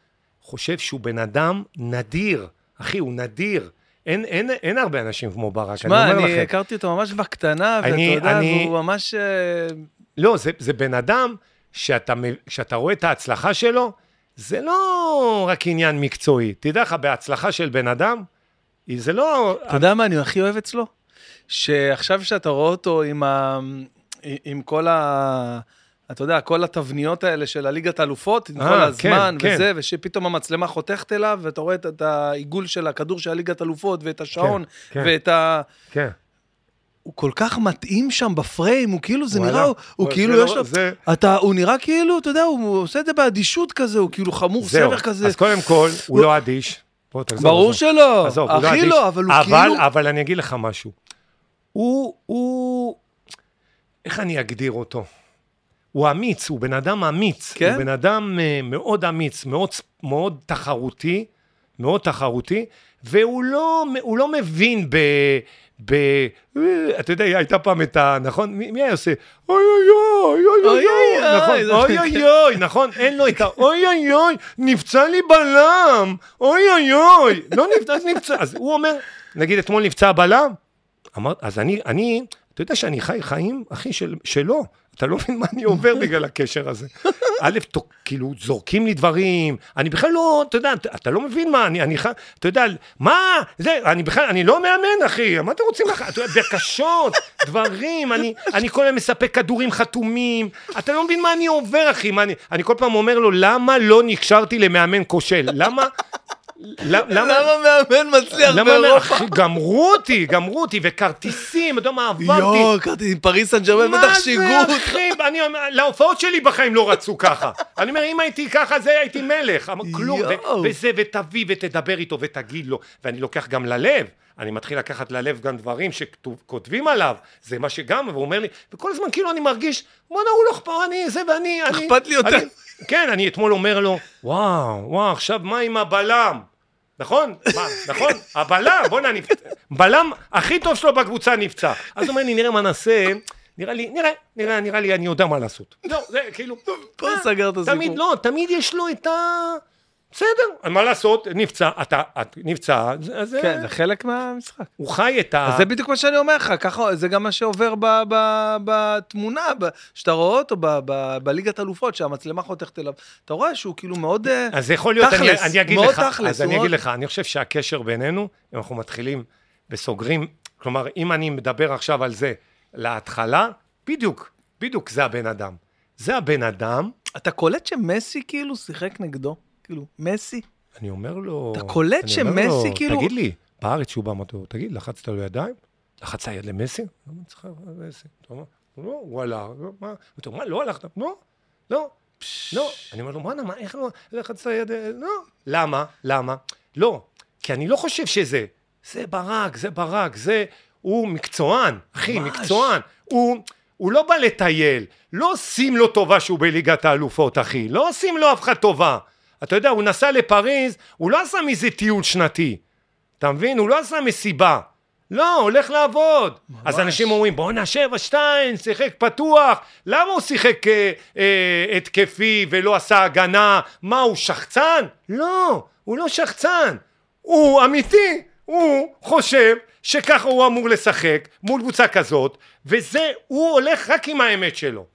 חושב שהוא בן אדם נדיר, אחי, הוא נדיר. אין, אין, אין הרבה אנשים כמו ברק, אני שמע, אומר אני לכם. הכרתי אותו ממש בקטנה, ואתה אני- יודע, אני- והוא ממש... אה, לא, זה, זה בן אדם שאתה, שאתה רואה את ההצלחה שלו, זה לא רק עניין מקצועי. תדע לך, בהצלחה של בן אדם, זה לא... אתה יודע מה אני הכי אוהב אצלו? שעכשיו שאתה רואה אותו עם, ה... עם כל ה... אתה יודע, כל התבניות האלה של הליגת האלופות, עם אה, כל הזמן כן, וזה, ושפתאום המצלמה חותכת אליו, ואתה רואה את- את העיגול של הכדור של הליגת האלופות, ואת השעון, כן. ואת ה... כן. הוא כל כך מתאים שם בפריים, הוא כאילו, זה וואלה. נראה, הוא- כאילו לא- יש לו... זה- אתה, הוא נראה כאילו, אתה יודע, הוא עושה את זה באדישות כזה, הוא כאילו חמור זהו. סבר כזה. אז קודם כל, הוא לא אדיש. בוא, תחזור, ברור עזוב. שלא, עזוב, לא הכי אדיש. לא, אבל הוא אבל, כאילו... אבל אני אגיד לך משהו. הוא, הוא, איך אני אגדיר אותו? הוא אמיץ, הוא בן אדם אמיץ. כן? הוא בן אדם אה, מאוד אמיץ, מאוד, מאוד תחרותי, מאוד תחרותי, והוא לא, לא מבין ב... ב... אה, אתה יודע, הייתה פעם את ה... נכון? מי, היה עושה? אוי אוי אוי, אוי אוי אוי, אוי, אוי, נכון? אוי אוי אוי, נכון? אין לו את ה... אוי אוי אוי, נפצע לי בלם, אוי אוי אוי, לא נפצע, אז נפצע. אז הוא אומר, נגיד אתמול נפצע בלם, אמר, אז אני, אני, אתה יודע שאני חי חיים, אחי, של, שלו. אתה לא מבין מה אני עובר בגלל הקשר הזה. [laughs] א', כאילו, זורקים לי דברים, אני בכלל לא, אתה יודע, אתה, אתה לא מבין מה, אני, אני אתה יודע, מה, זה, אני בכלל, אני לא מאמן, אחי, מה אתם רוצים לך? אתה יודע, בקשות, [laughs] דברים, אני, אני כל הזמן מספק כדורים חתומים, אתה לא מבין מה אני עובר, אחי, מה אני, אני כל פעם אומר לו, למה לא נקשרתי למאמן כושל? למה, למה, מאמן מצליח באירופה? אחי, גמרו אותי, גמרו אותי, וכרטיסים, אתה יודע מה עברתי? יואו, קראתי עם פריס סן ג'רמן, מה בטח זה, שיגעו. אחי? אני אומר, להופעות שלי בחיים לא רצו ככה. אני אומר, אם הייתי ככה, זה הייתי מלך. כלום. וזה, ותביא ותדבר איתו ותגיד לו. ואני לוקח גם ללב. אני מתחיל לקחת ללב גם דברים שכותבים עליו, זה מה שגם, והוא אומר לי, וכל הזמן כאילו אני מרגיש, בואנה הוא לא אכפת, אני זה ואני, אני... אכפת לי יותר. כן, אני אתמול אומר לו, וואו, וואו, עכשיו מה עם הבלם? נכון? מה, נכון? הבלם, בוא'נה. בלם הכי טוב שלו בקבוצה נפצע. אז הוא אומר לי, נראה מה נעשה. נראה לי, נראה, נראה, נראה לי, אני יודע מה לעשות. זהו, זה כאילו... פה סגר את הסיפור. תמיד, לא, תמיד יש לו את ה... בסדר, מה לעשות, נפצע, אתה, את נפצע, אז זה- כן, זה חלק מהמשחק. הוא חי את ה... אז זה בדיוק מה שאני אומר לך, ככה, זה גם מה שעובר ב, ב, בתמונה, ב, שאתה רואה אותו ב, ב, בליגת אלופות, שהמצלמה חותכת אליו, אתה רואה שהוא כאילו מאוד... אה, אז זה יכול להיות, אני, תכלס, אגיד לך, תכלס, אז אני אגיד לך, אני חושב שהקשר בינינו, אם אנחנו מתחילים וסוגרים, כלומר, אם אני מדבר עכשיו על זה להתחלה, בדיוק, בדיוק זה הבן אדם. זה הבן אדם, אתה קולט שמסי כאילו שיחק נגדו? כאילו, מסי? אני אומר לו... אתה קולט שמסי לו, כאילו- תגיד לי, בארץ שהוא בא, אמרתי לו, תגיד, לחצת לו ידיים? לחצת יד למסי? למה אני צריך למסי? אתה אומר, לא, הוא הלך, לא, מה? אתה אומר, מה, לא הלכת? לא, לא, לא. אני אומר לו, מה, מה, איך לא לחצת יד? לא. למה? למה? לא, כי אני לא חושב שזה. זה ברק, זה ברק, זה... הוא מקצוען, אחי. מקצוען. הוא... הוא לא בא לטייל, לא עושים לו טובה שהוא בליגת האלופות, אחי, לא עושים לו אף אחד טובה. אתה יודע, הוא נסע לפריז, הוא לא עשה מזה טיול שנתי. אתה מבין? הוא לא עשה מסיבה. לא, הולך לעבוד. ממש. אז אנשים אומרים, בואנה, שבע, שתיים, שיחק פתוח. למה הוא שיחק אה, אה, התקפי ולא עשה הגנה? מה, הוא שחצן? לא, הוא לא שחצן. הוא אמיתי. הוא חושב שככה הוא אמור לשחק מול קבוצה כזאת, וזה, הוא הולך רק עם האמת שלו.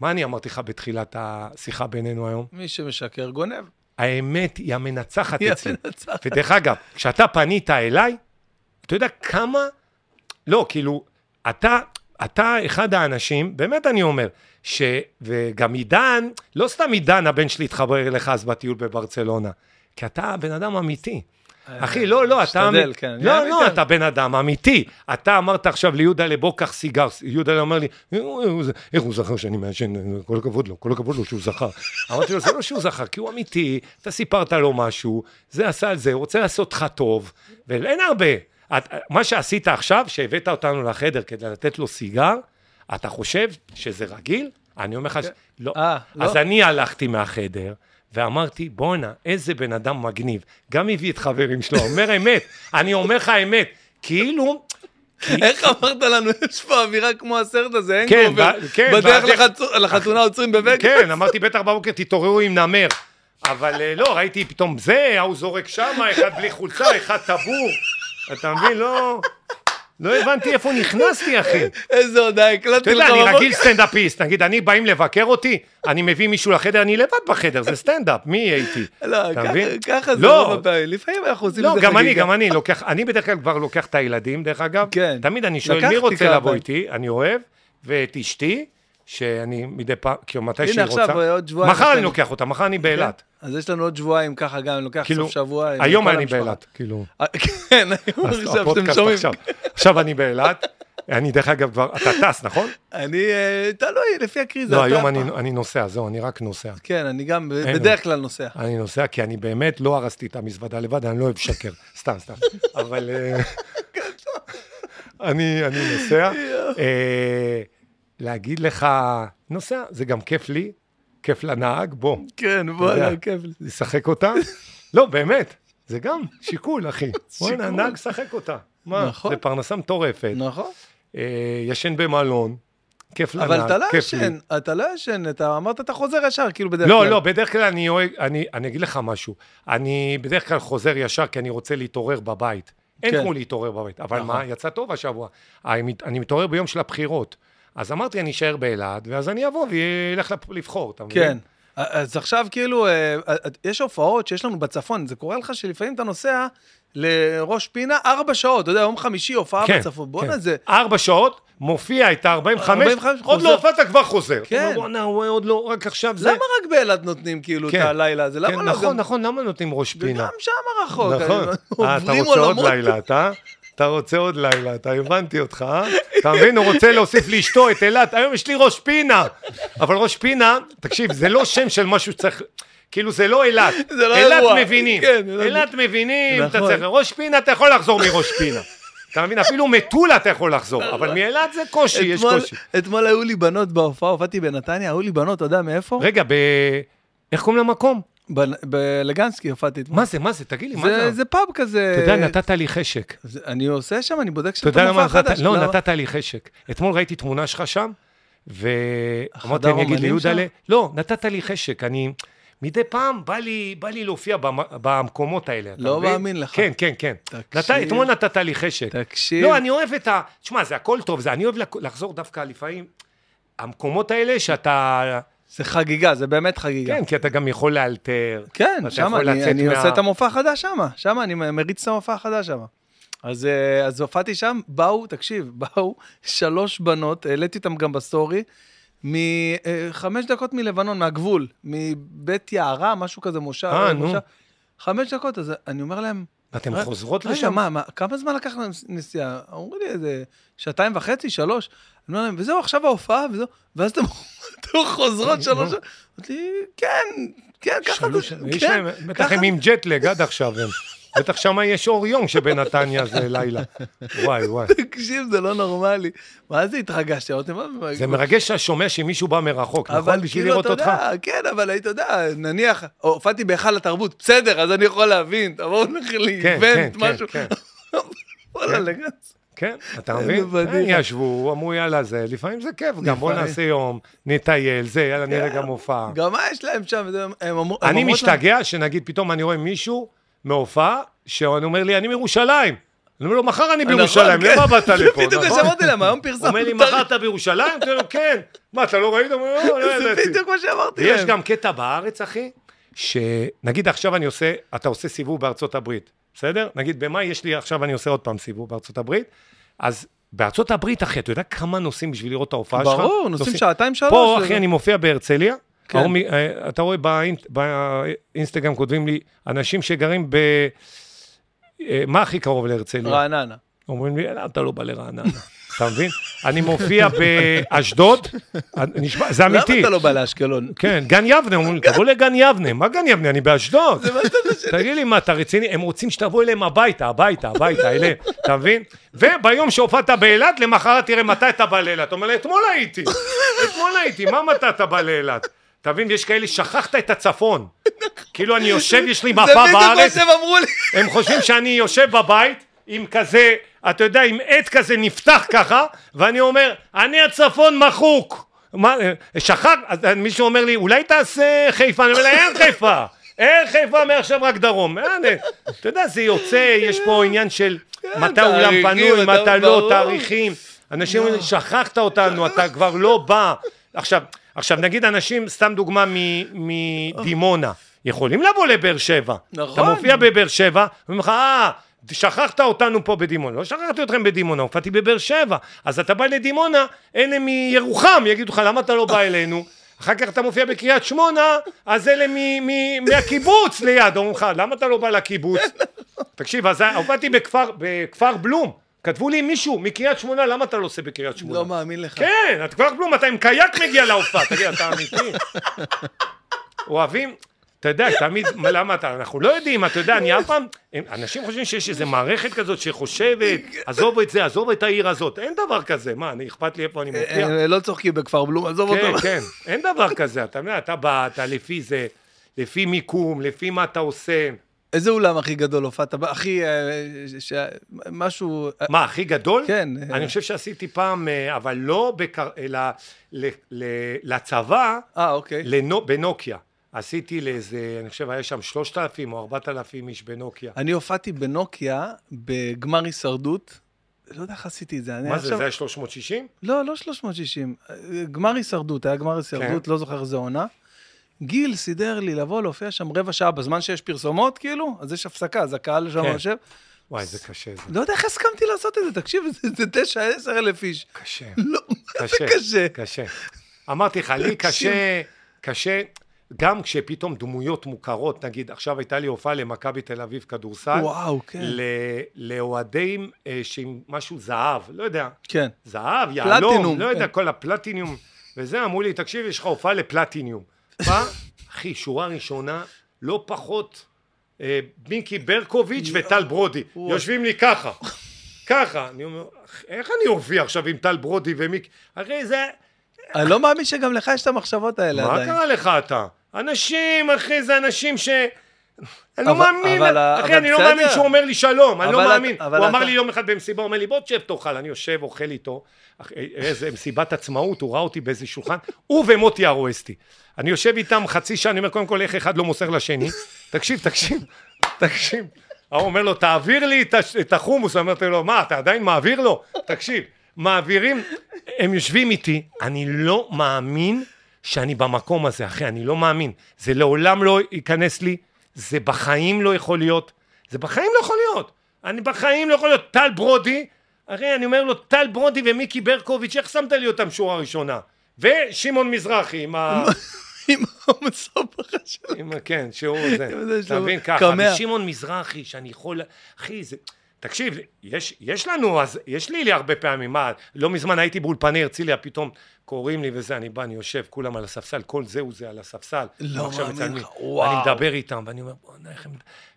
מה אני אמרתי לך בתחילת השיחה בינינו היום? מי שמשקר גונב. האמת היא המנצחת [laughs] היא אצלי. המנצחת. ודרך אגב, כשאתה פנית אליי, אתה יודע כמה... לא, כאילו, אתה, אתה אחד האנשים, באמת אני אומר, ש... וגם עידן, לא סתם עידן הבן שלי התחבר אליך אז בטיול בברצלונה, כי אתה בן אדם אמיתי. אחי, לא, לא, אתה... משתדל, כן, לא. לא, אתה בן אדם אמיתי. אתה אמרת עכשיו ליהודה, בוא קח סיגר. יהודה אומר לי, איך הוא זכר שאני מעשן? כל הכבוד לו, כל הכבוד לו שהוא זכר. [laughs] אמרתי לו, זה לא שהוא זכר, כי הוא אמיתי, אתה סיפרת לו משהו, זה עשה על זה, הוא רוצה לעשות לך טוב, ואין הרבה. את, מה שעשית עכשיו, שהבאת אותנו לחדר כדי לתת לו סיגר, אתה חושב שזה רגיל? אני אומר לך, ש- לא. אה, לא? אז אני הלכתי מהחדר, ואמרתי, בואנה, איזה בן אדם מגניב. גם הביא את חברים שלו, אומר אמת, אני אומר לך אמת. כאילו, איך אמרת לנו, יש פה אווירה כמו הסרט הזה, אין כן, גובר. כן, בדרך לחתונה עוצרים בווגאס. כן, אמרתי, בטח בבוקר תתעוררו עם נמר. אבל אה, לא, ראיתי פתאום זה, ההוא זורק שמה, אחד בלי חולצה, אחד טבור. אתה מבין? לא... לא הבנתי איפה נכנסתי, אחי. איזה הודעה אתה הקלטתי לך יודע, אני. רגיל סטנדאפיסט, נגיד, אני באים לבקר אותי, אני מביא מישהו לחדר, אני לבד בחדר, זה סטנדאפ, מי יהיה איתי? לא, אתה ככה- זה לא. רוב הפעמים. לפעמים אנחנו עושים לא, איזה גם אני, חגיגה. גם אני לוקח, אני בדרך כלל כבר לוקח את הילדים, דרך אגב. כן. תמיד אני שואל, מי רוצה. לבוא איתי? אני אוהב, ואת אשתי, שאני מדי פעם, כאילו מתי שהיא הנה רוצה. עכשיו, עוד שבועיים. מחר אני לוקח אותה, מחר אני באילת. אז יש לנו עוד שבועיים ככה גם, אני לוקח כאילו, סוף שבוע. עם היום כל אני המשפחה. באילת, כאילו. אה, כן, היום עכשיו שאתם שומעים. עכשיו. אני באילת. אני דרך אגב כבר, אתה טס, נכון? אני, אה, תלוי, לפי הקריזה. לא, היום אני- אני נוסע, זהו, אני רק נוסע. כן, אני גם בדרך כלל נוסע. אני נוסע כי אני באמת לא הרסתי את המזוודה לבד, אני לא אוהב לשקר, [laughs] סתם, סתם. אבל אה, [laughs] [laughs] אני אני נוסע. להגיד לך, נוסע, זה גם כיף לי, כיף לנהג, בוא, כן. וואלה, כיף לי. לשחק אותה. [laughs] לא, באמת, זה גם שיקול, אחי. [laughs] שיקול. הנהג שחק אותה. מה, נכון. זה פרנסה מטורפת. נכון. אה, ישן במלון, כיף לנהג, אבל אתה לא כיף לי. ישן, אתה לא ישן, אתה אמרת אתה חוזר ישר, כאילו בדרך לא, כלל. לא, בדרך כלל אני אני, אני אגיד לך משהו, אני בדרך כלל חוזר ישר כי אני רוצה להתעורר בבית. אין כן. כמו להתעורר בבית, אבל נכון. מה, יצא טוב השבוע. אני מתעורר ביום של הבחירות. אז אמרתי, אני אשאר באילת, ואז אני אבוא ואלך לבחור, אתה מבין? כן. אז עכשיו כאילו, אה, אה, יש הופעות שיש לנו בצפון, זה קורה לך שלפעמים אתה נוסע לראש פינה ארבע שעות, אתה יודע, יום חמישי הופעה כן, בצפון, בואנה כן. זה... ארבע שעות, מופיע את ה-45, 45, עוד. לא הופעת, כבר חוזר. כן. בואנה, הוא עוד לא, רק עכשיו זה. למה רק באילת נותנים כאילו את כן. הלילה הזה? למה כן, לא נכון, גם- נכון, למה נותנים ראש פינה? וגם שם רחוק. נכון. אני- אה, אתה רוצה עוד. לילה, אתה? אתה רוצה עוד לילה, אתה הבנתי אותך, אה? אתה מבין, הוא רוצה להוסיף לאשתו את אילת, היום יש לי ראש פינה. אבל ראש פינה, תקשיב, זה לא שם של משהו שצריך... כאילו זה לא אילת, זה לא אילת אירוע. מבינים, כן, אילת- אילת מבינים, אתה נכון. צריך, ראש פינה אתה יכול לחזור מראש פינה, אתה מבין, אפילו מטולה אתה יכול לחזור, אבל מאילת זה קושי, יש קושי. אתמול היו לי בנות בהופעה, הופעתי בנתניה, היו לי בנות, אתה יודע מאיפה? רגע, ב... איך קוראים למקום? בלגנסקי הופעתי אתמול. מה זה, מה זה, תגיד לי, מה זה- זה? פאב כזה. אתה יודע, נתת לי חשק. אני עושה שם, אני בודק אתה שם את יודע למה המופע נתת, החדש. לא, למה? נתת לי חשק. אתמול ראיתי תמונה שלך שם, ואמרתי, אני אגיד ליהודלה? לא, נתת לי חשק, אני, מדי פעם בא לי, בא לי להופיע במ- במקומות האלה, לא? מאמין לך. כן, כן, כן. תקשיב. נת, אתמול נתת לי חשק. תקשיב. לא, אני אוהב את ה... תשמע, זה הכל טוב, זה, אני אוהב לחזור דווקא לפעמים, המקומות האלה שאתה... זה חגיגה, זה באמת חגיגה. כן, כי אתה גם יכול לאלתר. כן, שם אני, אני מה- עושה את המופע החדש שם, שם אני מריץ את המופע החדש שם. אז, אה, אז הופעתי שם, באו, תקשיב, [laughs] באו שלוש בנות, העליתי אותן גם בסטורי, מחמש דקות מלבנון, מהגבול, מבית יערה, משהו כזה, מושב. אה, נו. חמש דקות, אז אני אומר להם, ואתן רגע, חוזרות רגע, לשם? מה, מה, כמה זמן לקח להם נסיעה? אמרו לי איזה שעתיים וחצי, שלוש. אני אומר להם, וזהו, עכשיו ההופעה, וזהו, ואז אתם [laughs] חוזרות שלוש... אמרתי לי, כן, כן, ככה זה, יש כן, להם, בטח הם עם ג'טלג עד עכשיו. [laughs] בטח שם יש אור יום שבנתניה זה לילה. וואי וואי. תקשיב, זה לא נורמלי. מה זה התרגשתי? אמרתי, מה... זה מרגש שאתה שומע שמישהו בא מרחוק, נכון? אבל בשביל כאילו, לראות אתה אותך. כן, אבל היית יודע, נניח, הופעתי בהיכל התרבות, בסדר, אז אני יכול להבין, תבואו נלך לאיבנט, משהו. כן, [laughs] וואלה, כן. לגמרי. כן, אתה מבין? הם ישבו, אמרו יאללה זה, לפעמים זה כיף, גם בוא. נעשה יום, נטייל, זה, יאללה נראה גם הופעה. גם מה יש להם שם? הם אמרו- אני משתגע שנגיד פתאום אני רואה מישהו מהופעה, שהוא אומר לי, אני מירושלים. אני אומר לו, מחר אני בירושלים, נכון, למה כן. באת לפה, [laughs] בדיוק נכון? שמעתי להם, היום פרסמנו. הוא אומר לי, מחר אתה בירושלים? אני אומר לו, כן. מה, אתה לא ראית? הוא אומר, לא, לא [laughs] זה ידעתי. בדיוק מה שאמרתי להם. ויש גם קטע בארץ, אחי, שנגיד עכשיו אני עושה, אתה עושה סיבוב בארצות הברית, בסדר? נגיד במאי יש לי, עכשיו אני עושה עוד פעם סיבוב בארצות הברית, אז בארצות הברית, אחי, אתה יודע כמה נוסעים בשביל לראות את ההופעה שלך? ברור, נוסעים שעתיים שלוש. פה, זה- אחי, אני מופיע בהרצליה, כן. ההוא אה, אתה רואה באינט- באינסטגרם כותבים לי, אנשים שגרים ב... אה, מה הכי קרוב להרצליה? רעננה. אומרים לי, "לא, אתה לא בא לרעננה. [laughs] אתה מבין? אני מופיע באשדוד, נשמע- זה למה אמיתי. אתה לא בא לאשקלון? כן, גן יבנה, אומרים לי, תבוא לגן יבנה. מה גן יבנה? אני באשדוד. תגיד לי, מה, אתה רציני? הם רוצים שתבוא אליהם הביתה, הביתה, הביתה, אליהם, אתה מבין? וביום שהופעת באילת, למחרת תראה מתי אתה בא לאילת. אתה אומר לי, אתמול הייתי, אתמול הייתי, מה מתי אתה בא לאילת? אתה מבין? ויש כאלה, שכחת את הצפון. כאילו אני יושב, יש לי זה מפה בדיוק מה בארץ, שהם אמרו לי. הם חושבים שאני יושב בבית עם כזה, אתה יודע, עם עט כזה נפתח ככה, ואני אומר, אני הצפון מחוק. מה, שכח, אז מישהו אומר לי, אולי תעשה חיפה, אני אומר לה, אין חיפה, אין חיפה, מעכשיו רק דרום. אין, אתה יודע, זה יוצא, יש פה עניין של מתי האולם תאריכים, פנוי, מתי לא. תאריכים. אנשים אומרים, שכחת אותנו, אתה כבר לא בא. עכשיו, עכשיו נגיד אנשים, סתם דוגמה מדימונה, יכולים לבוא לבאר שבע. נכון. אתה מופיע בבאר שבע, אומרים לך, אה, שכחת אותנו פה בדימונה, לא שכחתי אתכם בדימונה, הופעתי בבאר שבע, אז אתה בא לדימונה, אלה מירוחם, יגידו לך, למה אתה לא בא אלינו? אחר כך אתה מופיע בקריית שמונה, אז אלה מ- מ- מהקיבוץ ליד, אומרים לך, למה אתה לא בא לקיבוץ? [laughs] תקשיב, אז הופעתי בכפר, בכפר בלום, כתבו לי מישהו מקריית שמונה, למה אתה לא עושה בקריית שמונה? לא מאמין לך. כן, את כבר כלום, אתה עם קייק מגיע להופעה, תגיד, אתה אמיתי? אוהבים, אתה יודע, תמיד, מה, למה אתה, אנחנו לא יודעים, אתה יודע, אני אף פעם, אנשים חושבים שיש איזו מערכת כזאת שחושבת, עזוב את זה, עזוב את העיר הזאת, אין דבר כזה, מה, אני אכפת לי איפה אני מופיע? אה, לא צוחקים בכפר בלום, עזוב כן, אותו. כן, אין דבר כזה, אתה יודע, אתה בא, אתה לפי זה, לפי מיקום, לפי מה אתה עושה. איזה אולם הכי גדול הופעת? הכי... אה, ש- משהו... אה, מה, הכי גדול? כן. אני חושב שעשיתי פעם, אה, אבל לא בקר... אלא ל- ל- לצבא, אה, אוקיי. לנו, בנוקיה. עשיתי לאיזה, אני חושב, היה שם 3,000 או 4,000 איש בנוקיה. אני הופעתי בנוקיה בגמר הישרדות. לא יודע איך עשיתי את זה. מה זה, עכשיו- זה היה 360? לא, לא 360. אה, גמר הישרדות, היה גמר הישרדות, כן. לא זוכר איזה עונה. גיל סידר לי לבוא להופיע שם רבע שעה בזמן שיש פרסומות, כאילו, אז יש הפסקה, אז הקהל שם כן. יושב. וואי, זה קשה, זה לא יודע איך הסכמתי לעשות את זה, תקשיב, זה- תשע, עשר אלף איש. קשה. לא, מה זה קשה. קשה? אמרתי לך, לי קשה, קשה, גם כשפתאום דמויות מוכרות, נגיד, עכשיו הייתה לי הופעה למכבי תל אביב כדורסל, וואו, כן. ל- לאוהדים אה, שעם משהו זהב, לא יודע, כן. זהב, יהלום, לא יודע, כן. כל הפלטינום, וזה, אמרו לי, תקשיב, יש לך הופעה לפלטיניום. בא, אחי, שורה ראשונה, לא פחות, אה, מיקי ברקוביץ' וטל ברודי. יושבים לי ככה, ככה, אני אומר, "אח, איך אני אופיע עכשיו עם טל ברודי ומיקי, אחי, זה, אני לא מאמין שגם לך יש את המחשבות האלה מה עדיין. קרה לך אתה? אנשים, אחי, זה אנשים ש... אני לא מאמין, אחי, אני לא. מאמין שהוא אומר לי שלום, אני לא מאמין. הוא אמר לי יום אחד במסיבה, הוא אומר לי, בוא תשב תאכל, אני יושב, אוכל איתו, איזה מסיבת עצמאות, הוא ראה אותי באיזה שולחן, [laughs] הוא ומוטי ארואסטי. אני יושב איתם חצי שעה, אני אומר, קודם כל, איך אחד לא מוסר לשני? [laughs] תקשיב, תקשיב, תקשיב. ההוא אומר לו, תעביר לי את החומוס, אמרתי לו, מה, אתה עדיין מעביר לו? תקשיב, מעבירים, הם יושבים איתי, אני לא מאמין שאני במקום הזה, אחי, אני לא מאמין. זה לעולם לא ייכנס לי, זה בחיים לא יכול להיות, זה בחיים לא יכול להיות. אני בחיים לא יכול להיות. טל ברודי, הרי אני אומר לו, טל ברודי ומיקי ברקוביץ', איך שמת לי אותם שורה ראשונה? ושמעון מזרחי עם ה... עם המסופח שלו. כן, שהוא זה. אתה מבין? ככה. ושמעון מזרחי, שאני יכול... אחי, זה... תקשיב, יש, יש לנו, אז יש לי לי הרבה פעמים, מה, לא מזמן הייתי באולפני הרצליה, פתאום קוראים לי וזה, אני בא, אני יושב, כולם על הספסל, כל זה הוא זה על הספסל. לא מאמין. לך, וואו. אני מדבר איתם, ואני אומר, בוא'נה, איך הם...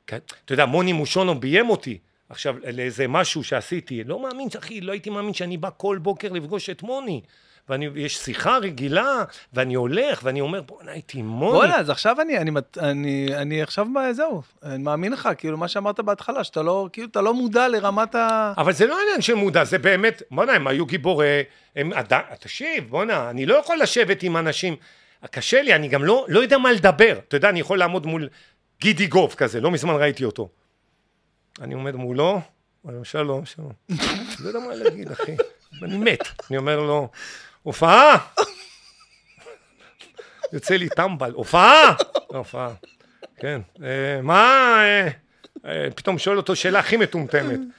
כן, אתה יודע, מוני מושונו ביים אותי, עכשיו, לאיזה משהו שעשיתי, לא מאמין, אחי, לא הייתי מאמין שאני בא כל בוקר לפגוש את מוני. ויש שיחה רגילה, ואני הולך, ואני אומר, בוא'נה, הייתי מוני. בוא'נה, אז עכשיו אני, אני, אני, אני עכשיו, זהו, אני מאמין לך, כאילו, מה שאמרת בהתחלה, שאתה לא, כאילו, אתה לא מודע לרמת ה... אבל זה לא עניין של מודע, זה באמת, בואנה, הם היו גיבורי, הם עדיין, תקשיב, בואנה, אני לא יכול לשבת עם אנשים, קשה לי, אני גם לא, לא יודע מה לדבר, אתה יודע, אני יכול לעמוד מול גידי גוב כזה, לא מזמן ראיתי אותו. אני עומד מולו, אומר, שלום, שלום, [laughs] לא יודע מה להגיד, אחי, אני מת, אני אומר לו, הופעה! [laughs] יוצא לי טמבל, הופעה! הופעה, כן, אה, מה, אה, אה, פתאום שואל אותו שאלה הכי מטומטמת. [laughs]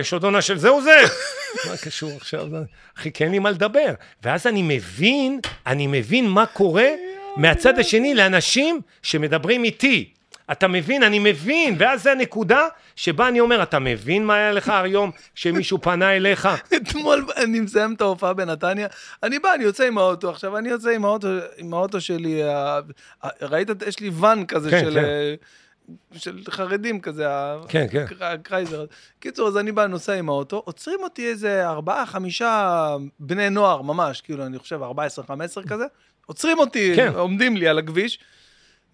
יש עוד עונה של זה או זה? [laughs] מה קשור עכשיו? אחי, כי אין לי מה לדבר. ואז אני מבין, אני מבין מה קורה מהצד השני לאנשים שמדברים איתי. אתה מבין? אני מבין, ואז זה הנקודה שבה אני אומר, אתה מבין מה היה לך היום כשמישהו פנה אליך? אתמול [laughs] אני מסיים את ההופעה בנתניה, אני בא, אני יוצא עם האוטו, עכשיו אני יוצא עם האוטו, עם האוטו שלי, ראית, יש לי ואן כזה כן, של... כן. אה, של חרדים כזה, כן, כן. הקר- הקרייזר. קיצור, אז אני בא, נוסע עם האוטו, עוצרים אותי איזה ארבעה, חמישה בני נוער, ממש, כאילו, אני חושב, 14-15 כזה, עוצרים אותי, כן. עומדים לי על הכביש,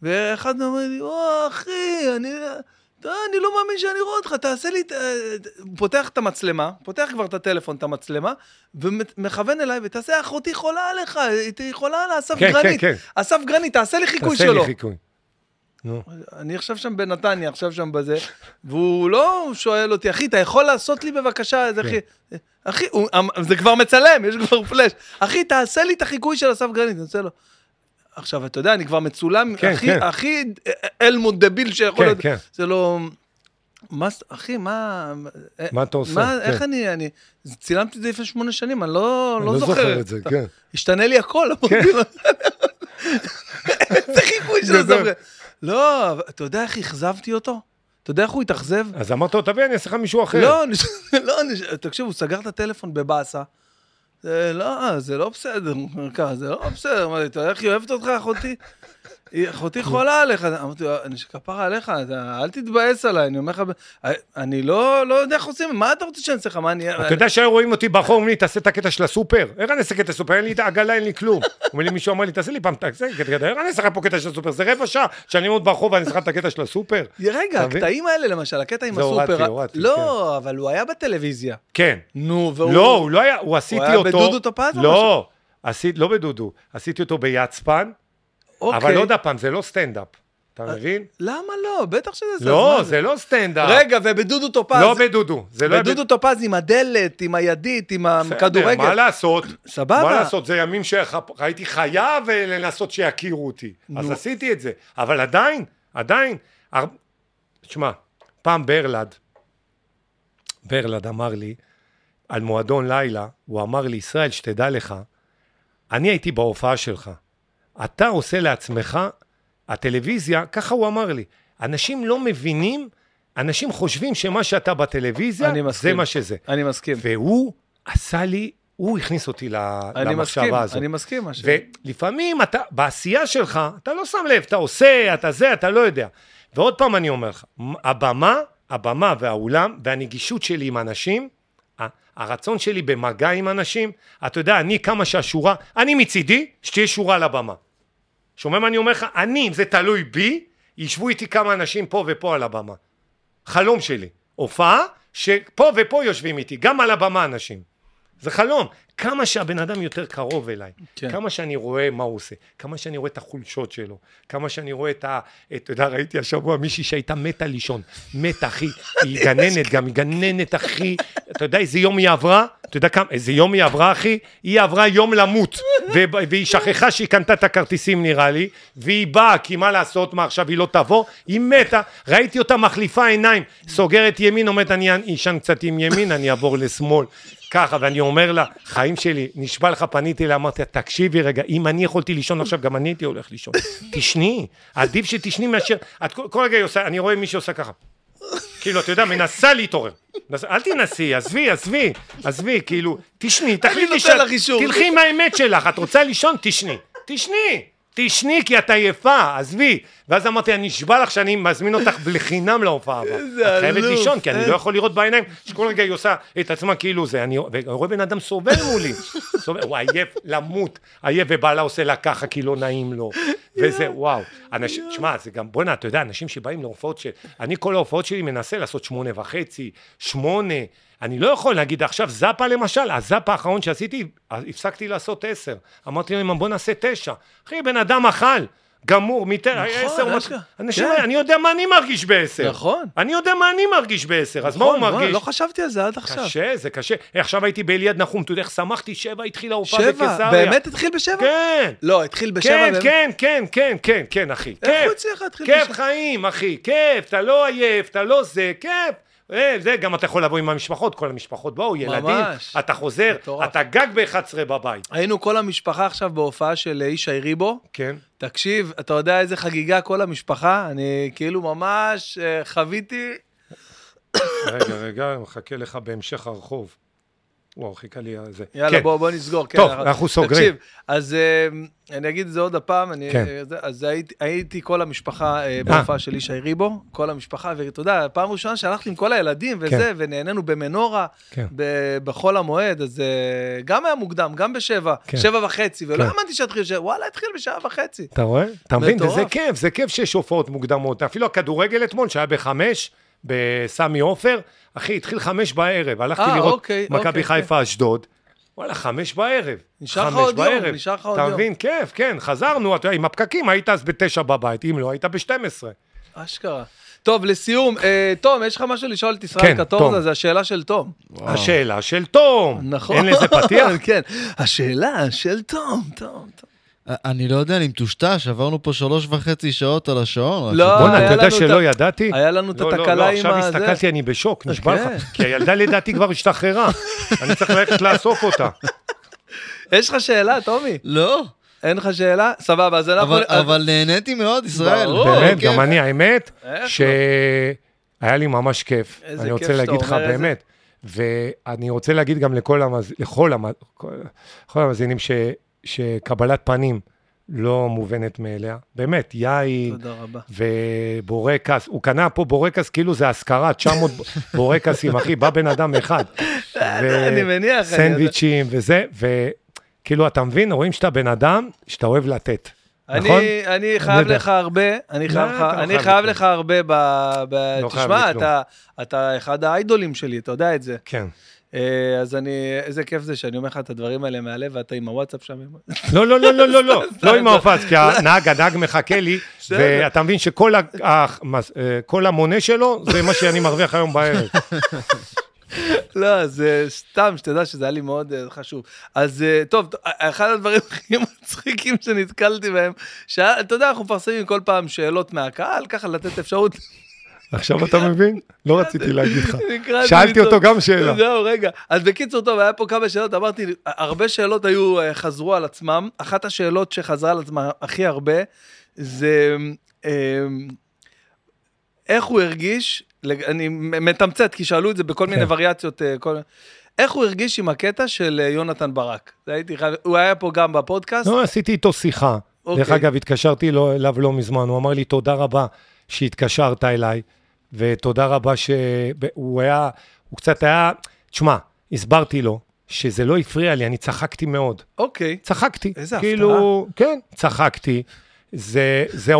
ואחד אומר לי, או, אחי, אני... אני לא מאמין שאני רואה אותך, תעשה לי... הוא פותח את המצלמה, פותח כבר את הטלפון, את המצלמה, ומכוון אליי, ותעשה, אחותי חולה עליך, היא חולה על אסף כן, כן, גרנית. כן. אסף גרנית, תעשה לי חיקוי תעשה שלו. לי חיקוי. נו. אני עכשיו שם בנתניה, עכשיו שם בזה, והוא לא שואל אותי, אחי, אתה יכול לעשות לי בבקשה איזה כן. אחי... אחי, הוא, אמ, זה כבר מצלם, יש כבר פלאש. אחי, תעשה לי את החיקוי של אסף גרנית, אני עושה לו. עכשיו, אתה יודע, אני כבר מצולם, כן, הכי, כן. הכי אלמוט דביל שיכול כן, להיות. כן. זה לא... מה, אחי, מה... מה אתה עושה? מה, כן. איך אני, אני... צילמתי את זה לפני שמונה שנים, אני לא, אני לא זוכר. את זה, כן. השתנה לי הכל, לו. איזה חיקוי של. הזמר. לא, אתה יודע איך אכזבתי אותו? אתה יודע איך הוא התאכזב? אז אמרת לו, תביא, אני אעשה לך מישהו אחר. לא, לא, אני- תקשיב, הוא סגר את הטלפון בבאסה. זה לא, זה לא בסדר, זה לא בסדר, אמרתי, אתה יודע איך היא אוהבת אותך, אחותי? אחותי חולה עליך, אמרתי לו, אני שכפרה עליך, אל תתבאס עליי, אני אומר לך, אני לא לא יודע איך עושים, מה אתה רוצה שאני אעשה לך, מה אני... אתה יודע שהיו רואים אותי ברחוב, אומרים לי, תעשה את הקטע של הסופר. איך אני אעשה קטע סופר? אין לי את העגלה, אין לי כלום. [laughs] אומר לי, מישהו אמר לי, תעשה לי פעם הקטע, קטע, איך אני אעשה לך פה קטע של הסופר? זה רבע שעה שאני עומד ברחוב ואני אעשה את הקטע של הסופר. [laughs] רגע? הקטעים האלה למשל, הקטע עם זה הורדתי, הסופר, הורדתי, לא, אבל הוא היה בטלוויזיה. כן. נו, והוא... לא, הוא לא היה, הוא עשיתי היה אותו. בדודו טופז לא, לא בדודו, עשיתי אותו ביצפן, אוקיי. אבל עוד פעם, זה לא סטנדאפ. אתה מבין? למה לא? בטח שזה זה. לא, זה לא סטנדאפ. רגע, ובדודו טופז, לא בדודו. זה לא בדודו טופז עם הדלת, עם הידית, עם הכדורגל. מה לעשות? סבבה. מה לעשות? זה ימים שהייתי חייב אה, לנסות שיכירו אותי. אז. עשיתי את זה. אבל עדיין, עדיין, תשמע, פעם ברלד, ברלד אמר לי, על מועדון לילה, הוא אמר לי, ישראל, שתדע לך, אני הייתי בהופעה שלך. אתה עושה לעצמך, הטלוויזיה, ככה הוא אמר לי, אנשים לא מבינים, אנשים חושבים שמה שאתה בטלוויזיה, אני זה מסכים. מה שזה. אני מסכים. והוא עשה לי, הוא הכניס אותי ל- אני מסכים, למחשבה הזאת. אני מסכים. מה ש- ולפעמים אתה, בעשייה שלך, אתה לא שם לב, אתה עושה, אתה זה, אתה לא יודע. ועוד פעם אני אומר לך, הבמה, הבמה והאולם והנגישות שלי עם אנשים, הרצון שלי במגע עם אנשים, אתה יודע, אני כמה שהשורה, אני מצידי, שתהיה שורה על הבמה. שומע מה אני אומר לך? אני, אם זה תלוי בי, ישבו איתי כמה אנשים פה ופה על הבמה. חלום שלי. הופעה שפה ופה יושבים איתי, גם על הבמה אנשים. זה חלום. כמה שהבן אדם יותר קרוב אליי, כן. כמה שאני רואה מה הוא עושה, כמה שאני רואה את החולשות שלו, כמה שאני רואה את ה... את- אתה יודע, ראיתי השבוע מישהי שהייתה מתה לישון, מתה אחי, [laughs] היא גננת גם, היא גננת אחי, אתה יודע איזה יום היא עברה? אתה יודע כמה, איזה יום היא עברה אחי? היא עברה יום למות, והיא שכחה שהיא קנתה את הכרטיסים נראה לי, והיא באה, כי מה לעשות, מה עכשיו היא לא תבוא? היא מתה, ראיתי אותה מחליפה עיניים, סוגרת ימין, אומרת אני אשן קצת עם ימין, אני אעבור לשמאל. ככה, ואני אומר לה, חיים שלי, נשבע לך, פניתי אליה, אמרתי לה, תקשיבי רגע, אם אני יכולתי לישון עכשיו, גם אני הייתי הולך לישון. [laughs] תשני, עדיף שתשני מאשר, את כל, כל רגע היא עושה, אני רואה מישהי עושה ככה. כאילו, אתה יודע, מנסה להתעורר. אל תנסי, עזבי, עזבי, עזבי, כאילו, תשני, תחליטי אישור. תלכי עם האמת שלך, את רוצה לישון? תשני. תשני. תשני כי את עייפה, עזבי. ואז אמרתי, אני נשבע לך שאני מזמין אותך לחינם להופעה הבאה. את חייבת. לישון, כי אני אה. לא יכול לראות בעיניים שכל רגע היא עושה את עצמה כאילו זה. אני רואה בן אדם סובל מולי. סובל, הוא עייף למות, עייף, ובעלה עושה לה ככה כי לא נעים לו. וזה, וואו. אנשים, תשמע, זה גם, בוא'נה, אתה יודע, אנשים שבאים להופעות של... אני כל ההופעות שלי מנסה לעשות שמונה וחצי, שמונה. אני לא יכול להגיד עכשיו זאפה למשל, הזאפ האחרון שעשיתי, הפסקתי לעשות עשר. אמרתי להם, בוא נעשה תשע. אחי, בן אדם אכל. גמור, מת... עשר, הוא אשכרה. מת- אנשים, כן. אני יודע מה אני מרגיש בעשר. נכון. אני יודע מה אני מרגיש בעשר, אז מה נכון, הוא וואי, מרגיש? לא חשבתי על זה עד עכשיו. קשה, זה קשה. אה, עכשיו הייתי באליעד נחום, אתה יודע איך שמחתי, שבע התחילה הופעה שבע, בקיסריה. באמת התחיל בשבע? כן. לא, התחיל בשבע. כן, באמת? כן, כן, כן, כן, כן, אחי. איך הוא כיף. הצליח להתחיל כיף בשבע? חיים, אחי, כיף, אתה לא עייף, אתה לא זה, כיף. אה, זה, גם אתה יכול לבוא עם המשפחות, כל המשפחות באו, ילדים, ממש. אתה חוזר, מטורף. אתה גג ב-11 בבית. היינו כל המשפחה עכשיו בהופעה של ישי ריבו. כן. תקשיב, אתה יודע איזה חגיגה כל המשפחה? אני כאילו ממש אה, חוויתי... רגע, רגע, מחכה לך בהמשך הרחוב. וואו, חיכה לי זה. יאללה, כן. בוא, בוא נסגור. כן, טוב, אנחנו סוגרים. תקשיב, אז אה, אני אגיד את זה עוד הפעם, אני, כן. אה, אז הייתי, הייתי כל המשפחה אה, בהופעה של ישי ריבו, כל המשפחה, ואתה יודע, פעם ראשונה שהלכתי עם כל הילדים וזה, כן. ונהנינו במנורה, כן. ב- בחול המועד, אז גם היה מוקדם, גם בשבע, כן. שבע וחצי, ולא כן. האמנתי שיתחיל בשבע, וואלה, התחיל בשעה וחצי. אתה רואה? אתה מבין? וזה כיף, זה כיף שיש הופעות מוקדמות. אפילו הכדורגל אתמול, שהיה בחמש, בסמי עופר, אחי, התחיל חמש בערב. הלכתי אה, לראות אוקיי, מכבי אוקיי, חיפה אשדוד. וואלה, חמש בערב. נשאר לך עוד יום, בערב. נשאר לך עוד אתה יום. מבין? כיף, כן, חזרנו, אתה יודע, עם הפקקים היית אז בתשע בבית, אם לא, היית בשתים עשרה. אשכרה. טוב, לסיום, אה, תום, יש לך משהו לשאול את ישראל כן, קטורזה? זה השאלה של תום. השאלה של תום. נכון. אין לזה [laughs] פתיח? כן, השאלה של תום, תום, תום. אני לא יודע, אני מטושטש, עברנו פה שלוש וחצי שעות על השעון. לא, שתדע. בואנה, היה אתה יודע לנו את שלא ה- ידעתי? היה לנו את לא, לא, התקלה לא, עם עכשיו הזה. הסתכלתי, אני בשוק, נשבע כן. לך. כי הילדה לדעתי כבר השתחררה. [laughs] אני צריך ללכת לאסוף אותה. יש לך שאלה, טומי? לא, אין לך שאלה? סבבה, אז אנחנו... אבל- נהניתי מאוד, ישראל. באמת. גם אני, האמת? שהיה לי ממש כיף. איזה אני כיף רוצה שאתה להגיד לך, אומר את זה. באמת. ואני רוצה להגיד גם לכל המאז- לכל המ- כל- לכל המאזינים ש- שקבלת פנים לא מובנת מאליה. באמת, יין. ובורקס, הוא קנה פה בורקס כאילו זה השכרה, 900 בורקסים, [laughs] אחי, בא בן אדם אחד. [laughs] אני מניח. סנדוויצ'ים וזה, וכאילו, אתה מבין, רואים שאתה בן אדם שאתה אוהב לתת. נכון? אני, אני חייב. לך הרבה, אני חייב, לא, לך, אתה לא אני חייב חייב לך הרבה ב... ב... לא חייב תשמע. אתה, אתה אחד האיידולים שלי, אתה יודע את זה. כן. אה, אז אני, איזה כיף זה שאני אומר לך את הדברים האלה מהלב, ואתה עם הוואטסאפ שם. לא, לא, לא, לא, לא, לא, [laughs] לא עם ההופץ, כי הנהג, הנהג מחכה לי. ואתה מבין שכל אה, המונה שלו, זה מה שאני מרוויח היום בערב. [laughs] לא, אז אה, סתם, שתדע שזה היה לי מאוד חשוב. אז טוב, אחד הדברים [laughs] הכי מצחיקים שנתקלתי בהם, שאתה יודע, אנחנו מפרסמים כל פעם שאלות מהקהל, ככה לתת אפשרות. עכשיו אתה מבין? לא רציתי להגיד לך. שאלתי אותו. גם שאלה. זהו, רגע. אז בקיצור, טוב, היה פה כמה שאלות, אמרתי, הרבה שאלות היו, אה, חזרו על עצמם. אחת השאלות שחזרה על עצמה הכי הרבה, זה אה, איך הוא הרגיש, אני מתמצת, כי שאלו את זה בכל מיני כן. וריאציות, אה, כל... איך הוא הרגיש עם הקטע של אה, יונתן ברק? הייתי חייב, הוא היה פה גם בפודקאסט. לא, עשיתי איתו שיחה. אוקיי. דרך אגב, התקשרתי אליו לא מזמן, הוא אמר לי, תודה רבה שהתקשרת אליי, ותודה רבה שהוא היה, הוא קצת היה, תשמע, הסברתי לו שזה לא הפריע לי, אני צחקתי מאוד. אוקיי. צחקתי. איזה כאילו, כן, צחקתי. זה, זה,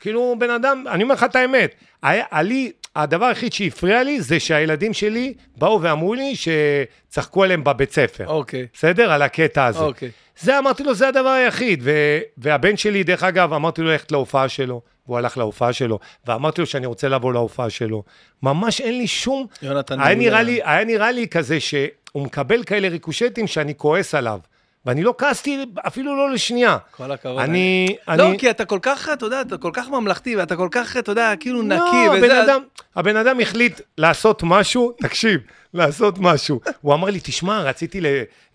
כאילו, בן אדם, אני אומר לך את האמת, היה, לי, הדבר היחיד שהפריע לי זה שהילדים שלי באו ואמרו לי שצחקו עליהם בבית ספר. אוקיי. בסדר? על הקטע הזה. אוקיי. זה אמרתי לו, זה הדבר היחיד. ו- והבן שלי, דרך אגב, אמרתי לו ללכת להופעה שלו, והוא הלך להופעה שלו, ואמרתי לו שאני רוצה לבוא להופעה שלו. ממש אין לי שום... יונתן היה. נראה לי, היה נראה לי כזה שהוא מקבל כאלה ריקושטים שאני כועס עליו. ואני לא כעסתי אפילו לא לשנייה. כל הכבוד. אני... לא, אני... כי אתה כל כך, אתה יודע, אתה כל כך ממלכתי, ואתה כל כך, אתה יודע, כאילו נקי, לא, וזה... הבן אדם, הבן אדם החליט לעשות משהו, [laughs] תקשיב, לעשות משהו. הוא אמר לי, תשמע, רציתי, ל...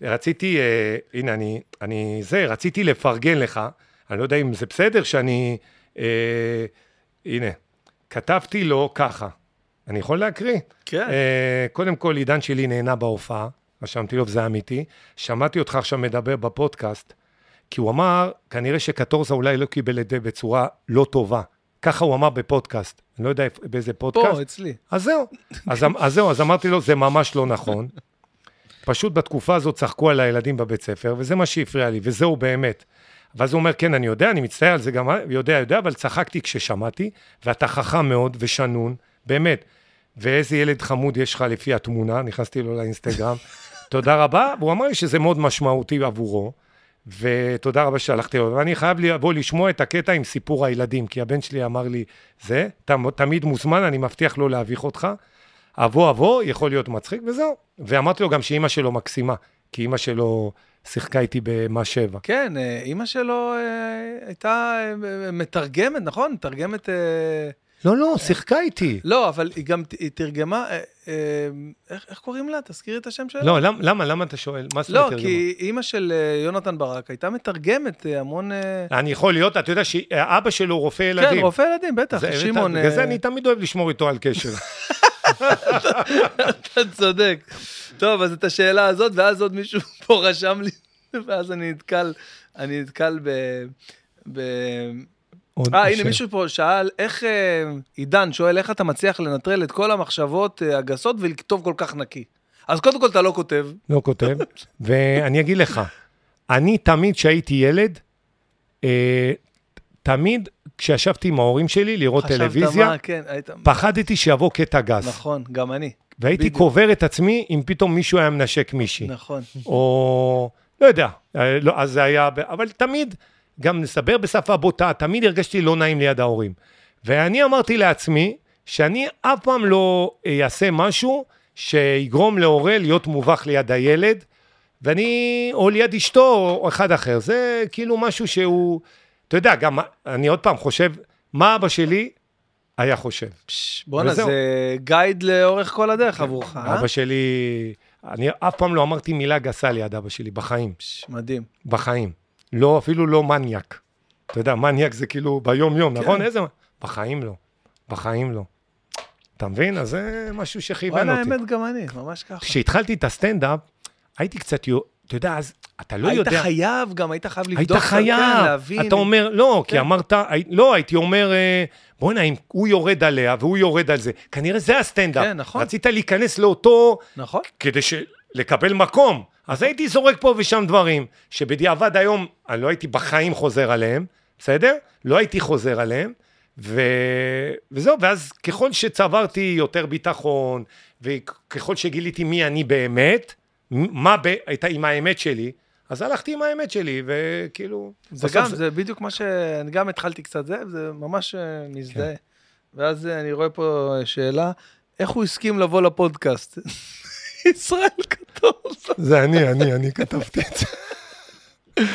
רציתי, אה, הנה, אני, אני, זה, רציתי לפרגן לך, אני לא יודע אם זה בסדר שאני, אה, הנה, כתבתי לו ככה, אני יכול להקריא? כן. אה, קודם כל, עידן שלי נהנה בהופעה, רשמתי לו וזה אמיתי. שמעתי אותך עכשיו מדבר בפודקאסט, כי הוא אמר, כנראה שקטורזה אולי לא קיבל את זה בצורה לא טובה. ככה הוא אמר בפודקאסט, אני לא יודע באיזה פודקאסט. פה, אצלי. אז זהו, אז, אמ- אז זהו, אז אמרתי לו, זה ממש לא נכון. פשוט בתקופה הזאת צחקו על הילדים בבית ספר, וזה מה שהפריע לי, וזהו באמת. ואז הוא אומר, כן, אני יודע, אני מצטער על זה גם, יודע, יודע, אבל צחקתי כששמעתי, ואתה חכם מאוד ושנון, באמת. ואיזה ילד חמוד יש לך לפי התמונה, נכנסתי לו לאינסטגרם. [laughs] תודה רבה, והוא אמר לי שזה מאוד משמעותי עבורו, ותודה רבה שהלכתי לו. ואני חייב לבוא לשמוע את הקטע עם סיפור הילדים, כי הבן שלי אמר לי, זה, אתה תמיד מוזמן, אני מבטיח לא להביך אותך. אבוא אבוא, יכול להיות מצחיק, וזהו. ואמרתי לו גם שאימא שלו מקסימה, כי אימא שלו שיחקה איתי במה שבע. כן, אה, אימא שלו אה, הייתה אה, מתרגמת, נכון? מתרגמת... אה, לא, לא, שיחקה איתי. לא, אבל היא גם, היא תרגמה, אה, אה, איך איך קוראים לה? תזכירי את השם שלה. לא, למ- למה, למה אתה שואל? מה זאת לא, אומרת? כי אימא של אה, יונתן ברק הייתה מתרגמת אה, המון... אה, אני יכול להיות, אתה יודע שאבא שלו רופא כן, ילדים. רופא ילדים, בטח, זה- שמעון... בגלל זה אה, אני תמיד אוהב לשמור איתו על קשר. [laughs] אתה צודק. טוב, אז את השאלה הזאת, ואז עוד מישהו [laughs] פה רשם לי, ואז אני נתקל, אני נתקל ב... ב... אה, הנה. מישהו פה שאל, איך, אה, עידן שואל, איך אתה מצליח לנטרל את כל המחשבות אה, הגסות ולכתוב כל כך נקי? אז קודם כל אתה לא כותב. לא כותב, [laughs] ואני אגיד לך, אני תמיד כשהייתי ילד, אה, תמיד כשישבתי עם ההורים שלי לראות טלוויזיה, מה, כן, היית... פחדתי שיבוא קטע גס. נכון, גם אני, והייתי בדיוק. קובר את עצמי אם פתאום מישהו היה מנשק מישהי. נכון. או לא יודע, אה, לא, אז זה היה, אבל תמיד, גם נסבר בשפה בוטה, תמיד הרגשתי לא נעים ליד ההורים. ואני אמרתי לעצמי, שאני אף פעם לא אעשה משהו שיגרום להורה להיות מובך ליד הילד, ואני, או ליד אשתו, או אחד אחר. זה כאילו משהו שהוא, אתה יודע, גם אני עוד פעם חושב, מה אבא שלי היה חושב. בואנה. זה גייד לאורך כל הדרך עבורך, אה? אבא שלי, אני אף פעם לא אמרתי מילה גסה ליד אבא שלי, בחיים, מדהים. בחיים. לא, אפילו לא מניאק. אתה יודע, מניאק זה כאילו ביום-יום, כן. נכון? איזה... בחיים לא. בחיים לא. אתה מבין? אז זה משהו שכיוון וואלה, אותי. האמת גם אני, ממש ככה. כשהתחלתי את הסטנדאפ, הייתי קצת, אתה יודע, אז אתה לא היית יודע... חייב גם, היית חייב לבדוק. היית קצת, חייב, כן, להבין. אתה אומר, לא, כי כן. אמרת, הי- לא, הייתי אומר, אה, בוא'נה, אם הוא יורד עליה והוא יורד על זה, כנראה זה הסטנדאפ. כן, נכון. רצית להיכנס לאותו, נכון. כדי ש... לקבל מקום. אז הייתי זורק פה ושם דברים, שבדיעבד היום, אני לא הייתי בחיים חוזר עליהם, בסדר? לא הייתי חוזר עליהם, ו... וזהו, ואז ככל שצברתי יותר ביטחון, וככל שגיליתי מי אני באמת, מה ב... הייתה עם האמת שלי, אז הלכתי עם האמת שלי, וכאילו... זה גם, זה בדיוק מה שאני גם התחלתי קצת זה, זה ממש אה, מזדהה. כן. ואז אה, אני רואה פה שאלה, איך הוא הסכים לבוא לפודקאסט? [laughs] ישראל כתוב. זה אני, אני, אני כתבתי את זה. [laughs]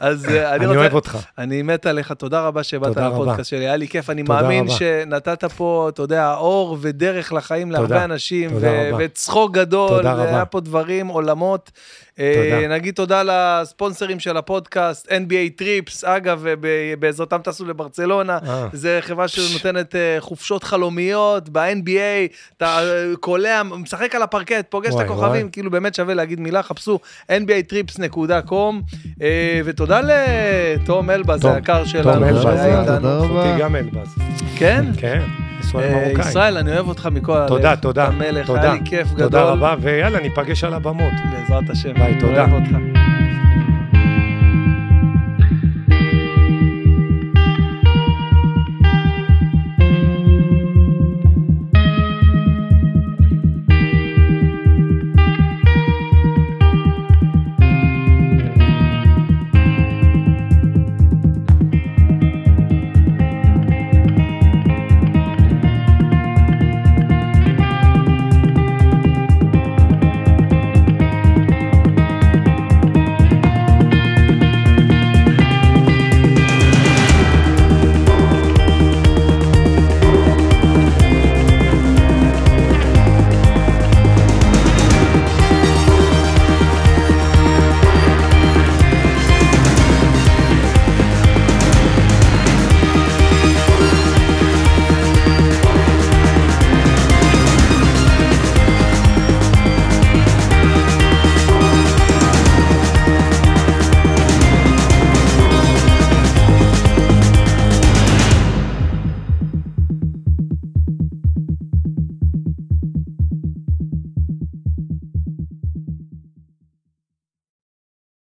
אז אה, אני אני רוצה... אוהב אותך. אני מת עליך, תודה רבה שבאת. לפודקאסט שלי, היה לי כיף, אני מאמין. שנתת פה, אתה יודע, אור ודרך לחיים להרבה. אנשים. וצחוק גדול, רבה. פה דברים, עולמות. אה. נגיד תודה לספונסרים של הפודקאסט, NBA טריפס, אגב, בעזרתם טסו לברצלונה, אה. זה חברה שנותנת חופשות חלומיות ב-NBA, אתה קולע, משחק על הפרקט, פוגש את הכוכבים. כאילו באמת שווה להגיד מילה, חפשו nbatrips.com, אה, ותודה לתום אלבז, תום, היקר שלנו, אלבז, שהיה תודה איתנו. רבה. אותי גם אלבז. כן? כן, ישראל אה. ישראל, אני אוהב אותך מכל הלב. תודה, תודה. אתה מלך, תודה. היה לי כיף גדול. תודה רבה, ויאללה, ניפגש על הבמות. בעזרת השם. ביי, אני תודה. אוהב אותך.